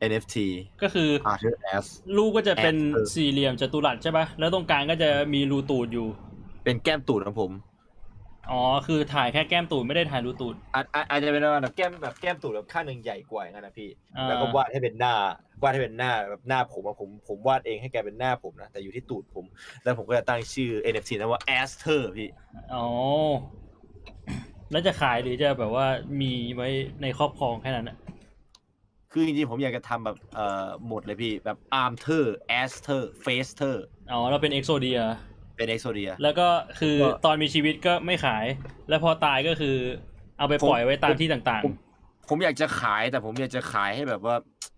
NFT ก็คือ Arthur S ลูกก็จะเป็นแอดเออสี่เหลี่ยมจัตุรัสใช่ปะแล้วตรงกลางก็จะมีรูตูดอยู่ เป็นแก้มตูดของผม อ๋อ คือถ่ายแค่แก้มตูดไม่ได้ถ่ายรูตูดอาจอาจอาจจะเป็นแบบแก้มแบบแก้มตูดแบบข้างหนึ่งใหญ่กว่าอย่างนั้นนะพี่อ่าแล้วก็วาดให้เป็นหน้าวาดให้เป็นหน้าแบบหน้าผมอะผมผมวาดเองให้แกเป็นหน้าผมนะ แต่อยู่ที่ตูดผม แล้วผมก็จะตั้งชื่อ NFT นั้นว่า Aster พี่ อ๋อ แล้วจะขายหรือจะแบบว่ามีไว้ในครอบครองแค่นั้นอะคือจริงๆผมอยากจะทำแบบเอ่อหมดเลยพี่แบบ Armter Aster Faster อ๋อเราเป็นเอ็กโซเดียเป็น Exodia แล้วก็คือก็ตอนมีชีวิตก็ไม่ขาย แล้วพอตายก็คือ เอาไปปล่อยไว้ตามที่ต่างผมผมอยากจะขายแต่ผมอยากจะขายให้แบบว่า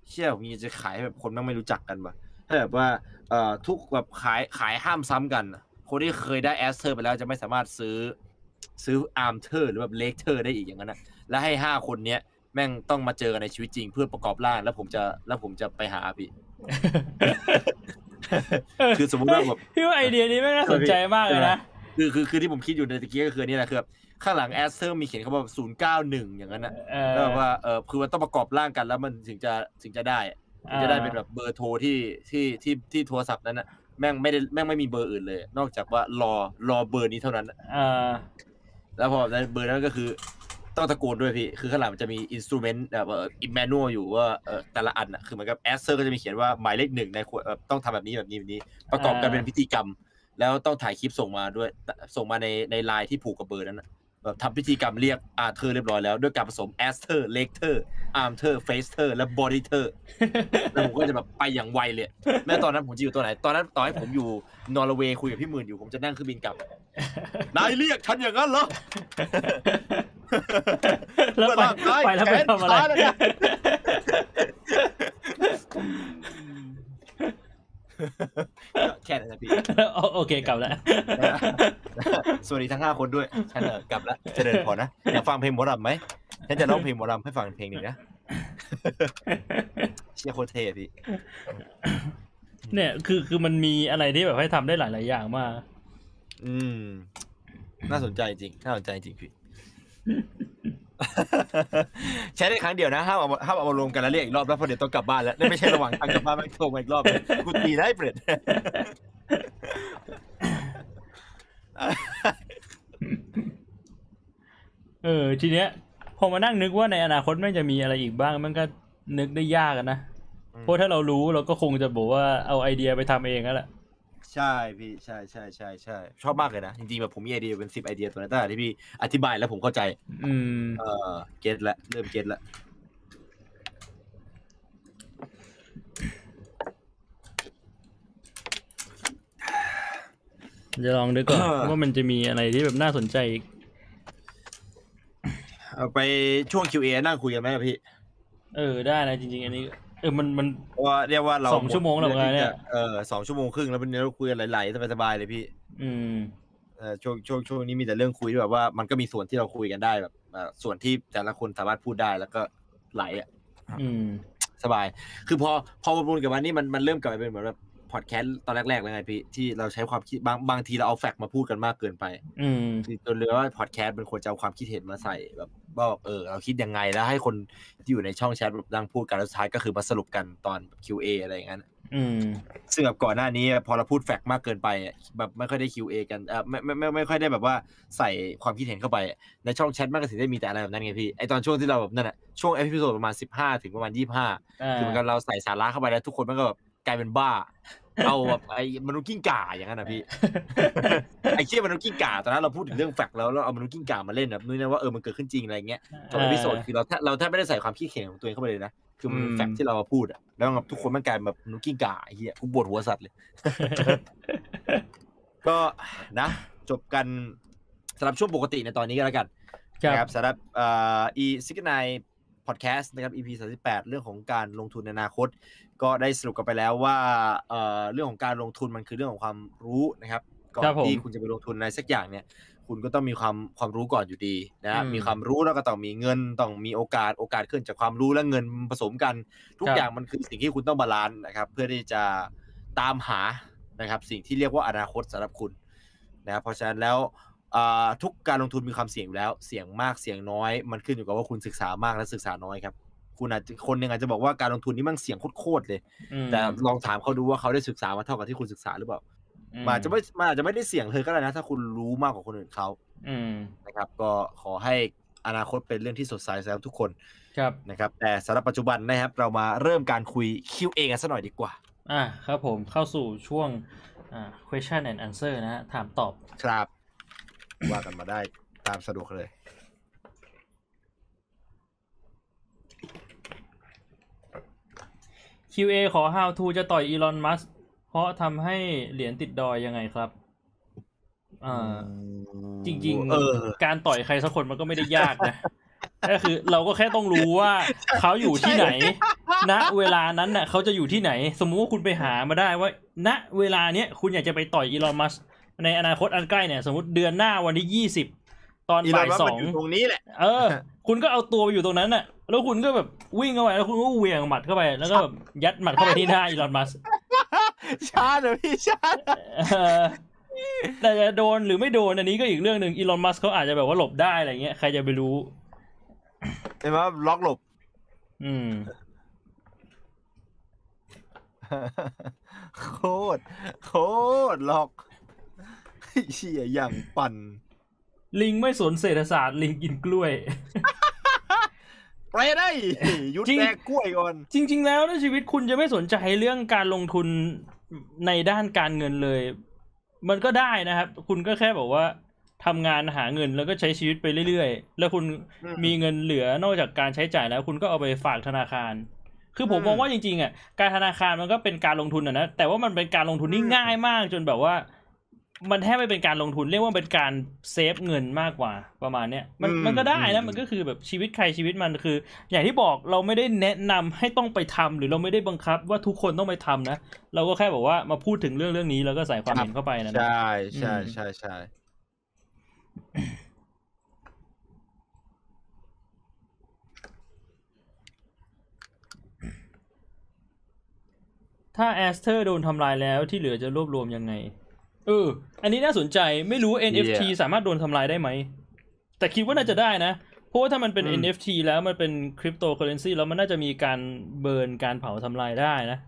เชี่ยผมอยากจะขายให้แบบคนแม่งไม่รู้จักกันปะให้แบบว่าเอ่อทุกแบบขายขายห้ามซ้ำกันอะคนที่เคยได้ Ass-thur ไปแล้วจะไม่สามารถซื้อ ซื้อ Arm-thur หรือแบบ Leg-thur ได้อีกอย่างนั้นนะแล้วให้ห้าคนเนี้ยแม่งต้องมาเจอกันในชีวิตจริงเพื่อประกอบร่างแล้วผมจะแล้วผมจะไปหาพี่ๆคือสมมุติว่าแบบพี่ว่าไอเดียนี้แม่งน่าสนใจมากเลยนะคือคือคือที่ผมคิดอยู่ในตะกี้ก็คืออนนี่แหละคือแบบข้างหลังแอสเทอร์มีเขียนคำว่าศูนย์เก้าหนึ่งอย่างนั้นนะเอแล้วแบบอว่าเออคือมันต้องประกอบร่างกันแล้วมันถึงจะถึงจะได้อะถึงจะได้เป็นแบบเบอร์โทรที่ที่ที่ที่โทรศัพท์นั้นนะแม่งไม่ได้แม่งไม่มีเบอร์อื่นเลย นอกจากว่ารอรอเบอร์นี้เท่านั้นอะเออ แล้วพอในเบอร์นั้นก็คือต้องตะโกนด้วยพี่ คือข้างหลังมันจะมีอินสตูเมนต์แบบอ่ออิมแมนนวลอยู่ว่าเออแต่ละอันอะคือเหมือนกับแอสเซอร์ก็จะมีเขียนว่าหมายเลขหนึ่งในควรต้องทำแบบนี้แบบนี้แบบนี้ ประกอบกันเป็นพิธีกรรม แล้วต้องถ่ายคลิปส่งมาด้วยส่งมาในในไลน์ที่ผูกกับเบอร์นั้นนะ แบบทำพิธีกรรมเรียกอาร์เธอร์เรียบร้อยแล้ว ด้วยการผสม Ass-thur Leg-thur Arm-thur Face-thur และ Body-thur แล้วผมก็จะแบบไปอย่างไวเลย แม้ตอนนั้นผมจะอยู่ตัวไหน ตอนนั้นต่อให้ผมอยู่นอร์เวย์คุยกับพี่หมื่นอยู่ผมจะนั่งเครื่องบินกลับนายเรียกฉันอย่างนั้นเหรอแล้วไปร่างกายไปแล้วไปทำอะไร แขนขาเนี่ยแค่นั้นนะพี่โอเคกลับแล้ว สวัสดีทั้งห้าคนด้วยฉันเออกลับแล้วจะเดินพอนะอยากฟังเพลงหมอลำไหมฉันจะร้องเพลงหมอลำให้ฟังเพลงหนึ่งนะเชียร์โคตรเท่อะพี่เนี่ยคือคือมันมีอะไรที่แบบให้ทำได้หลาย ๆ อย่างมาก อืม น่าสนใจจริง น่าสนใจจริงพี่ ใช้ได้ครั้งเดียวนะห้ามเอามาห้ามเอามารวมกันแล้วเรียกอีกรอบแล้วเพราะเดี๋ยวต้องกลับบ้านแล้วไม่ใช่ระหว่างทางกลับบ้านไม่โทรมาอีกรอบเลยกูตีได้เปรตเออทีเนี้ยพอมานั่งนึกว่าในอนาคตแม่งจะมีอะไรอีกบ้างมันก็นึกได้ยากอะนะเพราะถ้าเรารู้เราก็คงจะบอกว่าเอาไอเดียไปทำเองนั่นแหละ ใช่พี่ใช่ใช่ใช่ใช่ชอบมากเลยนะจริงๆแบบผมมีไอเดียเป็นสิบไอเดียตัวนั้นแต่ที่พี่อธิบายแล้วผมเข้าใจ อืม เออเก็ตละเริ่มเก็ตละจะลองนึกก่อนว่ามันจะมีอะไรที่แบบน่าสนใจอีกเอาไปช่วง QA นั่งคุยกันไหมอะพี่ เออได้นะจริง ๆ อันนี้ เออมันมันเพราะว่าเรียกว่าเราสองชั่วโมงแล้วเหมือนกันเนี่ยเออสองชั่วโมงครึ่งแล้ววันนี้เราคุยกันไหลๆสบายๆเลยพี่ อืมเออช่วงช่วงช่วงนี้มีแต่เรื่องคุยที่แบบว่ามันก็มีส่วนที่เราคุยกันได้แบบเอ่อส่วนที่แต่ละคนสามารถพูดได้แล้วก็ไหลอะอืมสบาย คือพอพอวนๆกับวันนี้มันมันเริ่มกลับไปเป็นเหมือนแบบ พอดแคสต์ตอนแรกๆแล้วไงพี่ที่เราใช้ความคิดบางบางทีเราเอา fact มาพูดกันมากเกินไป อืมคือจนเลยว่าพอดแคสต์มันควรจะเอาความคิดเห็นมาใส่แบบว่าแบบเออเราคิดยังไงแล้วให้คนที่อยู่ในช่องแชทแบบนั่งพูดกันแล้วสุดท้ายก็คือมาสรุปกันตอน QA อะไรอย่างนั้นอืมซึ่งแบบก่อนหน้านี้พอเราพูด fact มากเกินไปอะแบบไม่ค่อยได้ QA กันเออไม่ไม่ไม่ไม่ค่อยได้แบบว่าใส่ความคิดเห็นเข้าไปอะในช่องแชทมันก็ถึงได้มีแต่อะไรแบบนั้นไงพี่ไอตอนช่วงที่เราแบบนั่นแหละช่วง episode ประมาณสิบห้าถึงประมาณยี่ห้าอ่าคือเหมือนกันเราใส่สาระเข้าไปแล้วทุกคนมันก็แบบ กลายเป็นบ้า เอาแบบไอ้มนุษย์กิ้งก่าอย่างนั้นนะพี่ไอ้เชี่ยมนุษย์กิ้งก่าตอนนั้นเราพูดถึงเรื่อง fact แล้วเราเอามนุษย์กิ้งก่ามาเล่นแบบนู้นนะว่าเออมันเกิดขึ้นจริงอะไรเงี้ยจบ episode คือเราแทบเราแทบไม่ได้ใส่ความคิดเห็นของตัวเองเข้าไปเลยนะคือมันเป็นอืม fact ที่เรามาพูดอะแล้วแบบทุกคนมันกลายเป็นแบบมนุษย์กิ้งก่าไอ้เหี้ยกูปวดหัวสัตว์เลย ก็นะ จบกันสำหรับช่วงปกติในตอนนี้ก็แล้วกันครับนะครับสำหรับเอ่อ e ซิกไนพอดแคสต์นะครับ EP 38 เรื่องของการลงทุนในอนาคต ก็ได้สรุปกันไปแล้วว่าเอ่อเรื่องของการลงทุนมันคือเรื่องของความรู้นะครับก่อนครับผมที่คุณจะไปลงทุนในสักอย่างเนี่ย คุณก็ต้องมีความความรู้ก่อนอยู่ดีนะฮะอืมมีความรู้แล้วก็ต้องมีเงินต้องมีโอกาสโอกาสขึ้นจากความรู้และเงินผสมกัน ทุกครับอย่างมันคือสิ่งที่คุณต้อง balance นะครับ เพื่อที่จะตามหานะครับสิ่งที่เรียกว่าอนาคตสำหรับคุณนะครับเพราะฉะนั้นแล้วอ่าทุกการลงทุนมีความเสี่ยงอยู่แล้ว เสี่ยงมากเสี่ยงน้อย มันขึ้นอยู่กับว่าคุณศึกษามากและศึกษาน้อยครับ คุณอาจจะคนหนึ่งอาจจะบอกว่าการลงทุนนี่มันเสี่ยงโคตรๆเลยอืมแต่ลองถามเขาดูว่าเขาได้ศึกษามาเท่ากับที่คุณศึกษาหรือเปล่ามันอาจจะไม่มันอาจจะไม่ได้เสี่ยงเลยก็ได้นะ ถ้าคุณรู้มากกว่าคนอื่นเขาอืมนะครับ ก็ขอให้อนาคตเป็นเรื่องที่สดใสสำหรับทุกคนครับนะครับ แต่สำหรับปัจจุบันนะครับ เรามาเริ่มการคุย Q&A กันสักหน่อยดีกว่า อะครับผมเข้าสู่ช่วงอ่า question and answer นะฮะถามตอบครับ ว่ากันมาได้ตามสะดวกเลย QA ขอ how to จะต่อยอีลอนมัสเพราะทำให้เหรียญติดดอยยังไงครับอ่าจริงเออๆการต่อยใครสักคนมันก็ไม่ได้ยากนะก็คือเราก็แค่ต้องรู้ว่าเขาอยู่ที่ไหน ณ เวลานั้นน่ะเขาจะอยู่ที่ไหน สมมุติว่าคุณไปหามาได้ว่า ณ เวลาเนี้ยคุณอยากจะไปต่อยอีลอนมัสในอนาคตอันใกล้เนี่ย สมมติเดือนหน้าวันที่ยี่สิบตอนอีลอบ่านยมัสสก์อมันงอยู่ตรงนี้แหละ เออ คุณก็เอาตัวไปอยู่ตรงนั้นน่ะ แล้วคุณก็แบบวิ่งเข้าไปแล้วคุณก็เหวี่ยงหมัดเข้าไป แล้วก็แบบยัดหมัดเข้าไปที่หน้าอีลอนมัสชาเดี๋ยวพี่ชาเออแต่จะโดนหรือไม่โดนอันนี้ก็อีกเรื่องหนึ่งอีลอนมัสเขาอาจจะแบบว่าหลบได้อะไรเงี้ยใครจะไปรู้เห็นไหมล็อกหลบ อืมโคตรโคตรล็อกเชี่ยอย่างปั่น ลิงไม่สนเศรษฐศาสตร์ ลิงกินกล้วย ไปได้หยุดจริงแดกกล้วยก่อน จริง ๆ แล้วในชีวิตคุณจะไม่สนใจเรื่องการลงทุนในด้านการเงินเลย มันก็ได้นะครับ คุณก็แค่บอกว่าทำงานหาเงินแล้วก็ใช้ชีวิตไปเรื่อยๆ แล้วคุณอืมมีเงินเหลือนอกจากการใช้จ่ายแล้ว คุณก็เอาไปฝากธนาคาร คือผมอืมมองว่าจริงๆอะการธนาคารมันก็เป็นการลงทุนอะนะแต่ว่ามันเป็นการลงทุนที่อืมง่ายมากจนแบบว่า มันแทบไม่เป็นการลงทุนเรียกว่าเป็นการเซฟเงินมากกว่าประมาณเนี้ยมันมันก็ได้นะมันก็คือแบบชีวิตใครชีวิตมันคือ อย่างที่บอกเราไม่ได้แนะนำให้ต้องไปทำหรือเราไม่ได้บังคับว่าทุกคนต้องไปทำนะ เราก็แค่บอกว่ามาพูดถึงเรื่องเรื่องนี้แล้วก็ใส่ความเห็นเข้าไปนะใช่ใช่อืมใช่ใช่ถ้าแอสเทอร์โดนทำลายแล้วที่เหลือจะรวบรวมยังไง เออ อันนี้น่าสนใจไม่รู้ NFT สามารถโดนทำลายได้ไหม แต่คิดว่าน่าจะได้นะ เพราะว่าถ้ามันเป็น NFT แล้วมันเป็นคริปโตเคอเรนซีแล้วมันน่าจะมีการ burn การเผาทำลายได้นะ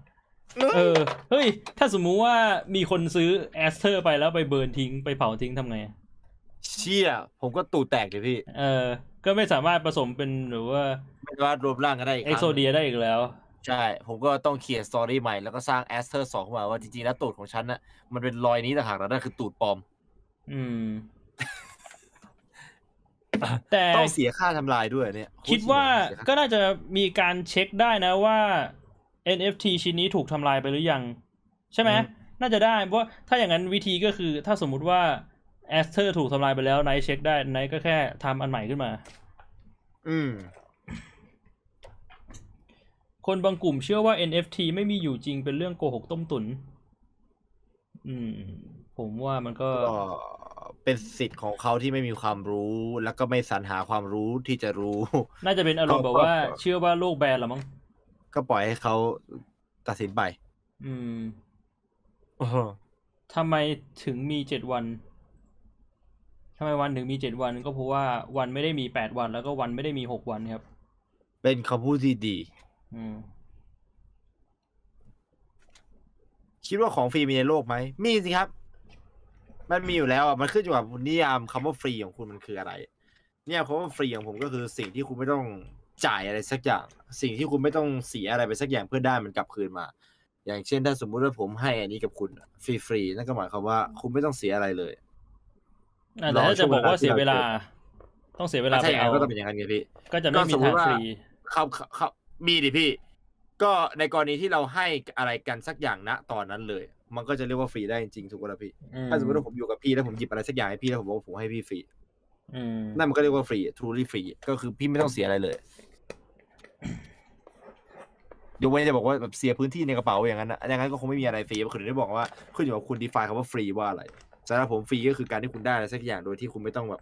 เออ เฮ้ย ถ้าสมมุติว่ามีคนซื้อแอสเทอร์ไปแล้วไป burn ทิ้งไปเผาทิ้งทำไง เชี่ย ผมก็ตูดแตกเลยพี่ เออ ก็ไม่สามารถผสมเป็นหรือว่าไม่ว่ารวมร่างกันได้อีกคเอ็กรั้งโซเดียได้อีกแล้ว ใช่ ผมก็ต้องเขียน story ใหม่แล้วก็สร้างแอสเทอร์สองขึ้นมาว่าจริงๆแล้วตูดของฉันน่ะมันเป็นรอยนี้ต่างหากแล้วนั่นคือตูดปลอม อืม แต่ต้องเสียค่าทำลายด้วยเนี่ยคิดว่าเสียค่ก็น่าจะมีการเช็คได้นะว่า NFT ชิ้นนี้ถูกทำลายไปหรือยัง ใช่ไหมน่าจะได้เพราะว่าถ้าอย่างนั้นวิธีก็คือ ถ้าสมมุติว่าแอสเทอร์ถูกทำลายไปแล้วไนท์เช็คได้ไนท์ก็แค่ทำอันใหม่ขึ้นมา อืม คนบางกลุ่มเชื่อว่า NFT ไม่มีอยู่จริงเป็นเรื่องโกหกต้มตุ๋น อืม ผมว่ามันก็ก็เป็นสิทธิ์ของเขาที่ไม่มีความรู้ แล้วก็ไม่สรรหาความรู้ที่จะรู้ น่าจะเป็นอารมณ์แบบว่าก็เชื่อว่าโลกแบนหรอมั้ง ก็ปล่อยให้เขาตัดสินไป อืมทำไมถึงมีเจ็ดวันทำไมวันถึงมีเจ็ดวันก็เพราะว่าวันไม่ได้มีแปดวันแล้วก็วันไม่ได้มีหกวันครับ เป็นคำพูดที่ดี อืม คิดว่าของฟรีมีในโลกไหม มีสิครับ มันมีอยู่แล้วอะ มันขึ้นอยู่กับนิยามคำว่าฟรีของคุณมันคืออะไร เนี่ยคำว่าฟรีของผมก็คือสิ่งที่คุณไม่ต้องจ่ายอะไรสักอย่าง สิ่งที่คุณไม่ต้องเสียอะไรไปสักอย่างเพื่อได้มันกลับคืนมา อย่างเช่นถ้าสมมุติว่าผมให้อันนี้กับคุณฟรีๆนั่นก็หมายความว่าคุณไม่ต้องเสียอะไรเลย อะแต่ถ้าจะบอกว่าเสียเวลา ต้องเสียเวลาถ้าไปอย่างเอานั้นก็ต้องเป็นอย่างนั้นไงพี่ ก็จะไม่มีก็สมมุทางติว่าฟรี เขาเขา มีดิพี่ ก็ในกรณีที่เราให้อะไรกันสักอย่างณตอนนั้นเลย มันก็จะเรียกว่าฟรีได้จริงๆถูกไหมล่ะพี่อืมถ้าสมมติว่าผมอยู่กับพี่แล้วผมหยิบอะไรสักอย่างให้พี่แล้วผมบอกว่าผมให้พี่ฟรีอืมนั่นมันก็เรียกว่าฟรี truly ฟรีก็คือพี่ไม่ต้องเสียอะไรเลยยกเว้นจะบอกว่าแบบเสียพื้นที่ในกระเป๋าอย่างนั้นนะอย่างนั้นก็คงไม่มีอะไรฟรีคือถึงได้บอกว่าขึ้นอยู่กับคุณ define คำว่าฟรีว่าอะไรสำหรับผมฟรีก็คือการที่คุณได้อะไรสักอย่างโดยที่คุณไม่ต้องแบบ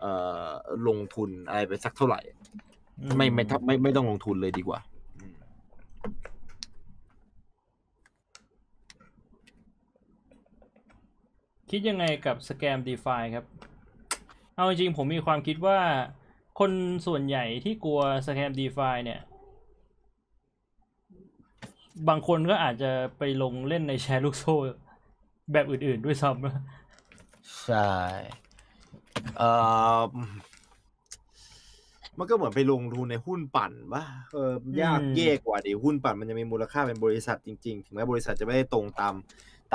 เอ่อลงทุนอะไรไปสักเท่าไหร่ ไม่ไม่ไม่ไม่ไม่ต้องลงทุนเลยดีกว่าอืมคิดยังไงกับสแกม d e f i ครับ เอาจริงๆผมมีความคิดว่า คนส่วนใหญ่ที่กลัวสแกม d e f i เนี่ย บางคนก็อาจจะไปลงเล่นในแชร์ลูกโซ่แบบอื่นๆด้วยซ้ำนะใช่เอ่อ มันก็เหมือนไปลงทุนในหุ้นปั่นปะเออยากแย่กว่าดิหุ้นปั่นมันจะมีมูลค่าเป็นบริษัทจริง ๆ ถึงแม้บริษัทจะไม่ได้ตรงตาม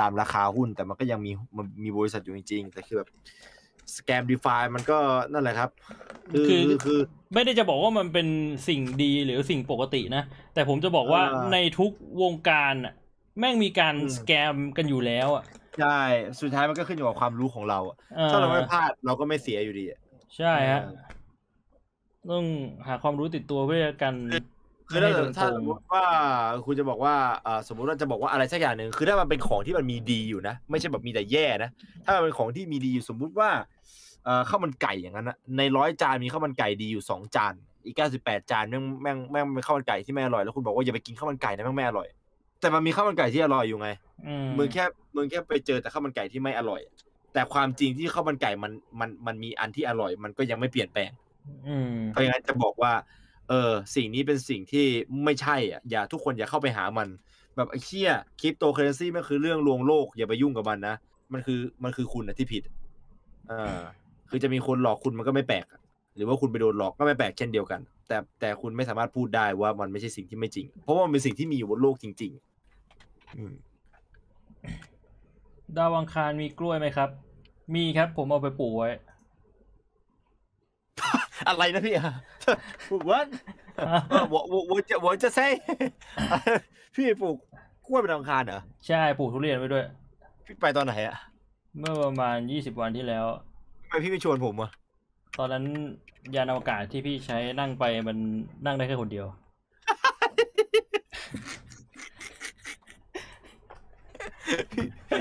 ตามราคาหุ้น แต่มันก็ยังมีมันมีบริษัทอยู่จริงๆแต่คือแบบสแกมดีฟามันก็นั่นแหละครับคือคือคือคือไม่ได้จะบอกว่ามันเป็นสิ่งดีหรือสิ่งปกตินะ แต่ผมจะบอกว่าเออในทุกวงการน่ะแม่งมีการอืมสแกมกันอยู่แล้วอะใช่สุดท้ายมันก็ขึ้นอยู่กับความรู้ของเราอะออถ้าเราไม่พลาดเราก็ไม่เสียอยู่ดีอะใช่ฮะเออ ต้องหาความรู้ติดตัวเพื่อกันคือถ้าไม่ให้โดนถ้าโกสงมมติว่าคุณจะบอกว่าเอ่อสมมติว่าจะบอกว่าอะไรสักอย่างหนึ่งคือถ้ามันเป็นของที่มันมีดีอยู่นะ ไม่ใช่แบบมีแต่แย่นะถ้ามันเป็นของที่มีดีอยู่สมมุติว่าเอ่อข้าวมันไก่อย่างนั้นนะในร้อยจานมีข้าวมันไก่ดีอยู่สองจานอีกเก้าสิบแปดจานแม่งแม่งแม่งเป็นข้าวมันไก่ที่ไม่อร่อยแล้วคุณบอกว่าอย่าไปกินข้าวมันไก่นะแม่งไม่อร่อย แต่มันมีข้าวมันไก่ที่อร่อยอยู่ไงอืมมึงแค่มึงแค่ไปเจอแต่ข้าวมันไก่ที่ไม่อร่อย แต่ความจริงที่ข้าวมันไก่มันมันมันมีอันที่อร่อย มันก็ยังไม่เปลี่ยนแปลงอืม เพราะงั้นจะบอกว่า เออสิ่งนี้เป็นสิ่งที่ไม่ใช่อะอย่าทุกคนอย่าเข้าไปหามัน แบบไอ้เชี่ยคริปโตเคอเรนซีมันคือเรื่องลวงโลก อย่าไปยุ่งกับมันนะมันคือมันคือคุณนะที่ผิดอ่าคือจะมีคนหลอกคุณมันก็ไม่แปลกอะหรือว่าคุณไปโดนหลอกก็ไม่แปลกเช่นเดียวกัน แต่แต่คุณไม่สามารถพูดได้ว่ามันไม่ใช่สิ่งที่ไม่จริง เพราะว่ามันเป็นสิ่งที่มีอยู่บนโลกจริงๆอืมดาวอังคารมีกล้วยไหมครับ มีครับ ผมเอาไปปลูกไว้ อะไรนะพี่ What วอวอจะวอจะ say พี่ปลูกกล้วยเป็นอังคารเหรอ ใช่ปลูกทุเรียนไว้ด้วย พี่ไปตอนไหนอะเมื่อประมาณยี่สิบวันที่แล้วทำไมพี่ไม่ชวนผมอะตอนนั้นยานอวกาศที่พี่ใช้นั่งไปมันนั่งได้แค่คนเดียว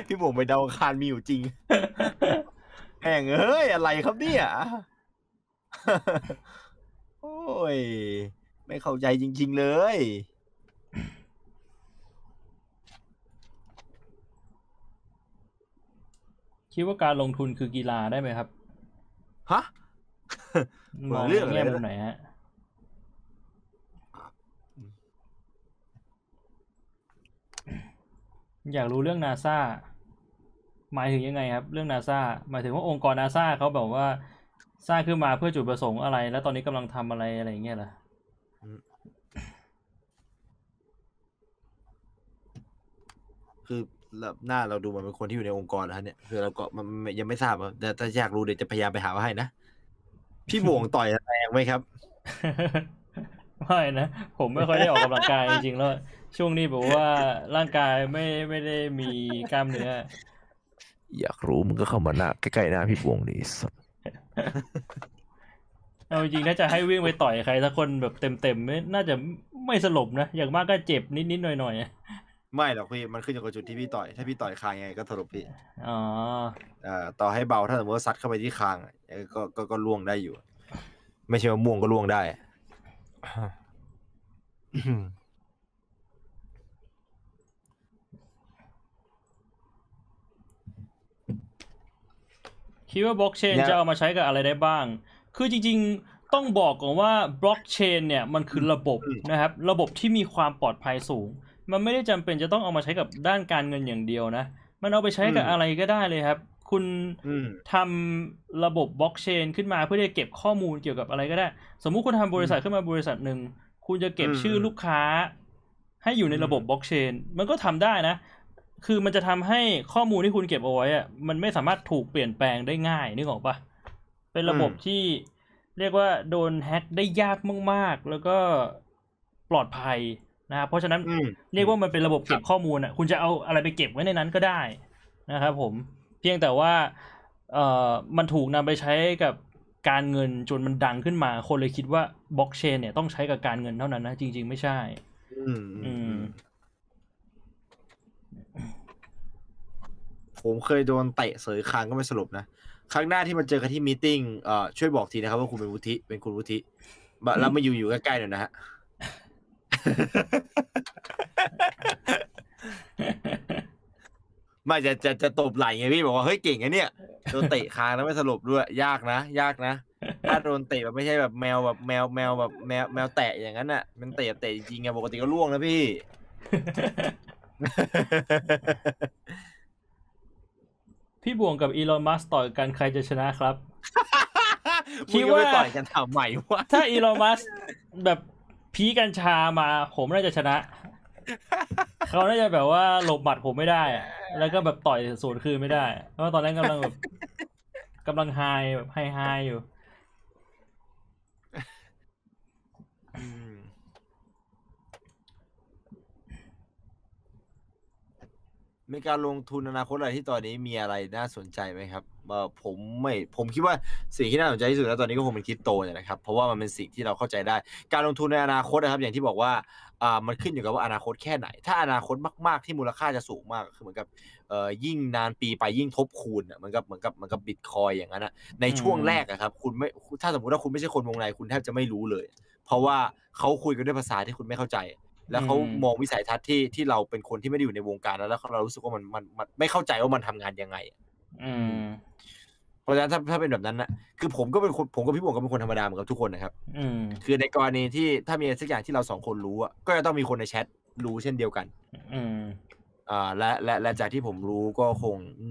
พี่ผมไปดาวอังคารมีอยู่จริงแห่งเอ้ยอะไรครับเนี่ย โอ้ย ไม่เข้าใจจริง ๆ เลย คิดว่าการลงทุนคือกีฬาได้ไหมครับฮะมองเรื่องในอะไรแง่นะมุมไหนฮะอยากรู้เรื่องนาซาหมายถึงยังไงครับ เรื่องนาซาหมายถึงว่าองค์กรนาซาเขาแบบว่า สร้างขึ้นมาเพื่อจุดประสงค์อะไร แล้วตอนนี้กำลังทำอะไรอะไรอย่างเงี้ยเหรอคือเราหน้าเราดูมันเป็นคนที่อยู่ในองค์กรแล้วเนี่ยคือเราก็มันมันยังไม่ทราบอะแต่ถ้าอยากรู้เดี๋ยวจะพยายามไปหามาให้นะพี่บ่วงต่อยแรงไหมครับ ไม่นะ ผมไม่ค่อยได้ออกกำลังกายจริงๆแล้ว ช่วงนี้แบบว่าร่างกายไม่ไม่ได้มีกล้ามเนื้ออยากรู้มึงก็เข้ามาหน้าใกล้ๆหน้าพี่บวงดิสัส เอาจริงๆถ้าจะให้วิ่งไปต่อยใครสักคนแบบเต็มๆไม่น่าจะไม่สลบนะ อย่างมากก็เจ็บนิดๆหน่อยๆอะไม่หรอกพี่มันขึ้นอยู่กับจุดที่พี่ต่อย ถ้าพี่ต่อยคางยังไงก็ถลบพี่อ๋ออ่าต่อให้เบาถ้าสมมติว่าซัดเข้าไปที่คางอะยังไงก็ก็ก็ล่วงได้อยู่ ไม่ใช่ว่าม่วงก็ล่วงได้ คิดว่าบล็อกเชนเนี่ยจะเอามาใช้กับอะไรได้บ้าง คือจริง ๆต้องบอกก่อนว่าบล็อกเชนเนี่ยมันคือระบบนะครับ ระบบที่มีความปลอดภัยสูง มันไม่ได้จำเป็นจะต้องเอามาใช้กับด้านการเงินอย่างเดียวนะ มันเอาไปใช้กับอะไรก็ได้เลยครับ คุณอืมทำระบบบล็อกเชนขึ้นมาเพื่อที่จะเก็บข้อมูลเกี่ยวกับอะไรก็ได้ สมมุติคุณทำบริษัทขึ้นมาบริษัทหนึ่งคุณจะเก็บอืมชื่อลูกค้า ให้อยู่ในอืมระบบบล็อกเชนมันก็ทำได้นะ คือมันจะทำให้ข้อมูลที่คุณเก็บเอาไว้อะมันไม่สามารถถูกเปลี่ยนแปลงได้ง่ายนึกออกปะเป็นระบบที่เรียกว่าโดนแฮ็กได้ยากมากๆ แล้วก็ปลอดภัยนะครับเพราะฉะนั้นอืมเรียกว่ามันเป็นระบบเก็บครับข้อมูลอะ คุณจะเอาอะไรไปเก็บไว้ในนั้นก็ได้นะครับผมเพียงแต่ว่าเอ่อมันถูกนำไปใช้กับการเงินจนมันดังขึ้นมา คนเลยคิดว่าบล็อกเชนเนี่ยต้องใช้กับการเงินเท่านั้นนะจริง ๆ ไม่ใช่ อืมอืม อืม ผมเคยโดนเตะเสยคางก็ไม่สลบนะ ครั้งหน้าที่มาเจอกันที่มีติ้งเอ่อช่วยบอกทีนะครับว่าคุณเป็นวุฒิเป็นคุณวุฒิแล้วมาอยู่อยู่ใกล้ๆหน่อยนะฮะไม่จะจะจะตบไหลไงพี่บอกว่าเฮ้ยเก่งไงเนี่ยโดนเตะคางแล้วไม่สลบด้วย ยากนะ ยากนะถ้าโดนเตะแบบไม่ใช่แบบแมวแบบแมวแมวแบบแมวแมวแตะอย่างนั้นน่ะ มันเตะเตะจริงไงปกติก็ล่วงนะพี่ พี่บวงกับอีลอนมัสต่อยกันใครจะชนะครับคิคิดดว่าว่าต่อยกันถามใหม่ว่าถ้าอีลอนมัสแบบพีกัญชามาผมน่าจะชนะ เขาน่าจะแบบว่าหลบหมัดผมไม่ได้อะแล้วก็แบบต่อยสวนคืนไม่ได้ เพราะว่าตอนนั้นกำลังแบบกำลังไฮแบบไฮไฮอยู่ มีการลงทุนอนาคตอะไรที่ตอนนี้มีอะไรน่าสนใจไหมครับเออผมไม่ผมคิดว่าสิ่งที่น่าสนใจที่สุดแล้วตอนนี้ก็คงเป็นคริปโตเนี่ยนะครับเพราะว่ามันเป็นสิ่งที่เราเข้าใจได้ การลงทุนในอนาคตนะครับ อย่างที่บอกว่าอ่ามันขึ้นอยู่กับว่าอนาคตแค่ไหน ถ้าอนาคตมากๆที่มูลค่าจะสูงมากคือเหมือนกับเอ่อยิ่งนานปีไปยิ่งทบคูณอะเหมือนกับเหมือนกับเหมือนกับบิตคอยอย่างนั้นนะในช่วงอืมแรกอะครับคุณไม่ถ้าสมมติว่าคุณไม่ใช่คนวงในคุณแทบจะไม่รู้เลย เพราะว่าเขาคุยกันด้วยภาษาที่คุณไม่เข้าใจ แล้วเขาอืมมองวิสัยทัศน์ที่ที่เราเป็นคนที่ไม่ได้อยู่ในวงการนั้นแล้วเรารู้สึกว่ามันมันมันไม่เข้าใจว่ามันทำงานยังไงอืมเพราะฉะนั้นถ้าถ้าเป็นแบบนั้นนะคือผมก็เป็นคนผมกับพี่บวงก็เป็นคนธรรมดาเหมือนกับทุกคนนะครับ อืมคือในกรณีที่ถ้ามีอะไรสักอย่างที่เราสองคนรู้อะก็จะต้องมีคนในแชทรู้เช่นเดียวกัน อืมอ่าและและและจากที่ผมรู้ก็คงอื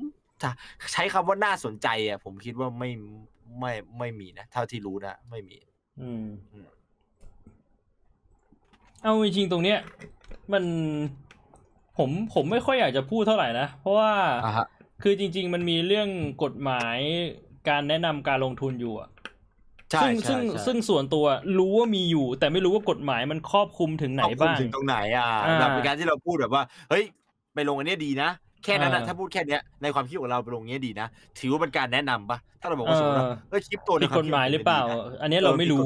มถ้าใช้คำว่าน่าสนใจอะผมคิดว่าไม่ไม่ไม่มีนะเท่าที่รู้นะไม่มี อืมอืม เอาจริงๆตรงเนี้ย มันผมผมไม่ค่อยอยากจะพูดเท่าไหร่นะ เพราะว่าอ่าฮะคือจริง ๆ มันมีเรื่องกฎหมายการแนะนำการลงทุนอยู่อะใช่ซึ่งใช่ซึ่งใช่ซึ่งส่วนตัวรู้ว่ามีอยู่ แต่ไม่รู้ว่ากฎหมายมันครอบคลุมถึงไหนครอบคลุมบ้างถึงตรงไหนอะอ่าแบบเป็นการที่เราพูดแบบว่า เฮ้ย ไปลงอันเนี้ยดีนะแค่นั้นนะอ่าถ้าพูดแค่เนี้ยในความคิดของเราไปลงเนี้ยดีนะถือว่าเป็นการแนะนำปะถ้าเราบอกว่าสมมติว่าเออเฮ้ยคลิปตัวผิดกฎหมายหรือเปล่า อันนี้เราไม่รู้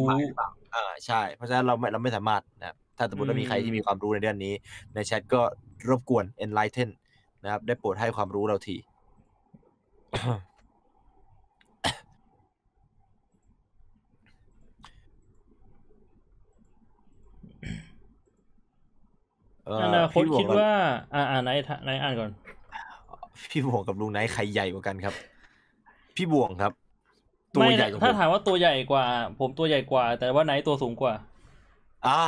อ่าใช่ เพราะฉะนั้นเราไม่เราไม่สามารถนะครับ ถ้าสมมติว่ามีใครที่มีความรู้ในเรื่องนี้ ในแชทก็รบกวน enlighten นะครับ ได้โปรดให้ความรู้เราทีเอ่ออนาคตพี่บวกคิดกับว่าอ่า อ่าไหนไหนอ่านก่อน พี่บวงกับลุงไนท์ใครใหญ่กว่ากันครับ พี่บวงครับ ตัวไม่ใหญ่นะกว่าถ้าผมถามว่าตัวใหญ่กว่า ผมตัวใหญ่กว่า แต่ว่าไหนตัวสูงกว่า อ่า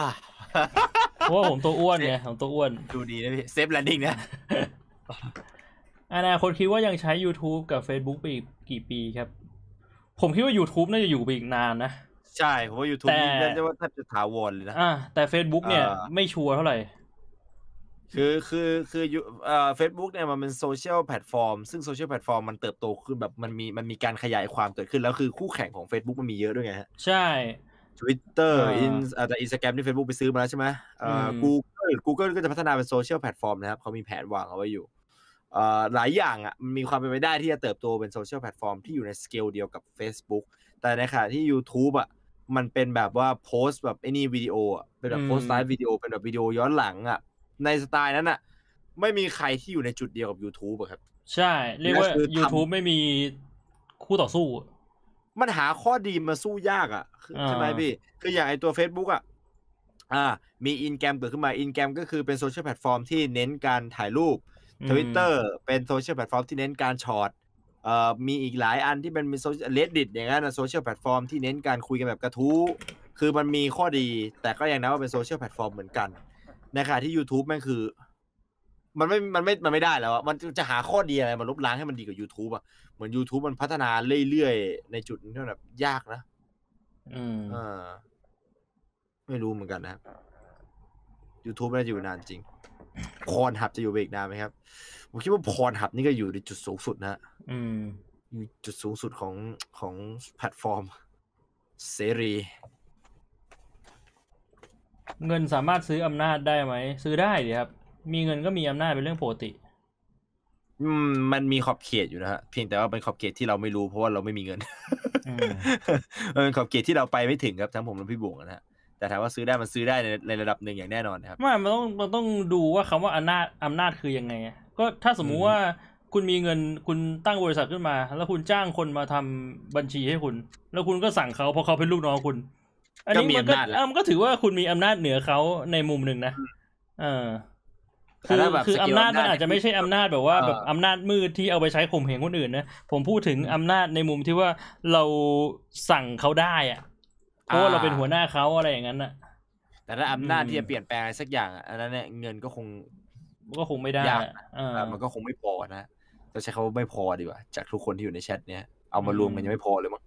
เพราะว่าผมตัวอ้วนไงผมตัวอ้วน ดูดีนะพี่ safe landing นะอนาคตคิดว่ายังใช้ YouTube กับ Facebook ไปอีกกี่ปีครับ ผมคิดว่า YouTube น่าจะอยู่ไปอีกนานนะ ใช่ผมว่า YouTube แต่ นี่เรียกได้ว่าแทบจะถาวรเลยนะ อ่าแต่ Facebook เนี่ยอ่า ไม่ชัวร์เท่าไหร่ คือคือคือยูเอ่อเฟซบุ๊กเนี่ยมันเป็นโซเชียลแพลตฟอร์มซึ่งโซเชียลแพลตฟอร์มมันเติบโตขึ้นแบบมันมีมันมีการขยายความเกิดขึ้นแล้วคือคู่แข่งของ Facebook มันมีเยอะด้วยไงฮะ ใช่ Twitter อ่าอินอ่าแต่อินสตาแกรมที่ Facebook ไปซื้อมาแล้วใช่ไหมเอ่ออม Google Google ก็จะพัฒนาเป็นโซเชียลแพลตฟอร์มนะครับเขามีแผนวางเอาไว้อยู่เอ่อหลายอย่างอะมันมีความเป็นไปได้ที่จะเติบโตเป็นโซเชียลแพลตฟอร์มที่อยู่ในสเกลเดียวกับ Facebook แต่ในขณะที่ YouTube อะมันเป็นแบบว่าโพสต์แบบไอ้นี่วิดีโออะเป็นแบบโพสต์ไลฟ์วิดีโอเป็นแบบวิดีโอย้อนหลังอะในสไตล์นั้นอะไม่มีใครที่อยู่ในจุดเดียวกับ YouTube อะครับ ใช่ เรียกว่าและคือทำ YouTube ไม่มีคู่ต่อสู้ มันหาข้อดีมาสู้ยากอะคืออ่าใช่ไหมพี่ คืออย่างไอตัว Facebook อะอ่า มีอินแกรมเกิดขึ้นมาอินแกรมก็คือเป็นโซเชียลแพลตฟอร์มที่เน้นการถ่ายรูปอืม Twitter เป็นโซเชียลแพลตฟอร์มที่เน้นการ shortเอ่อมีอีกหลายอันที่เป็นโซเชียล Reddit อย่างนั้นโซเชียลแพลตฟอร์มที่เน้นการคุยกันแบบกระทู้คือมันมีข้อดี แต่ก็ยังนับว่าเป็นโซเชียลแพลตฟอร์มเหมือนกันในขณะที่ YouTube แม่งคือ มันไม่มันไม่มันไม่ได้แล้วอะมันจะหาข้อดีอะไรมาลบล้างให้มันดีกว่า YouTube อะเหมือน YouTube มันพัฒนาเรื่อยๆ ในจุดที่มันแบบยากนะอืมเออไม่รู้เหมือนกันนะครับ YouTube น่าจะอยู่นานจริง พรหับจะอยู่ไปอีกนานไหมครับ ผมคิดว่าพรหับนี่ก็อยู่ในจุดสูงสุดนะฮะอืมอยู่จุดสูงสุดของของแพลตฟอร์ม เสรี เงินสามารถซื้ออำนาจได้ไหม ซื้อได้ดิครับ มีเงินก็มีอำนาจเป็นเรื่องปกติ อืมมันมีขอบเขตอยู่นะฮะเพียงแต่ว่าเป็นขอบเขตที่เราไม่รู้เพราะว่าเราไม่มีเงินอืม มันเป็นขอบเขตที่เราไปไม่ถึงครับทั้งผมและพี่บวงนะฮะแต่ถามว่าซื้อได้มันซื้อได้ในในระดับหนึ่งอย่างแน่นอนนะครับ ไม่มันต้องมันต้องดูว่าคำว่าอำนาจอำนาจคือยังไงอะก็ถ้าสมมุติอืม ว่าคุณมีเงินคุณตั้งบริษัทขึ้นมา แล้วคุณจ้างคนมาทำบัญชีให้คุณ แล้วคุณก็สั่งเขาเพราะเขาเป็นลูกน้องคุณ อันนี้มันก็ก็มีอำนาจแหละเออมันก็ถือว่าคุณมีอำนาจเหนือเขาในมุมหนึ่งนะเออแต่ คือถ้าแบบคือสกิลอำนาจมันอำนาจอาจจะไม่ใช่อำนาจแบบว่าเออแบบอำนาจมืดที่เอาไปใช้ข่มเหงคนอื่นนะผมพูดถึงอำนาจในมุมที่ว่าเราสั่งเขาได้อะเพราะว่าเราเป็นหัวหน้าเขาอะไรอย่างนั้นน่ะ แต่ถ้าอำนาจอืมที่จะเปลี่ยนแปลงอะไรสักอย่างอะอันนั้นเนี่ยเงินก็คงก็คงไม่ได้ยากอะเอออะมันก็คงไม่พอนะจะใช้คำว่าไม่พอดีกว่า จากทุกคนที่อยู่ในแชทเนี่ยเอามารวมกันยังไม่พอเลยมั้ง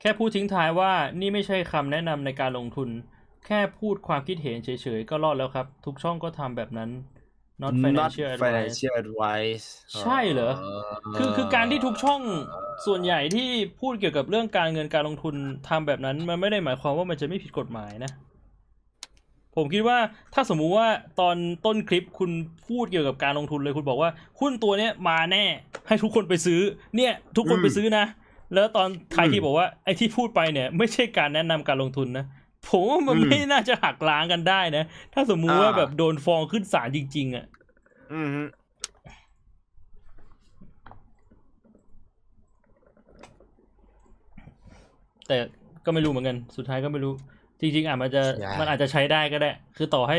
แค่พูดทิ้งท้ายว่านี่ไม่ใช่คำแนะนำในการลงทุน แค่พูดความคิดเห็นเฉยๆ ก็รอดแล้วครับ ทุกช่องก็ทำแบบนั้น not financial advice financial advice ใช่เหรอ คือคือการที่ทุกช่องส่วนใหญ่ที่พูดเกี่ยวกับเรื่องการเงินการลงทุนทำแบบนั้น มันไม่ได้หมายความว่ามันจะไม่ผิดกฎหมายนะ ผมคิดว่าถ้าสมมุติว่าตอนต้นคลิปคุณพูดเกี่ยวกับการลงทุนเลยคุณบอกว่าหุ้นตัวเนี้ยมาแน่ ให้ทุกคนไปซื้อ เนี่ย ทุกคนไปซื้อนะ แล้วตอนท้ายที่บอกว่าไอ้ที่พูดไปเนี่ย ไม่ใช่การแนะนำการลงทุนนะผมว่ามันไม่น่าจะหักล้างกันได้นะ ถ้าสมมุติว่าแบบโดนฟ้องขึ้นศาลจริง ๆ อะอืมฮึแต่ก็ไม่รู้เหมือนกัน สุดท้ายก็ไม่รู้ จริง ๆอาจมันจะมันอาจจะใช้ได้ก็ได้ คือต่อให้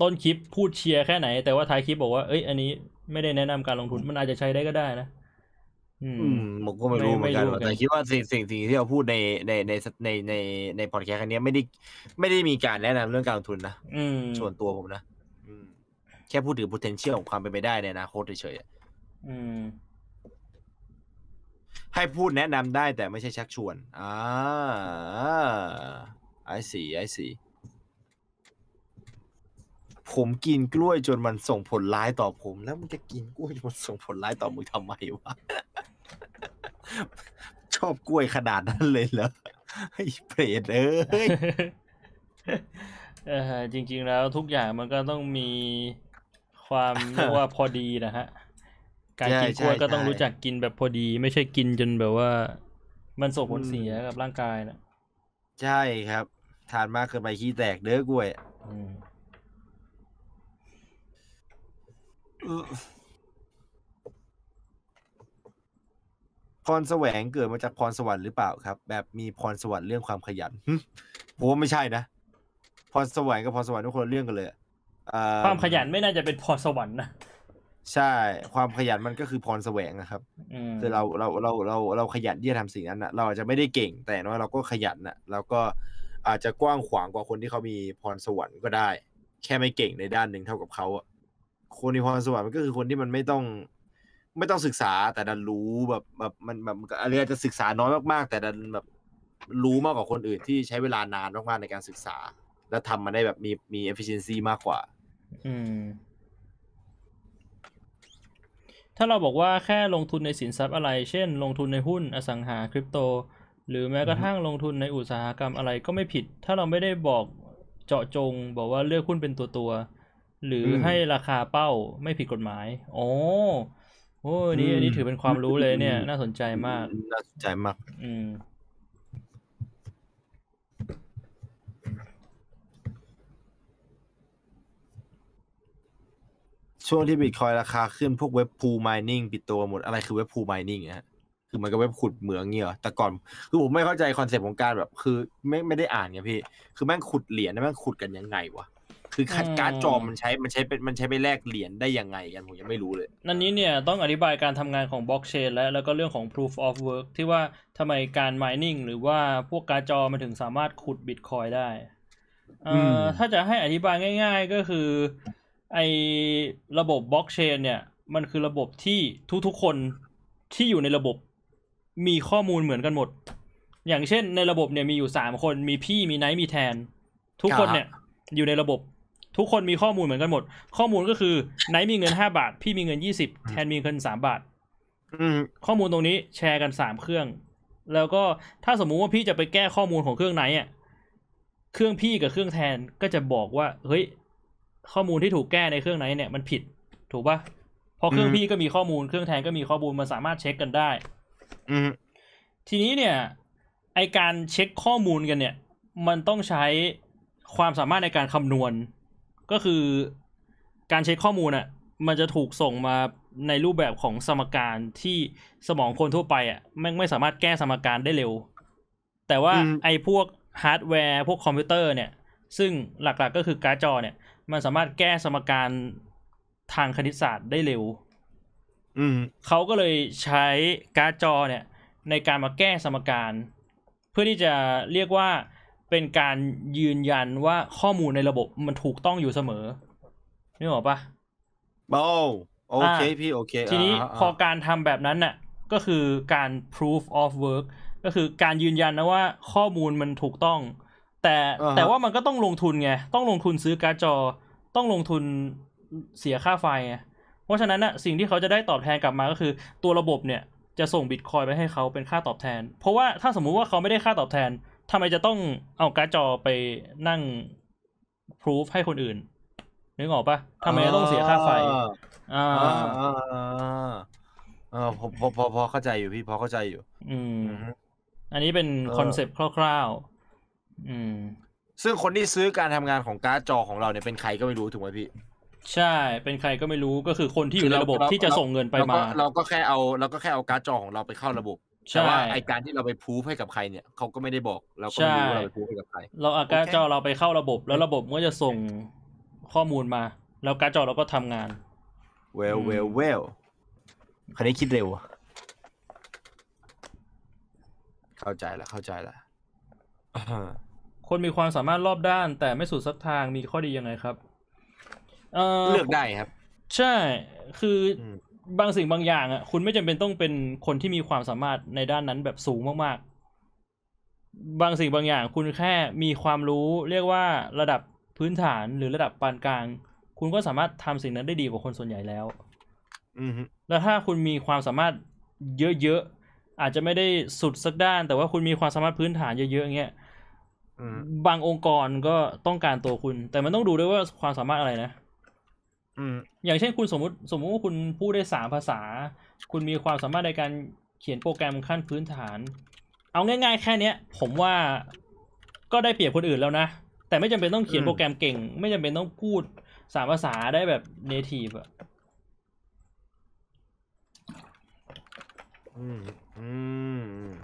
ต้นคลิปพูดเชียร์แค่ไหน แต่ว่าท้ายคลิปบอกว่า เอ้ย อันนี้ไม่ได้แนะนำการลงทุน มันอาจจะใช้ได้ก็ได้นะ อืมอืมผมก็ไม่รู้เหมือนกันไม่รู้เหมือนกันแต่คิดว่าสิ่งสิ่งสิ่งที่เราพูดในในในในในในพอดแคสต์ครั้งนี้ไม่ได้ไม่ได้มีการแนะนำเรื่องการลงทุนนะอืมส่วนตัวผมนะอืมแค่พูดถึง potential ของความเป็นไปได้ในอนาคตเฉยๆอะอืมให้พูดแนะนำได้แต่ไม่ใช่ชักชวนอ่าไอสีไอสี ผมกินกล้วยจนมันส่งผลร้ายต่อผม แล้วมันจะกินกล้วยจนมันส่งผลร้ายต่อมึงทำไมวะ ชอบกล้วยขนาดนั้นเลยเหรอไอ้เปรตเอ้ยเออจริง ๆ แล้วทุกอย่างมันก็ต้องมีความเรียกว่าพอดีนะฮะ การกินกล้วยใช่ก็ต้องใช่รู้จักกินแบบพอดี ไม่ใช่กินจนแบบว่า มันส่งผลเสียกับร่างกายนะใช่ครับ ทานมากเกินไปขี้แตกเด้อกล้วย อืม พรแสวงเกิดมาจากพรสวรรค์หรือเปล่าครับ แบบมีพรสวรรค์เรื่องความขยันหึผมว่าไม่ใช่นะ พรสวรรค์กับพรสวรรค์ทุกคนละเรื่องกันเลยอะเอ่อความขยันไม่น่าจะเป็นพรสวรรค์นะใช่ ความขยันมันก็คือพรแสวงนะครับ อืมคือเราเราเราเราเราขยันที่จะทำสิ่งนั้นนะเราอาจจะไม่ได้เก่งแต่อย่างน้อยเราก็ขยันนะเราก็อาจจะกว้างขวางกว่าคนที่เขามีพรสวรรค์ก็ได้ แค่ไม่เก่งในด้านหนึ่งเท่ากับเขาอะ คนมีพรสวรรค์มันก็คือคนที่มันไม่ต้อง ไม่ต้องศึกษาแต่ดันรู้แบบแบบมันแบบอะไรอาจจะศึกษาน้อยมากๆ แต่ดันแบบรู้มากกว่าคนอื่นที่ใช้เวลานานมากๆในการศึกษา แล้วทำมันได้แบบมีมี efficiency มากกว่า อืม ถ้าเราบอกว่าแค่ลงทุนในสินทรัพย์อะไร เช่น ลงทุนในหุ้นอสังหาคริปโต หรือแม้กระทั่งลงทุนในอุตสาหกรรมอะไรก็ไม่ผิด ถ้าเราไม่ได้บอกเจาะจง บอกว่าเลือกหุ้นเป็นตัวตัว หรืออมให้ราคาเป้าไม่ผิดกฎหมายโอ้โอ้นี่อันนี้ถือเป็นความรู้เลยเนี่ย น่าสนใจมาก น่าสนใจมาก อืมช่วงที่บิตคอยราคาขึ้นพวกเว็บพูล mining ปิดตัวหมดอะไรคือเว็บพูล mining อะฮะคือมันก็เว็บขุดเหมืองเงี้ยเหรอแต่ก่อนคือผมไม่เข้าใจ concept ของการแบบ คือไม่ไม่ได้อ่านไงพี่ คือแม่งขุดเหรียญนะแม่งขุดกันยังไงวะ คือคัดอืมการ์ดจอมันใช้มันใช้เป็นมันใช้ไปแลกเหรียญได้ยังไงกันผมยังไม่รู้เลย นั่นนี้เนี่ยต้องอธิบายการทำงานของบล็อกเชนและแล้วก็เรื่องของ proof of work ที่ว่าทำไมการ mining หรือว่าพวกการ์ดจอมันถึงสามารถขุดบิตคอยน์ได้เอ่อือมถ้าจะให้อธิบายง่าย ๆ ก็คือไอระบบบล็อกเชนเนี่ย มันคือระบบที่ทุกๆคนที่อยู่ในระบบมีข้อมูลเหมือนกันหมด อย่างเช่นในระบบเนี่ยมีอยู่สามคนมีพี่มีไนท์มีแทน ทุกคนเนี่ยอยู่ในระบบ ทุกคนมีข้อมูลเหมือนกันหมด ข้อมูลก็คือไนท์มีเงินห้าบาท พี่มีเงินยี่สิบแทนมีเงินสามบาทอืมข้อมูลตรงนี้แชร์กันสามเครื่อง แล้วก็ถ้าสมมุติว่าพี่จะไปแก้ข้อมูลของเครื่องไหนอะเครื่องพี่กับเครื่องแทนก็จะบอกว่า เฮ้ย ข้อมูลที่ถูกแก้ในเครื่องไหนเนี่ยมันผิด ถูกปะเพราะเครื่องอืมพี่ก็มีข้อมูลเครื่องแทนก็มีข้อมูลมันสามารถเช็คกันได้อืมทีนี้เนี่ย ไอการเช็คข้อมูลกันเนี่ย มันต้องใช้ความสามารถในการคำนวณ ก็คือการเช็คข้อมูลอะมันจะถูกส่งมาในรูปแบบของสมการที่สมองคนทั่วไปอะแม่งไม่สามารถแก้สมการได้เร็ว แต่ว่าอืมไอพวกฮาร์ดแวร์พวกคอมพิวเตอร์เนี่ย ซึ่งหลักๆก็คือการ์ดจอเนี่ย มันสามารถแก้สมการทางคณิตศาสตร์ได้เร็วอืมเขาก็เลยใช้การ์ดจอเนี่ย ในการมาแก้สมการ เพื่อที่จะเรียกว่า เป็นการยืนยันว่าข้อมูลในระบบมันถูกต้องอยู่เสมอนึกออกปะโอ้โอเคอ่าพี่โอเค ทีนี้าพอการทำแบบนั้นน่ะ ก็คือการ proof of work ก็คือการยืนยันนะว่าข้อมูลมันถูกต้อง แต่อ่าฮะแต่ว่ามันก็ต้องลงทุนไง ต้องลงทุนซื้อการ์ดจอ ต้องลงทุนเสียค่าไฟไง เพราะฉะนั้นน่ะสิ่งที่เขาจะได้ตอบแทนกลับมาก็คือ ตัวระบบเนี่ยจะส่งบิตคอยไปให้เขาเป็นค่าตอบแทน เพราะว่าถ้าสมมุติว่าเขาไม่ได้ค่าตอบแทน ทำไมจะต้องเอาการ์ดจอไปนั่ง proof ให้คนอื่น นึกออกปะทำไมจะต้องเสียค่าไฟ อ่าอ่าอ่าอ่าอ่าพอพอพอเข้าใจอยู่พี่พอเข้าใจอยู่ อืม อันนี้เป็นคอนเซปต์คร่าวๆ อืม ซึ่งคนที่ซื้อการทำงานของการ์ดจอของเราเนี่ยเป็นใครก็ไม่รู้ถูกไหมพี่ ใช่ เป็นใครก็ไม่รู้ก็คือคนที่อยู่ในระบบที่จะส่งเงินไปมา เราก็แค่เอาเราก็แค่เอาการ์ดจอของเราไปเข้าระบบ แต่ว่าไอการที่เราไปพูฟให้กับใครเนี่ยเขาก็ไม่ได้บอกเราก็ไม่รู้ใช่ว่าเราไปพูฟให้กับใคร เราเอาการ์ดโอเคจอเราไปเข้าระบบ แล้วระบบก็จะส่งข้อมูลมา แล้วการ์ดจอเราก็ทำงานเวลอืมเวลเวลคันนี้คิดเร็วอะเข้าใจละเข้าใจละอ่าคนมีความสามารถรอบด้าน แต่ไม่สุดสักทางมีข้อดียังไงครับเออเลือกได้ครับ ใช่คืออม บางสิ่งบางอย่างอะคุณไม่จำเป็นต้องเป็นคนที่มีความสามารถในด้านนั้นแบบสูงมากๆ บางสิ่งบางอย่างคุณแค่มีความรู้เรียกว่าระดับพื้นฐานหรือระดับปานกลาง คุณก็สามารถทำสิ่งนั้นได้ดีกว่าคนส่วนใหญ่แล้ว อืมฮึแล้วถ้าคุณมีความสามารถเยอะๆอาจจะไม่ได้สุดสักด้าน แต่ว่าคุณมีความสามารถพื้นฐานเยอะๆอย่างเงี้ยอืมบางองค์กรก็ต้องการตัวคุณ แต่มันต้องดูด้วยว่าความสามารถอะไรนะ อืมอย่างเช่นคุณสมมติสมมติว่าคุณพูดได้สามภาษา คุณมีความสามารถในการเขียนโปรแกรมขั้นพื้นฐาน เอาง่าย ๆ แค่เนี้ย ผมว่าก็ได้เปรียบคนอื่นแล้วนะ แต่ไม่จำเป็นต้องเขียนโปรแกรมเก่ง ไม่จำเป็นต้องพูดสามภาษาได้แบบ native อะอืมอืมอืม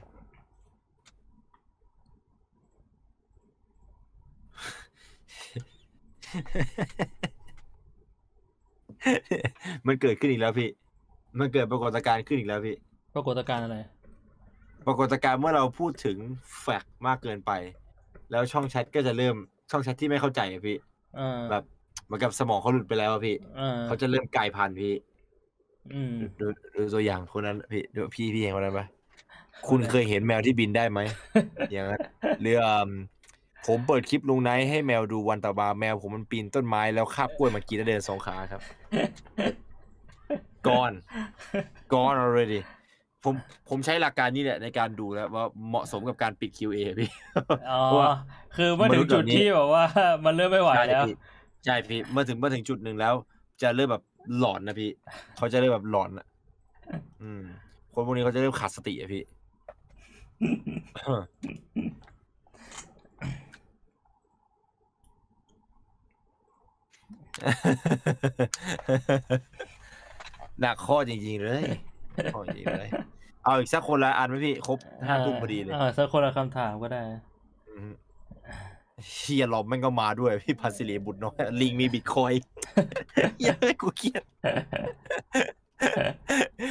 มันเกิดขึ้นอีกแล้วพี่ มันเกิดปรากฏการณ์ขึ้นอีกแล้วพี่ ปรากฏการณ์อะไร ปรากฏการณ์เมื่อเราพูดถึงแฟกต์มากเกินไป แล้วช่องแชทก็จะเริ่มช่องแชทที่ไม่เข้าใจอะพี่เออแบบเหมือนกับสมองเขาหลุดไปแล้วอะพี่เออเขาจะเริ่มกลายพันธุ์พี่อืมดูดูตัวอย่างคนนั้นพี่ดูพี่พี่เห็นคนนั้นปะคุณเคยเห็นแมวที่บินได้ไหมอย่างนั้นเรื่อง ผมเปิดคลิปลุงไนท์ให้แมวดูวันต่อมาแมวผมมันปีนต้นไม้แล้วคาบกล้วยมากินแล้วเดินสองขาครับ gone gone already ผมผมใช้หลักการนี้แหละในการดูแล้วว่าเหมาะสมกับการปิด QA พี่อ๋อเพราะว่าคือเมื่อถึงจุดมนุษย์แบบนี้ที่แบบว่า มันเริ่มไม่ไหวแล้วใช่พี่ใช่พี่เมื่อถึงเมื่อถึงจุดหนึ่งแล้ว จะเริ่มแบบหลอนนะพี่เขาจะเริ่มแบบหลอนอะอืม คนพวกนี้เขาจะเริ่มขาดสติอะพี่ หนักข้อจริงๆเลยข้อจริงๆเลย เอาอีกสักคนละอันไหมพี่ ครบห้าทุ่มพอดีเลยเออสักคนละคำถามก็ได้อืมเฮียหลอมแม่งก็มาด้วยพี่พันสิริบุตรน้อยลิงมีบิตคอยน์เฮียกูเครียด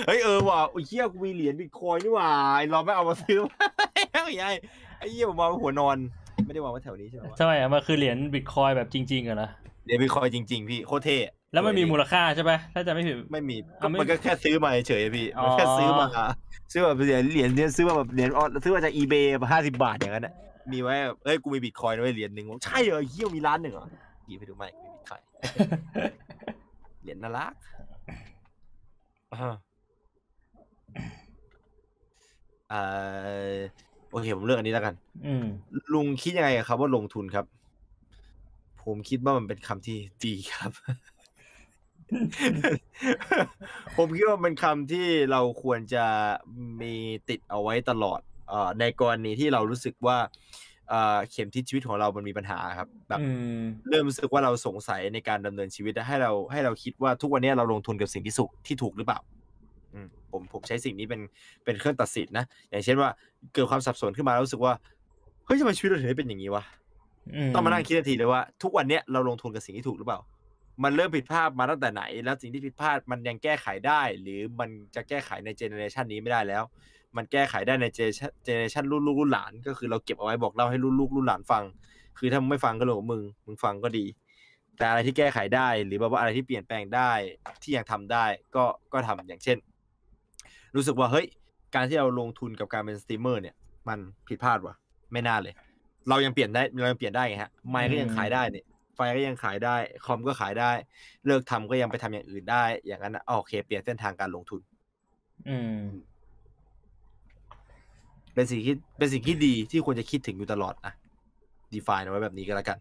เฮ้ยเออว่ะไอ้เฮียกูมีเหรียญบิตคอยน์นี่หว่าไอ้เราไม่เอามาซื้อไอ้ยัยไอ้เฮียผมวางไว้หัวนอน ไม่ได้วางไว้แถวนี้ใช่ไหมวะใช่ไหมอะมันคือเหรียญบิตคอยแบบจริงๆอะนะ เหรียญบิตคอยน์จริง ๆ พี่โคตรเท่แล้วมันมีมูลลค่าใช่ไหมถ้าจะไม่ผิดไม่มีอะไม่มันก็แค่ซื้อมาเฉยๆพี่อ๋อมันแค่ซื้อมาซื้อแบบเหรียญเหรียญเนี่ยซื้อมาแบบเหรียญออนซื้อมาจากอีเบย์ห้าสิบบาทอย่างนั้นน่ะมีไว้แบบเอ้ยกูมีบิตคอยน์ด้วยเหรียญหนึ่งใช่เหรอเฮียมีล้านหนึ่งเหรอหยิบไปดูไหมกูมีบิตคอยน์เหรียญน่ารักอ่าเอ่อโอเคผมเลือกอันนี้แล้วกันอืมลุงคิดยังไงกับคำว่าลงทุนครับ ผมคิดว่ามันเป็นคำที่ดีครับ ผมคิดว่าเป็นคำที่เราควรจะมีติดเอาไว้ตลอดเอ่อในกรณีที่เรารู้สึกว่าเอ่อเข็มทิศชีวิตของเรามันมีปัญหาครับแบบอืมเริ่มรู้สึกว่าเราสงสัยในการดำเนินชีวิตและให้เราให้เราคิดว่าทุกวันนี้เราลงทุนกับสิ่งที่สุขที่ถูกหรือเปล่าอืมผมผมใช้สิ่งนี้เป็นเป็นเครื่องตัดสินนะอย่างเช่นว่าเกิดความสับสนขึ้นมาแล้วรู้สึกว่าเฮ้ยทำไมชีวิตเราถึงได้เป็นอย่างนี้วะ ต้องมานั่งคิดทีเลยว่าทุกวันเนี้ยเราลงทุนกับสิ่งที่ถูกหรือเปล่า มันเริ่มผิดพลาดมาตั้งแต่ไหน แล้วสิ่งที่ผิดพลาดมันยังแก้ไขได้ หรือมันจะแก้ไขใน generation นี้ไม่ได้แล้ว มันแก้ไขได้ในเจ generation รุ่นลูกรุ่นหลาน ก็คือเราเก็บเอาไว้บอกเล่าให้รุ่นลูกรุ่นหลานฟัง คือถ้ามึงไม่ฟังก็เรื่องของมึงมึงฟังก็ดี แต่อะไรที่แก้ไขได้ หรือแบบว่าอะไรที่เปลี่ยนแปลงได้ที่ยังทำได้ ก็ก็ทำอย่างเช่น รู้สึกว่าเฮ้ยการที่เราลงทุนกับการเป็นสตรีมเมอร์เนี่ย มันผิดพลาดวะไม่น่าเลย เรายังเปลี่ยนได้เรายังเปลี่ยนได้ไงฮะไมค์ก็ยังขายได้เนี่ยไฟก็ยังขายได้คอมก็ขายได้ เลิกทำก็ยังไปทำอย่างอื่นได้ อย่างนั้นนะโอเค เปลี่ยนเส้นทางการลงทุน อืม เป็นสิ่งที่เป็นสิ่งที่ดีที่ควรจะคิดถึงอยู่ตลอดนะ define เอาไว้แบบนี้ก็แล้วกัน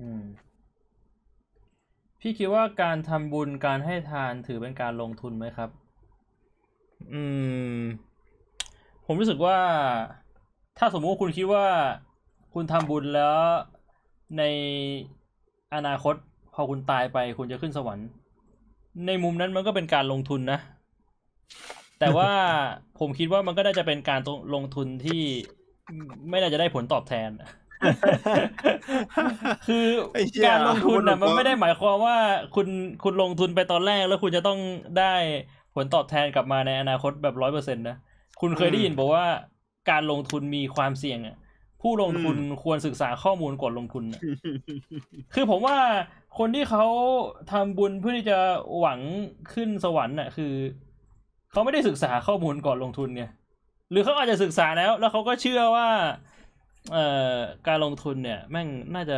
อืม พี่คิดว่าการทำบุญการให้ทานถือเป็นการลงทุนไหมครับ อืม ผมรู้สึกว่า ถ้าสมมุติว่าคุณคิดว่า คุณทำบุญแล้วในอนาคต พอคุณตายไปคุณจะขึ้นสวรรค์ ในมุมนั้นมันก็เป็นการลงทุนนะ แต่ว่าผมคิดว่ามันก็น่าจะเป็นการลงทุนที่ไม่น่าจะได้ผลตอบแทนคือการลงทุนอะมันไม่ได้หมายความว่าคุณคุณลงทุนไปตอนแรกแล้วคุณจะต้องได้ผลตอบแทนกลับมาในอนาคตแบบร้อยเปอร์เซ็นต์นะ คุณเคยได้ยินบอกว่า การลงทุนมีความเสี่ยงอะผู้ลงทุนควรศึกษาข้อมูลก่อนลงทุนอะคือผมว่าคนที่เขาทำบุญเพื่อที่จะหวังขึ้นสวรรค์น่ะ คือเขาไม่ได้ศึกษาข้อมูลก่อนลงทุนเนี่ยหรือเขาอาจจะศึกษาแล้ว แล้วเขาก็เชื่อว่า เอ่อการลงทุนเนี่ย แม่งน่าจะ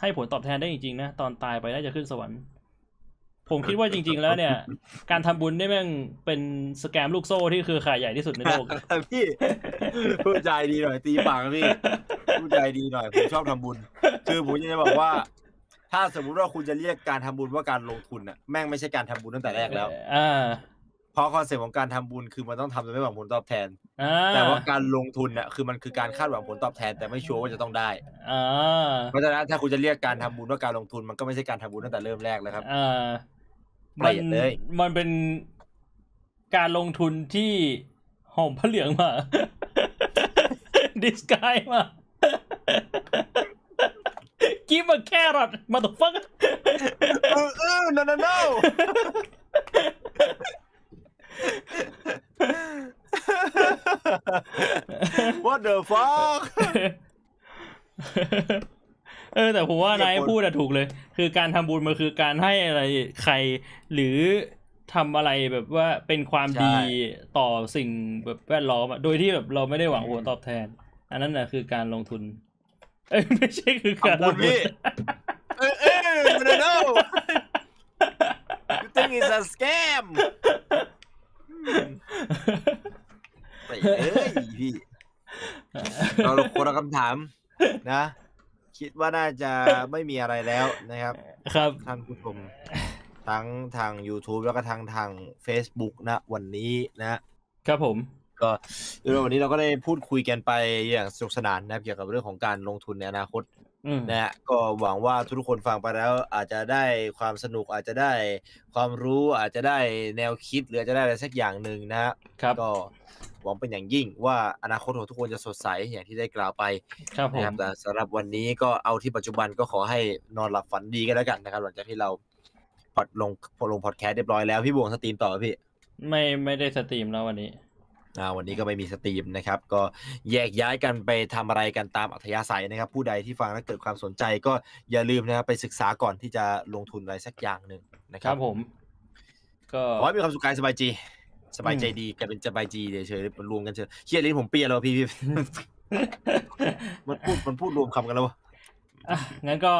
ให้ผลตอบแทนได้จริงๆนะตอนตายไปน่าจะขึ้นสวรรค์ ผมคิดว่าจริง ๆ แล้วเนี่ย การทำบุญได้แม่งเป็นสแกมลูกโซ่ที่คือข่ายใหญ่ที่สุดในโลกพี่พูดใจดีหน่อยตีปากนะพี่พูดใจดีหน่อยผมชอบทำบุญ คือผมจะบอกว่า ถ้าสมมุติว่าคุณจะเรียกการทำบุญว่าการลงทุนน่ะแม่งไม่ใช่การทำบุญตั้งแต่แรกแล้วอ่าเพราะคอนเซ็ปต์ของการทำบุญคือมันต้องทำโดยไม่หวังผลตอบแทนอ่าแต่ว่าการลงทุนน่ะคือมันคือการคาดหวังผลตอบแทนแต่ไม่ชัวร์ว่าจะต้องได้อ่าเพราะฉะนั้นถ้าคุณจะเรียกการทำบุญว่าการลงทุนมันก็ไม่ใช่การทำบุญตั้งแต่เริ่มแรกแล้วครับอ่า เปลี่ยนเลย มันเป็นการลงทุนที่ห่มผ้าเหลืองมา disguise มา Give a carrot motherfucker เออเออ no no no what the fuck เออแต่ผมว่าเหตุผลนายพูดอะถูกเลย คือการทำบุญมันคือการให้อะไรใคร หรือทำอะไรแบบว่าเป็นความดีต่อสิ่งแบบแวดล้อมอะโดยที่แบบเราไม่ได้หวังผลตอบแทน อันนั้นน่ะคือการลงทุน เอ้ยไม่ใช่คือการทำบุญพี่เออเออ no no you think it's a scam ไปเอ้ยพี่เราคนละคำถามนะ คิดว่าน่าจะไม่มีอะไรแล้วนะครับ ครับท่านผู้ชมทั้งทาง YouTube แล้วก็ทางทาง Facebook นะ วันนี้นะครับผม ก็โดยวันนี้เราก็ได้พูดคุยกันไปอย่างสนุกสนานนะครับเกี่ยวกับเรื่องของการลงทุนในอนาคตอืมนะฮะก็หวังว่าทุกๆคนฟังไปแล้วอาจจะได้ความสนุกอาจจะได้ความรู้อาจจะได้แนวคิดหรืออาจจะได้อะไรสักอย่างหนึ่งนะฮะครับก็ หวังเป็นอย่างยิ่งว่าอนาคตของทุกคนจะสดใสอย่างที่ได้กล่าวไปครับผนะคมรับแต่สำหรับวันนี้ก็เอาที่ปัจจุบันก็ขอให้นอนหลับฝันดีกันแล้วกันนะครับ หลังจากที่เราพอดลงพอลงพอดแคสต์เรียบร้อยแล้วพี่บวง stream ต่อไหมพี่ ไม่ไม่ได้ stream แล้ววันนี้อ่าวันนี้ก็ไม่มี stream นะครับ ก็แยกย้ายกันไปทำอะไรกันตามอัธยาศัยนะครับ ผู้ใดที่ฟังแล้วเกิดความสนใจก็อย่าลืมนะครับไปศึกษาก่อนที่จะลงทุนอะไรสักอย่างหนึ่งนะคครัรับบผม ก็ขอให้มีความสุขกายสบายจี สบายใจดีกลายเป็นสบายจีเฉยๆมันรวมกันเฉยเฮียลิ้นผมเปลี้ยแล้วพี่พี่มันพูดมันพูดรวมคำกันแล้ววะอะงั้นก็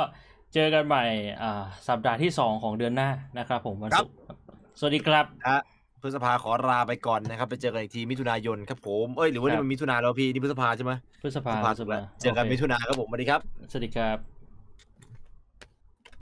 เจอกันใหม่อ่าสัปดาห์ที่สองของเดือนหน้านะครับผมวันศุกร์ครับสวัสดีครับฮะพฤษภาขอลาไปก่อนนะครับ ไปเจอกันอีกทีมิถุนายนครับผมเอ้ยหรือว่าครันี่บมันมิถุนาแล้วพี่นี่พฤษภาใช่ไหมพฤษภาพฤษภาพฤษภาเจอกันโคมิถุนาครับผมสวัสดีครับ สวัสดีครับ